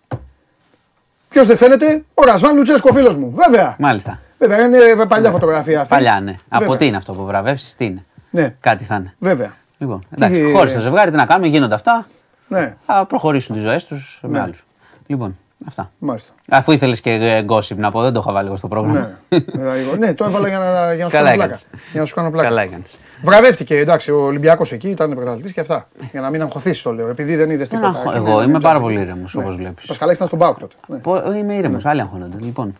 Ποιος δεν φαίνεται, ο Ρασβάν Λουτσέσκο, φίλος μου. Βέβαια. Μάλιστα. Βέβαια, είναι παλιά φωτογραφία αυτή. Παλιά, ναι. Από Βέβαια. τι είναι αυτό που βραβεύσεις, τι είναι; Ναι, Κάτι θα είναι. βέβαια. Λοιπόν, εντάξει, Τι- χωρίς το ζευγάρι, τι να κάνουμε, γίνονται αυτά. Ναι, Θα προχωρήσουν τις ζωές τους με Ναι. άλλους. Λοιπόν, αυτά. μάλιστα. Αφού ήθελες και ε, gossip να πω, δεν το είχα βάλει εγώ στο πρόγραμμα. Ναι, ναι, ναι, το έβαλα για να, για να σου Καλά κάνω πλάκα. έκανες. Για να σου κάνω πλάκα. Καλά έκανες. Βραβεύτηκε, εντάξει, ο Ολυμπιακός εκεί ήταν πρωταθλητής και αυτά. Για να μην αγχωθείς το λέω, επειδή δεν είδες Δεν τίποτα. αγχω- Ναι, Εγώ ναι, είμαι ναι, πάρα ναι. πολύ ήρεμος Ναι. όπω βλέπεις. Ο Πασχαλάκης ήταν στον Πάοκ τότε. Ναι. Είμαι ήρεμος, άλλοι αγχώνονται. Λοιπόν.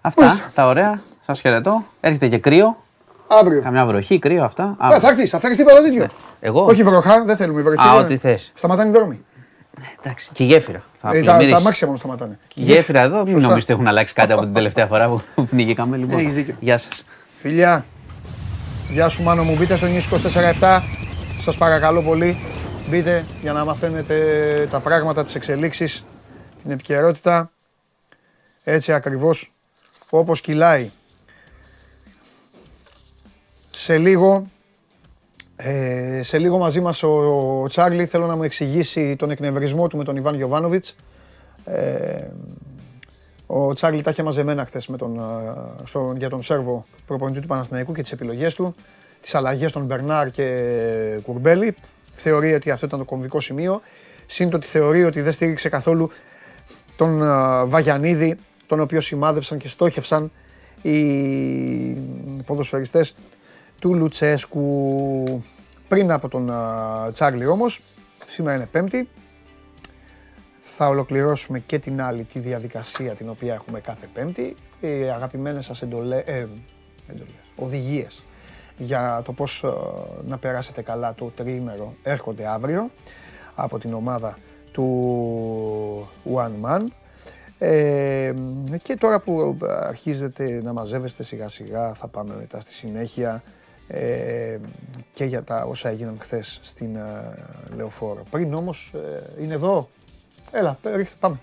Αυτά τα ωραία. Σας χαιρετώ. Έρχεται και κρύο. Αύριο. Καμιά βροχή, κρύο αυτά. Α, Αύριο. θα έρθεις, θα φέρεις τίποτα τέτοιο. Εγώ. Όχι βροχά, δεν θέλουμε βροχή. Α, δεν- ό,τι θες. Σταματάνε οι δρόμοι. Εντάξει. Και η γέφυρα. Θα Ε, τα, τα πλημμυρίσει. αμάξια μόνο σταματάνε. Η γέφυρα εδώ, μην Σωστά. νομίζετε έχουν αλλάξει κάτι από την τελευταία φορά που πνιγήκαμε. Λοιπόν. Έχεις δίκιο. Γεια σας. Φιλιά, γεια σου Μάνο μου, μπείτε στο News 24-7, σας παρακαλώ πολύ, μπείτε για να μαθαίνετε τα πράγματα, τις εξελίξεις, την επικαιρότητα, έτσι ακριβώς όπως κυλάει. Σε λίγο, ε, σε λίγο μαζί μας ο, ο Τσάρλι θέλω να μου εξηγήσει τον εκνευρισμό του με τον Ιβάν Γιοβάνοβιτς. Ε, ο Τσάρλι τα είχε μαζεμένα χθες στον, για τον Σέρβο προπονητή του Παναθηναϊκού και τις επιλογές του. Τις αλλαγές των Μπερνάρ και Κουρμπέλη. Θεωρεί ότι αυτό ήταν το κομβικό σημείο. Συν το ότι θεωρεί ότι δεν στήριξε καθόλου τον α, Βαγιανίδη, τον οποίο σημάδεψαν και στόχευσαν οι ποδοσφαιριστές του Λουτσέσκου. Πριν από τον α, Τσάρλι όμως, σήμερα είναι Πέμπτη, θα ολοκληρώσουμε και την άλλη τη διαδικασία την οποία έχουμε κάθε Πέμπτη. Οι αγαπημένες σας εντολέ, ε, εντολές, οδηγίες για το πώς ε, να περάσετε καλά το τριήμερο έρχονται αύριο από την ομάδα του One Man. Ε, και τώρα που αρχίζετε να μαζεύεστε σιγά σιγά θα πάμε μετά στη συνέχεια ε, και για τα όσα έγιναν χθες στην ε, Λεωφόρο. Πριν όμως ε, είναι εδώ Έλα, ρίχτε, πάμε.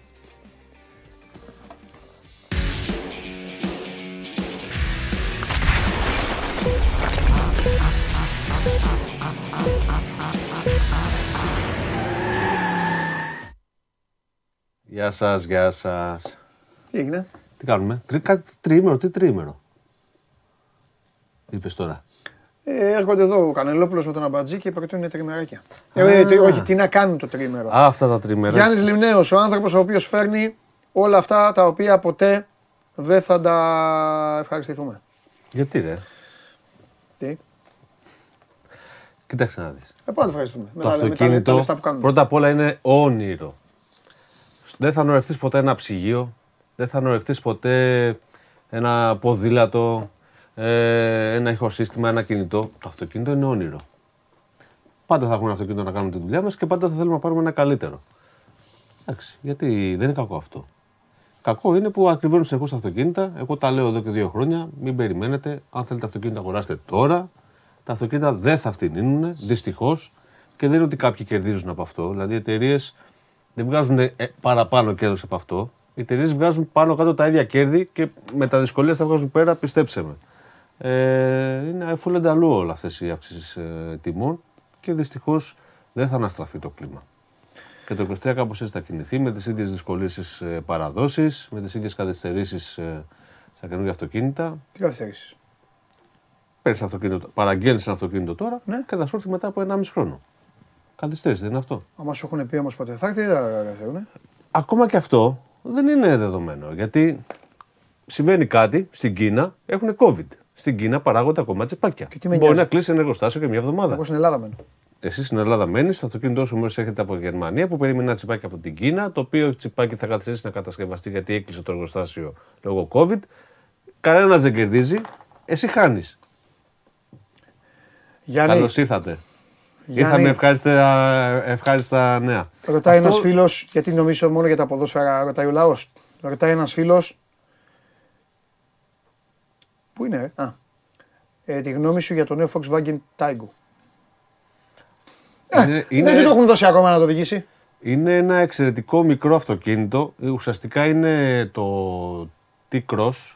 Γεια σας, γεια σας. Τι έγινε; Τι κάνουμε, τρι, κάτι τριήμερο, τι τριήμερο. Είπες τώρα. Ε, έρχονται εδώ ο Κανελόπουλος με τον Αμπατζή και προτείνουν τριμεράκια. Ε, ε, τι- όχι, τι να κάνουν το τρίμερο. Α, αυτά τα τριμέρα. Γιάννης Λιμνέος, ο άνθρωπος ο οποίος φέρνει όλα αυτά τα οποία ποτέ δεν θα τα ευχαριστηθούμε. Γιατί ρε; Τι; Κοίταξε να δεις. Ε, πάντα ευχαριστούμε. Με Το τα- με τα- τα αυτοκίνητο λεφτά που κάνουμε. πρώτα απ' όλα είναι όνειρο. Δεν θα ονορευτείς ποτέ ένα ψυγείο, δεν θα ονορευτείς ποτέ ένα ποδήλατο, ε, ένα ηχοσύστημα, ένα κινητό. Το αυτοκίνητο είναι όνειρο. Πάντα θα έχουμε ένα αυτοκίνητο να κάνουμε τη δουλειά μας και πάντα θα θέλουμε να πάρουμε ένα καλύτερο. Εντάξει, γιατί δεν είναι κακό αυτό. Κακό είναι που ακριβώνουν συνεχώ αυτοκίνητα. Εγώ τα λέω εδώ και δύο χρόνια. Μην περιμένετε. Αν θέλετε αυτοκίνητα, αγοράστε τώρα. Τα αυτοκίνητα δεν θα φτηνίνουν, δυστυχώς. Και δεν είναι ότι κάποιοι κερδίζουν από αυτό. Δηλαδή, οι εταιρείες δεν βγάζουν ε, παραπάνω κέρδος από αυτό. Οι εταιρείες βγάζουν πάνω κάτω τα ίδια κέρδη και με τα δυσκολία θα βγάζουν πέρα, πιστέψτε με. Ε, είναι φουλενταλού όλα αυτές οι αύξησει ε, τιμών και δυστυχώς δεν θα αναστραφεί το κλίμα. Και το 23 κάπως έτσι θα κινηθεί με τις ίδιες δυσκολίε στι παραδόσεις, με τις ίδιες καθυστερήσεις στα καινούργια αυτοκίνητα. Τι καθυστερήσεις; Παίρνεις αυτοκίνητο, παραγγέλνεις ένα αυτοκίνητο τώρα Ναι. και θα σου έρθει μετά από 1,5 χρόνο. Καθυστέρηση, δεν είναι αυτό. Άμα σου έχουν πει όμως ποτέ θα έρθει, δεν θα έρθουν. Ακόμα και αυτό δεν είναι δεδομένο. Γιατί συμβαίνει κάτι στην Κίνα, έχουν COVID. Στην Κίνα παράγονται ακόμα τσιπάκια. τι με Μπορεί νοιάζει; να κλείσει ένα εργοστάσιο και μια εβδομάδα. Εγώ στην Ελλάδα μένω. Εσύ στην Ελλάδα μένεις, το αυτοκίνητό σου μόλις έρχεται από Γερμανία που περίμενε ένα τσιπάκι από την Κίνα, το οποίο τσιπάκι θα καθυστερήσει να κατασκευαστεί γιατί έκλεισε το εργοστάσιο λόγω COVID. Κανένας δεν κερδίζει, εσύ χάνεις. Γιάννη, Καλώς ήρθατε. Γιάννη. Ήρθαμε ευχάριστα, ευχάριστα νέα. ρωτάει Αυτό- ένας φίλος, γιατί νομίζω μόνο για τα ποδόσφαιρα ρωτάει ο λαός. Ρωτάει ένας φίλος, πού είναι ρε, α, ε, τη γνώμη σου για το νέο Volkswagen Taigo. Είναι, Δεν του το έχουν δώσει ακόμα να το οδηγήσει. Είναι ένα εξαιρετικό μικρό αυτοκίνητο. Ουσιαστικά είναι το T-Cross,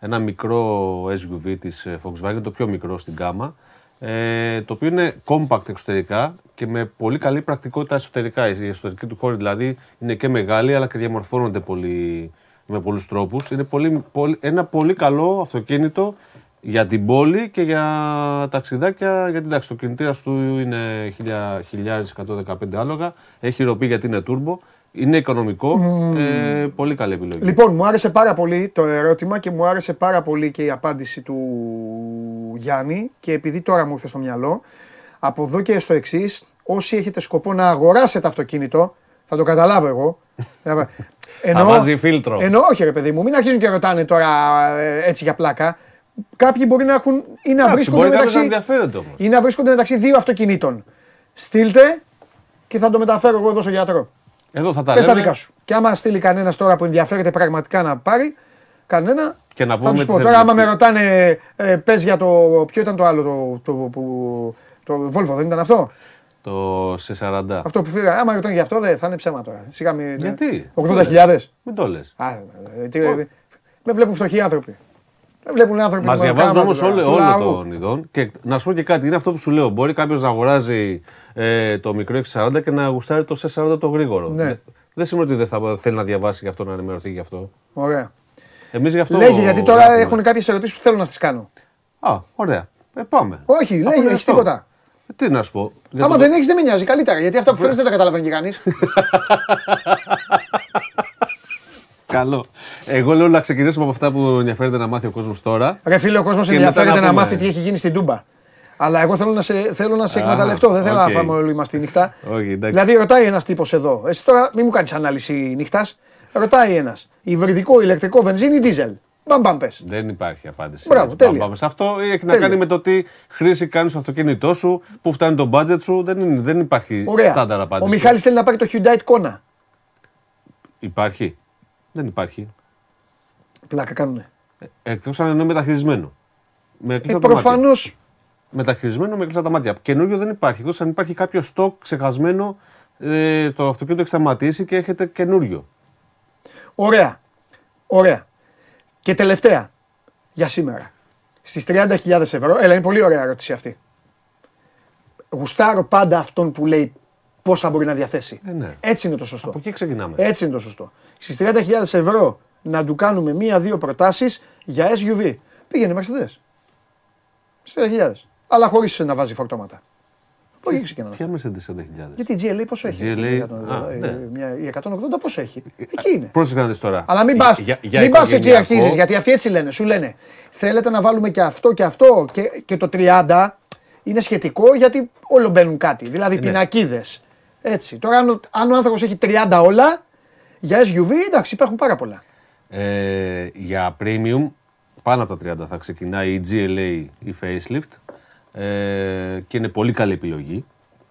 ένα μικρό SUV της ε, Volkswagen, το πιο μικρό στην γάμα, ε, το οποίο είναι compact εξωτερικά και με πολύ καλή πρακτικότητα εσωτερικά. Η εσωτερική του χώρη δηλαδή είναι και μεγάλη αλλά και διαμορφώνονται πολύ, με πολλούς τρόπους. Είναι πολύ, πολύ, ένα πολύ καλό αυτοκίνητο για την πόλη και για ταξιδάκια, γιατί εντάξει, το κινητήρας του είναι 1115 άλογα, έχει ροπή γιατί είναι turbo, είναι οικονομικό, ε, πολύ καλή επιλογή. Λοιπόν, μου άρεσε πάρα πολύ το ερώτημα και μου άρεσε πάρα πολύ και η απάντηση του Γιάννη και επειδή τώρα μου ήρθε στο μυαλό, από εδώ και στο εξής, όσοι έχετε σκοπό να αγοράσετε αυτοκίνητο, θα το καταλάβω εγώ. Θα βάζει φίλτρο. Ενώ όχι, ρε παιδί μου, μην αρχίζουν και ρωτάνε τώρα ε, έτσι για πλάκα. Κάποιοι μπορεί να έχουν ή να Εντάξει, βρίσκονται μπορεί κάποιος μεταξύ, να ενδιαφέρεται όμως. ή να βρίσκονται μεταξύ δύο αυτοκινήτων. Στείλτε και θα το μεταφέρω εγώ εδώ στο γιατρό. Εδώ θα τα Πες τα λέμε. δικά σου. Και άμα στείλει κανένας τώρα που ενδιαφέρεται πραγματικά να πάρει, κανένα. Και να θα πούμε τους πω. τις Τώρα, άμα με ευλογίες. ρωτάνε, ε, πες για το. Ποιο ήταν το άλλο, το, το, που, το Volvo, δεν ήταν αυτό; Το σε 40. Αυτό που φύγα. Άμα ρωτάνε για αυτό, δεν θα είναι ψέμα τώρα. Σιγά μην. Γιατί; 80.000. Μην το λες. Α, ε, τι, με βλέπουν φτωχοί άνθρωποι. Με βλέπουν άνθρωποι. Μας με διαβάζουν κάμα όμως τώρα, όλο, του όλο λαού. των ειδών. Και να σου πω και κάτι, είναι αυτό που σου λέω. Μπορεί κάποιος να αγοράζει ε, το μικρό 640 και να γουστάρει το σε 40 το γρήγορο. Ναι. Δεν- Δεν σημαίνει ότι δεν θα θέλει να διαβάσει γι' αυτό, να ενημερωθεί γι' αυτό. Ωραία. Εμείς γι' αυτό. Λέγε, γιατί τώρα γράφουμε. έχουν κάποιες ερωτήσεις που θέλω να τις κάνω. Α, ωραία. Ε, πάμε. Όχι, Αφού λέγε, είναι έχεις αυτό. τίποτα. Ε, Τι να σου πω. Για Άμα το- δεν έχεις, δεν με νοιάζει. Καλύτερα. Γιατί αυτά που φέρνεις δεν τα καταλαβαίνει και κανείς. Καλό. Εγώ λέω να ξεκινήσουμε από αυτά που ενδιαφέρεται να μάθει ο κόσμος τώρα. Ρε φίλε, ο κόσμος Και μετά ενδιαφέρεται να να πούμε. μάθει τι έχει γίνει στην Τούμπα. Αλλά εγώ θέλω να σε, θέλω να σε εκμεταλλευτώ. Δεν θέλω οκ. να φάμε όλοι μας τη νύχτα. Όχι, εντάξει. δηλαδή, ρωτάει ένας τύπος εδώ. Εσύ τώρα μην μου κάνεις ανάλυση νύχτας. Ρωτάει ένας. Υβριδικό, ηλεκτρικό, βενζίνη, δίζελ; Μπαμ, μπαμ, πες. Δεν υπάρχει απάντηση. Μπράβο, Έτσι, τέλεια. Πάμε σε αυτό. Έχει να Τέλεια. κάνει με το τι χρήση κάνεις στο αυτοκίνητό σου, πού φτάνει το budget σου. Δεν, είναι, δεν υπάρχει Ωραία. στάνταρ Ο απάντηση. Μιχάλης θέλει να πάρει το Hyundai Kona. Υπάρχει. Δεν υπάρχει. Πλάκα κάνουνε. Εκτός αν εννοεί μεταχειρισμένο. Με Ε, κλειστά τα μάτια. Προφανώς. Μεταχειρισμένο με κλειστά τα μάτια. Καινούριο δεν υπάρχει. Εκτός αν υπάρχει κάποιο στόκ ξεχασμένο, ε, το αυτοκίνητο έχει σταματήσει και έχετε καινούριο. Ωραία. Ωραία. Και τελευταία για σήμερα. Στις 30.000 ευρώ. Έλα, είναι πολύ ωραία ερώτηση αυτή. Γουστάρω πάντα αυτόν που λέει πόσα μπορεί να διαθέσει. Ε, ναι. Έτσι είναι το σωστό. Από εκεί ξεκινάμε. Έτσι είναι το σωστό. Στις 30.000 ευρώ να του κάνουμε μία-δύο προτάσεις για SUV. Πήγαινε Mercedes. Στις 30.000. Αλλά χωρίς να βάζει φορτώματα. Από εκεί ξεκινάμε. Ποια μέσα τι 40.000. Γιατί η GLA πόσο έχει; GLA, η 180, α, ε, ναι. μια- Η 180 πόσο έχει; Εκεί είναι. Πρόσεχε να δεις τώρα. Αλλά μην Για- πας, για- για μην πας εκεί οικογενειακό- αρχίζεις, γιατί αυτοί έτσι λένε. Σου λένε, θέλετε να βάλουμε και αυτό και αυτό και, και το 30 είναι σχετικό γιατί όλο μπαίνουν κάτι. Δηλαδή ναι. πινακίδες. Έτσι. Τώρα αν, ο- αν ο άνθρωπος έχει 30 όλα, για SUV εντάξει υπάρχουν πάρα πολλά. Ε, για premium, πάνω από τα 30 θα ξεκινάει η GLA η facelift ε, και είναι πολύ καλή επιλογή.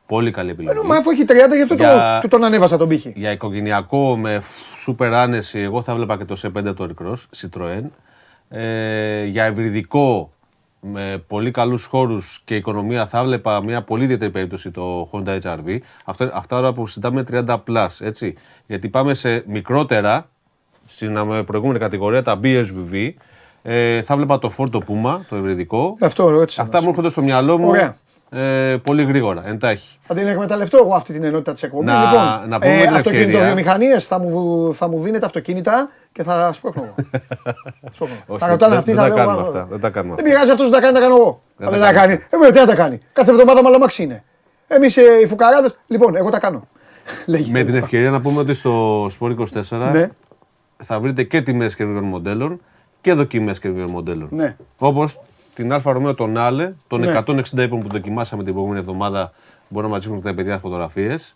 Πολύ καλή επιλογή. Ενώ, μα αφού έχει 30 γι' αυτό Για- το, του τον ανέβασα τον πύχη. Για οικογενειακό με σούπερ άνεση, εγώ θα βλέπα και το C5 το Recross, Citroën. Ε, για ευρυδικό με πολύ καλούς χώρους και οικονομία θα βλέπα μια πολύ ιδιαίτερη περίπτωση το Honda HRV. Αυτά, αυτά ώρα που συζητάμε 30+, έτσι. Γιατί πάμε σε μικρότερα, στην ε, προηγούμενη κατηγορία, τα BSUV, ε, θα βλέπα το Ford το Puma, το ευρυδικό. Αυτό ρώτησα. Αυτά μου έρχονται στο μυαλό μου Ωραία. ε, πολύ γρήγορα, εντάχει. Θα την εκμεταλλευτώ εγώ αυτή την ενότητα της εκπομπής. Να- λοιπόν, να πούμε με την αυτοκινητοβιομηχανίες θα μου, θα μου δίνετε αυτοκίνητα και θα σπρώχνω εγώ. Σπρώχνω. Όχι, θα ρωτάνε δεν- αυτοί, δεν θα τα λέω, κάνουμε «Α, αυτά, δεν τα κάνουμε Δεν αυτά». πειράζει αυτός να τα κάνει, τα κάνω εγώ. Δεν Αν τα δεν τα κάνουμε κάνει. Ε, βέβαια, τι να τα κάνει. Κάθε εβδομάδα μαλαμάξι είναι. Εμείς οι φουκαράδες. Λοιπόν, εγώ τα κάνω. Λέγε. Με την ευκαιρία να πούμε ότι στο Sport 24 Ναι. θα βρείτε και τιμές καινούριων μοντέλων και δοκιμές καινούριων μοντέλων. Ναι. Όπως την Alfa Romeo Tonale, τον Ναι. 160 ίππων που δοκιμάσαμε την προηγούμενη εβδομάδα. Μπορεί να μας δείχνουν τα παιδιά φωτογραφίες.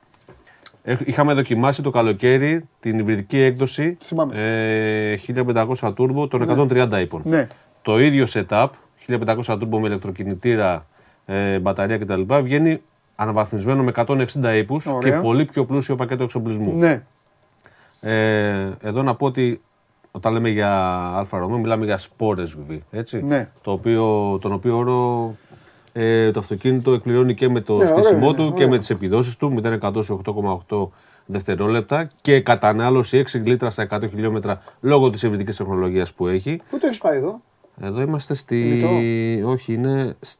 Είχαμε δοκιμάσει το καλοκαίρι την υβριδική έκδοση Θυμάμαι. ε, 1500 turbo των 130 ίππων. Ναι. Το ίδιο setup, 1500 turbo με ηλεκτροκινητήρα, ε, μπαταρία κτλ. βγαίνει αναβαθμισμένο με 160 ίππους και Ωραία. πολύ πιο πλούσιο πακέτο εξοπλισμού. Ναι. Ε, εδώ να πω ότι όταν λέμε για Alfa Romeo μιλάμε για Sport SUV, έτσι, Ναι. το οποίο, τον οποίο όρο ε, το αυτοκίνητο εκπληρώνει και με το Ναι, στήσιμό ωραίο του είναι, και ωραίο. με τις επιδόσεις του 0 σε 8,8 δευτερόλεπτα και κατανάλωση 6 λίτρα στα 100 χιλιόμετρα λόγω της ευρυδικής τεχνολογίας που έχει. Πού το έχεις πάει εδώ; Εδώ είμαστε στη... Όχι, είναι σ-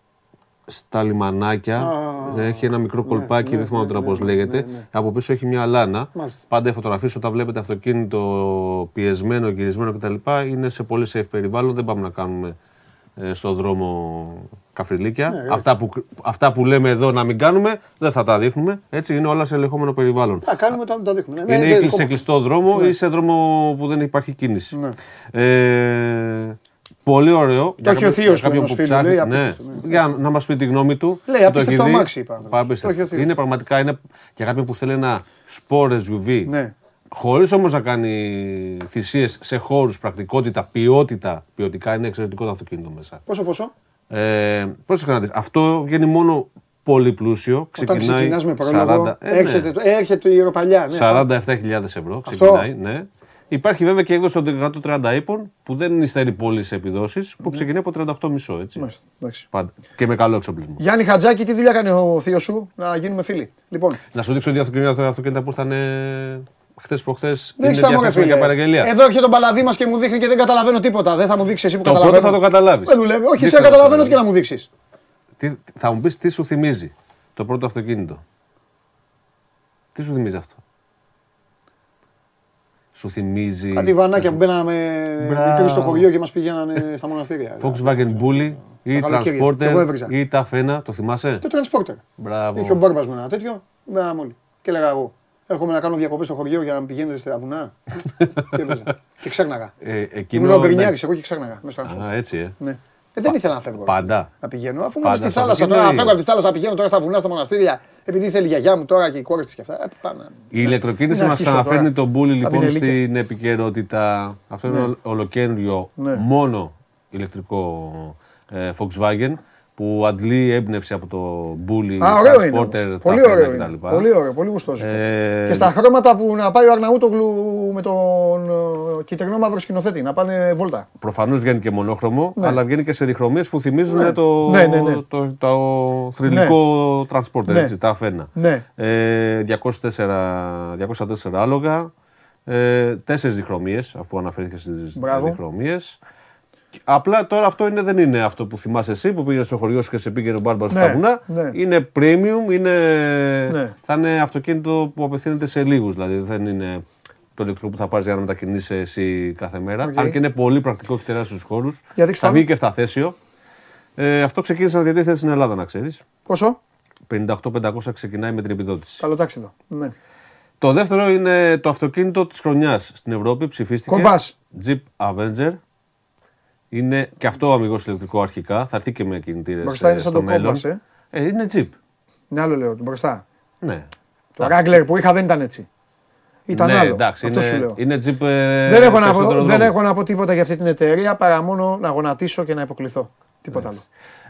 στα λιμανάκια. Α, έχει ένα μικρό κολπάκι, ναι, δεν θυμάμαι ναι, τώρα ναι, πώς ναι, λέγεται. ναι, ναι. Από πίσω έχει μια αλάνα. Μάλιστα. Πάντα οι φωτογραφίες όταν βλέπετε αυτοκίνητο πιεσμένο, γυρισμένο κτλ. είναι σε πολύ safe περιβάλλον. Δεν πάμε να κάνουμε ε, στον δρόμο καφριλίκια. Ναι, αυτά, που, αυτά που λέμε εδώ να μην κάνουμε δεν θα τα δείχνουμε. Έτσι είναι όλα σε ελεγχόμενο περιβάλλον. Τα κάνουμε όταν τα δείχνουμε. Ναι, Είναι ναι, ή δικό σε μας. κλειστό δρόμο Ναι. ή σε δρόμο που δεν υπάρχει κίνηση. Ναι. Ε, Πολύ ωραίο. Το έχει ο θείος του ενός φίλου, λέει, ναι, απίστευτο, ναι. για να μας πει τη γνώμη του. Λέει, που απίστευτο έχει δει. αμάξι, είπα, άνθρωπος. Απίστευτο. Το έχει ο θείος. Είναι πραγματικά είναι για κάποιον που θέλει ένα σπορ SUV. Ναι. Χωρίς όμως να κάνει θυσίες σε χώρους, πρακτικότητα, ποιότητα. Ποιοτικά είναι εξαιρετικό το αυτοκίνητο μέσα. Πόσο, πόσο; Ε, πρόσεχε να δεις. Αυτό βγαίνει μόνο πολύ πλούσιο. Όταν Ξεκινάει ξεκινάς με πρόλογο, 40, ε, ναι. έρχεται, το- έρχεται η Ευρωπαλιά. Ναι. 47.000 ευρώ ξεκινάει, ναι. Υπάρχει βέβαια και έκδοση των 130 ύπων που δεν υστερεί πολύ σε επιδόσεις που ξεκινάει από 38,5 έτσι. Μάλιστα, εντάξει. Πάντα. Και με καλό εξοπλισμό. Γιάννη Χατζάκη, τι δουλειά κάνει ο θείος σου, να γίνουμε φίλοι; Λοιπόν, Να σου δείξω δύο αυτοκίνητα, αυτοκίνητα που ήρθαν χθες προχθές. Είναι δείξτε τα μου, ρε διαθέσιμα φίλε. για παραγγελία. Εδώ έρχεται τον παλαδί μας και μου δείχνει και δεν καταλαβαίνω τίποτα. Δεν θα μου δείξεις εσύ που Το πρώτο καταλαβαίνω. θα το καταλάβεις. Δεν δουλεύει. Όχι, εσύ να καταλαβαίνω τι και να μου δείξεις. θα μου πεις τι σου θυμίζει το πρώτο αυτοκίνητο. Τι σου θυμίζει αυτό; Σου θυμίζει. Κάτι βανάκια που μπαίναμε Μπράβο. μικροί στο χωριό και μας πηγαίνανε στα μοναστήρια. Volkswagen Bully ή Τα καλοκαίρια. Και εγώ Transporter έβριζα. ή τα Φένα, το θυμάσαι; Το transporter. Μπράβο. Είχε ο Μπόρμπας με ένα τέτοιο, με ένα μόλι. Και έλεγα εγώ, έρχομαι να κάνω διακοπές στο χωριό για να πηγαίνετε στα βουνά. και έβριζα. Και ξέρναγα. Ε, Ήμουν εκείνο, ο Γκρινιάρης, εντάξει. εγώ και ξέρναγα. Μέσα στο transporter. Α, έτσι, ε. Ναι. Ε, δεν ήθελα να φεύγω. Πάντα. Να πηγαίνω. Αφού Πάντα είμαι στη στο θάλασσα αυτοκίνητο τώρα, να ή- φεύγω από τη θάλασσα, να πηγαίνω τώρα στα βουνά, στα μοναστήρια, επειδή θέλει η γιαγιά μου τώρα και οι κόρε της και αυτά. Ε, πάμε. Η ηλεκτροκίνηση Μην μας αρχίσω αναφέρνει τώρα. τον Bully Τα λοιπόν πινελίκια. στην επικαιρότητα. Αυτό είναι Ναι. ολο- ολοκένουργιο Ναι. μόνο ηλεκτρικό ε, Volkswagen που αντλεί έμπνευση από το Bully, Α, ωραίο είναι. Transporter, όμως. τα Πολύ Fena ωραίο κτλ. είναι. Πολύ ωραίο, πολύ γουστόζικο. Ε, Και στα χρώματα που να πάει ο Αρναούτογλου με τον ε, κυτρινό μαύρο σκηνοθέτη, να πάνε βόλτα. Προφανώς βγαίνει και μονόχρωμο, Ναι. αλλά βγαίνει και σε διχρωμίες που θυμίζουν Ναι. το, Ναι, ναι, ναι. το, το θρηλυκό transporter, Ναι. έτσι, τα αφένα. Ναι. Ε, 204, 204 άλογα, ε, τέσσερις διχρωμίες, αφού αναφέρθηκες στις Μπράβο. Διχρωμίες. Απλά τώρα αυτό είναι, δεν είναι αυτό που θυμάσαι εσύ που πήγε στο χωριό σου και σε πήγαινε ο μπάρμπα σου Ναι, στα βουνά. ναι. Είναι premium, είναι, Ναι. θα είναι αυτοκίνητο που απευθύνεται σε λίγους. Δηλαδή δεν είναι το ηλεκτρικό που θα πάρεις για να μετακινήσει εσύ κάθε μέρα. Οκ. Αν και είναι πολύ πρακτικό και τεράστιους χώρους. Για δείξτε Θα το. βγει και εφταθέσιο. Ε, αυτό ξεκίνησε να διατίθεται στην Ελλάδα, να ξέρεις. Πόσο; 58-500 ξεκινάει με την επιδότηση. Καλοτάξιδο. Ναι. Το δεύτερο είναι το αυτοκίνητο της χρονιάς στην Ευρώπη. Ψηφίστηκε. Κομπάς. Jeep Avenger. Είναι και αυτό αμυγός ηλεκτρικό αρχικά. Θα έρθει και με κινητήρες. Μπροστά είναι σαν στο το μέλλον. Compass, ε. Ε, είναι Jeep. Ναι, άλλο λέω, μπροστά. Ναι. Το Wrangler που είχα δεν ήταν έτσι. Ήταν ναι, άλλο. εντάξει, Αυτό είναι, σου λέω. είναι Jeep. ε, δεν, έχω να πω, περισσότερο δεν δρόμο. έχω να πω τίποτα για αυτή την εταιρεία παρά μόνο να γονατίσω και να υποκληθώ. Τίποτα άλλο.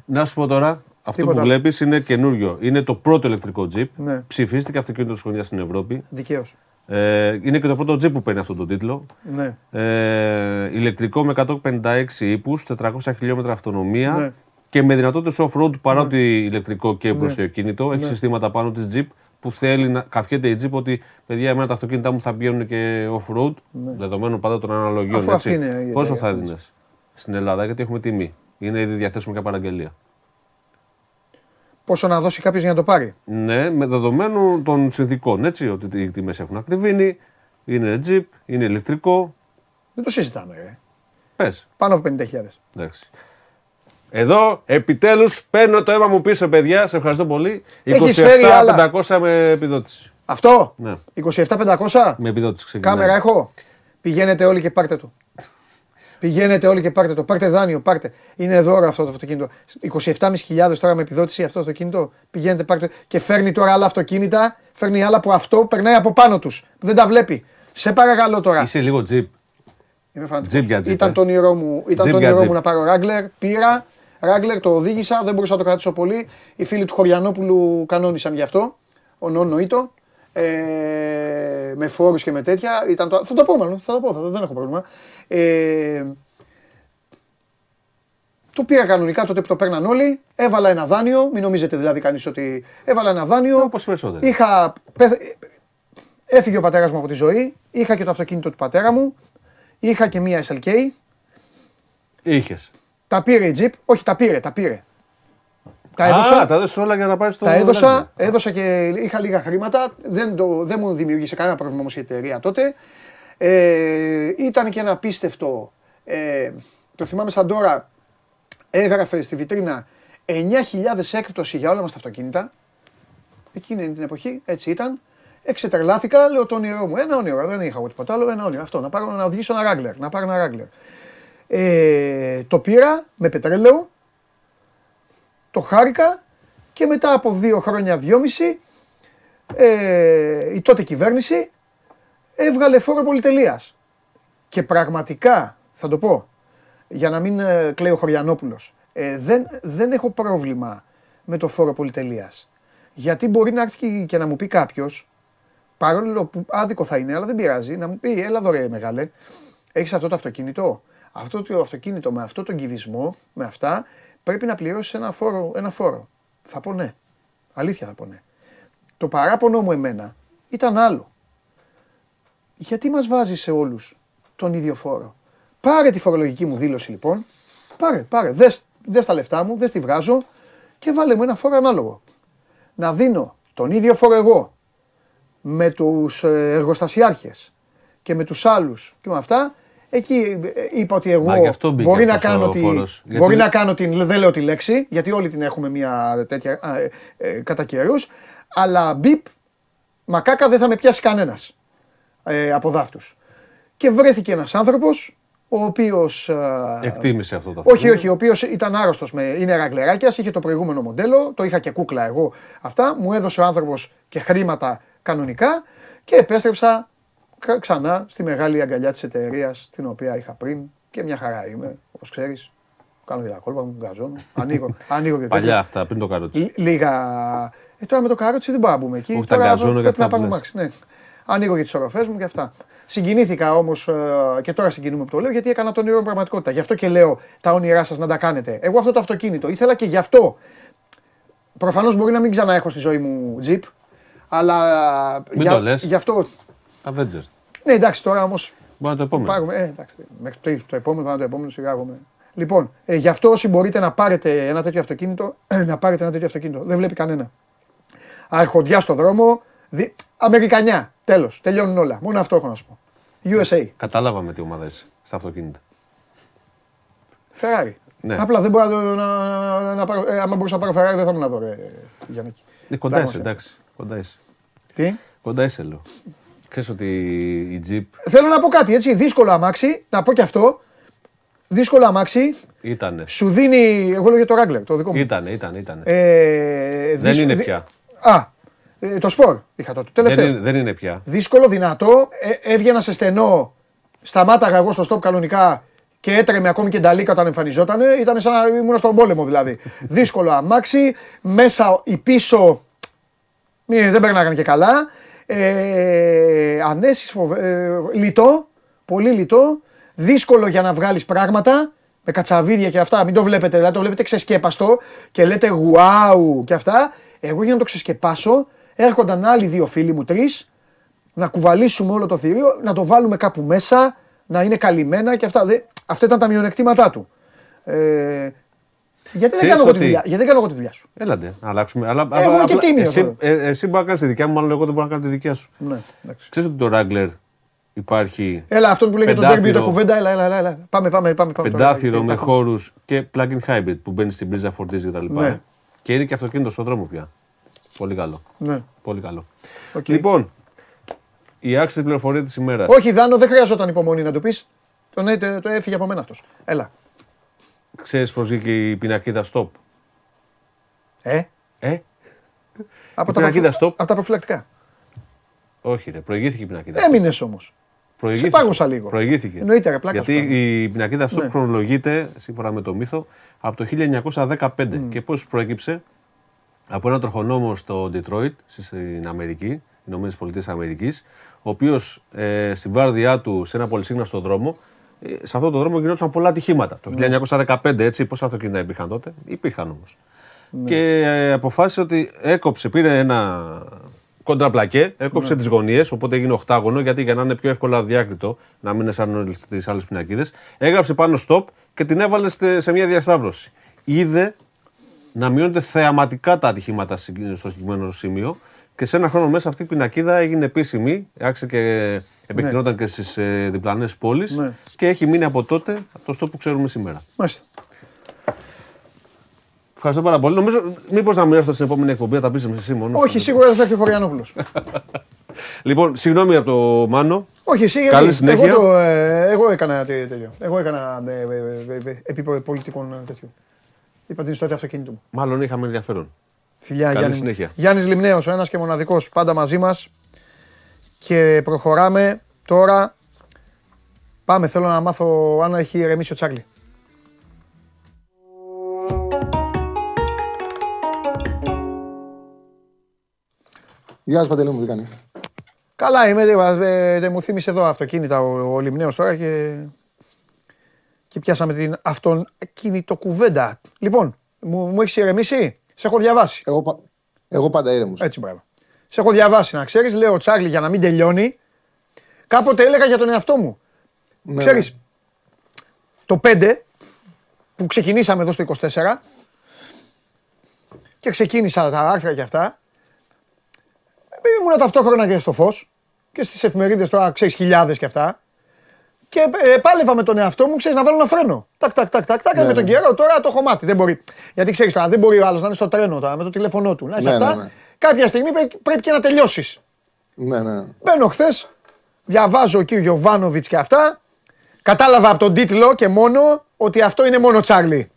Να σου πω τώρα, αυτό Τίποτα που άλλο. βλέπεις είναι καινούριο. Είναι το πρώτο ηλεκτρικό Jeep. Ναι. Ψηφίστηκε αυτοκίνητο της χρονιάς στην Ευρώπη. Δικαίως. Ε, είναι και το πρώτο Jeep που παίρνει αυτόν τον τίτλο. Ναι. Ε, ηλεκτρικό με 156 ύπους, 400 χιλιόμετρα αυτονομία Ναι. και με δυνατότητες off-road παρότι ηλεκτρικό και μπροστιοκίνητο. Έχει συστήματα πάνω της Jeep που θέλει να καφιέται η Jeep ότι παιδιά εμένα τα αυτοκίνητά μου θα πηγαίνουν και off-road δεδομένων πάντα των αναλογιών. Ναι. Αφού αυτή έτσι. είναι η Πόσο εταιρεία θα αυτή. έδινες στην Ελλάδα γιατί έχουμε τιμή. Είναι ήδη διαθέσιμο για παραγγελία. Πόσο να δώσει κάποιος για να το πάρει. Ναι, με δεδομένου των συνθήκων, έτσι, ότι οι τιμές έχουν ακριβήνει, είναι Jeep, είναι ηλεκτρικό. Δεν το συζητάμε. Ρε. Πες. Πάνω από 50.000. Εντάξει. Εδώ επιτέλους παίρνω το αίμα μου πίσω, παιδιά. Σε ευχαριστώ πολύ. Έχεις φέρει άλλα. 27-500 με επιδότηση. Αυτό; Ναι. 27.500. Με επιδότηση ξεκινάει. Κάμερα έχω; Πηγαίνετε όλοι και πάρτε το. Πηγαίνετε όλοι και πάρτε το. Πάρτε δάνειο, πάρτε. Είναι δώρο αυτό το αυτοκίνητο. 27.500 τώρα με επιδότηση αυτό το αυτοκίνητο. Πηγαίνετε, πάρτε. το. Και φέρνει τώρα άλλα αυτοκίνητα. Φέρνει άλλα που αυτό περνάει από πάνω τους. Δεν τα βλέπει. Σε παρακαλώ τώρα. Είσαι λίγο Jeep. Είμαι φανατικός. Jeep για Jeep, Ήταν ε. το όνειρό μου, ήταν Jeep το για όνειρό Jeep. μου να πάρω Wrangler. Πήρα. Wrangler το οδήγησα, δεν μπορούσα να το κρατήσω πολύ. Οι φίλοι του Χωριανόπουλου κανόνισαν γι' αυτό. Ο Νόνο Ήτο. Ε, με φόρους και με τέτοια. Ήταν το... Θα το πω μάλλον, θα το πω, θα, δεν έχω πρόβλημα. Ε, το πήρα κανονικά τότε που το παίρναν όλοι. Έβαλα ένα δάνειο. Μην νομίζετε δηλαδή κανείς ότι. Έβαλα ένα δάνειο. Όπως οι περισσότεροι. Είχα. πέθ- Έφυγε ο πατέρας μου από τη ζωή. Είχα και το αυτοκίνητο του πατέρα μου. Είχα και μία SLK. Είχες. Τα πήρε η Jeep. Όχι, τα πήρε, τα πήρε. Τα έδωσα. Α, τα έδωσε όλα για να πάρεις το. Τα έδωσα, Wrangler. έδωσα και είχα λίγα χρήματα. Δεν, το, δεν μου δημιούργησε κανένα πρόβλημα όμως η εταιρεία τότε. Ε, ήταν και ένα απίστευτο. Ε, το θυμάμαι σαν τώρα. Έγραφε στη βιτρίνα 9.000 έκπτωση για όλα μας τα αυτοκίνητα. Εκείνη την εποχή έτσι ήταν. Εξετρελάθηκα, λέω το όνειρό μου. Ένα όνειρο, δεν είχα εγώ τίποτα άλλο. Ένα όνειρο. Αυτό, να, πάρω, να οδηγήσω ένα Wrangler. Να πάρω ένα Wrangler. Ε, Ε, το πήρα με πετρέλαιο, το χάρηκα και μετά από δύο χρόνια, δυόμιση, ε, η τότε κυβέρνηση έβγαλε φόρο πολυτελείας. Και πραγματικά, θα το πω, για να μην ε, κλαίει ο Χωριανόπουλος, ε, δεν, δεν έχω πρόβλημα με το φόρο πολυτελείας. Γιατί μπορεί να έρθει και να μου πει κάποιος, παρόλο που άδικο θα είναι, αλλά δεν πειράζει, να μου πει: Έλα δωρε μεγάλε, έχεις αυτό το αυτοκίνητο. Αυτό το αυτοκίνητο με αυτό τον κυβισμό, με αυτά, πρέπει να πληρώσεις ένα φόρο, ένα φόρο. Θα πω ναι. Αλήθεια θα πω ναι. Το παράπονο μου εμένα ήταν άλλο. Γιατί μας βάζει σε όλους τον ίδιο φόρο; Πάρε τη φορολογική μου δήλωση λοιπόν. Πάρε, πάρε. Δες, δες τα λεφτά μου, δες τη βγάζω και βάλε μου ένα φόρο ανάλογο. Να δίνω τον ίδιο φόρο εγώ με τους ε, εργοστασιάρχες και με τους άλλους και με αυτά, εκεί ε, είπα ότι εγώ Μα γι' αυτό μπήκε μπορεί, να αυτός κάνω, ο τη, φόρος. μπορεί Γιατί- να κάνω την, δεν λέω τη λέξη, γιατί όλοι την έχουμε μια τέτοια α, ε, ε, κατά καιρούς, αλλά μπιπ, μακάκα δεν θα με πιάσει κανένας ε, από δάφτους. Και βρέθηκε ένας άνθρωπος, ο οποίος... α, Εκτίμησε αυτό το όχι, αυτοκίνητο. όχι, ο οποίος ήταν άρρωστος με. είναι ραγκλεράκιας, είχε το προηγούμενο μοντέλο, το είχα και κούκλα εγώ. Αυτά μου έδωσε ο άνθρωπος και χρήματα κανονικά και επέστρεψα κα- ξανά στη μεγάλη αγκαλιά της εταιρείας την οποία είχα πριν και μια χαρά είμαι, όπως ξέρεις. Κάνω για τα κόλπα μου, γκαζώνω. Ανοίγω, ανοίγω και Παλιά τέτοια. αυτά, πριν το καρότσι. Λ- Λίγα. Ε, τώρα με το καρότσι δεν μπορούμε να μπούμε εκεί. Όχι, τα Τώρα γκαζώνω και πρέπει αυτά να που πάμε λες. μάξι. Ναι. Ανοίγω για τις οροφές μου και αυτά. Συγκινήθηκα όμως και τώρα συγκινούμε που το λέω γιατί έκανα τον όνειρο μου πραγματικότητα. Γι' αυτό και λέω τα όνειρά σας να τα κάνετε. Εγώ αυτό το αυτοκίνητο ήθελα και γι' αυτό. Προφανώς μπορεί να μην ξαναέχω στη ζωή μου τζιπ. Αλλά Μην για, το λες. γι' αυτό. Avenger. Ναι, εντάξει, τώρα όμως Μπορεί να το επόμενο. Πάρουμε, ε, εντάξει, μέχρι το, το επόμενο θα είναι το επόμενο, σιγά εγώ με. Λοιπόν, ε, γι' αυτό όσοι μπορείτε να πάρετε ένα τέτοιο αυτοκίνητο, να πάρετε ένα τέτοιο αυτοκίνητο. Δεν βλέπει κανένα. Αρχοντιά στο δρόμο, δι... Αμερικανιά. Τέλος. Τελειώνουν όλα. Μόνο αυτό έχω να σου πω. USA. Κατάλαβα με τι ομάδα είσαι στα αυτοκίνητα. Ferrari. Ναι. Απλά δεν μπορώ να, το- να, να, να πάρω. Ε, άμα μπορούσα να πάρω Ferrari δεν θα ήμουν εδώ, ρε Γιάννη. Ε, κοντά είσαι, εντάξει. Κοντά είσαι. Τι; Κοντά είσαι, λέω. Ξέρεις ότι η Jeep Θέλω να πω κάτι έτσι. Δύσκολο αμάξι, να πω και αυτό. Δύσκολο αμάξι, ήτανε. σου δίνει. Εγώ λέω για το Wrangler, το δικό μου. Ήτανε, ήτανε, ήτανε. Ε, Δεν δύσκ- είναι δι- πια. Α, ε, το σπορ είχα τότε. Δεν Τελευταίο. είναι, δεν είναι πια. Δύσκολο, δυνατό. Ε, έβγαινα σε στενό. Σταμάταγα εγώ στο στόπ κανονικά και έτρεμε ακόμη και νταλίκα όταν εμφανιζόταν. Ήταν σαν να ήμουν στον πόλεμο δηλαδή. Δύσκολο αμάξι. Μέσα η πίσω μη, δεν περνάγανε και καλά. Ε, ανέσεις, φοβε... ε, λιτό, πολύ λιτό. Δύσκολο για να βγάλεις πράγματα με κατσαβίδια και αυτά. Μην το βλέπετε, δηλαδή το βλέπετε ξεσκέπαστο και λέτε wow και αυτά. Εγώ για να το ξεσκεπάσω έρχονταν άλλοι δύο φίλοι μου, τρεις, να κουβαλήσουμε όλο το θηρίο, να το βάλουμε κάπου μέσα, να είναι καλυμμένα και αυτά. Δε, αυτά ήταν τα μειονεκτήματά του. Ε, γιατί, δεν Ξέρεις κάνω εγώ τη ότι- δουλειά, γιατί δεν κάνω εγώ τη δουλειά σου; Έλατε, να αλλάξουμε. Αλλά, Ε, εγώ είμαι και απλά τίμιος, εσύ, τώρα. ε, εσύ μπορεί να κάνεις τη δικιά μου, μάλλον εγώ δεν μπορώ να κάνω τη δικιά σου. Ναι, εντάξει. Ξέρεις ότι το Wrangler υπάρχει Έλα, αυτόν που λέγεται τον Πεντάθυρο. Derby, το κουβέντα, έλα, έλα, έλα, έλα. Πάμε, πάμε, πάμε. πάμε πεντάθυρο τώρα. με Ε, χώρους και plug-in hybrid που μπαίνει στην πρίζα, φορτίζει κτλ. Ναι. Και είναι και αυτοκίνητος στον δρόμο πια. Πολύ καλό. Ναι. Πολύ καλό. Οκ. Λοιπόν, η άξιτη πληροφορία της ημέρας. Όχι, Δάνο, δεν χρειαζόταν υπομονή να το πεις. Το, ναι, το, το έφυγε από μένα αυτός. Έλα. Ξέρεις πώς βγήκε η πινακίδα stop; Ε, Ε, από, Η τα πινακίδα προφυ- stop; από τα προφυλακτικά. όχι, ρε, προηγήθηκε η πινακίδα. stop. Έμεινες όμως. Προηγήθηκε. σε πάγωσα λίγο. Προηγήθηκε. Εννοείται, ρε, πλάκας Γιατί σου κάνω. η πινακίδα stop Ναι. χρονολογείται, σύμφωνα με το μύθο, από το 1915. Και πώς προέκυψε; Από ένα τροχονόμο στο Detroit, στην Αμερική, Ηνωμένες Πολιτείες Αμερικής, ο οποίος ε, στη βάρδιά του σε ένα πολυσύγναστο δρόμο, ε, σε αυτό το δρόμο γινόντουσαν πολλά ατυχήματα. Το 1915, έτσι, πόσα αυτοκίνητα υπήρχαν τότε, υπήρχαν όμως. Και ε, αποφάσισε ότι έκοψε, πήρε ένα κοντραπλακέ, έκοψε τις γωνίες, οπότε έγινε οχτάγωνο, γιατί για να είναι πιο εύκολα διάκριτο, να μην είναι σαν όλες τις άλλες πινακίδες, έγραψε πάνω stop και την έβαλε στε- σε μια διασταύρωση. Είδε να μειώνονται θεαματικά τα ατυχήματα συγκ- στο συγκεκριμένο σημείο και σε ένα χρόνο μέσα αυτή η πινακίδα έγινε επίσημη, άρχισε και επεκτηνόταν και στις ε, διπλανές πόλεις Ναι. και έχει μείνει από τότε το stop που ξέρουμε σήμερα. Μάλιστα. Ευχαριστώ πάρα πολύ. Νομίζω, μήπως να μην έρθω στην επόμενη εκπομπή, να τα πει εσύ μόνος. Όχι, σίγουρα δεν θα έρθει ο Χωριανόπουλος. Λοιπόν, συγγνώμη από το Μάνο. Όχι, εσύ Καλή γιατί συνέχεια. Εγώ, το, ε, εγώ έκανα τε- τέτοιο. Εγώ έκανα ε, ε, ε, ε, επί πολιτικών ε, τέτοιου. Είπα την ιστορία αυτοκίνητου μου. Μάλλον είχαμε ενδιαφέρον. Φιλιά, Καλή Γιάννη. συνέχεια. Γιάννης Λιμνέος, ο ένας και μοναδικός, πάντα μαζί μας. Και προχωράμε τώρα. Πάμε, θέλω να μάθω αν έχει ηρεμήσει ο Τσάρλι. Γεια σα, Παντελή μου, τι κάνεις; Καλά είμαι, ε, ε, μου θύμισε εδώ αυτοκίνητα ο, ο Λιμνέος τώρα και, και πιάσαμε την αυτοκίνητο κουβέντα. Λοιπόν, μου, μου έχεις ηρεμήσει, σε έχω διαβάσει. Εγώ, πα- εγώ πάντα ήρεμος. Έτσι, μπράβο. Σε έχω διαβάσει, να ξέρεις, λέω ο Τσάρλι για να μην τελειώνει. Κάποτε έλεγα για τον εαυτό μου. Ναι, Ξέρεις, το 5 που ξεκινήσαμε εδώ στο 24 και ξεκίνησα τα άρθρα και αυτά, ε, ήμουν ταυτόχρονα και στο φως και στις εφημερίδες τώρα ξέρεις χιλιάδες και αυτά και ε, πάλευα με τον εαυτό μου, ξέρεις, να βάλω ένα φρένο. Τάκ, τάκ, τάκ, τάκ, τάκ, Ναι, με τον ναι. καιρό τώρα το έχω μάθει. Δεν μπορεί. Γιατί ξέρεις τώρα, δεν μπορεί ο άλλος να είναι στο τρένο τώρα με το τηλέφωνό του. Να έχει Ναι, αυτά. ναι, ναι. Κάποια στιγμή πρέπει, πρέπει και να τελειώσεις. Ναι, ναι. Μπαίνω χθες, διαβάζω εκεί ο Γιωβάνοβιτς και αυτά. Κατάλαβα από τον τίτλο και μόνο ότι αυτό είναι μόνο Τσάρλι.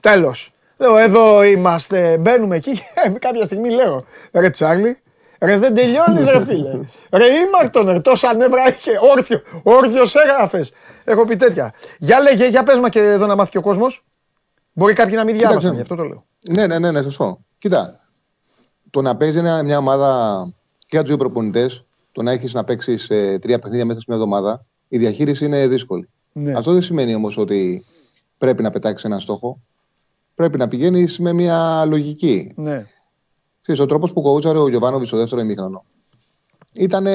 Τέλος. Λέω, εδώ είμαστε, μπαίνουμε εκεί. και Κάποια στιγμή λέω, ρε Τσάρλι, ρε δεν τελειώνεις, ρε φίλε. Ρε ήμαρτον, ρε, τόσα νεύρα είχε. Όρθιο, όρθιος έγραφες. Έχω πει τέτοια. Για λέγε, για πες μας και εδώ να μάθει και ο κόσμος. Μπορεί κάποιοι να μην διάβασαν, Κοίταξε. γι' αυτό το λέω. Ναι, ναι, ναι, ναι, σωστό. Κοίτα, το να παίζει ένα- μια ομάδα και για τους δύο προπονητές, το να έχεις να παίξεις τρία παιχνίδια μέσα σε μια εβδομάδα, η διαχείριση είναι δύσκολη. Ναι. Αυτό δεν σημαίνει όμως ότι πρέπει να πετάξεις ένα στόχο. Πρέπει να πηγαίνεις με μια λογική. Ναι. Ξέρεις, ο τρόπος που κοούτσαρε ο Γιωβάνοβιτς στο δεύτερο ημίχρονο ήταν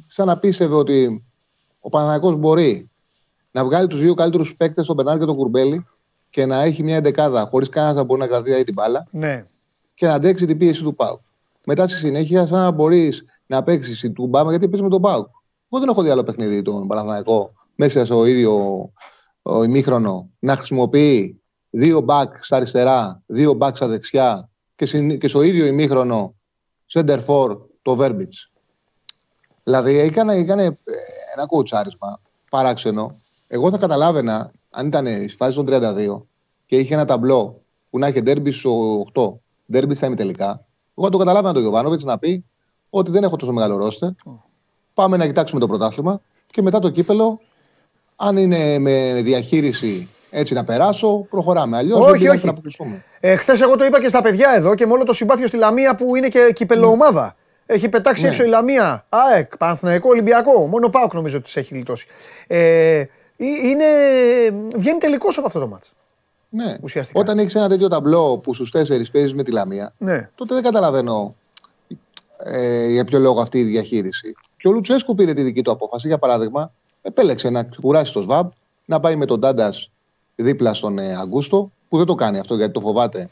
σαν να πίστευε ότι ο Παναγιακός μπορεί να βγάλει τους δύο καλύτερους παίκτες, τον Μπερνάρ και τον Κουρμπέλη, και να έχει μια εντεκάδα χωρίς κανένας να μπορεί να κρατήσει την μπάλα Ναι. και να αντέξει την πίεση του Πάουκ. Μετά στη συνέχεια, σαν να μπορείς να παίξεις του Μπάμα, γιατί παίζεις με τον Πάουκ. Εγώ δεν έχω δει άλλο παιχνίδι τον Παναθηναϊκό μέσα στο ίδιο ο, ημίχρονο να χρησιμοποιεί δύο μπακ στα αριστερά, δύο μπακ στα δεξιά και, συν- και στο ίδιο ημίχρονο center for το Verbitz. Δηλαδή έκανε, έκανε ε, ένα κουτσάρισμα παράξενο. Εγώ θα καταλάβαινα αν ήταν στη φάση των 32 και είχε ένα ταμπλό που να είχε ντέρμπι στο 8, ντέρμπι στα ημιτελικά. Εγώ θα το καταλάβαινα τον Γιωβάνοβιτς να πει ότι δεν έχω τόσο μεγάλο ρόστερ. Πάμε να κοιτάξουμε το πρωτάθλημα και μετά το κύπελο, αν είναι με διαχείριση έτσι να περάσω, προχωράμε. Αλλιώς Όχι, δεν πειράζει όχι. να αποκλειστούμε. Ε, Χθες εγώ το είπα και στα παιδιά εδώ και με όλο το συμπάθειο στη Λαμία που είναι και κυπελοομάδα. Έχει πετάξει Ναι. έξω η Λαμία. ΑΕΚ, Παναθηναϊκό, Ολυμπιακό. Μόνο Πάοκ νομίζω ότι του έχει γλιτώσει. Ε, είναι, βγαίνει τελικός από αυτό το μάτς. Ναι. Ουσιαστικά. Όταν έχεις ένα τέτοιο ταμπλό που στους τέσσερις παίζεις με τη Λαμία, Ναι. τότε δεν καταλαβαίνω ε, για ποιο λόγο αυτή η διαχείριση. Και ο Λουτσέσκου πήρε τη δική του απόφαση. Για παράδειγμα, επέλεξε να ξεκουράσει το ΣΒΑΜ, να πάει με τον Τάντας δίπλα στον ε, Αγκούστο, που δεν το κάνει αυτό γιατί το φοβάται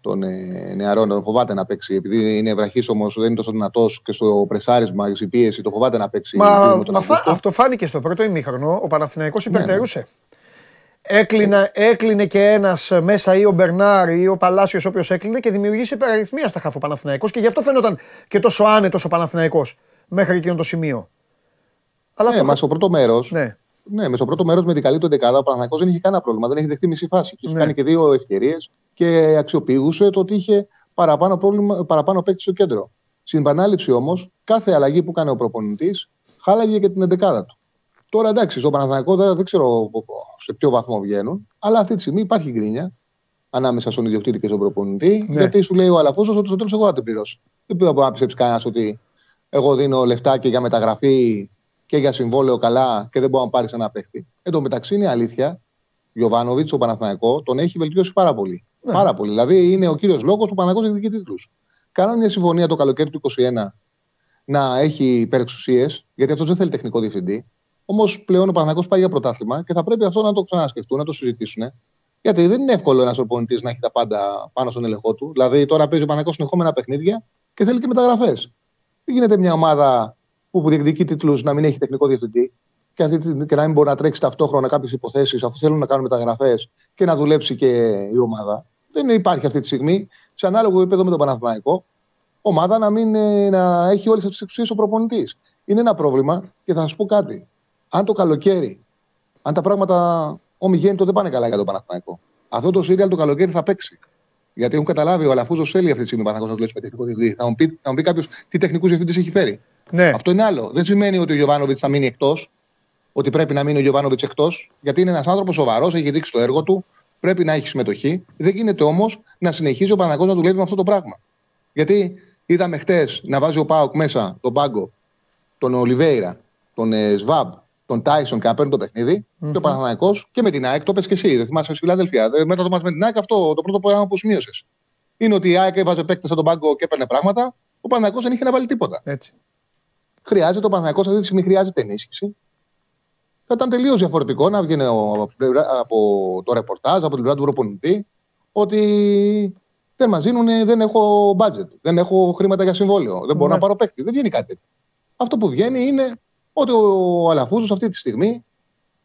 τον ε, νεαρό, τον φοβάται να παίξει. Επειδή είναι βραχίσωμο, δεν είναι τόσο δυνατός και στο πρεσάρισμα, στη πίεση, το φοβάται να παίξει Μα, επειδή με τον μα φα- Αγκούστο. αυτό φάνηκε στο πρώτο ημίχρονο. Ο Παναθηναϊκός Ναι, υπερτερούσε. Έκλεινε, έκλεινε και ένας μέσα ή ο Μπερνάρ ή ο Παλάσιος, όποιο έκλεινε και δημιουργήσε υπεραριθμία στα χάφο Παναθηναϊκός και γι' αυτό φαίνονταν και τόσο άνετος ο Παναθηναϊκός μέχρι εκείνο το σημείο. Αλλά Ναι, αυτό. μα στο πρώτο μέρος. Ναι. Ναι, με στο πρώτο μέρος με την καλή του εντεκάδα ο Παναθηναϊκός δεν είχε κανένα πρόβλημα. Δεν έχει δεχτεί μισή φάση. Και είχε Ναι. κάνει και δύο ευκαιρίες και αξιοποιούσε το ότι είχε παραπάνω, πρόβλημα, παραπάνω παίκτη στο κέντρο. Στην επανάληψη όμως, κάθε αλλαγή που έκανε ο προπονητής χάλαγε και την εντεκάδα του. Τώρα εντάξει, στο Παναθηναϊκό τώρα δεν ξέρω σε ποιο βαθμό βγαίνουν, αλλά αυτή τη στιγμή υπάρχει γκρίνια ανάμεσα στον ιδιοκτήτη και στον προπονητή. Ναι. Γιατί σου λέει ο Αλαφούζος ότι στο τέλος εγώ θα την πληρώσω. Δεν μπορεί να πιστέψει κανένας ότι εγώ δίνω λεφτά και για μεταγραφή και για συμβόλαιο καλά και δεν μπορεί να πάρεις ένα παίχτη. Εν τω μεταξύ είναι αλήθεια, Γιωβάνοβιτς, ο Παναθηναϊκός, τον έχει βελτιώσει πάρα πολύ. Ναι. Πάρα πολύ. Δηλαδή είναι ο κύριος λόγος που ο Παναθηναϊκός έχει τίτλου. Κάνανε μια συμφωνία το καλοκαίρι του 2021 να έχει υπερεξουσίες, γιατί αυτός δεν θέλει τεχνικό διευθυντή. Όμως πλέον ο Παναθηναϊκός πάει για πρωτάθλημα και θα πρέπει αυτό να το ξανασκεφτούν, να το συζητήσουν. Γιατί δεν είναι εύκολο ένας προπονητής να έχει τα πάντα πάνω στον ελεγχό του. Δηλαδή τώρα παίζει ο Παναθηναϊκός συνεχόμενα παιχνίδια και θέλει και μεταγραφές. Δεν γίνεται μια ομάδα που που διεκδικεί τίτλους να μην έχει τεχνικό διευθυντή και, αυτή, τη- και να μην μπορεί να τρέξει ταυτόχρονα κάποιες υποθέσεις αφού θέλουν να κάνουν μεταγραφές και να δουλέψει και η ομάδα. Δεν υπάρχει αυτή τη στιγμή σε ανάλογο επίπεδο με τον Παναθηναϊκό. ομάδα να, μην, ε, να έχει όλες αυτές τις εξουσίες ο προπονητής. Είναι ένα πρόβλημα και θα σας πω κάτι. Αν το καλοκαίρι, αν τα πράγματα ομιγέννητο δεν πάνε καλά για τον Παναθηναϊκό, αυτό το σύριαλ το καλοκαίρι θα παίξει. Γιατί έχουν καταλάβει ο Αλαφούζος θέλει αυτή τη στιγμή ο Παναθηναϊκός να δουλέψει με τεχνικό διευθυντή. Θα μου πει, θα μου πει κάποιος τι τεχνικούς διευθυντές έχει φέρει. Ναι. Αυτό είναι άλλο. Δεν σημαίνει ότι ο Γιωβάνοβιτς θα μείνει εκτός, ότι πρέπει να μείνει ο Γιωβάνοβιτς εκτός, γιατί είναι ένας άνθρωπος σοβαρός, έχει δείξει το έργο του, πρέπει να έχει συμμετοχή. Δεν γίνεται όμως να συνεχίζει ο Παναγό να δουλεύει με αυτό το πράγμα. Γιατί είδαμε χτες να βάζει ο Πάοκ μέσα τον Πάγκο, τον Ολιβέηρα, τον ε, Σβάμπ, τον Τάισον και να παίρνει το παιχνιδι Και ο Παναθανικό και με την ΑΕΚ το πες και εσύ. Δεν θυμάσαι στη Φιλαδέλφια. Ε, Μετά το μα με την ΑΕΚ, αυτό το πρώτο πράγμα που σημείωσες. Είναι ότι η ΑΕΚ έβαζε παίκτες στον πάγκο και έπαιρνε πράγματα. Ο Παναθανικό δεν είχε να βάλει τίποτα. Έτσι. Χρειάζεται ο Παναθανικό αυτή τη στιγμή χρειάζεται ενίσχυση. Θα ήταν τελείως διαφορετικό να βγαίνει ο- από, την πλευρά- από το ρεπορτάζ, από την πλευρά του προπονητή, ότι δεν μας δίνουν, δεν έχω budget, δεν έχω χρήματα για συμβόλαιο, δεν μπορώ Ναι. να πάρω παίκτη. Δεν βγαίνει κάτι τέτοιο. Αυτό που βγαίνει είναι ότι ο Αλαφούζος αυτή τη στιγμή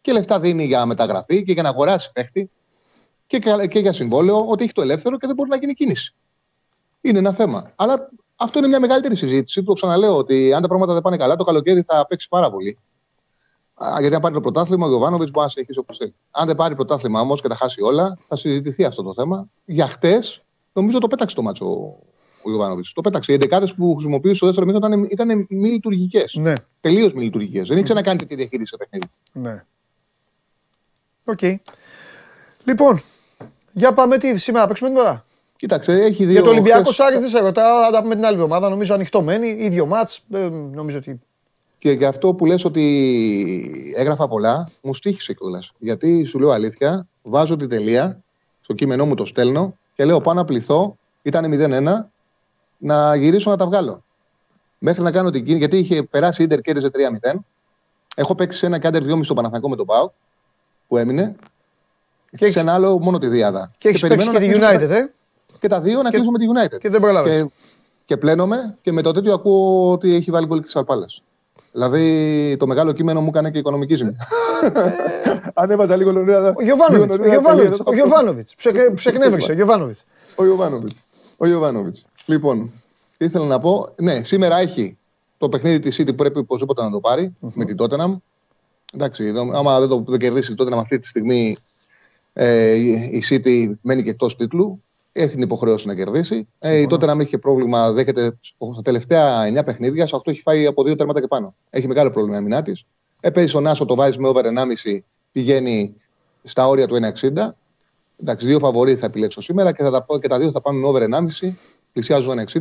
και λεφτά δίνει για μεταγραφή και για να αγοράσει παίκτη και, κα- και για συμβόλαιο, ότι έχει το ελεύθερο και δεν μπορεί να γίνει κίνηση. Είναι ένα θέμα. Αλλά αυτό είναι μια μεγαλύτερη συζήτηση. Το ξαναλέω ότι αν τα πράγματα δεν πάνε καλά, το καλοκαίρι θα παίξει πάρα πολύ. Α, Γιατί αν πάρει το πρωτάθλημα, ο Γιωβάνοβιτς μπορεί να συνεχίσει όπως θέλει. Αν δεν πάρει πρωτάθλημα όμως και τα χάσει όλα, θα συζητηθεί αυτό το θέμα. Για χτες, νομίζω το πέταξε το μάτσο ο Γιοβάνοβιτς. Το πέταξε. Οι εντεκάδες που χρησιμοποιούσε στο δεύτερο μήνα ήταν, ήταν μη λειτουργικές. Ναι, Τελείως μη λειτουργικές. Δεν ήξερε να κάνει τέτοια διαχείριση σε παιχνίδι. ναι. Οκ. Λοιπόν, για πάμε τι σήμερα παίξουμε την ώρα; Κοίταξε, έχει δύο. Για το Ολυμπιακό χθες- Άρης δεν σε ρωτάω, θα τα πούμε την άλλη εβδομάδα. Νομίζω ανοιχτό μένει, ίδιο ματς. Ε, νομίζω ότι. Και για αυτό που λες ότι έγραφα πολλά, μου στοίχισε κιόλας. Γιατί σου λέω αλήθεια, βάζω την τελεία, στο κείμενό μου το στέλνω και λέω πάω να πληθώ, ήταν 0-1, να γυρίσω να τα βγάλω. Μέχρι να κάνω την κίνηση, γιατί είχε περάσει η Ιντερ κέρδιζε 3-0. Έχω παίξει σε ένα κάντερ 2,5 στο Παναθανικό με τον Πάο, που έμεινε. Και, σε ένα άλλο μόνο τη Διάδα. Και έχεις παίξει και τη κλείσω United, τα- ε. Και τα δύο να κλείσω με τη United. Και δεν πρόλαβες. Και, και πλένομαι και με το τέτοιο ακούω ότι έχει βάλει γκολ και Αλπάλας. Δηλαδή το μεγάλο κείμενο μου έκανε και οικονομική ζημιά. Αν έβαζα λίγο νωρίτερα. Ο Γιωβάνοβιτς. λίγο Ο νωρίτερα Γιωβάνοβιτς. τελείωνα, Ο Γιωβάνοβιτς. Ψεκνεύρισε ο Γιωβάνοβιτς. Ο Ιωβάνοβιτ. Ο Ιωβάνοβιτ. Λοιπόν, τι ήθελα να πω. Ναι, σήμερα έχει το παιχνίδι της City που πρέπει οπωσδήποτε να το πάρει με την Tottenham. Εντάξει, εδώ, άμα δεν το δεν κερδίσει η Tottenham αυτή τη στιγμή, ε, η η City μένει και εκτός τίτλου. Έχει την υποχρέωση να κερδίσει. Ε, η Tottenham έχει πρόβλημα, δέχεται στα τελευταία 9 παιχνίδια, σε 8 έχει φάει από 2 τέρματα και πάνω. Έχει μεγάλο πρόβλημα η αμυνά της. Ε, παίζει στον Άσο, το βάζει με over 1,5, πηγαίνει στα όρια του 1,60. Εντάξει, δύο φαβοροί θα επιλέξω σήμερα και, θα τα, πω- και τα δύο θα πάμε με over 1,5. Πλησιάζω 1,60.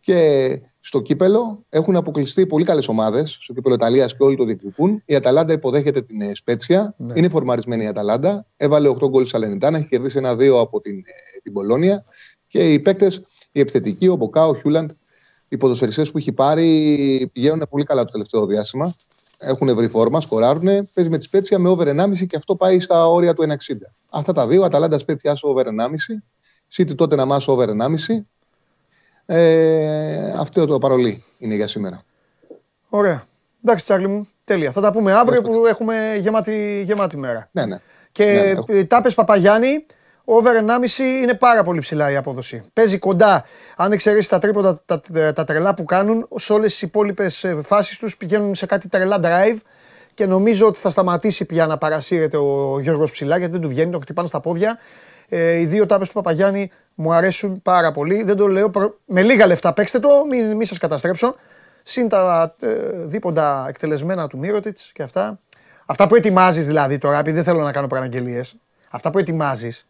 Και στο κύπελο έχουν αποκλειστεί πολύ καλές ομάδες. Στο κύπελο Ιταλίας και όλοι το διεκδικούν. Η Αταλάντα υποδέχεται την ε, Σπέτσια. Είναι φορμαρισμένη η Αταλάντα. Έβαλε 8 γκολ Σαλενιτάνα. Έχει κερδίσει ένα-δύο από την, ε, την Πολώνια. Και οι παίκτες, οι επιθετικοί, ο Μποκά, ο Χιούλαντ, οι ποδοσφαιριστές που έχει πάρει πηγαίνουν πολύ καλά το τελευταίο διάστημα. Έχουν βρει φόρμα, σκοράρουν. Παίζει με τη Σπέτσια με over 1,5 και αυτό πάει στα όρια του 1,60. Αυτά τα δύο, Αταλάντα Σπέτσια άσο over 1,5. City τότε να μάσω over 1,5. Ε, αυτό το παρολί είναι για σήμερα. Ωραία. Εντάξει, Τσάρλι μου, τέλεια. Θα τα πούμε αύριο που έχουμε γεμάτη, γεμάτη μέρα. Ναι, ναι. Και Ναι, ναι, έχω- ε, τάπες Παπαγιάννη, over 1,5 είναι πάρα πολύ ψηλά η απόδοση. Παίζει κοντά, αν εξαιρέσεις τα τρίποτα τα, τα, τα τρελά που κάνουν, σε όλες τις υπόλοιπες φάσεις τους πηγαίνουν σε κάτι τρελά drive και νομίζω ότι θα σταματήσει πια να παρασύρεται ο Γιώργος ψηλά γιατί δεν του βγαίνει, τον χτυπάνε στα πόδια. Ε, οι δύο τάπες του Παπαγιάννη μου αρέσουν πάρα πολύ. Δεν το λέω. προ- Με λίγα λεφτά παίξτε το, μην, μην σας καταστρέψω. Συν τα ε, δίποντα εκτελεσμένα του Μύρωτιτς και αυτά. Αυτά που ετοιμάζεις δηλαδή τώρα, επειδή δεν θέλω να κάνω προαναγγελίες. Αυτά που ετοιμάζεις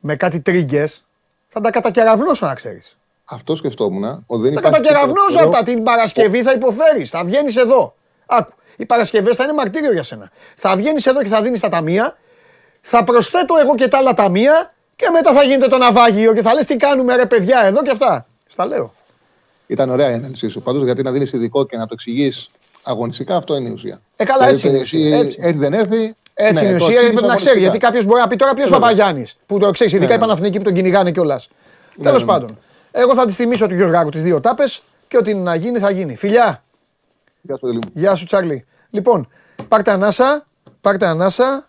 με κάτι τρίγκες, θα τα κατακεραυνώσω να ξέρεις. Αυτό σκεφτόμουν. Ότι δεν Θα υπάρχει κατακεραυνώσω τίποτα αυτά. Την Παρασκευή θα υποφέρεις. Θα βγαίνεις εδώ. Άκου. Οι Παρασκευές θα είναι μαρτύριο για σένα. Θα βγαίνεις εδώ και θα δίνεις τα ταμεία. Θα προσθέτω εγώ και τα άλλα ταμεία και μετά θα γίνεται το ναυάγιο και θα λες τι κάνουμε ρε παιδιά εδώ και αυτά. Στα λέω. Ήταν ωραία η ανάλυση σου πάντως γιατί να δίνεις ειδικό και να το εξηγείς αγωνιστικά, αυτό είναι η ουσία. Ε, καλά, έτσι είναι η Δηλαδή, ουσία, εσύ, έτσι. Έρθει δεν έρθει. Έτσι ναι, είναι η το ουσία, εξήγεις πρέπει να ξέρει. αγωνιστικά. Γιατί κάποιος μπορεί να πει τώρα ποιος Βέβαια. Παπαγιάννη. Που το ξέρεις, ειδικά Ναι, οι ναι. Παναθηνικοί που τον κυνηγάνε κιόλας. Τέλο ναι. πάντων. Εγώ θα της θυμίσω του Γιωργάκου τις δύο τάπες και ό,τι να γίνει θα γίνει. Φιλιά! Γεια σου, Παντελή μου. Γεια σου, Τσάρλι. Λοιπόν, πάρτε ανάσα, πάρτε ανάσα,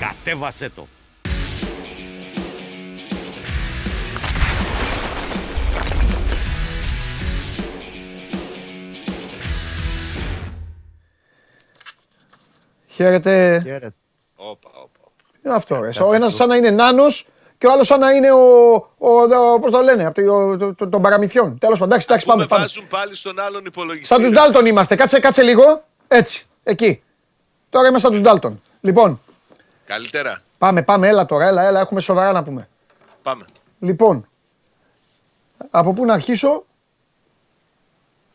Κατέβασέ το. Χαίρετε. Χαίρετε. Όπα, όπα. Είναι αυτό. Ρε. Ο ένας σαν να είναι νάνος και ο άλλος σαν να είναι ο. ο, ο Πώς το λένε, από το, το, το, των παραμυθιών. Τέλος πάντων, εντάξει, εντάξει, Πούμε, πάμε. πάμε. βάζουν πάλι στον άλλον υπολογιστή. Σαν τους ρε. Ντάλτον είμαστε. Κάτσε, κάτσε λίγο. Έτσι, εκεί. Τώρα είμαστε σαν τους Ντάλτον. Λοιπόν, Καλύτερα. πάμε, πάμε, έλα τώρα, έλα, έλα, έχουμε σοβαρά να πούμε. Πάμε. Λοιπόν, από πού να αρχίσω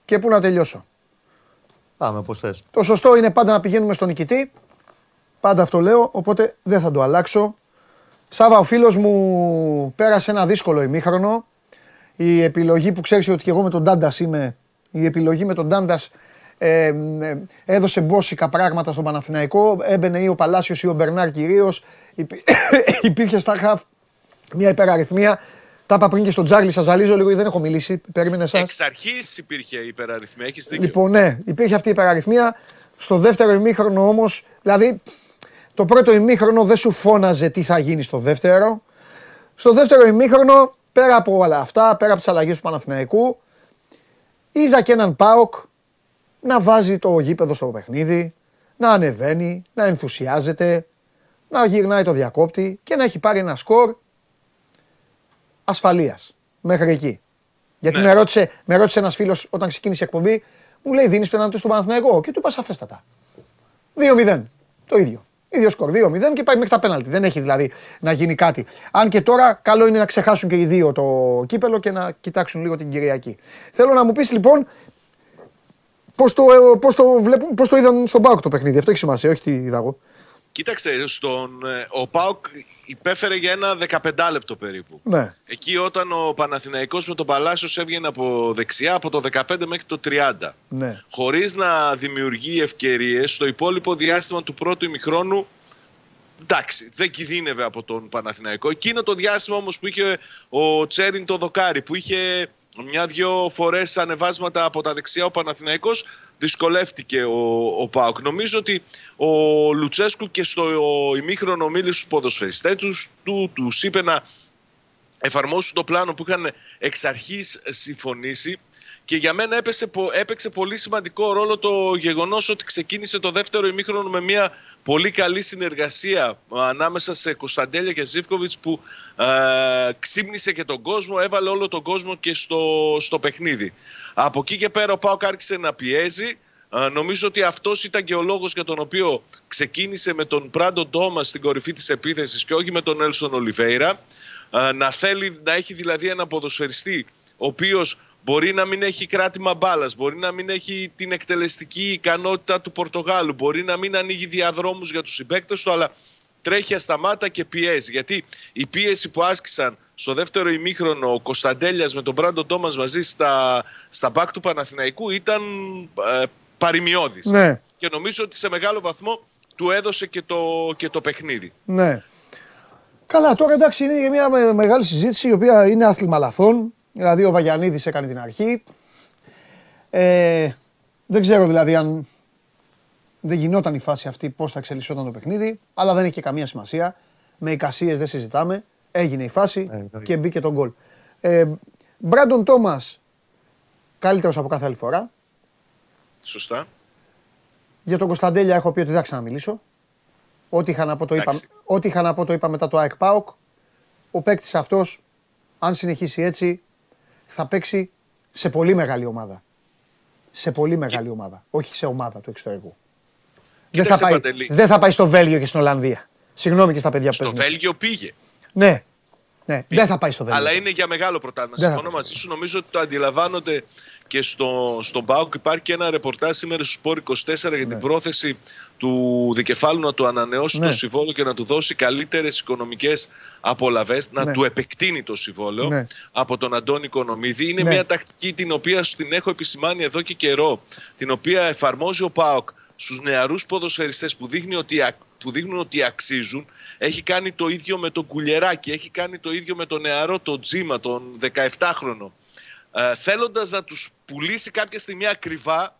και πού να τελειώσω. Πάμε, πώς θες. Το σωστό είναι πάντα να πηγαίνουμε στον νικητή. Πάντα αυτό λέω, οπότε δεν θα το αλλάξω. Σάβα, ο φίλος μου πέρασε ένα δύσκολο ημίχρονο. Η επιλογή που ξέρεις ότι και εγώ με τον Τάντας είμαι, η επιλογή με τον Τάντας ε, ε, έδωσε μπόσικα πράγματα στον Παναθηναϊκό. Έμπαινε ή ο Παλάσιος ή ο Μπερνάρ κυρίως. Υπή- Υπήρχε στα χαφ μια υπεραριθμία. Τα είπα πριν και στον Τζάρλι, σας ζαλίζω λίγο γιατί δεν έχω μιλήσει. Περίμενε εσάς. Εξ αρχής υπήρχε υπεραριθμία. Έχεις δίκιο. Λοιπόν, ναι, υπήρχε αυτή η υπεραριθμία. Στο δεύτερο ημίχρονο όμως, δηλαδή το πρώτο ημίχρονο δεν σου φώναζε τι θα γίνει στο δεύτερο. Στο δεύτερο ημίχρονο, πέρα από όλα αυτά, πέρα από τις αλλαγές του Παναθηναϊκού, είδα και έναν Πάοκ να βάζει το γήπεδο στο παιχνίδι, να ανεβαίνει, να ενθουσιάζεται, να γυρνάει το διακόπτη και να έχει πάρει ένα σκορ ασφαλείας μέχρι εκεί. Γιατί Ναι. με ρώτησε, με ρώτησε ένας φίλος όταν ξεκίνησε η εκπομπή, μου λέει: Δίνεις πέναντι στον Παναθηναϊκό; Και του είπα σαφέστατα. 2-0. Το ίδιο. ίδιο σκορ. 2-0 και πάει μέχρι τα πέναλτι. Δεν έχει δηλαδή να γίνει κάτι. Αν και τώρα καλό είναι να ξεχάσουν και οι δύο το κύπελο και να κοιτάξουν λίγο την Κυριακή. Θέλω να μου πεις λοιπόν πώς το, ε, πώς το, βλέπουν, πώς το είδαν στον Πάοκ το παιχνίδι. Αυτό έχει σημασία, όχι τι είδα εγώ. Κοίταξε, στον, ε, ο Πάουκ υπέφερε για ένα 15 λεπτό περίπου. Ναι. Εκεί όταν ο Παναθηναϊκός με τον Παλάσιος έβγαινε από δεξιά από το 15 μέχρι το 30. ναι. Χωρίς να δημιουργεί ευκαιρίες στο υπόλοιπο διάστημα του πρώτου ημιχρόνου εντάξει, δεν κινδύνευε από τον Παναθηναϊκό. Εκείνο το διάστημα όμως που είχε ο Τσέριν το δοκάρι, που είχε μια-δυο φορές ανεβάσματα από τα δεξιά ο Παναθηναϊκός, δυσκολεύτηκε ο, ο Πάοκ. Νομίζω ότι ο Λουτσέσκου και στο ημίχρονο μίλησε στους ποδοσφαιριστές τους, του, τους είπε να εφαρμόσουν το πλάνο που είχαν εξ αρχής συμφωνήσει και για μένα έπεσε, πο- έπαιξε πολύ σημαντικό ρόλο το γεγονός ότι ξεκίνησε το δεύτερο ημίχρονο με μια πολύ καλή συνεργασία ε, ανάμεσα σε Κωνσταντέλια και Ζίβκοβιτς που ε, ξύπνησε και τον κόσμο, έβαλε όλο τον κόσμο και στο, στο παιχνίδι. Από εκεί και πέρα ο Πάοκ άρχισε να πιέζει. Ε, νομίζω ότι αυτός ήταν και ο λόγος για τον οποίο ξεκίνησε με τον Πράντο Ντόμα στην κορυφή της επίθεσης και όχι με τον Έλσον Ολιβέηρα. Ε, να θέλει να έχει δηλαδή ένα ποδοσφαιριστή ο οποίος μπορεί να μην έχει κράτημα μπάλας, μπορεί να μην έχει την εκτελεστική ικανότητα του Πορτογάλου, μπορεί να μην ανοίγει διαδρόμους για τους συμπαίκτες του, αλλά τρέχει ασταμάτα και πιέζει. Γιατί η πίεση που άσκησαν στο δεύτερο ημίχρονο ο Κωνσταντέλιας με τον Μπράντο Τόμας μαζί στα, στα μπακ του Παναθηναϊκού ήταν ε, παρημιώδης. Ναι. Και νομίζω ότι σε μεγάλο βαθμό του έδωσε και το, και το παιχνίδι. Ναι. Καλά, τώρα εντάξει είναι μια με- μεγάλη συζήτηση η οποία είναι άθλημα λαθών. Δηλαδή ο Βαγιανίδης έκανε την αρχή. Ε, δεν ξέρω δηλαδή αν δεν γινόταν η φάση αυτή πώς θα εξελισσόταν το παιχνίδι, αλλά δεν έχει και καμία σημασία. Με εικασίες δεν συζητάμε. Έγινε η φάση και μπήκε τον γκολ. Ε, Μπράντον Τόμας, καλύτερος από κάθε άλλη φορά. Σωστά. Για τον Κωνσταντέλια έχω πει ότι δεν θα ξαναμιλήσω. Ό,τι είχα να πω το είπα, Εντάξει. ό,τι είχα να πω το είπα μετά το ΑΕΚ ΠΑΟΚ. Ο παίκτης αυτός, αν συνεχίσει έτσι, θα παίξει σε πολύ μεγάλη ομάδα. Σε πολύ μεγάλη ομάδα. Όχι σε ομάδα του εξωτερικού. Δεν θα, Κοίταξε, πάει, Παντελή. δεν θα πάει στο Βέλγιο και στην Ολλανδία. Συγγνώμη και στα παιδιά που Στο παίζουν. Βέλγιο πήγε. Ναι. Ναι, δεν θα πάει στο Βέλγιο. Αλλά είναι για μεγάλο πρωτάθλημα. Δεν θα Συμφωνώ μαζί σου. Νομίζω ότι το αντιλαμβάνονται και στο, στον ΠΑΟΚ. Υπάρχει και ένα ρεπορτάζ σήμερα στο Σπόρ 24 για την πρόθεση του δικεφάλου να του ανανεώσει Ναι. το συμβόλαιο και να του δώσει καλύτερες οικονομικές απολαυέ, να Ναι. του επεκτείνει το συμβόλαιο Ναι. από τον Αντώνη Κονομίδη. Είναι Ναι. μια τακτική την οποία σου την έχω επισημάνει εδώ και καιρό, την οποία εφαρμόζει ο ΠΑΟΚ στους νεαρούς ποδοσφαιριστές που, δείχνει ότι, α- που δείχνουν ότι αξίζουν. Έχει κάνει το ίδιο με τον Κουλιεράκη, έχει κάνει το ίδιο με τον νεαρό, τον Τζίμα, τον 17χρονο. Ε, θέλοντας να τους πουλήσει κάποια στιγμή ακριβά,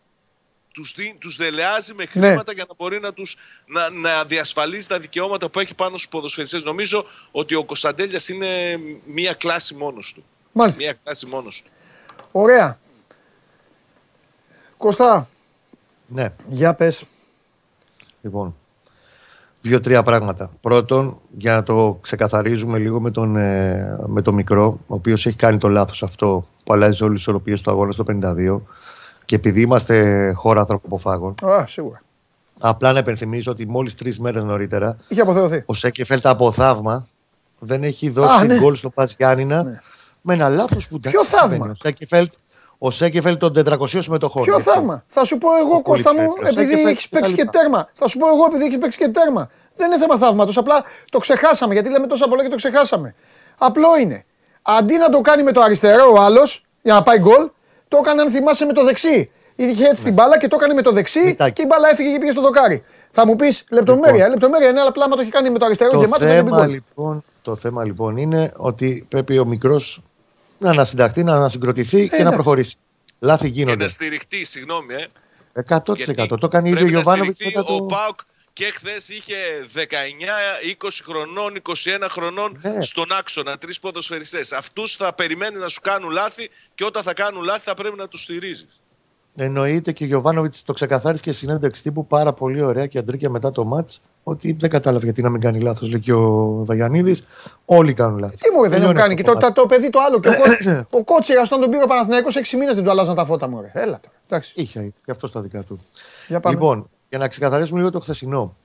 τους, δι, τους δελεάζει με Ναι. χρήματα για να μπορεί να, τους, να, να διασφαλίζει τα δικαιώματα που έχει πάνω στους ποδοσφαιριστές. Νομίζω ότι ο Κωνσταντέλιας είναι μία κλάση μόνος του. Μάλιστα. Μία κλάση μόνος του. Ωραία. Κωστά, Ναι, για πες. λοιπόν. Δύο-τρία πράγματα. Πρώτον, για να το ξεκαθαρίζουμε λίγο με τον, ε, με τον μικρό, ο οποίος έχει κάνει το λάθος αυτό που αλλάζει όλες τις ισορροπίες του αγώνα στο 52 και επειδή είμαστε χώρα ανθρωποφάγων, Α, σίγουρα. απλά να υπενθυμίσω ότι μόλις τρεις μέρες νωρίτερα Είχε αποθεωθεί. ο Σέκεφελτ από θαύμα δεν έχει δώσει Α, ναι. γκολ στο Πας Γιάννηνα Ναι. με ένα λάθος που Ποιο εντάξει, θαύμα; συμβαίνει. Ο Σέκεφελτ, ο Σέκεφελτ των 400 συμμετοχών. Ποιο έτσι. θαύμα; Θα σου πω εγώ, Ο Κώστα μου, Πολυφέρος. επειδή Και έχεις παίξει και λοιπά. τέρμα. Θα σου πω εγώ, επειδή έχεις παίξει και τέρμα. Δεν είναι θέμα θαύματος. Απλά το ξεχάσαμε. Γιατί λέμε τόσα πολλά και το ξεχάσαμε. Απλό είναι. Αντί να το κάνει με το αριστερό ο άλλος για να πάει γκολ, το έκανε, αν θυμάσαι, με το δεξί. Είχε έτσι την μπάλα και το έκανε με το δεξί Μητάκι. και η μπάλα έφυγε και πήγε στο δοκάρι. Θα μου πεις λεπτομέρεια. Λεπτομέρεια είναι, αλλά απλά άμα το έχει κάνει με το αριστερό Το γεμάτο δεν είναι θέμα, γκολ. λοιπόν, το θέμα λοιπόν είναι ότι πρέπει ο μικρός να ανασυνταχθεί, να ανασυγκροτηθεί και να εντάξει. προχωρήσει. Λάθη Και γίνονται. να στηριχτεί, συγγνώμη, ε. 100%. Το κάνει ήδη ο πρέπει να Γιωβάνοβιτς στηριχτεί. μετά Ο το. Πάουκ και χθες είχε 19, 20 χρονών, 21 χρονών Ναι. στον άξονα. Τρεις ποδοσφαιριστές. Αυτούς θα περιμένει να σου κάνουν λάθη και όταν θα κάνουν λάθη θα πρέπει να τους στηρίζεις. Εννοείται και ο Γιωβάνοβιτς το ξεκαθάρισε και στη συνέντευξη τύπου πάρα πολύ ωραία και αντρίκια μετά το ματ ότι δεν κατάλαβε γιατί να μην κάνει λάθος. Λέει και ο Βαγιανίδης. Όλοι κάνουν λάθος. Τι μου δεν έχουν Τελειώνει κάνει. αυτό Και το, το κομμάτι. το, το παιδί το άλλο. Και ο, Κο- ο Κότσιρα, όταν τον πήρε ο Παναθηναϊκός 6 μήνες δεν του αλλάζαν τα φώτα μου. Έλα τώρα. Εντάξει. Είχε και αυτό στα δικά του. Για πάμε. Λοιπόν, για να ξεκαθαρίσουμε λίγο το χθεσινό.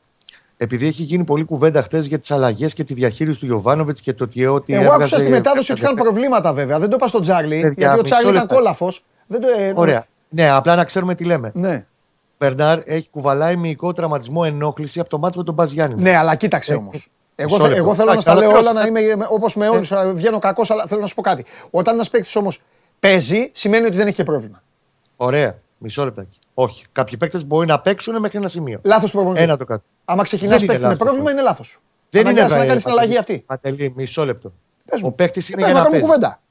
Επειδή έχει γίνει πολλή κουβέντα χθες για τις αλλαγές και τη διαχείριση του Γιωβάνοβιτς και το ότι. ότι Εγώ έβγαζε άκουσα στη μετάδοση ότι είχαν κάποια- προβλήματα βέβαια. Δεν το είπα στον Τζάρλι. Παιδιά, Γιατί ο μισό Τσάρλι ήταν λεπτό. κόλαφος. Δεν το, ε, Ωραία. Ναι, απλά να ξέρουμε τι λέμε. Ναι. Ο Μπερνάρ έχει κουβαλάει μυϊκό τραυματισμό ενόχληση από το μάτσο με τον Μπας Γιάννη. ναι, αλλά κοίταξε Ε, όμως. μισό Εγώ, θε- λεπτό. εγώ θέλω να Εντάξει, στα αλλά λέω τέλος όλα να είμαι όπως με όλους. Βγαίνω κακός, αλλά θέλω να σου πω κάτι. Όταν ένας παίκτης όμως παίζει, σημαίνει ότι δεν έχει και πρόβλημα. Ωραία. Μισό λεπτάκι. Όχι. Κάποιοι παίκτες μπορεί να παίξουν μέχρι ένα σημείο. Λάθος προπονητή. Ένα το κάτω. Άμα ξεκινάς Δεν είναι παίκτη με λάθος πρόβλημα, αυτό. είναι λάθος. Δεν είναι να βέβαια, κάνεις την Παντελή. αλλαγή αυτή. Παντελή, μισό λεπτό. Πες μου. Ο παίκτης Ε, είναι πες για να να κάνουμε παίζει. κουβέντα.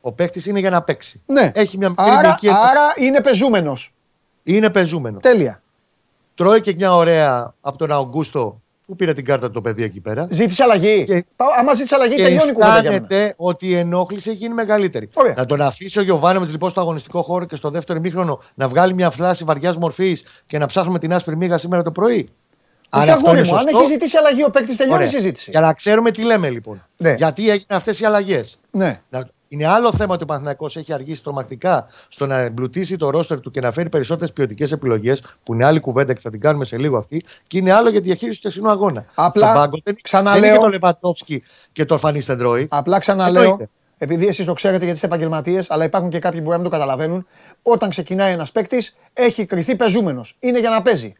Ο παίκτης είναι για να παίξει. Ναι. Έχει μια μικρή Άρα, μυϊκή άρα είναι πεζούμενος. Είναι πεζούμενος. Τέλεια. Τρώει και μια ωραία από τον Αουγκούστο που πήρε την κάρτα το παιδί εκεί πέρα; Ζήτησε αλλαγή. Και- Πάω- Άμα ζήτησε αλλαγή, Και τελειώνει η κουβέντα για μένα. αισθάνεται ότι η ενόχληση έχει γίνει μεγαλύτερη. Ωραία. Να τον αφήσει ο Γιωβάνοβιτ λοιπόν στο αγωνιστικό χώρο και στο δεύτερο ημίχρονο να βγάλει μια φλάση βαριά μορφή και να ψάχνουμε την άσπρη μίγα σήμερα το πρωί; Όχι, αγόρι μου, αν έχει ζητήσει αλλαγή ο παίκτης, τελειώνει η Ωραία. συζήτηση. Για να ξέρουμε τι λέμε λοιπόν. Ναι. Γιατί έγιναν αυτές οι αλλαγές; Ναι. Είναι άλλο θέμα ότι ο Παναθηναϊκός έχει αργήσει τρομακτικά στο να εμπλουτίσει το ρόστερ του και να φέρει περισσότερες ποιοτικές επιλογές, που είναι άλλη κουβέντα και θα την κάνουμε σε λίγο αυτή, και είναι άλλο για τη διαχείριση του τεσσινού αγώνα. Απλά, Στον πάγκο δεν, ξαναλέω- δεν είναι το Λεβαντόφσκι και το Φανί Στεντρόι. Απλά ξαναλέω, Εννοείται. επειδή εσείς το ξέρετε γιατί είστε επαγγελματίες, αλλά υπάρχουν και κάποιοι που μπορεί να μην το καταλαβαίνουν, όταν ξεκινάει ένας παίκτης, έχει κριθεί παιζούμενος. Είναι για να παίζει.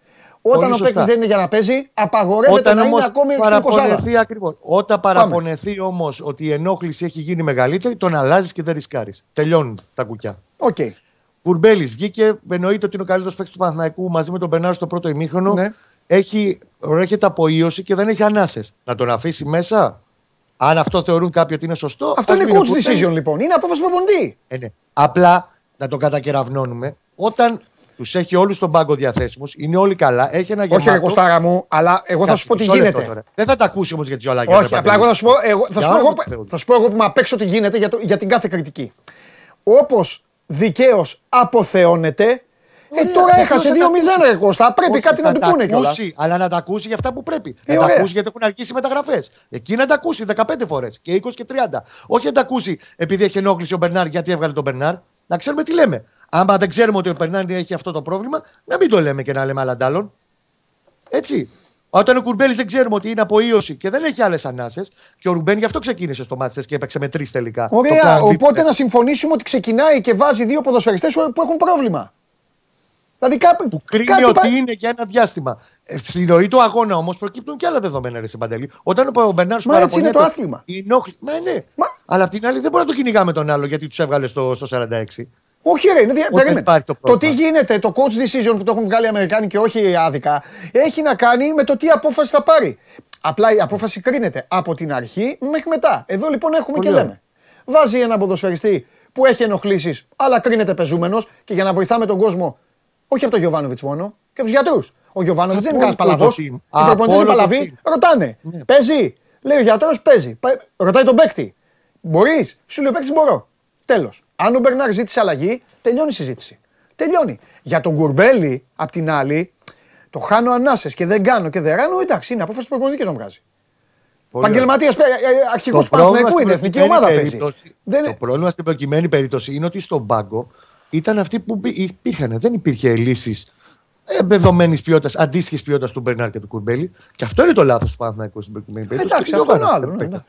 Όταν Πολύ ο παίκτης σωστά. δεν είναι για να παίζει, απαγορεύεται να όμως είναι ακόμη στην παραπονεθεί 20. ακριβώς. Όταν παραπονεθεί όμως ότι η ενόχληση έχει γίνει μεγαλύτερη, τον αλλάζεις και δεν ρισκάρεις. Τελειώνουν τα κουκιά. Οκ. Κουρμπέλης βγήκε, εννοείται ότι είναι ο καλύτερος παίκτης του Παναθηναϊκού μαζί με τον Μπερνάρ στο πρώτο ημίχρονο. Ναι. Έχει, έρχεται από ίωση και δεν έχει ανάσες. Να τον αφήσει μέσα, αν αυτό θεωρούν κάποιοι ότι είναι σωστό. Αυτό ας είναι μείνει ο coach Κουρμπέλης. decision λοιπόν. Είναι απόφαση προπονητή. Ε, ναι. Απλά να τον κατακεραυνώνουμε όταν τους έχει όλους στον πάγκο διαθέσιμους, είναι όλοι καλά. Έχει ένα γεμάτο. Όχι, ρε Κωστάρα μου, αλλά εγώ θα σου πω τι Μισό λεπτό γίνεται. τώρα. Δεν θα τα ακούσει όμως για τι αλλαγέ. Όχι, απλά εγώ θα σου πω, εγώ, θα Για σου πω, όνομα εγώ, του Θεού. θα σου πω εγώ που είμαι απ' έξω τι γίνεται για, το, για την κάθε κριτική. Όπως δικαίως αποθεώνεται, ε, τώρα ποιος έχασε θα 2-0 τα ακούσει. ρε Κώστα. Πρέπει Όχι, κάτι θα να του τα πούνε κιόλας. ακούσει, Αλλά να τα ακούσει για αυτά που πρέπει. Ε, να τα ωραία. ακούσει γιατί έχουν αργήσει οι μεταγραφές. Εκεί να τα ακούσει 15 φορές και 20 και 30. Όχι να τα ακούσει επειδή έχει ενόχληση ο Μπερνάρ γιατί έβγαλε τον Μπερνάρ. Να ξέρουμε τι λέμε. Άμα δεν ξέρουμε ότι ο Μπερνάρ έχει αυτό το πρόβλημα, να μην το λέμε και να λέμε άλλα αντάλλων. Έτσι. Όταν ο Κουρμπέλης δεν ξέρουμε ότι είναι από ίωση και δεν έχει άλλες ανάσες, και ο Ρουμπέν γι' αυτό ξεκίνησε στο μάτι και έπαιξε με τρεις τελικά. Το Ωραία, plan B οπότε που- να συμφωνήσουμε ότι ξεκινάει και βάζει δύο ποδοσφαιριστές που έχουν πρόβλημα. Δηλαδή κάπου. Που κρίνει κάτι ότι πα- είναι για ένα διάστημα. Ε, Στη ροή του αγώνα όμως προκύπτουν και άλλα δεδομένα, ρε Συμπαντελή. Όταν ο Μπερνάρ Μα έτσι είναι το άθλημα. Η ενόχλη... Μα ναι. Αλλά απ' την άλλη δεν μπορεί να το κυνηγάμε τον άλλο γιατί τους έβγαλε στο, στο 46. Όχι, ρε, είναι δια... Όταν περίμενε. υπάρχει το Το, πρόβλημα. τι γίνεται, το coach decision που το έχουν βγάλει οι Αμερικάνοι και όχι άδικα, έχει να κάνει με το τι απόφαση θα πάρει. Απλά η απόφαση κρίνεται από την αρχή μέχρι μετά. Εδώ λοιπόν έχουμε Πολύ και ωραία. λέμε. Βάζει έναν ποδοσφαιριστή που έχει ενοχλήσεις, αλλά κρίνεται πεζούμενος και για να βοηθάμε τον κόσμο, όχι από τον Γιωβάνοβιτς μόνο, και από τους γιατρούς. Ο Γιωβάνοβιτς δεν είναι Από κανένας όλο το παλαβός. team. Οι Από προπονητές είναι όλο το παλαβοί. team. Ρωτάνε. Ναι. Παίζει. Λέει ο γιατρός παίζει. Πα- Ρωτάει τον παίκτη. Μπορείς. Σου λέει ο παίκτης μπορώ. Τέλος. Αν ο Μπερνάρ ζήτησε αλλαγή, τελειώνει η συζήτηση. Τελειώνει. Για τον Κουρμπέλη, απ' την άλλη, το χάνω ανάσες και δεν κάνω και δεν ράνω, εντάξει, είναι απόφαση του προπονητή και τον βγάζει. Επαγγελματίας αρχηγός Το του πρόβλημα Παναθηναϊκού στην είναι, εθνική προκειμένη ομάδα παίζει. περίπτωση- Δεν Το πρόβλημα στην προκειμένη περίπτωση είναι ότι στον πάγκο ήταν αυτοί που μπη- υπήρχαν. Δεν υπήρχε λύσεις εμπεδομένη ποιότητας, αντίστοιχης ποιότητας του Μπερνάρ και του Κουρμπέλη. Και αυτό είναι το λάθος του Παναθηναϊκού στην προκειμένη περίπτωση. Εντάξει, Και του αυτό είναι Γιωβάνοβιτ, άλλο.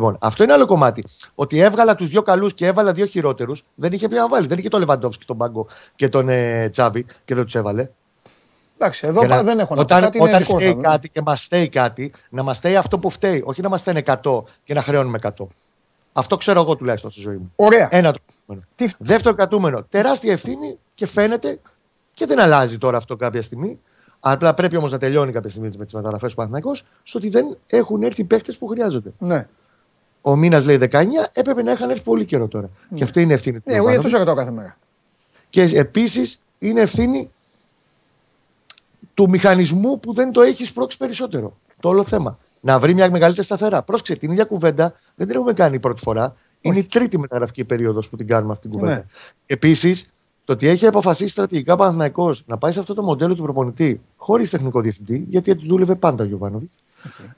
Δεν ναι, παίζει. εντάξει. Λοιπόν, αυτό είναι άλλο κομμάτι. Ότι έβγαλα τους δύο καλούς και έβαλα δύο χειρότερους, δεν είχε πει να βάλει. Δεν είχε τον Λεβαντόφσκι στον πάγκο και τον ε, Τσάβη και δεν τους έβαλε. Εντάξει, εδώ Για να- πα- δεν έχω να πω όταν, κάτι, είναι όταν δικό φταίει σας. κάτι και μας φταίει κάτι, να μας φταίει αυτό που φταίει. Όχι να μας φταίνει 100 και να χρεώνουμε 100. Αυτό ξέρω εγώ τουλάχιστον στη ζωή μου. Ωραία. Ένα το κρατούμενο. Δεύτερο κρατούμενο. Τεράστια ευθύνη και φαίνεται και δεν αλλάζει τώρα αυτό κάποια στιγμή. Απλά πρέπει όμως να τελειώνει κάποια στιγμή με τις μεταγραφές του Παναθυνακό, στο ότι δεν έχουν έρθει οι παίχτε που χρειάζονται. Ναι. Ο μήνας λέει 19, έπρεπε να είχαν έρθει πολύ καιρό τώρα. Και αυτή είναι ευθύνη του. Ναι, εγώ γι' αυτό σε Γιωβάνοβιτς. ρωτάω κάθε μέρα. Και επίσης είναι ευθύνη του μηχανισμού που δεν το έχεις σπρώξει περισσότερο. Το όλο θέμα. Να βρει μια μεγαλύτερη σταθερά. Πρόσεξε, την ίδια κουβέντα δεν την έχουμε κάνει πρώτη φορά. Είναι η τρίτη μεταγραφική περίοδος που την κάνουμε αυτή την κουβέντα. Ναι. Επίσης, το ότι έχει αποφασίσει στρατηγικά Παναθυναϊκό να πάει σε αυτό το μοντέλο του προπονητή χωρίς τεχνικό διευθυντή, γιατί έτσι δούλευε πάντα ο Γιωβάνοβιτς.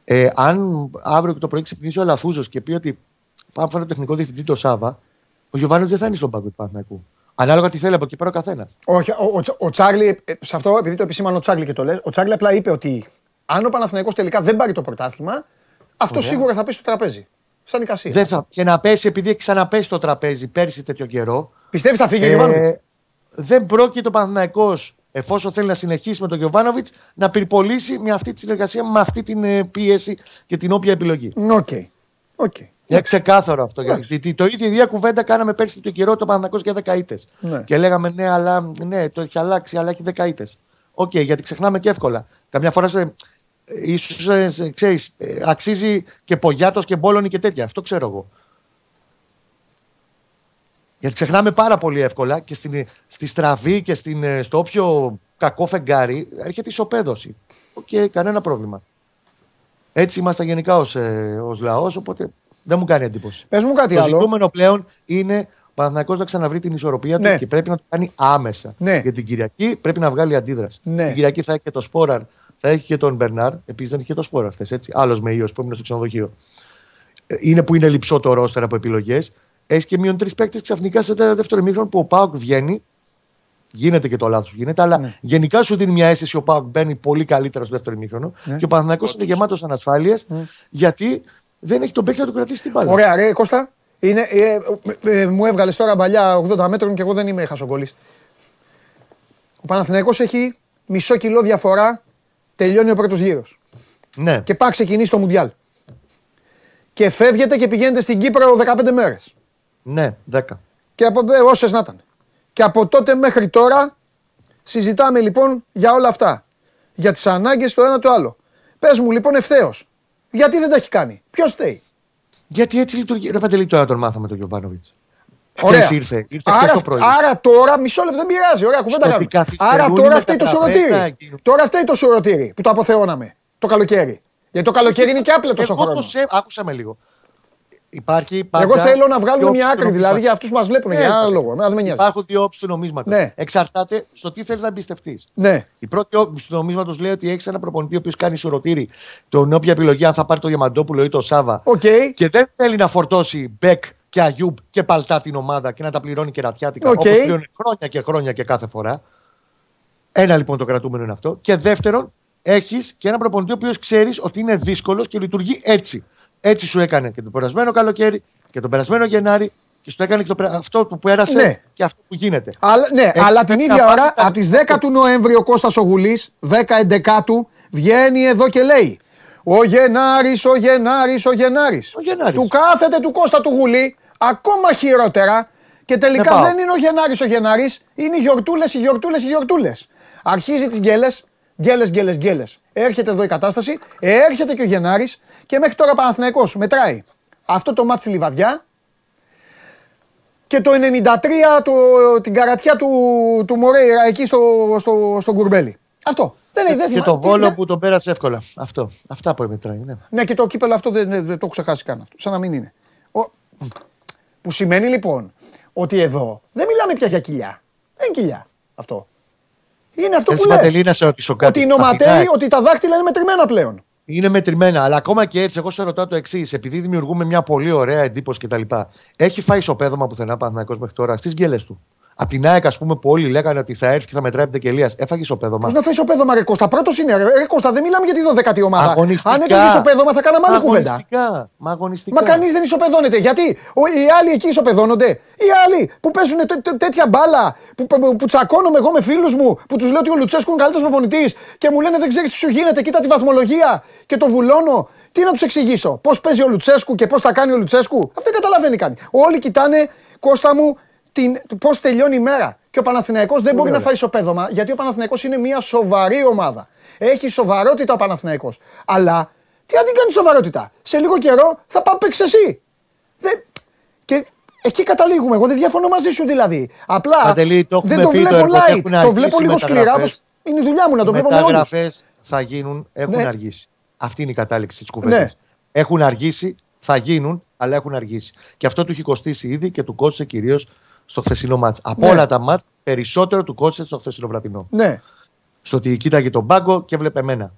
Ε, αν αύριο και το πρωί ξυπνήσει ο Αλαφούζος και πει ότι πάμε να φέρω τεχνικό διευθυντή το Σάβα, ο Γιωβάνοβιτ δεν θα είναι στον πάγκο του Παναθηναϊκού. Ανάλογα τι θέλει από εκεί πέρα ο καθένας. Όχι, ο, ο, Τσα- ο Τσάρλι, ε, σε αυτό επειδή το επισήμανε ο Τσάρλι και το λες, ο Τσάρλι απλά είπε ότι αν ο Παναθηναϊκός τελικά δεν πάρει το πρωτάθλημα, αυτό Ωραία. σίγουρα θα πει στο τραπέζι. Σαν εικασία. Δεν θα, και να πέσει, επειδή έχει ξαναπέσει το τραπέζι πέρσι τέτοιο καιρό. Πιστεύεις θα φύγει ο Γιωβάνοβιτς; Δεν πρόκειται ο Παναθηναϊκός εφόσον θέλει να συνεχίσει με τον Γιωβάνοβιτς, να πυρπολίσει με αυτή τη συνεργασία, με αυτή την ε, πίεση και την όποια επιλογή. Οκ. Οκ. Είναι ξεκάθαρο αυτό. Εντάξει. Γιατί το ίδιο η ίδια κουβέντα κάναμε πέρσι το καιρό το Παναθηναϊκός για δεκαετέ. Ναι. Και λέγαμε ναι, αλλά ναι, το έχει αλλάξει, αλλά έχει δεκαετέ. Οκ, γιατί ξεχνάμε και εύκολα. Καμιά φορά σε, ίσως, ε, σε- ξέρεις, ε, αξίζει και Πογιάτος και Μπόλωνη και τέτοια. Αυτό ξέρω εγώ. Γιατί ξεχνάμε πάρα πολύ εύκολα και στην, στη στραβή και στην, ε, στο όποιο κακό φεγγάρι έρχεται η ισοπαίδωση. Οκ, κανένα πρόβλημα. Έτσι είμαστε γενικά ως, ε, ως λαός, οπότε δεν μου κάνει εντύπωση. Πες μου κάτι το άλλο. ζητούμενο πλέον είναι ο Παναθηναϊκός να ξαναβρει την ισορροπία Ναι. του και πρέπει να το κάνει άμεσα. Ναι. Για την Κυριακή πρέπει να βγάλει αντίδραση. Ναι. Την Κυριακή θα έχει και το Σπόραρ, θα έχει και τον Μπερνάρ. Επίσης δεν είχε και το Σπόραρ χθες, έτσι. Άλλος με ιό που έμεινε στο ξενοδοχείο. Ε, Είναι που είναι λειψό το ρόστερ από επιλογές. Έχεις και μείον τρεις παίκτες ξαφνικά σε ένα δεύτερο ημίχρονο που ο ΠΑΟΚ βγαίνει. Γίνεται και το λάθος που γίνεται, αλλά Ναι. γενικά σου δίνει μια αίσθηση ο Πάουκ μπαίνει πολύ καλύτερα στο δεύτερο μήχρονο. Ναι. Και ο Παναθηναϊκός είναι γεμάτος ανασφάλειες γιατί δεν έχει τον παίκτη να του κρατήσει την μπάλα. Ωραία, ρε Κώστα. Είναι, ε, ε, ε, μου έβγαλες τώρα παλιά 80 μέτρων και εγώ δεν είμαι χασογκόλης. Ο Παναθηναϊκός έχει μισό κιλό διαφορά. Τελειώνει ο πρώτος γύρος. Ναι. Και πάει να ξεκινήσει το Μουντιάλ. Και φεύγετε και πηγαίνετε στην Κύπρο 15 μέρες. Ναι, 10. Και από ε, όσες να ήταν. Και από τότε μέχρι τώρα συζητάμε λοιπόν για όλα αυτά. Για τις ανάγκες το ένα το άλλο. Πες μου λοιπόν ευθέως. Γιατί δεν τα έχει κάνει; Ποιος φταίει; Γιατί έτσι λειτουργεί. Ρε Παντελή, τώρα τον μάθαμε τον Γιωβάνοβιτς. Ωραία. Χθες ήρθε. ήρθε άρα, χθες το πρωί. άρα τώρα, μισό λεπτό δεν πειράζει. Ωραία, κουβέντα Στο κάνουμε. ότι καθυστερούν Άρα οι τώρα φταίει το μεταγραφές, σουρωτήρι. θα γίνουν. Τώρα φταίει το σουρωτήρι που το αποθεώναμε το καλοκαίρι. Γιατί το καλοκαίρι είναι και άπλετο ο Εγώ χρόνος. το σε... Άκουσα με λίγο. Υπάρχει πάντα Εγώ θέλω να βγάλουμε δύο μια όψεις άκρη του δηλαδή για νομίσματος. αυτούς που μας βλέπουν. Ναι, Για ένα ρε. λόγο. Εμένα δεν με νοιάζει. Υπάρχουν δύο όψεις του νομίσματος. Ναι. Εξαρτάται στο τι θέλει να εμπιστευτείς. Ναι. Η πρώτη όψη του νομίσματος λέει ότι έχεις ένα προπονητή ο οποίος κάνει σουρωτήρι τον όποια επιλογή, αν θα πάρει το Διαμαντόπουλο ή το Σάβα. Οκ. Και δεν θέλει να φορτώσει Μπεκ και Αγιούμπ και Παλτά την ομάδα και να τα πληρώνει κερατιάτικα. Οκ. Όπως πληρώνει χρόνια και χρόνια και κάθε φορά. Ένα λοιπόν το κρατούμενο είναι αυτό. Και δεύτερον, έχεις και ένα προπονητή ο οποίος ξέρεις ότι είναι δύσκολος και λειτουργεί έτσι. Έτσι σου έκανε και το περασμένο καλοκαίρι και τον περασμένο Γενάρη και σου έκανε και το, περα- αυτό που πέρασε Ναι. και αυτό που γίνεται. Αλλά, ναι, Έχει αλλά την να ίδια πάρει ώρα, τα- από τις 10 του Νοέμβρη, ο Κώστας ο Γουλής, 10-11 βγαίνει εδώ και λέει Ο Γενάρης, ο Γενάρης, ο Γενάρης. Ο Γενάρης. Του κάθεται του Κώστα του Γουλή, ακόμα χειρότερα. Και τελικά Δεν πάω. δεν είναι ο Γενάρης ο Γενάρης, είναι οι γιορτούλες, οι γιορτούλες, οι γιορτούλες. Αρχίζει τις γκέλες, γκέλες, γκέλες, γκέλες. Έρχεται εδώ η κατάσταση, έρχεται και ο Γενάρης και μέχρι τώρα Παναθηναϊκός μετράει αυτό το μάτς στη Λιβαδιά, και το 93 το, την καρατιά του, του Μωρέιρα εκεί στο, στο, στο Κουρμπέλι. Αυτό. Δεν, δεν και θυμά- το τι- βόλο δεν- που τον πέρασε εύκολα. Αυτό. Αυτά που μετράει. Ναι. Ναι, και το κύπελο αυτό δεν, δεν, δεν το έχω ξεχάσει καν αυτό. Σαν να μην είναι. Ο, που σημαίνει λοιπόν ότι εδώ δεν μιλάμε πια για κοιλιά. Δεν είναι κοιλιά αυτό. Είναι αυτό Θες, που λες. Παντελή, να σε ρωτήσω κάτι. Ότι οι νοματέοι, Αθηνά, ότι τα δάχτυλα είναι μετρημένα πλέον. Είναι μετρημένα, αλλά ακόμα και έτσι, εγώ σε ρωτάω το εξής. Επειδή δημιουργούμε μια πολύ ωραία εντύπωση κτλ. Έχει φάει ισοπαίδωμα πουθενά Παναθηναϊκός μέχρι τώρα στις γκέλες του; Απ' την ΑΕΚ, ας πούμε, που όλοι λέγανε ότι θα έρθει και θα μετράει πεντεκελία. Έφαγες ισοπαίδωμα. Πώ να φέρει πέδωμα, Ρε Κώστα. Πρώτος είναι. Ρε, ρε Κώστα, δεν μιλάμε για τη 12η ομάδα. Αγωνιστικά. Αν έκανε ισοπαίδωμα, θα κάναμε άλλη κουβέντα. Αγωνιστικά. Μα αγωνιστικά. Μα κανείς δεν ισοπεδώνεται. Γιατί ο, οι άλλοι εκεί ισοπεδώνονται. Οι άλλοι που παίζουν τέ- τέ- τέτοια μπάλα, που, που, που τσακώνομαι εγώ με φίλους μου, που τους λέω ότι ο Λουτσέσκου είναι καλύτερος προπονητής και μου λένε δεν ξέρεις τι σου γίνεται, κοίτα τη βαθμολογία και το βουλώνω. Τι να τους εξηγήσω, Πώς παίζει ο Λουτσέσκου και πώς τα κάνει ο Λουτσέσκου. Αυτό δεν καταλαβαίνει κανείς. Όλοι κοιτάνε, Κώστα μου, πώς τελειώνει η μέρα. Και ο Παναθηναϊκός δεν μπορεί να φάει ισοπαίδωμα, γιατί ο Παναθηναϊκός είναι μια σοβαρή ομάδα. Έχει σοβαρότητα ο Παναθηναϊκός. Αλλά τι αν την κάνει σοβαρότητα; Σε λίγο καιρό θα πάει παίξεις εσύ. Δεν... Και εκεί καταλήγουμε. Εγώ δεν διαφωνώ μαζί σου δηλαδή. Απλά Παντελή, το δεν έχουμε το πει, το βλέπω έργο, light. έχουν Το αρχίσει βλέπω λίγο σκληρά. μεταγραφές. Όπως είναι η δουλειά μου να το Οι βλέπω με όλους. μεταγραφές θα γίνουν, έχουν Ναι. αργήσει. Αυτή είναι η κατάληξη της κουβέντας. Ναι. Έχουν αργήσει, θα γίνουν, αλλά έχουν αργήσει. Και αυτό του έχει κοστίσει ήδη και του κόστησε κυρίως στο χθεσινό μάτς. Από Ναι. όλα τα μάτς, περισσότερο του κόστησε στο χθεσινό βραδινό. Ναι. Στο ότι κοίταγε τον πάγκο και βλέπε εμένα.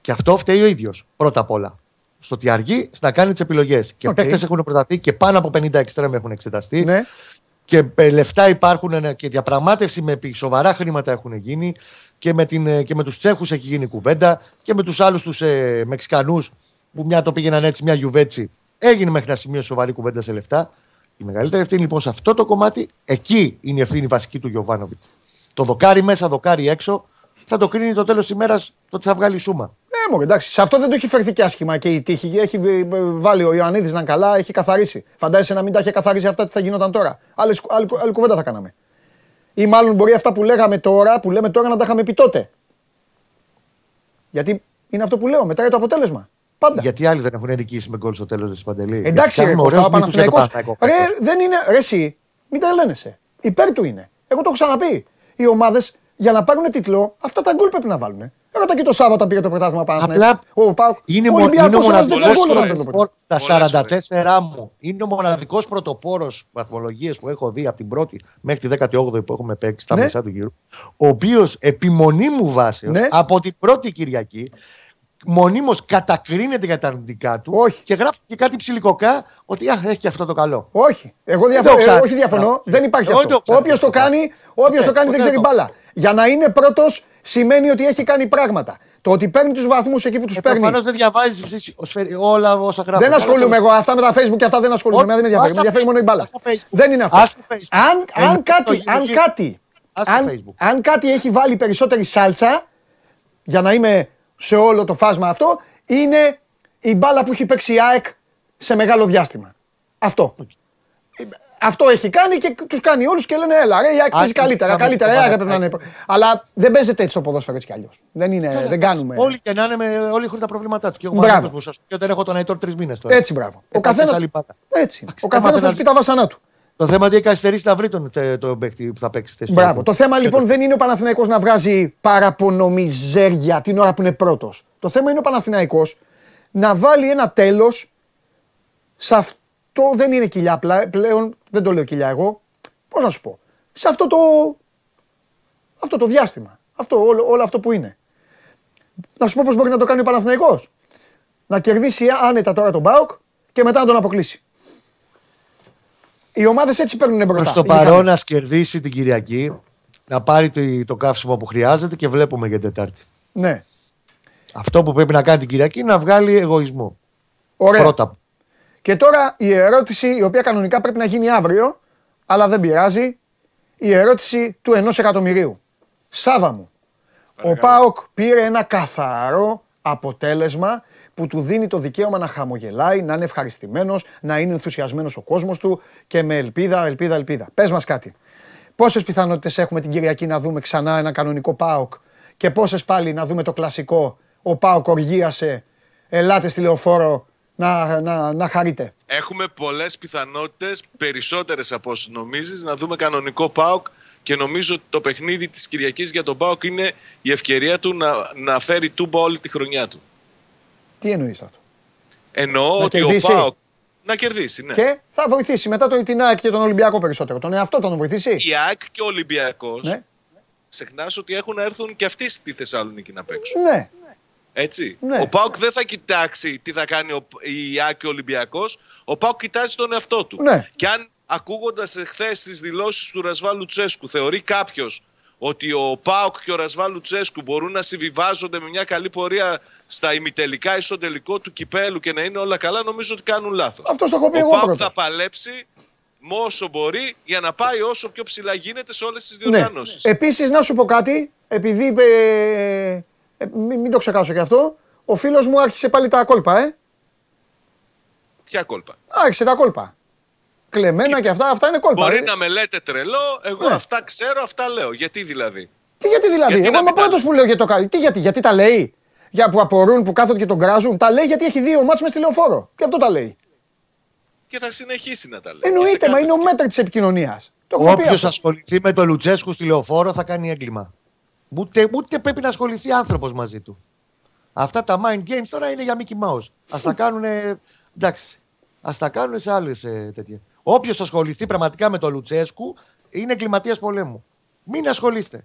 Και αυτό φταίει ο ίδιος πρώτα απ' όλα. Στο ότι αργεί να κάνει τις επιλογές. Και OK. okay. έχουν προταθεί και πάνω από 50 εξτρέμ έχουν εξεταστεί. Ναι. Και ε, λεφτά υπάρχουν ε, και διαπραγμάτευση με πι- σοβαρά χρήματα έχουν γίνει και με, την, ε, και με τους Τσέχους έχει γίνει κουβέντα και με τους άλλους τους ε, Μεξικανούς που μια το πήγαιναν έτσι, μια γιουβέτσι. Έγινε μέχρι ένα σημείο σοβαρή κουβέντα σε λεφτά. Η μεγαλύτερη ευθύνη λοιπόν σε αυτό το κομμάτι, εκεί είναι η ευθύνη βασική του Γιωβάνοβιτς. Το δοκάρι μέσα, δοκάρι έξω, θα το κρίνει το τέλος της ημέρας το ότι θα βγάλει σούμα. Ε, μωρέ, εντάξει, σε αυτό δεν το έχει φερθεί και άσχημα και η τύχη. Έχει ε, ε, βάλει ο Ιωαννίδης να είναι καλά, έχει καθαρίσει. Φαντάζεσαι να μην τα είχε καθαρίσει αυτά, τι θα γινόταν τώρα. Άλλη, άλλη, άλλη κουβέντα θα κάναμε. Ή μάλλον μπορεί αυτά που λέγαμε τώρα, που λέμε τώρα να τα είχαμε πει τότε. Γιατί είναι αυτό που λέω, μετράει το αποτέλεσμα. Πάντα. Γιατί άλλοι δεν έχουν νικήσει με γκολ στο τέλος τη Παντελή. Εντάξει, ρε, Γιατί Κώστα, ο κάνουμε ωραίους μύθους για το Παναθηναϊκός, Παναθηναϊκό. ρε, δεν είναι, ρε εσύ, μην τρελαίνεσαι. Υπέρ του είναι. Εγώ το έχω ξαναπεί. Οι ομάδες για να πάρουν τίτλο, αυτά τα γκολ πρέπει να βάλουν. Ρώτα και το Σάββατο πήρε το πρωτάθλημα Παναθηναϊκός. Απλά ο, Πάοκ- είναι, ο μο- είναι ο Ολυμπιακός ένας μοναδικός δέκα γκολ όταν φορές. παίρνει το πρωτάθλημα. στα Πολλές 44 μου. Είναι ο μοναδικός πρωτοπόρος βαθμολογίες που έχω δει από την πρώτη μέχρι τη 18η που έχουμε παίξει στα Ναι. μισά του γύρου. Ο οποίος επιμονή μου βάσεω Ναι. από την πρώτη Κυριακή μονίμως κατακρίνεται για τα αρνητικά του Όχι. και γράφει και κάτι ψιλικοκά ότι α, έχει και αυτό το καλό. Όχι. Εγώ Δεν διαφωνώ. το ε, ξέρω. όχι διαφωνώ. Δεν υπάρχει Εγώ αυτό. δεν το ξέρω. Όποιος το κάνει, όποιος Ε, το κάνει δεν ποτέ ξέρει το. μπάλα. Για να είναι πρώτος σημαίνει ότι έχει κάνει πράγματα. Το ότι παίρνει τους βαθμούς εκεί που τους Ε, παίρνει. Προφανώς δεν διαβάζεις όλα όσα γράφει. Δεν ασχολούμαι εγώ. Αυτά με τα facebook και αυτά δεν ασχολούμαι. Όχι, Εμένα δεν με ενδιαφέρει. ας Με ενδιαφέρει τα μόνο η μπάλα. ας τα Facebook. Δεν είναι αυτό. Ας το Facebook. Αν, Ε, αν, το κάτι, γυναικείο- αν, κάτι, Ας το αν, Facebook. αν κάτι έχει βάλει περισσότερη σάλτσα, για να είμαι σε όλο το φάσμα αυτό, είναι η μπάλα που έχει παίξει η ΑΕΚ σε μεγάλο διάστημα. Αυτό. Αυτό έχει κάνει και τους κάνει όλους και λένε Έλα, ρε, η ΑΕΚ παίζει Άσχημα, καλύτερα. πάμε Καλύτερα, η στο ΑΕΚ έπρεπε να είναι. Αλλά δεν παίζεται έτσι το ποδόσφαιρο έτσι κι αλλιώς. Δεν, είναι, δεν κάνουμε. Όλοι και να είναι, με, όλοι έχουν τα προβλήματά τους. Και εγώ Μπράβο. άνθρωπος που σας και δεν έχω τον Αϊτόρ τρεις μήνες τώρα. Έτσι, μπράβο. Ο Εντάξει, καθένα. άλλη πάτα. Έτσι. Εντάξει, Ο καθένας θα θέματα σου πει τα βάσανά του. Το θέμα είναι ότι έχει καθυστερήσει να βρει τον, τε- τον παίκτη που θα παίξει θέση. Μπράβο. του. Το θέμα Και λοιπόν δεν είναι ο Παναθηναϊκός να βγάζει παραπονομιζέρια την ώρα που είναι πρώτος. Το θέμα είναι ο Παναθηναϊκός να βάλει ένα τέλος σε αυτό. Δεν είναι κοιλιά πλά- πλέον, δεν το λέω κοιλιά εγώ. Πώς να σου πω. Σε αυτό το. Αυτό το διάστημα. Αυτό, όλο, όλο αυτό που είναι. Να σου πω πώς μπορεί να το κάνει ο Παναθηναϊκός. Να κερδίσει άνετα τώρα τον Μπάουκ και μετά να τον αποκλείσει. Οι ομάδες έτσι παίρνουν μπροστά. Προς το Οι παρόν δυνάμεις. να κερδίσει την Κυριακή, να πάρει το, το καύσιμο που χρειάζεται και βλέπουμε για την Τετάρτη. Ναι. Αυτό που πρέπει να κάνει την Κυριακή είναι να βγάλει εγωισμό. Ωραία. Πρώτα. Και τώρα η ερώτηση η οποία κανονικά πρέπει να γίνει αύριο, αλλά δεν πειράζει. Η ερώτηση του ενός εκατομμυρίου. Σάβα μου, ο Πάοκ πήρε ένα καθαρό αποτέλεσμα που του δίνει το δικαίωμα να χαμογελάει, να είναι ευχαριστημένος, να είναι ενθουσιασμένος ο κόσμος του και με ελπίδα, ελπίδα, ελπίδα. Πες μας κάτι. Πόσες πιθανότητες έχουμε την Κυριακή να δούμε ξανά ένα κανονικό Πάοκ και πόσες πάλι να δούμε το κλασικό. Ο Πάοκ οργίασε. Ελάτε στη λεωφόρο να, να, να χαρείτε. Έχουμε πολλές πιθανότητες, περισσότερες από όσες νομίζεις, να δούμε κανονικό ΠΑΟΚ και νομίζω ότι το παιχνίδι της Κυριακής για τον ΠΑΟΚ είναι η ευκαιρία του να, να φέρει τούμπα όλη τη χρονιά του. Τι εννοείς αυτό; Εννοώ Να ότι κερδίσει. ο ΠΑΟΚ να κερδίσει, ναι. Και θα βοηθήσει μετά το, την ΑΕΚ και τον Ολυμπιακό περισσότερο. Τον εαυτό τον βοηθήσει. Η ΑΕΚ και ο Ολυμπιακός. Ναι. Ξεχνάς ότι έχουν να έρθουν και αυτοί στη Θεσσαλονίκη να παίξουν. Ναι. Έτσι. Ναι. Ο Πάουκ δεν θα κοιτάξει τι θα κάνει ο, η ΑΕΚ και ο Ολυμπιακός. Ο Πάουκ κοιτάζει τον εαυτό του. Ναι. Και αν ακούγοντας εχθές τις δηλώσεις του Ρασβάλου Τσέσκου, θεωρεί κάποιος ότι ο Πάουκ και ο Ρασβάλου Τσέσκου μπορούν να συμβιβάζονται με μια καλή πορεία στα ημιτελικά ή στο τελικό του κυπέλου και να είναι όλα καλά, νομίζω ότι κάνουν λάθος. Αυτό το έχω πει Ο εγώ Πάουκ πρώτος. θα παλέψει με όσο μπορεί για να πάει όσο πιο ψηλά γίνεται σε όλες τις Ναι. διοργανώσεις. Επίσης, να σου πω κάτι, επειδή. Ε, ε, μην, μην το ξεχάσω κι αυτό. Ο φίλος μου άρχισε πάλι τα κόλπα, ε. Ποια κόλπα; Άρχισε τα κόλπα. Κλεμμένα και αυτά, αυτά είναι κόλπα. Μπορεί ε. να με λέτε τρελό, εγώ Ναι. αυτά ξέρω, αυτά λέω. Γιατί δηλαδή; Τι γιατί δηλαδή, Γιατί εγώ να είμαι μην τα πρώτος που λέω για το κάνει. Τι γιατί, γιατί τα λέει; Για που απορούν, που κάθονται και τον κράζουν. Τα λέει γιατί έχει δύο μάτς μες στη λεωφόρο. Και αυτό τα λέει. Και θα συνεχίσει να τα λέει. Εννοείται, μα είναι ο μέτρη της επικοινωνίας. Το έχουμε πει Όποιος αυτό. ασχοληθεί με τον Λουτσέσκου στη λεωφόρο θα κάνει έγκλημα. Ούτε, ούτε πρέπει να ασχοληθεί άνθρωπος μαζί του. Αυτά τα mind games τώρα είναι για Mickey Mouse. Α τα κάνουν. Εντάξει. Α τα κάνουν σε άλλες τέτοια. Όποιος ασχοληθεί πραγματικά με τον Λουτσέσκου είναι εγκληματίας πολέμου. Μην ασχολείστε.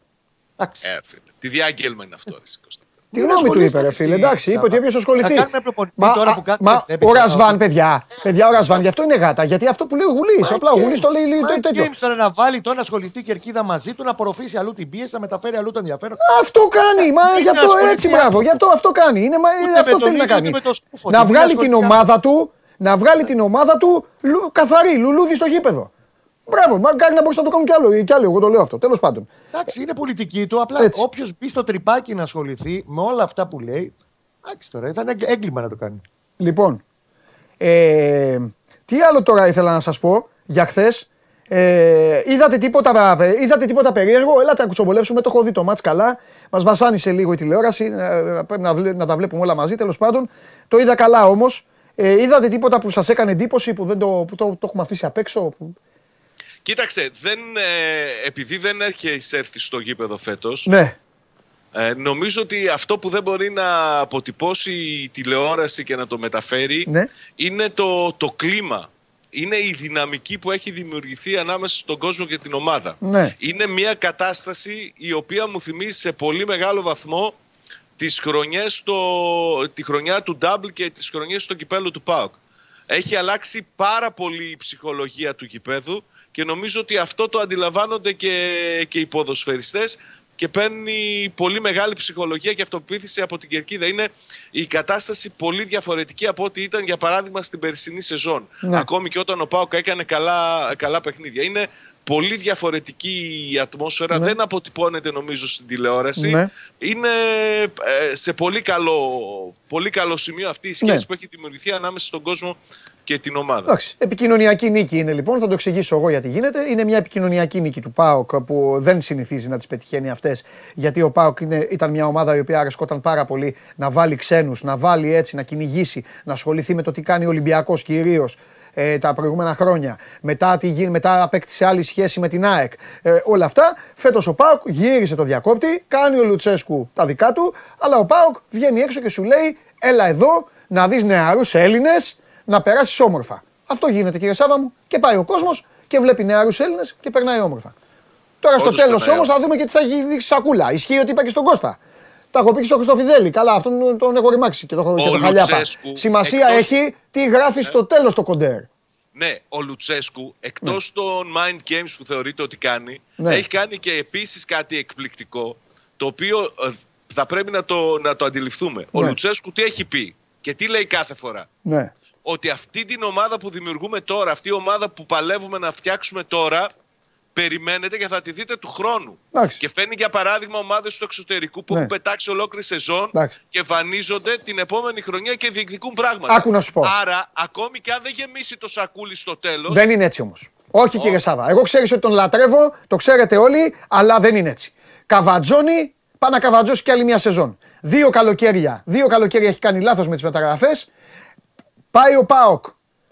Εντάξει. Ε, φίλε. Τι διάγγελμα είναι αυτό, ρε Κώστα. Τι Μην γνώμη του ασχολείστε είπε, ρε εσύ, φίλε. Εντάξει, είπε Σάβα. ότι όποιος ασχοληθεί. Θα κάνουμε προπονητή Μα, τώρα α, που κάθεται, μα βλέπει ο τώρα Ρασβάν, ότι- παιδιά. Παιδιά, ο Ρασβάν, γι' αυτό είναι γάτα. Γιατί αυτό που λέει ο Γουλής. Απλά ο Γουλής το λέει λέει Mind τέτοιο. games τώρα να βάλει τώρα να ασχοληθεί η κερκίδα μαζί του, να απορροφήσει αλλού την πίεση, να μεταφέρει αλλού το ενδιαφέρον. Αυτό κάνει, μα Μην γι' αυτό ασχοληθεί έτσι, μπράβο. άνθρωπος. Γι' αυτό αυτό κάνει. Είναι, μα, Ούτε αυτό με τον θέλει να ίδιο, κάνει. ούτε με το σκούφο Να του. Μην βγάλει την ασχοληθεί ομάδα του, να βγάλει την ομάδα του λου- καθαρή, λουλούδι στο γήπεδο. Μπράβο, μα κάνει να μπορούσε να το κάνουν κι άλλο, κι άλλο. Εγώ το λέω αυτό. Τέλος πάντων. Εντάξει, είναι πολιτική του. Απλά Έτσι. όποιος μπει στο τρυπάκι να ασχοληθεί με όλα αυτά που λέει. Εντάξει τώρα, ήταν έγκλ- έγκλημα να το κάνει. Λοιπόν, ε, τι άλλο τώρα ήθελα να σας πω για χθες. Ε, είδατε, τίποτα, ε, είδατε τίποτα περίεργο, έλατε να κουτσομπολέψουμε, το έχω δει το μάτς καλά. Μας βασάνισε λίγο η τηλεόραση, ε, πρέπει να, βλέ- να τα βλέπουμε όλα μαζί τέλος πάντων. Το είδα καλά όμως. Ε, είδατε τίποτα που σας έκανε εντύπωση, που, δεν το, που το, το έχουμε αφήσει απ' έξω. που- Κοίταξε, δεν, ε, επειδή δεν έχει εισέρθει στο γήπεδο φέτος, Ναι, ε, νομίζω ότι αυτό που δεν μπορεί να αποτυπώσει η τηλεόραση και να το μεταφέρει ναι. είναι το, το κλίμα. Είναι η δυναμική που έχει δημιουργηθεί ανάμεσα στον κόσμο και την ομάδα. Ναι. Είναι μια κατάσταση η οποία μου θυμίζει σε πολύ μεγάλο βαθμό τις χρονιές στο, τη χρονιά του Double και τις χρονιές στο κυπέλο του ΠΑΟΚ. Έχει αλλάξει πάρα πολύ η ψυχολογία του κυπέδου και νομίζω ότι αυτό το αντιλαμβάνονται και, και οι ποδοσφαιριστές και παίρνει πολύ μεγάλη ψυχολογία και αυτοπεποίθηση από την Κερκίδα. Είναι η κατάσταση πολύ διαφορετική από ό,τι ήταν για παράδειγμα στην περσινή σεζόν. Ναι. Ακόμη και όταν ο Πάοκ έκανε καλά, καλά παιχνίδια. Είναι πολύ διαφορετική η ατμόσφαιρα, δεν αποτυπώνεται νομίζω στην τηλεόραση. Ναι. Είναι ε, σε πολύ καλό, πολύ καλό σημείο αυτή η σχέση Ναι. που έχει δημιουργηθεί ανάμεσα στον κόσμο και την ομάδα. Εντάξει. Επικοινωνιακή νίκη είναι λοιπόν, θα το εξηγήσω εγώ γιατί γίνεται. Είναι μια επικοινωνιακή νίκη του ΠΑΟΚ που δεν συνηθίζει να τις πετυχαίνει αυτές. Γιατί ο ΠΑΟΚ είναι, ήταν μια ομάδα η οποία αρεσκόταν πάρα πολύ να βάλει ξένους, να βάλει έτσι, να κυνηγήσει, να ασχοληθεί με το τι κάνει ο Ολυμπιακός κυρίως ε, τα προηγούμενα χρόνια. Μετά, τι γίνει, μετά απέκτησε άλλη σχέση με την ΑΕΚ. Ε, όλα αυτά. Φέτος ο ΠΑΟΚ γύρισε το διακόπτη, κάνει ο Λουτσέσκου τα δικά του, αλλά ο ΠΑΟΚ βγαίνει έξω και σου λέει: Έλα εδώ να δεις νεαρούς Έλληνες να περάσεις όμορφα. Αυτό γίνεται κύριε Σάβα μου και πάει ο κόσμος και βλέπει νεαρούς Έλληνες και περνάει όμορφα. Τώρα στο Όντως τέλος περνάει όμως θα δούμε και τι θα έχει δείξει σακούλα. Ισχύει ότι είπα και στον Κώστα. Τα έχω πει και στον Χριστοφιδέλη. Καλά, αυτόν τον έχω ρημάξει και το, και το χαλιάπα. Λουτσέσκου, Σημασία εκτός- έχει τι γράφει στο τέλος το κοντέρ. Ναι, ο Λουτσέσκου, εκτός των mind games που θεωρείται ότι κάνει, Ναι. έχει κάνει και επίσης κάτι εκπληκτικό, το οποίο ε, θα πρέπει να το, να το αντιληφθούμε. Ο Ναι. Λουτσέσκου τι έχει πει και τι λέει κάθε φορά. Ναι. Ότι αυτή την ομάδα που δημιουργούμε τώρα, αυτή η ομάδα που παλεύουμε να φτιάξουμε τώρα, περιμένετε και θα τη δείτε του χρόνου. Εντάξει. Και φέρνει για παράδειγμα ομάδες του εξωτερικού που Ναι. έχουν πετάξει ολόκληρη σεζόν Εντάξει. και εμφανίζονται την επόμενη χρονιά και διεκδικούν πράγματα. Άκου να σου πω. Άρα, ακόμη και αν δεν γεμίσει το σακούλι στο τέλο. Δεν είναι έτσι όμως. Όχι κύριε Σάβα. Εγώ ξέρεις ότι τον λατρεύω, το ξέρετε όλοι, αλλά δεν είναι έτσι. Καβατζώνει, πάει να καβατζώσει κι άλλη μια σεζόν. Δύο καλοκαίρια. Δύο καλοκαίρια έχει κάνει λάθος με τις μεταγραφές. Πάει ο Πάοκ.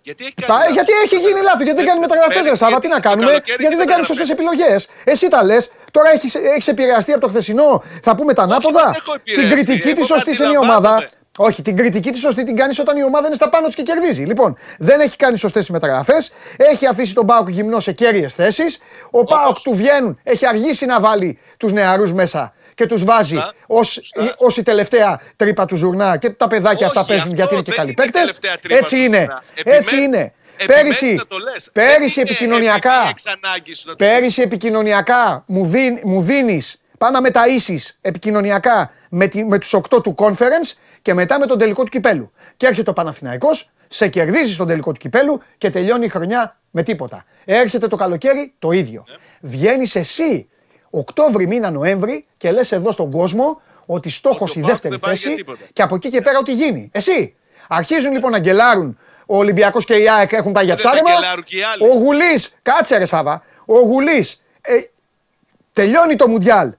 Γιατί έχει Τα, κάνει λάθος. γιατί έχει γίνει λάθος, γιατί δεν κάνει μεταγραφές, Πέρυσι ρε Σάβα, τι γιατί να το κάνουμε, καλοκαίρι γιατί τι δεν κάνεις μεταγραφές. σωστέ επιλογές. Εσύ τα λες, τώρα έχεις επηρεαστεί από το χθεσινό, θα πούμε τα ανάποδα. δεν έχω Την επηρεαστεί, κριτική της εγώ σωστής είναι η αντιλαμβάνομαι. ομάδα. Όχι, την κριτική της σωστή την κάνεις όταν η ομάδα είναι στα πάνω της και κερδίζει. Λοιπόν, δεν έχει κάνει σωστές μεταγραφές. Έχει αφήσει τον Πάοκ γυμνό σε κέρυε θέσεις. Ο Πάοκ του βγαίνουν, έχει αργήσει να βάλει τους νεαρούς μέσα και τους βάζει Σωστά, ως, σωστά. ως η τελευταία τρύπα του ζουρνά και τα παιδάκια Όχι, αυτά παίζουν αυτό γιατί είναι και δεν καλοί είναι η παίκτε. τελευταία τρύπα Έτσι του είναι. ζουρνά. Έτσι Επιμένεις- είναι. επιμένεις Πέρυσι, να το λες. πέρυσι Δεν είναι επικοινωνιακά, επειδή έχεις ανάγκη να το πέρυσι επικοινωνιακά μου, δίν, μου δίνεις, πά να μεταΐσεις επικοινωνιακά με, τη, με τους 8 του conference και μετά με τον τελικό του κυπέλου. Και έρχεται ο Παναθηναϊκός, σε κερδίζει στον τελικό του κυπέλου και τελειώνει η χρονιά με τίποτα. Έρχεται το καλοκαίρι το ίδιο. Ναι. Βγαίνεις εσύ Οκτώβρη μήνα Νοέμβρη και λες εδώ στον κόσμο ότι στόχος Ότι η ο Πάοκ δεύτερη δεν πάει για θέση τίποτα. και από εκεί και πέρα ό,τι γίνει. Εσύ. Αρχίζουν λοιπόν να γκελάρουν. Ο Ολυμπιακός και η ΑΕΚ έχουν πάει για Δεν θα ψάρεμα. γκελάρουν και οι άλλοι. Ο Γουλής, κάτσε ρε Σάβα. Ο Γουλής ε, τελειώνει το Μουντιάλ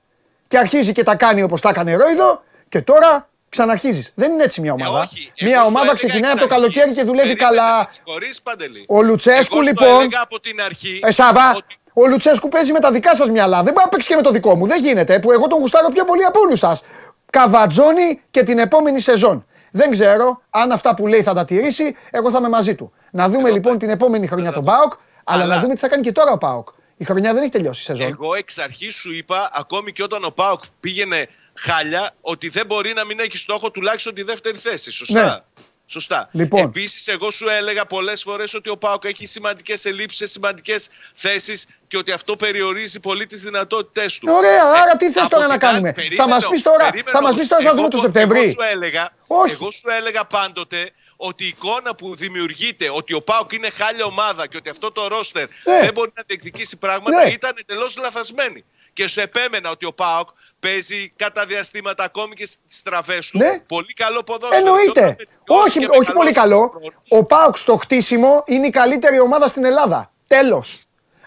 και αρχίζει και τα κάνει όπως τα έκανε Ρόιδο και τώρα ξαναρχίζεις. Δεν είναι έτσι μια ομάδα. Ε, όχι. Εγώ μια στο ομάδα έλεγα ξεκινάει εξ από το αρχής. καλοκαίρι και δουλεύει Περίμενε, καλά. με συγχωρείς, Παντελή. Ο Λουτσέσκου Εγώ στο λοιπόν. έλεγα από την αρχή. Ε, Σάβα, ότι ο Λουτσέσκου παίζει με τα δικά σας μυαλά. Δεν μπορεί να παίξει και με το δικό μου. Δεν γίνεται. Που εγώ τον γουστάρω πιο πολύ από όλους σας. Καβατζώνει και την επόμενη σεζόν. Δεν ξέρω αν αυτά που λέει θα τα τηρήσει. Εγώ θα είμαι μαζί του. Να δούμε Εγώ λοιπόν θα- την επόμενη χρονιά θα τον δω. Πάοκ. Αλλά, Αλλά- να δούμε τι θα κάνει και τώρα ο Πάοκ. Η χρονιά δεν έχει τελειώσει η σεζόν. Εγώ εξ αρχής σου είπα, ακόμη και όταν ο Πάοκ πήγαινε χάλια, ότι δεν μπορεί να μην έχει στόχο τουλάχιστον τη δεύτερη θέση. Σωστά. Ναι. Σωστά. Λοιπόν. Επίσης, εγώ σου έλεγα πολλές φορές ότι ο Πάοκ έχει σημαντικές ελλείψεις σε σημαντικές θέσεις και ότι αυτό περιορίζει πολύ τις δυνατότητές του. Ωραία, άρα Ε, τι θες από τώρα την να κάνουμε; άλλη, Θα μας περίμενε πεις όμως, τώρα- περίμενε θα μας όμως. πεις τώρα θα Εγώ δούμε το πο- Σεπτέμβρη. Εγώ σου έλεγα, Όχι. εγώ σου έλεγα πάντοτε ότι η εικόνα που δημιουργείται ότι ο Πάοκ είναι χάλια ομάδα και ότι αυτό το ρόστερ Ναι. δεν μπορεί να διεκδικήσει πράγματα Ναι. ήταν εντελώς λαθασμένη. Και σου επέμενα ότι ο Πάοκ παίζει κατά διαστήματα ακόμη και στις στραβές του. Ναι. Πολύ καλό ποδόσφαιρο. Και Εννοείται. όταν βελτιώσει Όχι, και όχι πολύ μεγαλώσει καλό. τους χρόνους, Ο Πάοκ στο χτίσιμο είναι η καλύτερη ομάδα στην Ελλάδα. Τέλος.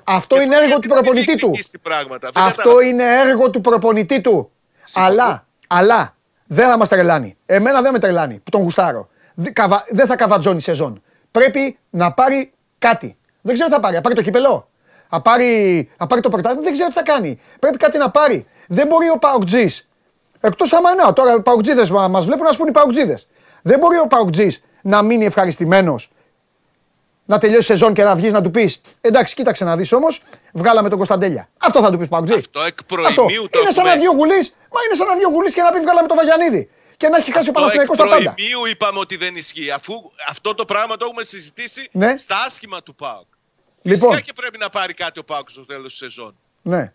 Αυτό και είναι τότε έργο γιατί του να μην προπονητή του. διεκδικήσει Πράγματα. Δεν Αυτό καταλαβαίνω. είναι έργο του προπονητή του. Συμφωνώ. Αλλά, αλλά δεν θα μας τρελάνει. Εμένα δεν με τρελάνει που τον γουστάρω. Δε- καβα- Δεν θα καβατζώνει σεζόν. Πρέπει να πάρει κάτι. Δεν ξέρω τι θα πάρει. Θα πάρει το κυπελό. Θα πάρει, θα πάρει το πρωτάθλημα. Δεν ξέρω τι θα κάνει. Πρέπει κάτι να πάρει. Δεν μπορεί ο Παοκτζής. Εκτός άμα ναι, τώρα οι Παοκτζίδες μας βλέπουν, ας πούμε οι Παοκτζίδες. Δεν μπορεί ο Παοκτζής να μείνει ευχαριστημένος να τελειώσει η σεζόν και να βγεις να του πεις Εντάξει, κοίταξε να δεις όμως, βγάλαμε τον Κωνσταντέλια. Αυτό θα του πεις Παουτζή. Αυτό εκ προημίου το Είναι σαν να έχουμε. βγει ο Γουλής, μα είναι σαν να βγει ο Γουλής και να πει βγάλαμε τον Βαγιανίδη. Και να έχει χάσει ο Το εκ Παναθηναϊκός τα πάντα. προημίου είπαμε ότι δεν ισχύει. Αφού αυτό το πράγμα το έχουμε συζητήσει Ναι. στα άσχημα του ΠΑΟΚ. Λοιπόν. Φυσικά και πρέπει να πάρει κάτι ο ΠΑΟΚ στο τέλος της σεζόν. Ναι.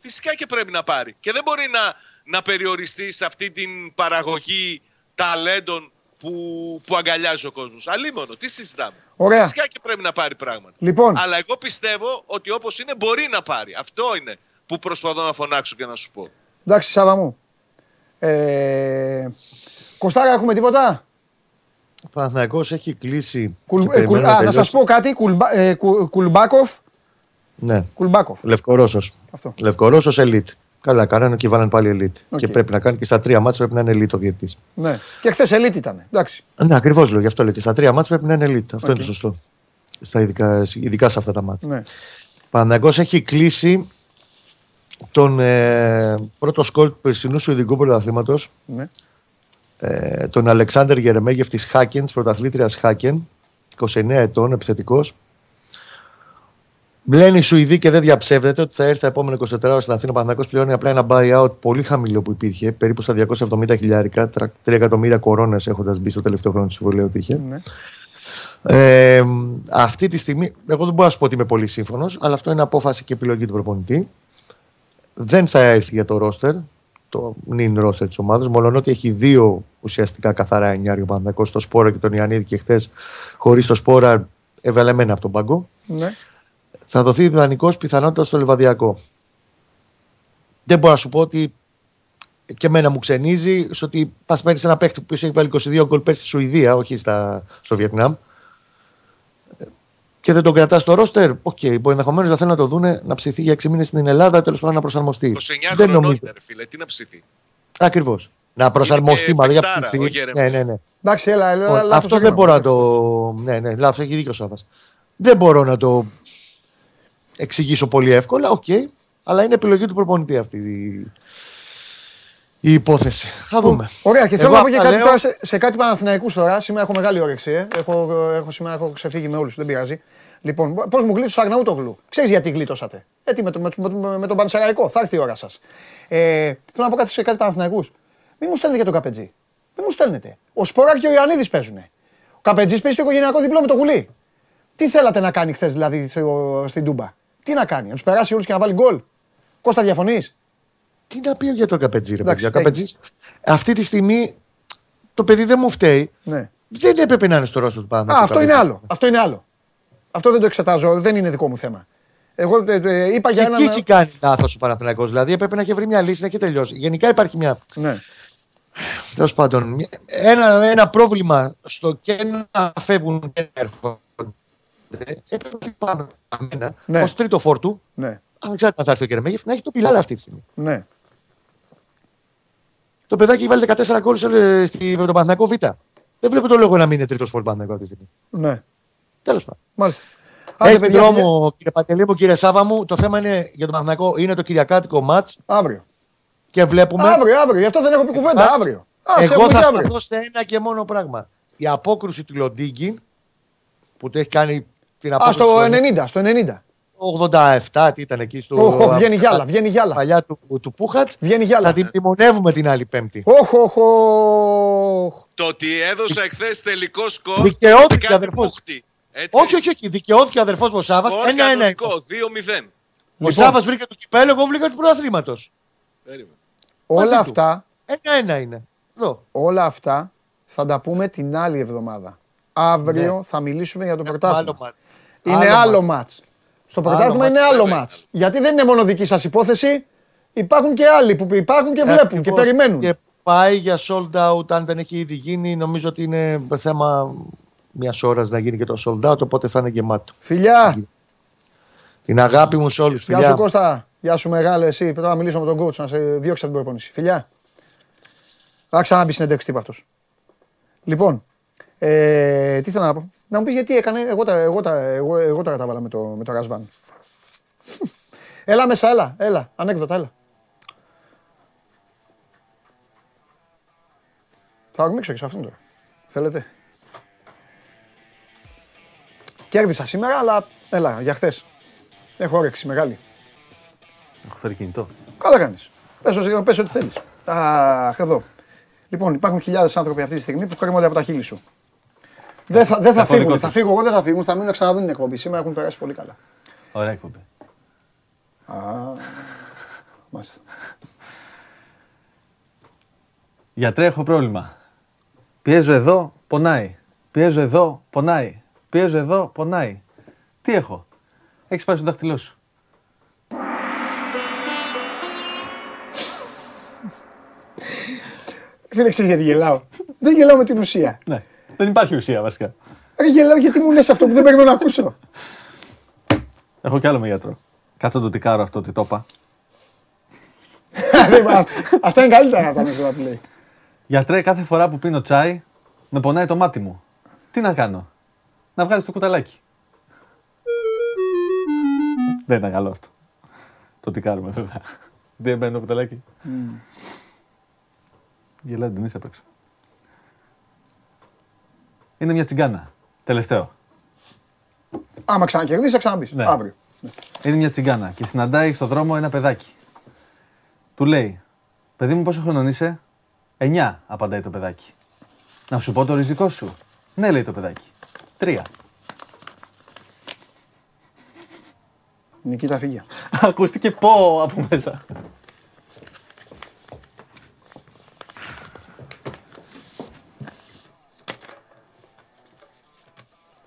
Φυσικά και πρέπει να πάρει. Και δεν μπορεί να, να περιοριστεί σε αυτή την παραγωγή ταλέντων που, που αγκαλιάζει ο κόσμος. Αλίμονο, τι συζητάμε. Ωραία. Φυσικά και πρέπει να πάρει πράγματα. Λοιπόν. Αλλά εγώ πιστεύω ότι όπως είναι μπορεί να πάρει. Αυτό είναι που προσπαθώ να φωνάξω και να σου πω. Εντάξει, Σάβα μου. Ε, Κωστάρα, έχουμε τίποτα; Ο Παναθηναϊκός έχει κλείσει. Κουλ, και ε, κουλ, περιμένει α, να τελειώσει. σας πω κάτι. Κουλμπα, ε, Κου- Κουλμπάκοφ. Ναι, Κουλμπάκοφ. Λευκορώσος. Αυτό. Λευκορώσος ελίτ. Καλά, κάνανε και βάλανε πάλι ελίτ. OK. Και πρέπει να κάνει και στα τρία μάτια πρέπει να είναι ελίτ ο διαιτητής. Ναι. Και χθες ελίτ ήταν. Εντάξει. Ναι, ακριβώς λέω, γι' αυτό λέω. Και στα τρία μάτια πρέπει να είναι ελίτ. Αυτό Οκ. είναι το σωστό. Στα ειδικά, ειδικά σε αυτά τα μάτια. Ναι. Παναγός έχει κλείσει τον ε, πρώτο σκορ του περσινού Σουηδικού Πρωταθλήματος, ναι. ε, τον Αλεξάνδρ Γερεμέγεφ της Χάκεν, της πρωταθλήτριας Χάκεν, 29 ετών, επιθετικός. Λένε οι Σουηδοί και δεν διαψεύδεται ότι θα έρθει τα επόμενα 24 ώρα στην Αθήνα. Ο Παναθηναϊκός πληρώνει απλά ένα buyout πολύ χαμηλό που υπήρχε, περίπου στα 270 χιλιάρικα, 3 εκατομμύρια κορώνες έχοντας μπει στο τελευταίο χρόνο του συμβολέου ότι είχε. ναι. Ε, αυτή τη στιγμή, εγώ δεν μπορώ να σου πω ότι είμαι πολύ σύμφωνος, αλλά αυτό είναι απόφαση και επιλογή του προπονητή. Δεν θα έρθει για το ρόστερ. το νυν ρόστερ της ομάδας. Μόνο ότι έχει δύο ουσιαστικά καθαρά εννιάρια Παναθηναϊκός, το Σπόρα και τον Ιαννίδη και χθες χωρίς το Σπόρα έβαλε εμένα από τον πάγκο. Ναι. Θα δοθεί ιδανικό πιθανότητας στο Λεβαδιακό. Δεν μπορώ να σου πω ότι και εμένα μου ξενίζει στο ότι πας παίρνει ένα παίχτη που έχει βάλει 22 γκολ πέρσι στη Σουηδία, όχι στα, στο Βιετνάμ. Και δεν τον κρατάς στο ρόστερ. OK, okay, μπορεί ενδεχομένως να θέλουν να το δούνε να ψηθεί για 6 μήνες στην Ελλάδα, τέλος πάντων να προσαρμοστεί. 29 δεν χρονών νομίζω. είναι, ρε φίλε, τι να ψηθεί; Ακριβώς. Να προσαρμοστεί, μάλλον για παιχτάρα, ψηθεί. ο Γερεμές. Ναι, ναι, ναι. Εντάξει, έλα, έλα, Λοιπόν, λάθος αυτό δεν έκανα. μπορώ να το. Ναι, ναι, λάθος, έχει δίκιο ο Σάβα. Δεν μπορώ να το εξηγήσω πολύ εύκολα, οκ, αλλά είναι επιλογή του προπονητή αυτή η, η υπόθεση. Θα δούμε. Ωραία, και θέλω Εγώ να πω και αυτά κάτι λέω- τώρα σε, σε κάτι Παναθηναϊκούς τώρα. Σήμερα έχω μεγάλη όρεξη. Ε. Έχω, έχω, σήμερα έχω ξεφύγει με όλους, δεν πειράζει. Λοιπόν, πώς μου γλίτωσε ο Αγναούτογλου; Ξέρεις γιατί γλίτωσατε; Έτσι με, το, με, το- με, το- με τον Πανσεραϊκό. Θα έρθει η ώρα σας. Ε, θέλω να πω κάτι σε κάτι Παναθηναϊκούς. Μην μου στέλνετε για τον Καπετζή. Μην μου στέλνετε. Ο Σποράκ και ο Ιωαννίδης παίζουν. Ο Καπετζής παίζει στο οικογενειακό διπλό με το γουλί. Τι θέλατε να κάνει χθες δηλαδή στο- στην Τούμπα; Τι να κάνει, να τους περάσει όλους και να βάλει γκολ. Κώστα διαφωνείς; Τι να πει για τον Καπετζή, ρε Εντάξει, παιδιά; Ο Καπετζής, αυτή τη στιγμή το παιδί δεν μου φταίει. Ναι. Δεν έπρεπε να είναι στο ρόστο του Α, Παναθηναϊκού. αυτό είναι άλλο. Αυτό είναι άλλο. Αυτό δεν το εξετάζω, δεν είναι δικό μου θέμα. Εγώ ε, ε, είπα για Εκεί έναν. έχει κάνει λάθος ο Παναθηναϊκός. Δηλαδή έπρεπε να έχει βρει μια λύση να έχει τελειώσει. Γενικά υπάρχει μια. Ναι. Τέλος πάντων, μια- ένα, ένα πρόβλημα στο και να φεύγουν και να έρχονται. Έπρεπε να πάμε μένα Ναι. ως τρίτο φόρτου, Ναι, ανεξάρτητα αν θα έρθει ο Κερεμέγεφ, να έχει το πιλάλα αυτή τη στιγμή. ναι. Το παιδάκι έχει βάλει 14 γκολ σε- στη- με τον Παναθηναϊκό Β. Δεν βλέπω το λόγο να μην είναι τρίτος φόρτο Παναθηναϊκό αυτή τη στιγμή. ναι. Τέλος πάντων. Μάλιστα. Άντε, Έχει παιδιά, δρόμο, κύριε Παντελή μου, κύριε Σάβα μου. Το θέμα είναι για τον Παναθηναϊκό είναι το Κυριακάτικο ματ Αύριο. και βλέπουμε. Αύριο, αύριο. Γι' αυτό δεν έχω πει κουβέντα. Εντάξει. Αύριο. Α, σε Εγώ έχουμε θα και αύριο. σταθώ σε ένα και μόνο πράγμα. Η απόκρουση του Λοντίγκιν που το έχει κάνει την Α, απόκρουση στο του 90, στο 90. 87, τι ήταν εκεί στο. Οχ, οχ, βγαίνει γυάλα, βγαίνει γυάλα. Παλιά του, του Πούχατς. Βγαίνει Θα γυάλα. την τιμονεύουμε την άλλη Πέμπτη. Όχ, όχ, όχ. Το ότι έδωσα εχθές τελικό σκορ. Δικαιώθηκε, με κάνει αδερφός. μούχτη. Έτσι. Όχι, όχι, όχι. Δικαιώθηκε ο αδερφός μου ο Σάβα. Σκορ Ένα-ένα. κανονικό, 2-0. Ο Σάβα βρήκε το κυπέλο, εγώ βρήκα του πρωταθλήματο. Περίμενε. Όλα Μαζί του. αυτά, Ένα-ένα είναι. Εδώ. όλα αυτά θα τα πούμε την άλλη εβδομάδα. Αύριο Ναι. θα μιλήσουμε για το Άλλο πρωτάθλημα. Μάτι. Είναι Άλλο άλλο μάτς. μάτς. Στο πρωτάθλημα είναι μάτς, άλλο βέβαια μάτς. Γιατί δεν είναι μόνο δική σας υπόθεση. Υπάρχουν και άλλοι που υπάρχουν και βλέπουν και Ακριβώς. περιμένουν. Και πάει για sold out, αν δεν έχει ήδη γίνει. Νομίζω ότι είναι θέμα μιας ώρας να γίνει και το sold out, οπότε θα είναι γεμάτο. Φιλιά, Την αγάπη μου σε όλους, γεια σου φιλιά. Κώστα. Γεια σου μεγάλε εσύ. Πρέπει να μιλήσω με τον coach να σε διώξει από την προπόνηση. Φιλιά. Θα ξαναμπεί συνέντευξη τύπου αυτός. Λοιπόν, ε, τι θέλω να πω. Να μου πεις γιατί έκανε, εγώ, τα, εγώ, τα, εγώ, εγώ τώρα τα βάλα με το, με το Ρασβάν. έλα μέσα, έλα, έλα, ανέκδοτα, έλα. Θα ορμήξω και σε αυτόν τώρα. Θέλετε; Κέρδισα σήμερα, αλλά έλα, για χθες. Έχω όρεξη μεγάλη. Έχω φέρει κινητό. Καλά κάνεις. Πες, πες ό,τι θέλεις. Αχ, εδώ. Λοιπόν, υπάρχουν χιλιάδες άνθρωποι αυτή τη στιγμή που κρέμονται από τα χείλη σου. Δεν θα, δεν θα Έχω φύγουν. δικό Θα τους. φύγω εγώ, δεν θα φύγουν. Θα μείνουν να ξαναδούν την εκπομπή. Σήμερα έχουν περάσει πολύ καλά. Ωραία εκπομπή. Α, μάλιστα. Γιατρέ, έχω πρόβλημα. Πιέζω εδώ, πονάει. Πιέζω εδώ, πονάει. Πιέζω εδώ, πονάει. Τι έχω; Έχεις πάει στο δάχτυλό σου. Φίλε, ξέρεις γιατί γελάω. δεν γελάω με την ουσία. Ναι. Δεν υπάρχει ουσία βασικά. Ρε, γελάω γιατί μου λες αυτό που δεν πρέπει να ακούσω. Έχω κι άλλο με γιατρό. Κάτσε να το τικάρω αυτό ότι το είπα. Δεν- α- Αυτά είναι καλύτερα να τα ανέκδοτα που λέει. Γιατρέ, κάθε φορά που πίνω τσάι, με πονάει το μάτι μου. Τι να κάνω; Να βγάλεις το κουταλάκι. Δεν ήταν καλό αυτό. Το τικάρουμε βέβαια. Δεν μπαίνει το κουταλάκι. Γελάτε την είσαι απ' έξω. Είναι μια τσιγκάνα. Τελευταίο. Άμα ξανακερδίσεις, θα ξαναμπεί. Ναι. Αύριο. Είναι μια τσιγκάνα και συναντάει στο δρόμο ένα παιδάκι. Του λέει, παιδί μου πόσο χρονών είσαι, 9 απαντάει το παιδάκι. Να σου πω το ριζικό σου. Ναι, λέει το παιδάκι. Τρία. Νικήτα φύγια. Ακούστηκε πω από μέσα.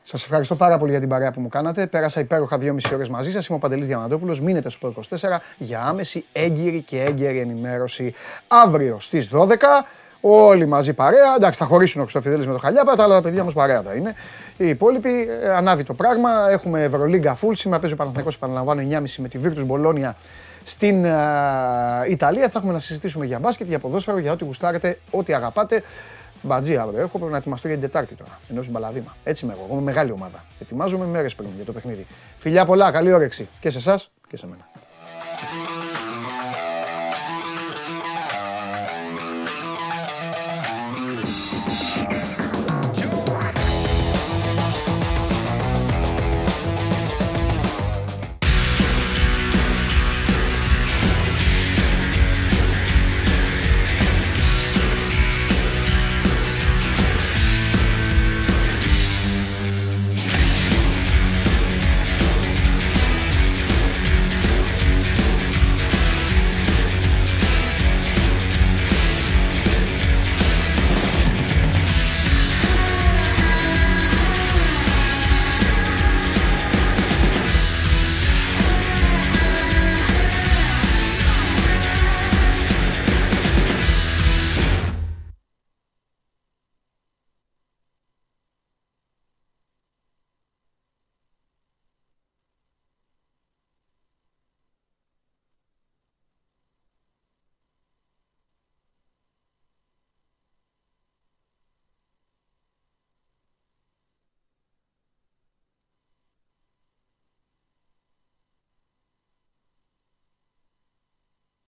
Σας ευχαριστώ πάρα πολύ για την παρέα που μου κάνατε. Πέρασα υπέροχα 2,5 ώρες μαζί σας. Είμαι ο Παντελής Διαμαντόπουλος. Μείνετε στο 24 για άμεση, έγκυρη και έγκαιρη ενημέρωση. Αύριο στις 12. Όλοι μαζί παρέα. Εντάξει, θα χωρίσουν ο Χρυστοφιδέλη με το Χαλιάπα, τα άλλα παιδιά όμως παρέα θα είναι. Οι υπόλοιποι ε, ανάβει το πράγμα. Έχουμε Ευρωλίγκα full. Σήμερα παίζει ο Παναθηναϊκός, επαναλαμβάνω, 9.30 με τη Virtus Μπολόνια στην ε, Ιταλία. Θα έχουμε να συζητήσουμε για μπάσκετ, για ποδόσφαιρο, για ό,τι γουστάρετε, ό,τι αγαπάτε. Μπατζή αύριο έχω, πρέπει να ετοιμαστώ για την Τετάρτη τώρα. Ενώ στην Παλαδίμα. Έτσι είμαι εγώ. Εγώ είμαι μεγάλη ομάδα. Ετοιμάζομαι μέρες πριν για το παιχνίδι. Φιλιά πολλά, καλή όρεξη και σε εσάς και σε μένα.